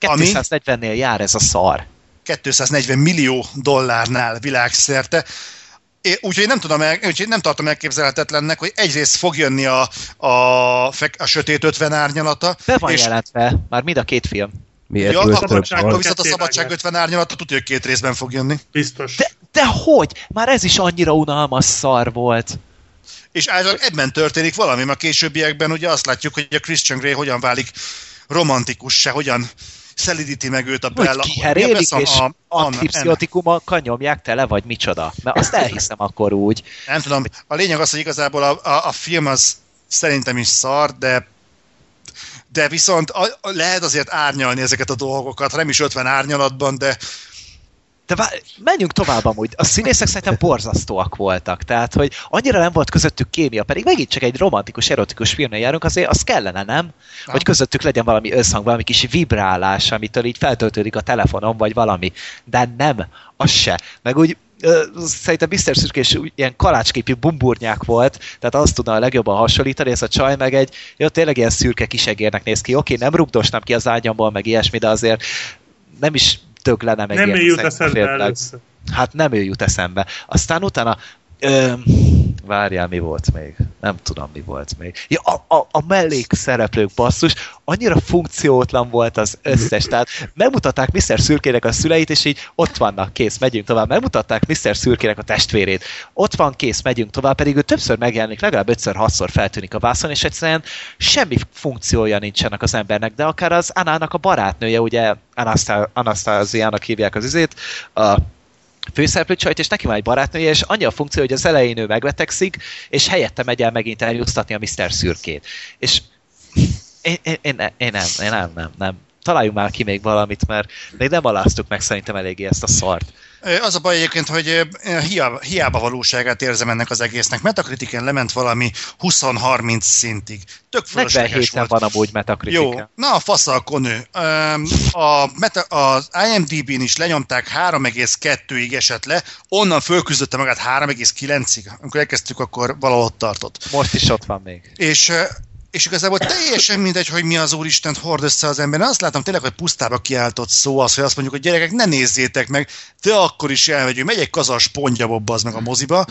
240-nél jár ez a szar. 240 millió dollárnál világszerte. Úgyhogy nem, tudom el, úgyhogy nem tartom elképzelhetetlennek, hogy egyrészt fog jönni a, a, a Sötét 50 árnyalata. Be van és... jelentve, már mind a két film. Miért ja, akkor viszont a Szabadság 50 árnyalata tudja, hogy két részben fog jönni. Biztos. De, de hogy? Már ez is annyira unalmas szar volt. És általában ebben történik valami, a későbbiekben ugye azt látjuk, hogy a Christian Grey hogyan válik romantikussá, hogyan szelidíti meg őt a Bella. Hogy kiherélik, és a, antipsziotikummal nyomják tele, vagy micsoda? Mert azt elhiszem akkor úgy. Nem tudom, a lényeg az, hogy igazából a, a, a film az szerintem is szar, de de viszont a, a, lehet azért árnyalni ezeket a dolgokat, nem is 50 árnyalatban, de De vár, menjünk tovább amúgy. A színészek szerintem borzasztóak voltak. Tehát, hogy annyira nem volt közöttük kémia, pedig megint csak egy romantikus, erotikus filmnél járunk, azért az kellene, nem? nem? Hogy közöttük legyen valami összhang, valami kis vibrálás, amitől így feltöltődik a telefonom, vagy valami. De nem, az se. Meg úgy szerintem Mr. Szürkés ilyen kalácsképű bumburnyák volt, tehát azt tudna a legjobban hasonlítani, ez a csaj meg egy, jó, tényleg ilyen szürke kisegérnek néz ki. Oké, nem rugdosnám ki az ágyamból, meg ilyesmi, de azért nem is töglene meg Nem ilyen ő jut először. Hát nem ő jut eszembe. Aztán utána Ö, várjál, mi volt még? Nem tudom, mi volt még. Ja, a, a, a mellékszereplők basszus, annyira funkciótlan volt az összes. Tehát megmutatták Mr. Szürkének a szüleit, és így ott vannak, kész, megyünk tovább. Megmutatták Mr. Szürkének a testvérét. Ott van, kész, megyünk tovább, pedig ő többször megjelenik, legalább ötször, hatszor feltűnik a vászon, és egyszerűen semmi funkciója nincsenek az embernek, de akár az Anának a barátnője, ugye Anasztáziának hívják az izét, a főszereplő csajt, és neki van egy barátnője, és annyi a funkció, hogy az elején ő megbetegszik, és helyette megy el megint eljuttatni a Mr. Szürkét. És én, én, én, én, nem, én nem, nem, nem. Találjunk már ki még valamit, mert még nem aláztuk meg szerintem eléggé ezt a szart. Az a baj egyébként, hogy hiába, hiába valóságát érzem ennek az egésznek. Metakritiken lement valami 20-30 szintig. Tök fölösleges 47-en volt. van amúgy metakritika. Jó, na a faszal konő. Öm, A meta, az IMDb-n is lenyomták 3,2-ig esett le, onnan fölküzdötte magát 3,9-ig. Amikor elkezdtük, akkor valahol ott tartott. Most is ott van még. És, és igazából teljesen mindegy, hogy mi az Úristent hord össze az ember. Én azt látom tényleg, hogy pusztába kiáltott szó az, hogy azt mondjuk, hogy gyerekek, ne nézzétek meg, de akkor is elmegyünk, megy egy kazas pontjabobba az meg a moziba,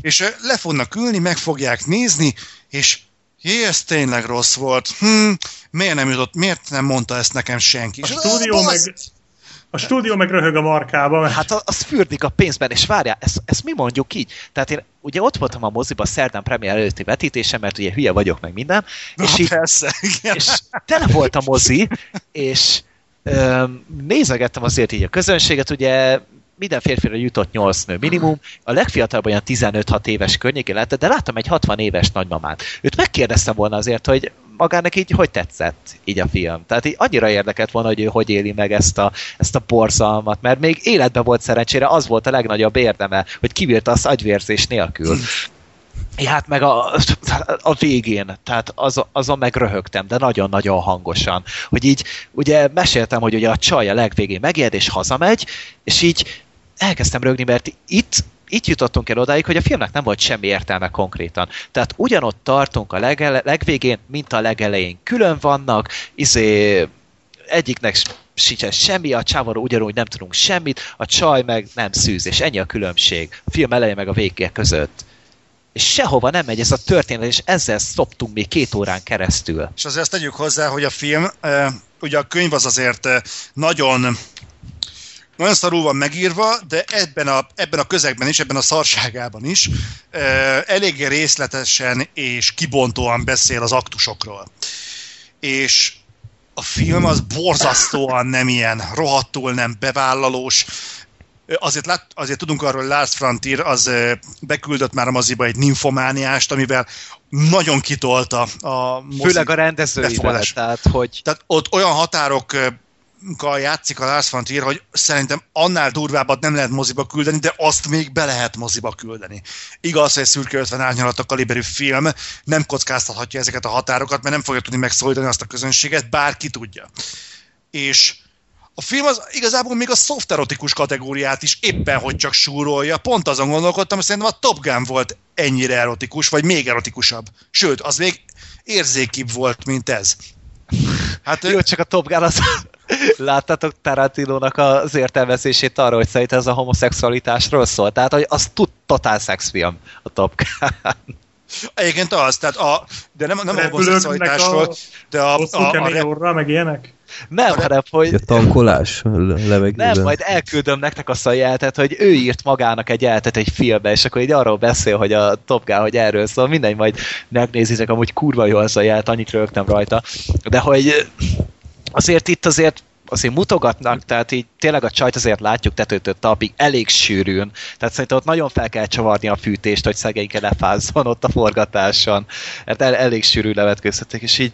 és le fognak ülni, meg fogják nézni, és jé, ez tényleg rossz volt. Hm, miért nem jutott, miért nem mondta ezt nekem senki? A stúdió meg, a stúdió meg röhög a markába, mert Hát az, fürdik a pénzben, és várjál, ezt, ezt mi mondjuk így? Tehát én ugye ott voltam a moziba szerdán premier előtti vetítésen, mert ugye hülye vagyok meg minden, és így persze, igen. és tele volt a mozi, és öm, nézegettem azért így a közönséget, ugye minden férfira jutott 8 nő minimum, a legfiatalabb olyan 15-6 éves környékén lehetett, de láttam egy 60 éves nagymamát. Őt megkérdeztem volna azért, hogy magának így hogy tetszett így a film. Tehát így annyira érdekelt volna, hogy ő hogy éli meg ezt a, ezt a borzalmat, mert még életben volt szerencsére, az volt a legnagyobb érdeme, hogy kibírta azt agyvérzés nélkül. Hát meg a, a végén, tehát az, azon meg röhögtem, de nagyon-nagyon hangosan. Hogy így, ugye meséltem, hogy ugye a csaj a legvégén megijed és hazamegy, és így elkezdtem rögni, mert itt itt jutottunk el odáig, hogy a filmnek nem volt semmi értelme konkrétan. Tehát ugyanott tartunk a legele, legvégén, mint a legelején. Külön vannak, izé, egyiknek sincsen semmi, a csávóról ugyanúgy nem tudunk semmit, a csaj meg nem szűz, és ennyi a különbség. A film eleje meg a végé között és sehova nem megy ez a történet, és ezzel szoptunk még két órán keresztül. És azért azt tegyük hozzá, hogy a film, ugye a könyv az azért nagyon nagyon szarul van megírva, de ebben a, ebben a közegben is, ebben a szarságában is eléggé részletesen és kibontóan beszél az aktusokról. És a film az borzasztóan nem ilyen, rohadtul nem bevállalós, Azért, lát, azért tudunk arról, hogy Lars Frontier az beküldött már a moziba egy ninfomániást, amivel nagyon kitolta a mozi Főleg a rendezőivel, tehát hogy Tehát ott olyan határokkal játszik a Lars von Trier, hogy szerintem annál durvábbat nem lehet moziba küldeni, de azt még be lehet moziba küldeni. Igaz, hogy egy szürke 50 árnyalat a kaliberű film nem kockáztathatja ezeket a határokat, mert nem fogja tudni megszólítani azt a közönséget, bárki tudja. És a film az igazából még a soft erotikus kategóriát is éppen hogy csak súrolja. Pont azon gondolkodtam, hogy szerintem a Top Gun volt ennyire erotikus, vagy még erotikusabb. Sőt, az még érzékibb volt, mint ez. Hát jó, csak a Top Gun az... Láttátok Tarantinónak az értelmezését arra, hogy szerint ez a homoszexualitásról szól? Tehát, hogy az tud totál szexfilm a Top Gun. Egyébként az, tehát a, de nem, nem a homoszexualitásról, a de a, hosszú a, a, a, orra, meg ilyenek. Nem, hanem, A hogy... tankolás levegőben. Nem, majd elküldöm nektek azt a jeltet, hogy ő írt magának egy jeltet egy filmbe, és akkor így arról beszél, hogy a Top Gun, hogy erről szól, mindegy, majd megnézitek, amúgy kurva jó az a jelt, annyit rögtem rajta. De hogy azért itt azért azért mutogatnak, tehát így tényleg a csajt azért látjuk tetőtől talpig elég sűrűn. Tehát szerintem ott nagyon fel kell csavarni a fűtést, hogy szegényke lefázzon ott a forgatáson. Mert el, elég sűrű levetkőzhetek, és így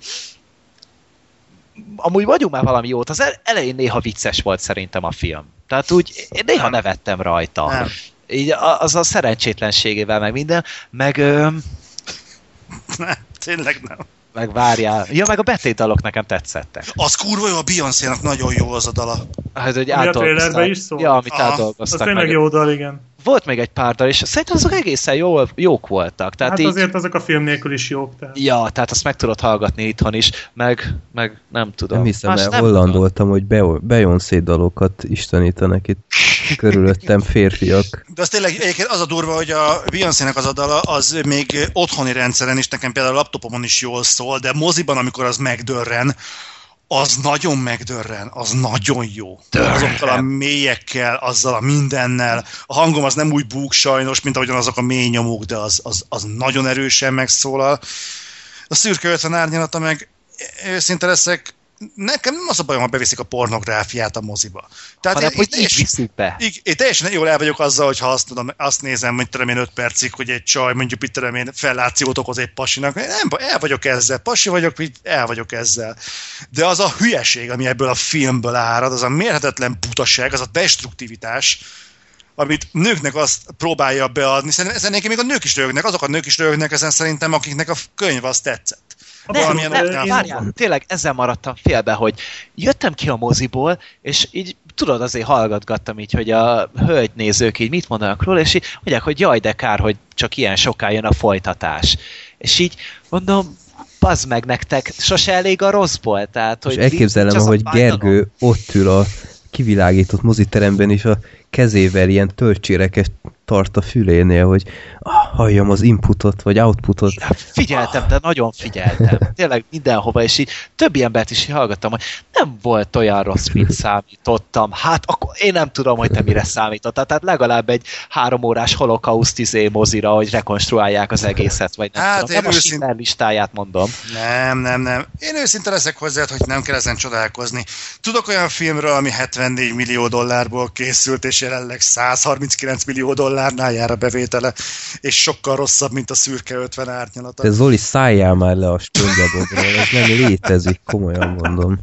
amúgy vagyunk már valami jót. Az el- elején néha vicces volt szerintem a film. Tehát úgy én néha nevettem rajta. Nem. Így az a szerencsétlenségével, meg minden, meg, ö, Nem, tényleg nem. Meg várjál. Ja, meg a betétdalok nekem tetszettek. Az kurva jó, a Beyoncé-nak nagyon jó az a dala. Hát, hogy a trailerben is szól? Ja, amit Aha. Az átdolgoztak. tényleg meg. jó dal, igen. Volt még egy pár dal, és szerintem azok egészen jó, jók voltak. Tehát Hát így, azért azok a film nélkül is jók. Tehát. Ja, tehát azt meg tudod hallgatni itthon is, meg, meg nem tudom. Nem hiszem, Más el nem hollandoltam, hogy Be- Beyoncé dalokat istenítenek itt körülöttem férfiak. De az tényleg egyébként az a durva, hogy a Beyoncé-nek az a dala, az még otthoni rendszeren is, nekem például a laptopomon is jól szól, de moziban, amikor az megdörren, az nagyon megdörren, az nagyon jó. Dörren. Azokkal a mélyekkel, azzal a mindennel. A hangom az nem úgy búg sajnos, mint ahogyan azok a mély nyomók, de az, az, az nagyon erősen megszólal. A szürke 50 árnyalata meg őszinte leszek, nekem nem az a bajom, ha beviszik a pornográfiát a moziba. Tehát Hanem, én- hogy így viszik be. így, én teljesen jól el vagyok azzal, hogy ha azt, tudom, azt nézem, hogy tudom én 5 percig, hogy egy csaj mondjuk itt tudom én fellációt okoz egy pasinak. Nem, el vagyok ezzel, pasi vagyok, el vagyok ezzel. De az a hülyeség, ami ebből a filmből árad, az a mérhetetlen butaság, az a destruktivitás, amit nőknek azt próbálja beadni. Szerintem ezen még a nők is rögnek, azok a nők is rögnek ezen szerintem, akiknek a könyv az tetszett. Oknál nem, fogva. várjál, tényleg ezzel maradtam félbe, hogy jöttem ki a moziból, és így tudod, azért hallgatgattam így, hogy a hölgynézők így mit mondanak róla, és így mondják, hogy jaj, de kár, hogy csak ilyen soká jön a folytatás. És így mondom, bazd meg nektek, sose elég a rosszból. Tehát, hogy És elképzelem, hogy. Gergő ott ül a kivilágított moziteremben, és a kezével ilyen töltséreket tart a fülénél, hogy ah, halljam az inputot, vagy outputot. Hát figyeltem, de nagyon figyeltem. Tényleg mindenhova, és így többi embert is hallgattam, hogy nem volt olyan rossz, mint számítottam. Hát akkor én nem tudom, hogy te mire számítottál. Tehát legalább egy három órás holokauszt izé mozira, hogy rekonstruálják az egészet, vagy nem Hát tudom. én Nem a őszint- Schindler listáját mondom. Nem, nem, nem. Én őszinte leszek hozzá, hogy nem kell ezen csodálkozni. Tudok olyan filmről, ami 74 millió dollárból készült, és jelenleg 139 millió dollárnál jár a bevétele, és sokkal rosszabb, mint a szürke 50 árnyalata. Te Zoli, szálljál már le a spongyabobról, ez nem létezik, komolyan mondom.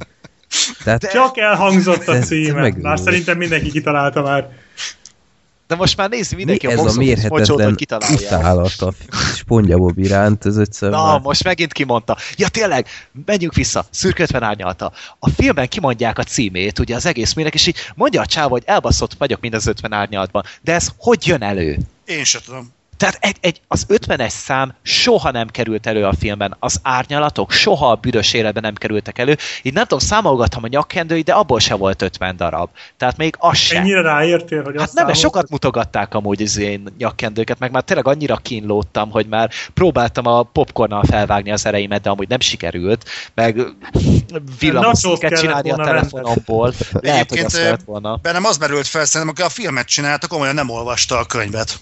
Tehát Csak elhangzott a címe. Már szerintem mindenki kitalálta már. De most már nézi mi mindenki ez a a office mocsót, mérhetetlen hogy kitalálja. utálat a spongyabob iránt, ez egyszerűen... Na, most megint kimondta. Ja, tényleg, menjünk vissza. Szürke 50 árnyalata. A filmben kimondják a címét, ugye az egész mérek, és így mondja a csáv, hogy elbaszott vagyok mind az 50 árnyalatban. De ez hogy jön elő? Én se tudom. Tehát egy, egy, az 50-es szám soha nem került elő a filmben. Az árnyalatok soha a büdös életben nem kerültek elő. Így nem tudom, számolgattam a nyakkendőit, de abból se volt 50 darab. Tehát még az sem. Ennyire ráértél, hogy Hát azt nem, mert sokat mutogatták amúgy az én nyakkendőket, meg már tényleg annyira kínlódtam, hogy már próbáltam a popcornnal felvágni az ereimet, de amúgy nem sikerült, meg villamoszinket kellett csinálni a telefonomból. Lehet, hogy Egyébként, azt kellett volna. Bennem az merült fel, szerintem, aki a filmet csinálta, komolyan nem olvasta a könyvet. Ö, Hát de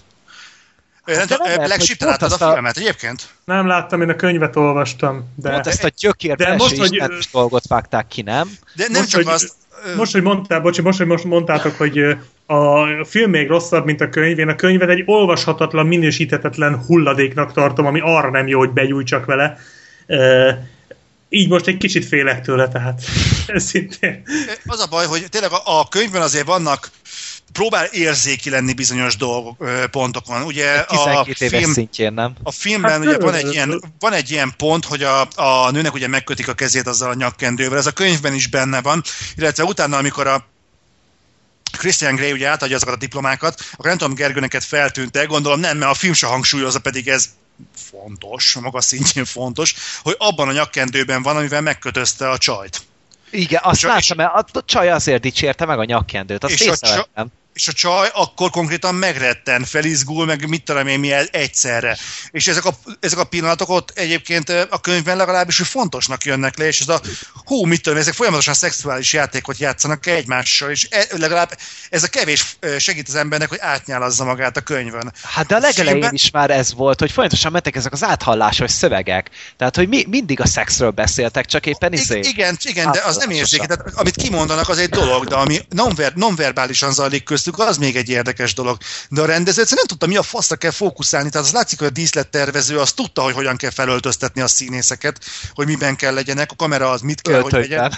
nem ö, lehet, Black Sheep, láttad a a- filmet egyébként? Nem láttam, én a könyvet olvastam. De Pont ezt a gyökér de most, hogy- dolgot vágták ki, nem? De nem Most, csak hogy- azt... most, hogy mondtál, bocsi, most, hogy most mondtátok, hogy a film még rosszabb, mint a könyv, én a könyvet egy olvashatatlan, minősítetetlen hulladéknak tartom, ami arra nem jó, hogy begyújtsak vele. Így most egy kicsit félek tőle, tehát szintén. Az a baj, hogy tényleg a, a könyvben azért vannak próbál érzéki lenni bizonyos dolgok, pontokon. Ugye a 12 éves film, szintjén, nem? a filmben Hát, ugye van egy, ilyen, van egy ilyen pont, hogy a, a nőnek ugye megkötik a kezét azzal a nyakkendővel. Ez a könyvben is benne van, illetve utána, amikor a Christian Grey ugye átadja azokat a diplomákat, akkor nem tudom, Gergő neked feltűnt gondolom nem, mert a film se hangsúlyozza, pedig ez fontos, maga szintjén fontos, hogy abban a nyakkendőben van, amivel megkötözte a csajt. Igen, azt És láttam, mert a csaj azért dicsérte meg a nyakkendőt, azt És a észrevettem. És a csaj akkor konkrétan megretten, felizgul, meg mit tudom én mi egyszerre. És ezek a, ezek a pillanatok ott egyébként a könyvben legalábbis hogy fontosnak jönnek le, és ez a hú, mit tudom, ezek folyamatosan szexuális játékot játszanak egymással, és e, legalább ez a kevés segít az embernek, hogy átnyálazza magát a könyvön. Hát de a legelején filmben- is már ez volt, hogy folyamatosan mentek ezek az áthallásos szövegek. Tehát, hogy mi, mindig a szexről beszéltek, csak éppen izé. I- igen, igen, de az nem érzéki. Tehát, amit kimondanak, az egy dolog, de ami nonver, nonverbálisan zajlik köztük, mondjuk az még egy érdekes dolog. De a rendező egyszerűen nem tudta, mi a faszra kell fókuszálni. Tehát az látszik, hogy a díszlettervező az tudta, hogy hogyan kell felöltöztetni a színészeket, hogy miben kell legyenek, a kamera az mit kell, hogy legyen.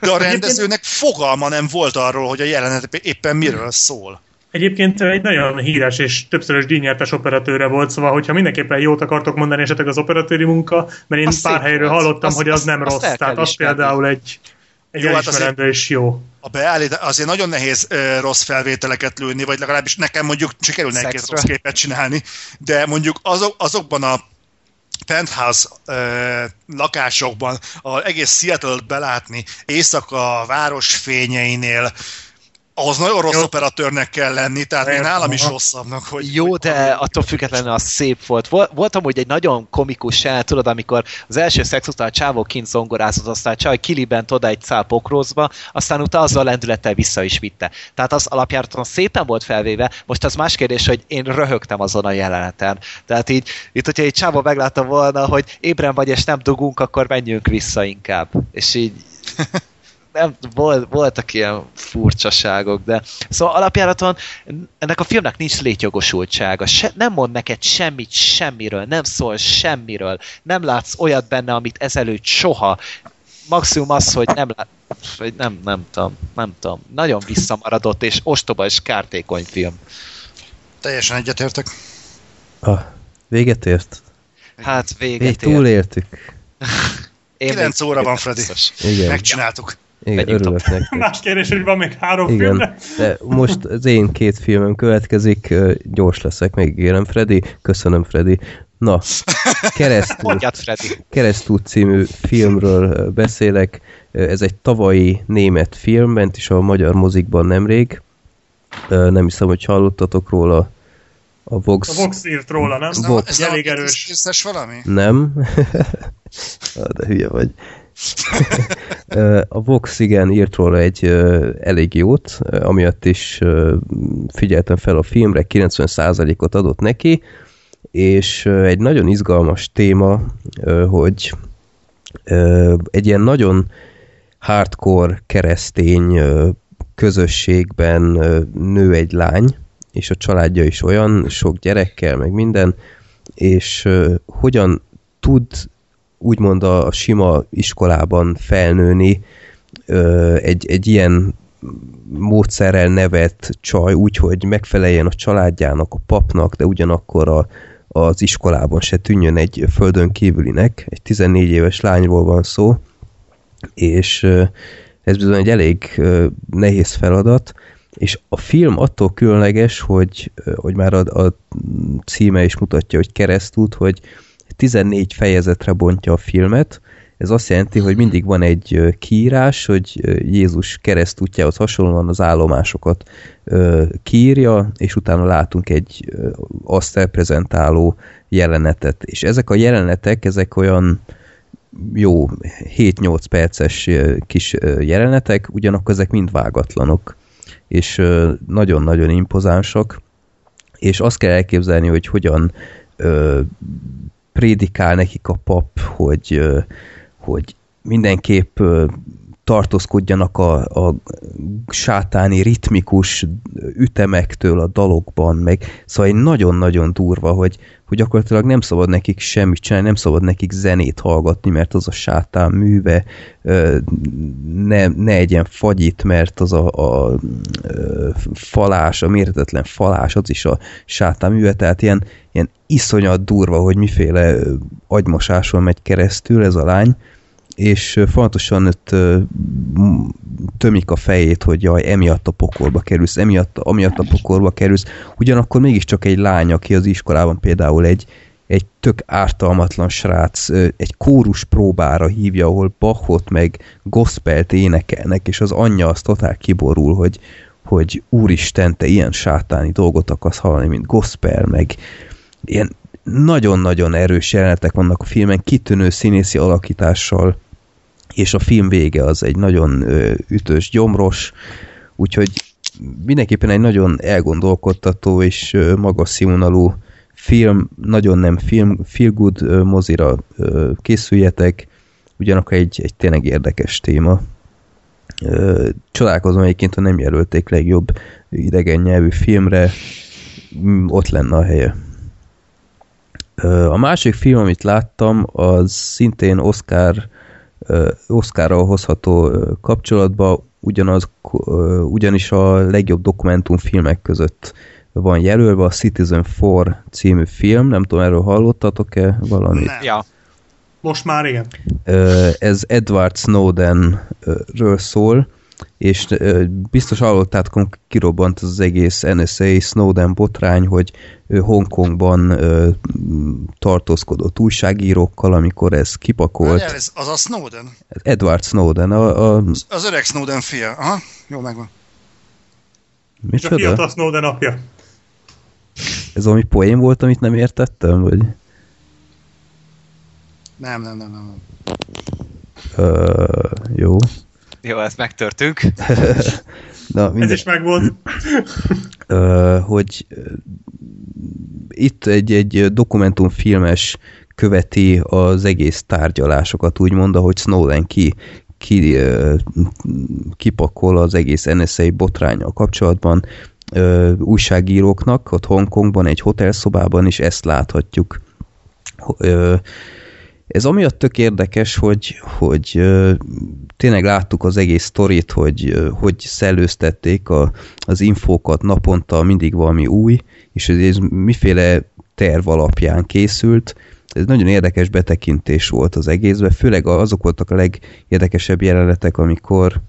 De a rendezőnek fogalma nem volt arról, hogy a jelenet éppen miről szól. Egyébként egy nagyon híres és többszörös díjnyertes operatőre volt, szóval hogyha mindenképpen jót akartok mondani esetleg az operatőri munka, mert én az pár helyről hallottam, az, hogy az, az nem rossz. Tehát az például egy, egy jó, hát és jó. A beállít, azért nagyon nehéz uh, rossz felvételeket lőni, vagy legalábbis nekem mondjuk sikerülne egy rossz képet csinálni, de mondjuk azok, azokban a penthouse uh, lakásokban, ahol egész Seattle-t belátni, éjszaka a város fényeinél, ahhoz nagyon rossz jó. operatőrnek kell lenni, tehát én nálam is rosszabbnak, hogy... Jó, hogy de attól függetlenül az szép volt. volt. Volt amúgy egy nagyon komikus se, tudod, amikor az első szex után a csávó kint zongorázott, aztán a csaj kilibent oda egy szál pokrózba, aztán utána azzal lendülettel vissza is vitte. Tehát az alapjáraton szépen volt felvéve, most az más kérdés, hogy én röhögtem azon a jeleneten. Tehát így, itt, hogyha egy csávó meglátta volna, hogy ébren vagy és nem dugunk, akkor menjünk vissza inkább. És így nem, volt, voltak ilyen furcsaságok, de szóval alapjáraton ennek a filmnek nincs létjogosultsága. Se, nem mond neked semmit semmiről, nem szól semmiről, nem látsz olyat benne, amit ezelőtt soha. Maximum az, hogy nem lát, vagy nem, nem tudom, nem tudom. Nagyon visszamaradott és ostoba és kártékony film. Teljesen egyetértek. Ah, véget ért? Hát véget Még túléltük. Én 9 óra van, Freddy. Igen. Megcsináltuk. Igen, örülök nektek. Más kérdés, hogy van még három Igen, film. de most az én két filmem következik, gyors leszek, megígérem, Freddy. Köszönöm, Freddy. Na, Keresztút, Keresztút című filmről beszélek. Ez egy tavalyi német film, ment is a magyar mozikban nemrég. Nem hiszem, hogy hallottatok róla. A Vox, a Vox írt róla, nem? Vox. Ez elég erős. valami? Nem. de hülye vagy. a Vox igen írt róla egy elég jót, amiatt is figyeltem fel a filmre, 90%-ot adott neki, és egy nagyon izgalmas téma, hogy egy ilyen nagyon hardcore keresztény közösségben nő egy lány, és a családja is olyan, sok gyerekkel, meg minden, és hogyan tud úgymond a sima iskolában felnőni egy, egy ilyen módszerrel nevet csaj, úgyhogy megfeleljen a családjának, a papnak, de ugyanakkor a, az iskolában se tűnjön egy földön kívülinek. Egy 14 éves lányról van szó, és ez bizony egy elég nehéz feladat, és a film attól különleges, hogy, hogy már a, a címe is mutatja, hogy keresztút, hogy 14 fejezetre bontja a filmet, ez azt jelenti, hogy mindig van egy kiírás, hogy Jézus keresztútjához hasonlóan az állomásokat kiírja, és utána látunk egy azt reprezentáló jelenetet. És ezek a jelenetek, ezek olyan jó 7-8 perces kis jelenetek, ugyanakkor ezek mind vágatlanok, és nagyon-nagyon impozánsak, és azt kell elképzelni, hogy hogyan prédikál nekik a pap, hogy, hogy mindenképp tartózkodjanak a, a sátáni ritmikus ütemektől a dalokban, meg szóval nagyon-nagyon durva, hogy, hogy gyakorlatilag nem szabad nekik semmit csinálni, nem szabad nekik zenét hallgatni, mert az a sátán műve, ne, ne egyen fagyit, mert az a, a, a falás, a méretetlen falás, az is a sátán műve, tehát ilyen, ilyen iszonyat durva, hogy miféle agymosáson megy keresztül ez a lány, és fontosan ott tömik a fejét, hogy jaj, emiatt a pokolba kerülsz, emiatt, amiatt a pokolba kerülsz, ugyanakkor mégiscsak egy lány, aki az iskolában például egy, egy tök ártalmatlan srác egy kórus próbára hívja, ahol Bachot meg gospelt énekelnek, és az anyja az totál kiborul, hogy, hogy úristen, te ilyen sátáni dolgot akarsz hallani, mint gospel, meg ilyen nagyon-nagyon erős jelenetek vannak a filmen, kitűnő színészi alakítással, és a film vége az egy nagyon ütős, gyomros, úgyhogy mindenképpen egy nagyon elgondolkodtató és magas színvonalú film, nagyon nem film, feel good mozira készüljetek, ugyanakkor egy, egy tényleg érdekes téma. Csodálkozom egyébként, ha nem jelölték legjobb idegen nyelvű filmre, ott lenne a helye. A másik film, amit láttam, az szintén Oscar, ö, Oscarral hozható kapcsolatba, ugyanaz, ugyanis a legjobb dokumentumfilmek között van jelölve a Citizen 4 című film, nem tudom, erről hallottatok-e valamit? Nem. Ja, Most már igen. Ez Edward Snowdenről szól, és biztos hallottátok, kirobbant az egész NSA Snowden botrány, hogy Hongkongban tartózkodott újságírókkal, amikor ez kipakolt. Várjál, ez az a Snowden? Edward Snowden, a, a Az öreg Snowden fia. Aha, jó megvan. És a micsoda? fiatal Snowden apja. Ez valami poén volt, amit nem értettem? Vagy? Nem, nem, nem, nem. Ö, jó. Jó, ezt megtörtünk. Na, Ez is megvolt. hogy itt egy, egy dokumentumfilmes követi az egész tárgyalásokat, úgymond, ahogy Snowden ki, ki kipakol az egész NSA botrányal kapcsolatban ö, újságíróknak, ott Hongkongban, egy hotelszobában is ezt láthatjuk. Ö, ez amiatt tök érdekes, hogy, hogy tényleg láttuk az egész sztorit, hogy hogy szellőztették a, az infókat naponta, mindig valami új, és ez, ez miféle terv alapján készült. Ez nagyon érdekes betekintés volt az egészben, főleg azok voltak a legérdekesebb jelenetek, amikor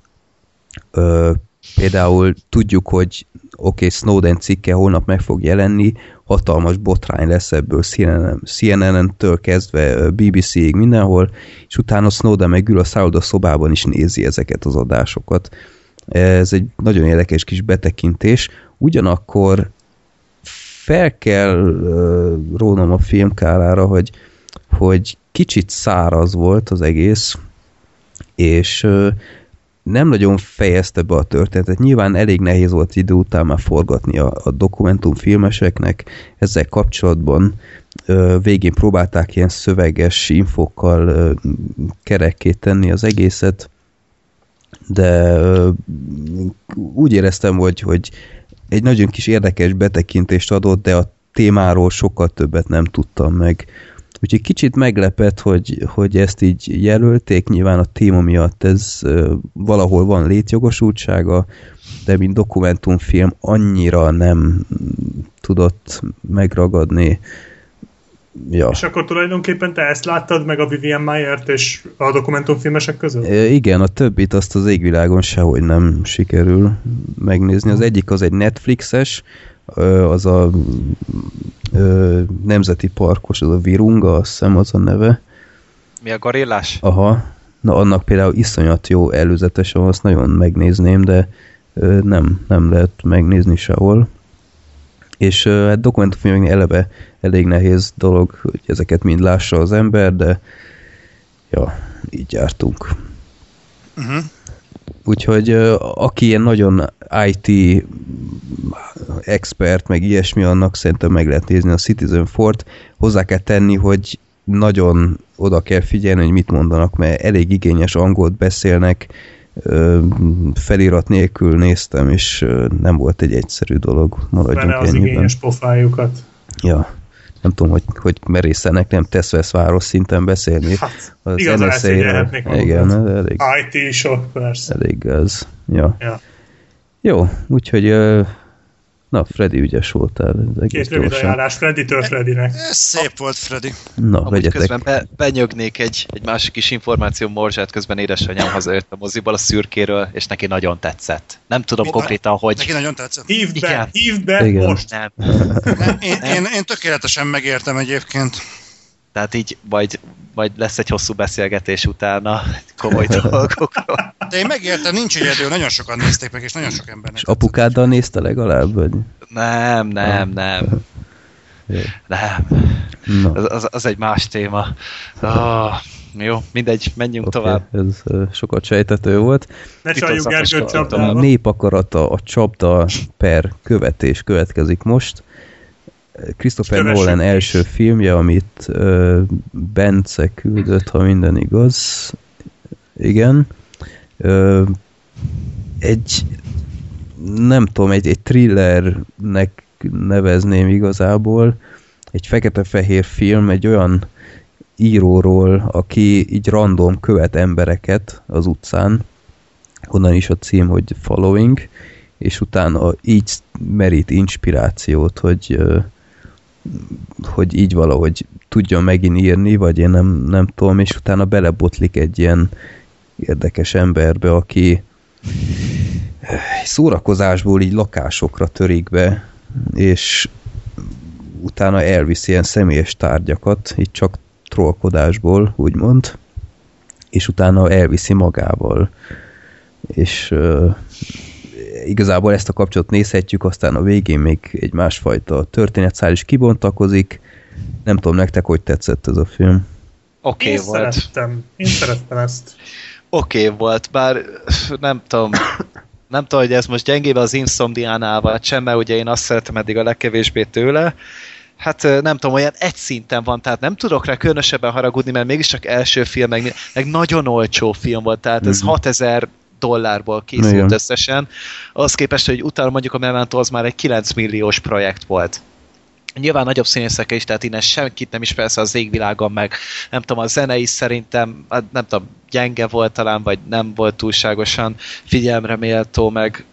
például tudjuk, hogy oké, okay, Snowden cikke holnap meg fog jelenni, hatalmas botrány lesz ebből CNN, CNN-től kezdve ö, BBC-ig mindenhol, és utána Snowden meg ül a szálloda szobában is nézi ezeket az adásokat. Ez egy nagyon érdekes kis betekintés. Ugyanakkor fel kell rónom a filmkárára, hogy, hogy kicsit száraz volt az egész, és nem nagyon fejezte be a történetet. Nyilván elég nehéz volt idő után már forgatni a, a dokumentumfilmeseknek ezzel kapcsolatban. Ö, végén próbálták ilyen szöveges infokkal ö, kerekké tenni az egészet, de ö, úgy éreztem, hogy, hogy egy nagyon kis érdekes betekintést adott, de a témáról sokkal többet nem tudtam meg. Úgyhogy kicsit meglepett, hogy, hogy ezt így jelölték, nyilván a téma miatt ez valahol van létjogosultsága, de mint dokumentumfilm annyira nem tudott megragadni. Ja. És akkor tulajdonképpen te ezt láttad meg a Vivian Mayer-t és a dokumentumfilmesek között? Ö, Igen, a többit azt az égvilágon sehogy nem sikerül megnézni. Az egyik az egy Netflixes, az a ö, nemzeti parkos, az a Virunga, azt hiszem az a neve. Mi a gorillás? Aha, na annak például iszonyat jó előzetesen, azt nagyon megnézném, de ö, nem, nem lehet megnézni sehol. És ö, hát dokumentumfilmeknél eleve elég nehéz dolog, hogy ezeket mind lássa az ember, de ja, így jártunk. Uh-huh. Úgyhogy aki ilyen nagyon IT expert, meg ilyesmi, annak szerintem meg lehet nézni a Citizen Fort. Hozzá kell tenni, hogy nagyon oda kell figyelni, hogy mit mondanak, mert elég igényes angolt beszélnek, felirat nélkül néztem, és nem volt egy egyszerű dolog. Maradjunk Benne az igényes pofájukat. Ja. Nem tudom, hogy, hogy merészenek nem tesz város szinten beszélni. Hát, az igazán magukat. Igen, elég, IT sok, persze. elég az. Ja. Ja. Jó, úgyhogy na, Freddy ügyes voltál. ez Egész Két rövid ajánlás Freddy-től Freddynek. Szép volt, Freddy. Na, Amúgy vegyetek. közben be, benyögnék egy, egy másik kis információ morzsát, közben édesanyám hazajött a moziból a szürkéről, és neki nagyon tetszett. Nem tudom Mi- konkrétan, hogy... Neki nagyon tetszett. Hívd be, hívd be Igen. most! Nem. Nem, én, én, én tökéletesen megértem egyébként. Tehát így majd, majd lesz egy hosszú beszélgetés utána komoly dolgokról. De én megértem, nincs egyedül, nagyon sokan nézték meg, és nagyon sok embernek. És apukáddal nézte legalább? Vagy? Nem, nem, nem. Jó. Nem. Na, Az, az, az egy más téma. Oh, jó, mindegy, menjünk oké, tovább. ez sokat sejtető volt. Ne csaljuk Gergőt. A csapdába. nép akarata, a csapda per követés következik most. Christopher Kövessük Nolan is. első filmje, amit ö, Bence küldött, ha minden igaz. Igen. Ö, egy nem tudom, egy, egy thrillernek nevezném igazából, egy fekete-fehér film, egy olyan íróról, aki így random követ embereket az utcán, onnan is a cím, hogy Following, és utána így merít inspirációt, hogy, hogy így valahogy tudjon megint írni, vagy én nem, nem tudom, és utána belebotlik egy ilyen érdekes emberbe, aki szórakozásból így lakásokra törik be, és utána elvisz ilyen személyes tárgyakat, így csak trollkodásból, úgymond, és utána elviszi magával. És igazából ezt a kapcsolatot nézhetjük, aztán a végén még egy másfajta történetszál is kibontakozik. Nem tudom, nektek hogy tetszett ez a film? Oké Én okay, volt. szerettem. Én szerettem ezt. Oké okay volt, bár nem tudom, nem tudom, hogy ez most gyengébb az Insomniánál vagy sem, mert ugye én azt szeretem eddig a legkevésbé tőle. Hát nem tudom, olyan egy szinten van, tehát nem tudok rá különösebben haragudni, mert mégiscsak első film, meg, meg nagyon olcsó film volt, tehát ez Mhm. 6000 dollárból készült Igen. összesen. Az képest, hogy utána mondjuk a Memento az már egy 9 milliós projekt volt. Nyilván nagyobb színészekkel is, tehát innen senkit nem is persze az égvilágon, meg nem tudom, a zene is szerintem, hát nem tudom, gyenge volt talán, vagy nem volt túlságosan figyelemre méltó, meg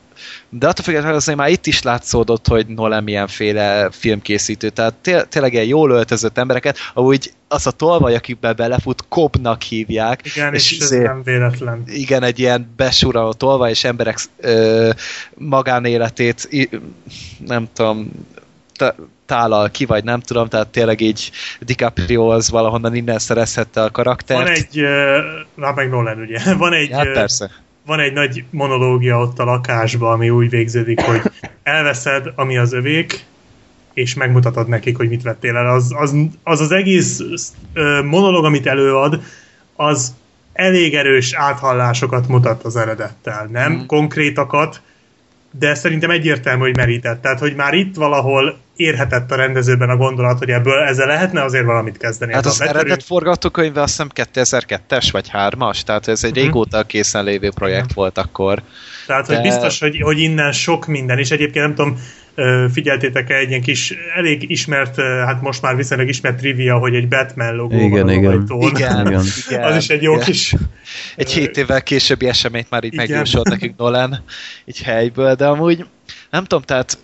de attól függetlenül azért már itt is látszódott, hogy Nolan milyenféle filmkészítő, tehát té- tényleg ilyen jól öltözött embereket, ahogy az a tolvaj, akikbe belefut, Kobnak hívják, Igen, és, és ez izé- nem véletlen. igen, egy ilyen besuraló tolva, és emberek ö, magánéletét, nem tudom, tá- tálal ki, vagy nem tudom, tehát tényleg így DiCaprio az valahonnan innen szerezhette a karaktert. Van egy, na meg Nolan ugye, van egy, Hát ö, persze. Van egy nagy monológia ott a lakásban, ami úgy végződik, hogy elveszed, ami az övék, és megmutatod nekik, hogy mit vettél el. Az az, az, az egész ö, monológ, amit előad, az elég erős áthallásokat mutat az eredettel. Nem Mhm. konkrétakat, de szerintem egyértelmű, hogy merített. Tehát, hogy már itt valahol érhetett a rendezőben a gondolat, hogy ebből ezzel lehetne azért valamit kezdeni. Hát az betörő- eredet forgatókönyve azt hiszem 2002-es vagy 3-as, tehát ez egy Mhm. régóta készen lévő projekt volt akkor. Tehát, hogy De- biztos, hogy, hogy innen sok minden, és egyébként nem tudom, ö, figyeltétek-e egy ilyen kis, elég ismert, hát most már viszonylag ismert trivia, hogy egy Batman logó Igen, van igen. Igen, Igen. igen, Az is egy jó igen. kis... Egy hét évvel későbbi eseményt már így megjósolt nekünk Nolan, így helyből, de amúgy nem tudom, tehát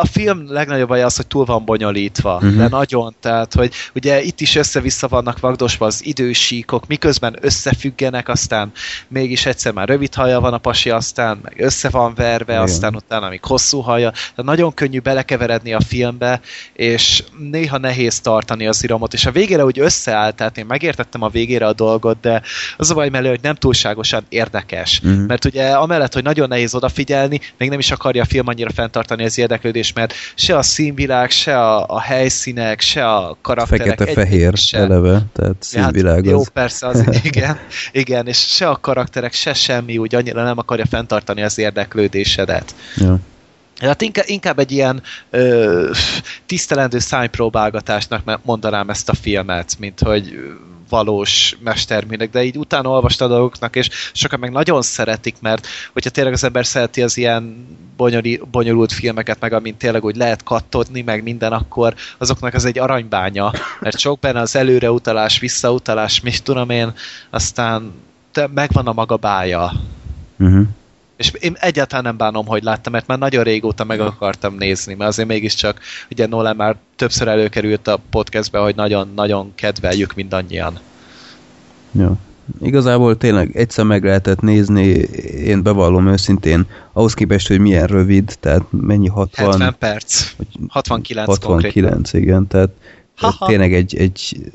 a film legnagyobb baj az, hogy túl van bonyolítva, uh-huh. de nagyon, tehát, hogy ugye itt is össze-vissza vannak vagdosva az idősíkok, miközben összefüggenek, aztán mégis egyszer már rövid haja van a pasi, aztán meg össze van verve, Igen. aztán utána még hosszú haja, tehát nagyon könnyű belekeveredni a filmbe, és néha nehéz tartani az iramot, és a végére úgy összeállt, tehát én megértettem a végére a dolgot, de az a baj mellé, hogy nem túlságosan érdekes. Mhm. Mert ugye amellett, hogy nagyon nehéz odafigyelni, még nem is akarja a film annyira fenntartani az érdeklődést, mert se a színvilág, se a, a helyszínek, se a karakterek. Fekete-fehér eleve, tehát hát színvilág Jó, az. persze, az igen, igen, és se a karakterek, se semmi úgy annyira nem akarja fenntartani az érdeklődésedet. Ja. Hát inkább, inkább egy ilyen ö, tisztelendő szánypróbálgatásnak me- mondanám ezt a filmet, mint hogy valós mesterműnek, de így utána olvasta a dolgoknak, és sokan meg nagyon szeretik, mert hogyha tényleg az ember szereti az ilyen bonyoli, bonyolult filmeket, meg amint tényleg úgy lehet kattodni, meg minden, akkor azoknak az egy aranybánya, mert sok benne az előreutalás, visszautalás, mit tudom én, aztán megvan a maga bája. Uh-huh. És én egyáltalán nem bánom, hogy láttam, mert már nagyon régóta meg akartam nézni, mert azért mégiscsak, ugye Nolan már többször előkerült a podcastbe, hogy nagyon-nagyon kedveljük mindannyian. Ja. Igazából tényleg egyszer meg lehetett nézni, én bevallom őszintén, ahhoz képest, hogy milyen rövid, tehát mennyi 60... 70 perc. vagy 69, konkrétan. 69, igen, tehát tényleg egy, egy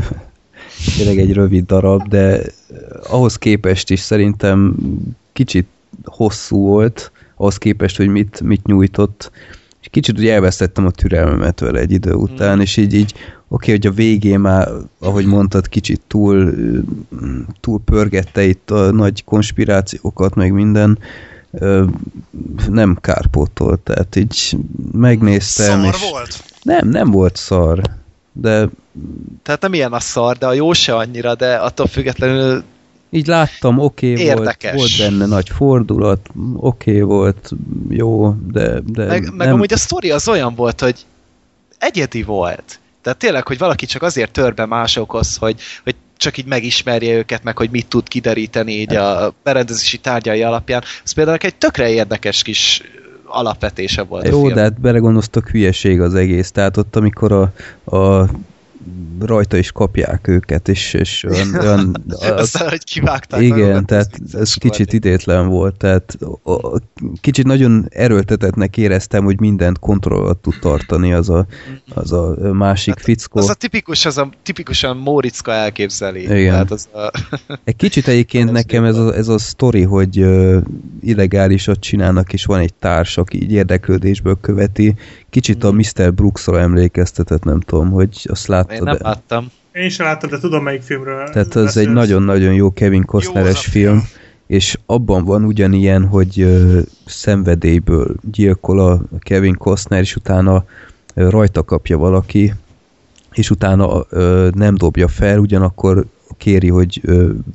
tényleg egy rövid darab, de ahhoz képest is szerintem kicsit hosszú volt, ahhoz képest, hogy mit, mit nyújtott, és kicsit ugye elvesztettem a türelmemet vele egy idő után, Mm. és így, így oké, hogy a végén már, ahogy mondtad, kicsit túl, túl pörgette itt a nagy konspirációkat, meg minden, nem kárpótolt, tehát így megnéztem, Szar és volt? nem, nem volt szar, de Tehát nem ilyen a szar, de a jó se annyira, de attól függetlenül így láttam, oké okay volt, Érdekes. volt benne nagy fordulat, oké okay volt, jó, de, de Meg, meg nem, amúgy a sztori az olyan volt, hogy egyedi volt. Tehát tényleg, hogy valaki csak azért tör be másokhoz, hogy, hogy csak így megismerje őket, meg hogy mit tud kideríteni így a berendezési tárgyai alapján. Ez például egy tökre érdekes kis alapvetése volt a Jó, film. de hát belegondolztok, hülyeség az egész. Tehát ott, amikor a, a rajta is kapják őket, és, és olyan, olyan az, Aztán, hogy kivágták. igen, magukat, tehát ez kicsit idétlen volt, tehát a, a, kicsit nagyon erőltetetnek éreztem, hogy mindent kontroll alatt tud tartani az a, az a másik fickó. Az a tipikus, az a tipikusan Móriczka elképzeli. Igen. Tehát az a, Egy kicsit egyébként nekem ez a, ez a sztori, hogy uh, illegálisat csinálnak, és van egy társ, aki így érdeklődésből követi. Kicsit a Mr. Brooksra emlékeztetett, nem tudom, hogy azt én láttad. nem de- láttam. Én sem láttam, de tudom melyik filmről Tehát ez egy nagyon-nagyon jó Kevin Costneres az film, film. és abban van ugyanilyen, hogy ö, szenvedélyből gyilkol a Kevin Costner, és utána ö, rajta kapja valaki, és utána ö, nem dobja fel, ugyanakkor kéri, hogy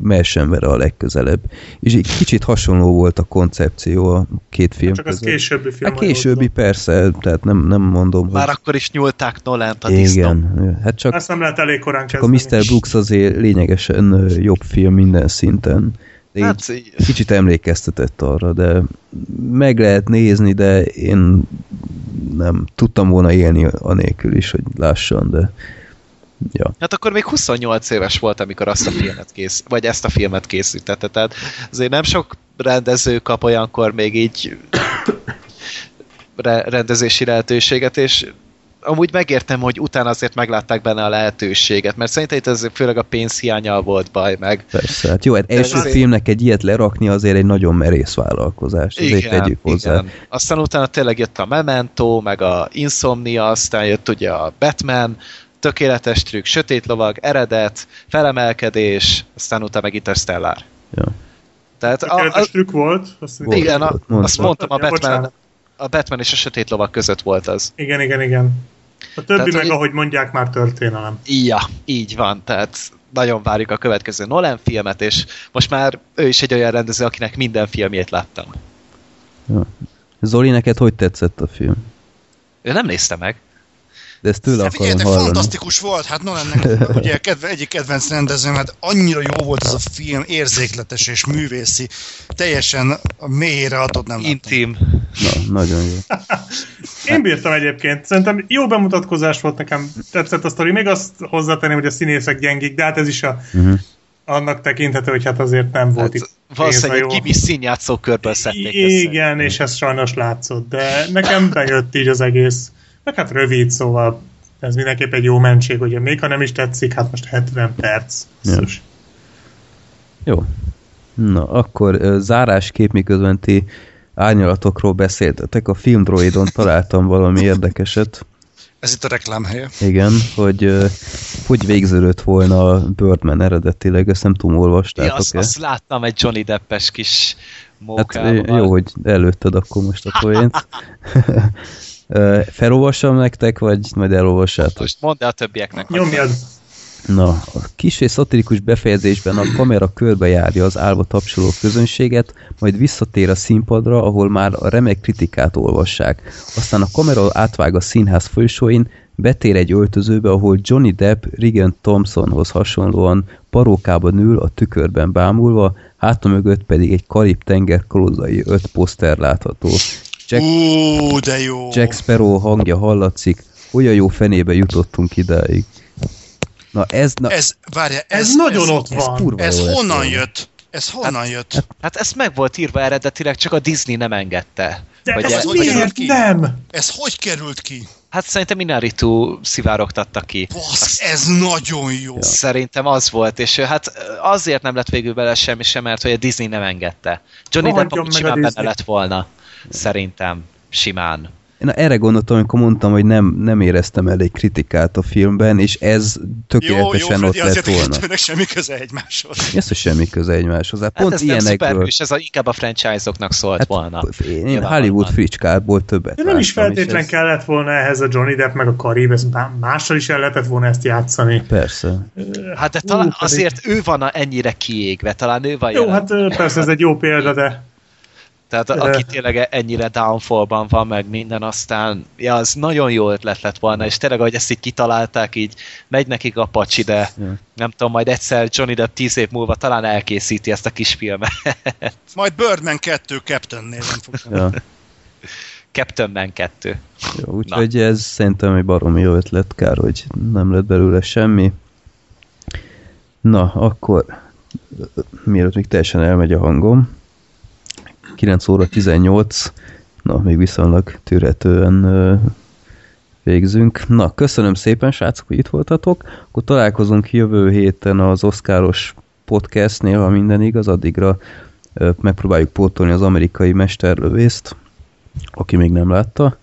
mehessen vele a legközelebb. És egy kicsit hasonló volt a koncepció a két film Csak az között. későbbi film. Hát későbbi persze, tehát nem, nem mondom, Már hogy... akkor is nyúlták Nolant a disznó. Igen, hát csak Ezt nem lehet elég korán csak a. Mr. Brooks azért lényegesen jobb film minden szinten. Hát, kicsit emlékeztetett arra, de meg lehet nézni, de én nem tudtam volna élni anélkül is, hogy lássam, de ja. Hát akkor még 28 éves volt, amikor azt a filmet kész, vagy ezt a filmet készítette. Tehát azért nem sok rendező kap olyankor még így re- rendezési lehetőséget, és amúgy megértem, hogy utána azért meglátták benne a lehetőséget, mert szerintem itt ez főleg a pénzhiányal volt baj, meg Persze, hát jó, hát első azért- filmnek egy ilyet lerakni azért egy nagyon merész vállalkozás, ezért tegyük hozzá. igen. Aztán utána tényleg jött a Memento, meg a Insomnia, aztán jött ugye a Batman, tökéletes trükk, sötét lovag, eredet, felemelkedés, aztán utána meg Interstellar. Ja. Tehát a, Tökéletes a, trükk volt. Azt Volt. igen, a, Mondd. azt mondtam, a Ja, Batman, bocsánat. a Batman és a sötét lovag között volt az. Igen, igen, igen. A többi Tehát, meg, hogy- ahogy mondják, már történelem. Ja, így van, tehát nagyon várjuk a következő Nolan filmet, és most már ő is egy olyan rendező, akinek minden filmjét láttam. Zoli, neked hogy tetszett a film? Ő nem nézte meg. De ezt tőle Hát akarom hallani. fantasztikus volt, hát Nolannek ugye kedve, egyik kedvenc rendezőm, hát annyira jó volt ez a film, érzékletes és művészi, teljesen mélyére adott nem láttam. Intim. Na, nagyon jó. Én bírtam egyébként. Szerintem jó bemutatkozás volt nekem. Tetszett a sztori. Még azt hozzátenném, hogy a színészek gyengik, de hát ez is a, Uh-huh. annak tekinthető, hogy hát azért nem volt Hát, itt valószínűleg egy gimis színjátszó körből szedték össze. Igen, és ez sajnos látszott, de nekem bejött így az egész. Meg hát rövid, szóval ez mindenképp egy jó mentség, ugye még ha nem is tetszik, hát most 70 perc. Ja. Jó. Na, akkor zárásképp miközben ti árnyalatokról beszéltetek, a filmdroidon találtam valami érdekeset. Ez itt a reklámhelye. Igen, hogy hogy végződött volna a Birdman eredetileg, ezt nem tudom, Ja, olvastátok-e? azt, azt láttam egy Johnny Deppes kis Hát mókával. ö, jó, hogy előtted akkor most a poént. Ö, Felolvassam nektek, vagy majd elolvassátok? Most mondd el a többieknek. Nyomjad. Na, a kis és szatirikus befejezésben a kamera körbejárja az állva tapsoló közönséget, majd visszatér a színpadra, ahol már a remek kritikát olvassák. Aztán a kamera átvág a színház folyosóin, betér egy öltözőbe, ahol Johnny Depp Regan Thompsonhoz hasonlóan parókában ül a tükörben bámulva, háta mögött pedig egy karib tenger kalózai öt poszter látható. Jack, Ú, de jó! Jack Sparrow hangja hallatszik, olyan jó fenébe jutottunk idáig. Na ez, na, Ez, várja, ez, Ez nagyon ott ez van. kurva Ez lett honnan jött? Ez honnan jött? Hát ez meg volt írva eredetileg, csak a Disney nem engedte. De Hogy ez ez hogy került miért ki? nem? Ez hogy került ki? Hát szerintem Inaritu szivárogtatta ki. Basz, ez nagyon jó! Szerintem az volt, és hát azért nem lett végül bele semmi sem, mert hogy a Disney nem engedte. Johnny Depp simán benne lett volna. Szerintem. Simán. Na, erre gondoltam, amikor mondtam, hogy nem, nem éreztem elég kritikát a filmben, és ez tökéletesen jó, jó, ott lett azért volna. kettőnek semmi köze egymáshoz. Ez, hogy semmi köze egymáshoz. Hát Hát pont ez nem ilyenekből. szuperhős, ez a, inkább a franchise-oknak szólt Hát, volna. Én Nyilvánvalóan. Hollywood fricskából többet De nem is és feltétlen ez- kellett volna ehhez a Johnny Depp meg a Karib, ez má- mással is el lehetett volna ezt játszani. Persze. Hát de Ú, talán pedig- azért ő van a ennyire kiégve, talán ő van Jó, jelen. hát persze ez egy jó példa, de Tehát aki tényleg ennyire downfallban van, meg minden, aztán ja, az nagyon jó ötlet lett volna, és tényleg, ahogy ezt így kitalálták, így megy nekik a pacsi, de Ja. nem tudom, majd egyszer Johnny Depp tíz év múlva talán elkészíti ezt a kis filmet. Majd Birdman 2 Captain néven fog. Ja. Captain Man 2. Jó, úgyhogy ez szerintem egy baromi jó ötlet, kár, hogy nem lett belőle semmi. Na, akkor mielőtt még teljesen elmegy a hangom, 9 óra 18, na, még viszonylag tűretően végzünk. Na, köszönöm szépen, srácok, hogy itt voltatok. Akkor találkozunk jövő héten az Oscaros podcastnél, ha minden igaz, addigra megpróbáljuk pótolni az amerikai mesterlövészt, aki még nem látta,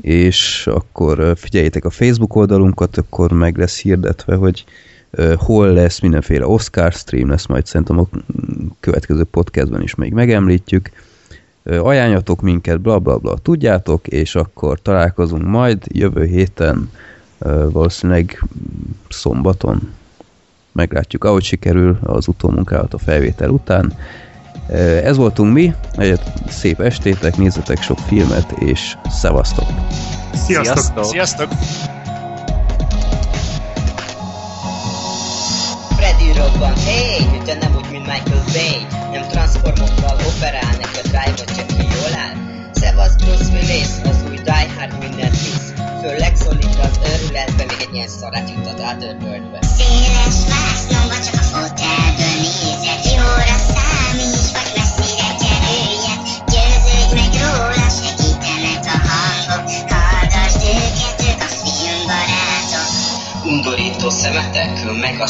és akkor figyeljétek a Facebook oldalunkat, akkor meg lesz hirdetve, hogy hol lesz mindenféle Oscar stream, lesz majd szerintem a következő podcastben is még megemlítjük. Ajánljatok minket, bla bla bla, tudjátok, és akkor találkozunk majd jövő héten, valószínűleg szombaton. Meglátjuk, ahogy sikerül az utómunkálat a felvétel után. Ez voltunk mi, egy szép estétek, nézzetek sok filmet, és szevasztok! sziasztok! Sziasztok! Sziasztok! Freddy robban, hey, de nem úgy, mint Michael Bay Főleg szólít az őrületbe, még egy ilyen szarát jutat át Earthworldbe Széles vásznomba csak a fotelből nézek Jóra számíts, vagy messzire kerüljek Győződj meg róla, segítenek a hangok. Hallgasd őket, ők a filmbarátok Undorító szemetek, meg a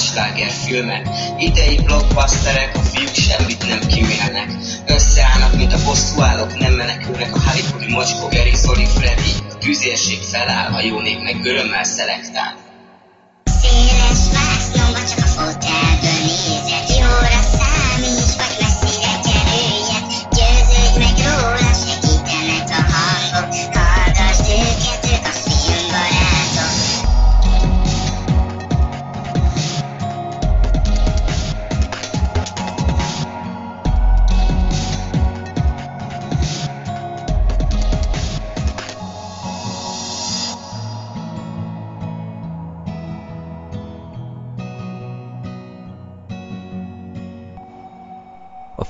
filmek. Idei blockbusterek, a fiúk semmit nem kimélnek Összeállnak, mint a bosszúállók, nem menekülnek A Hollywoodi mocskó, Gary, Zoli, Freddy A tűzérség feláll, a jó nép meg örömmel szelektál. Széles vásznomba csak a fotelből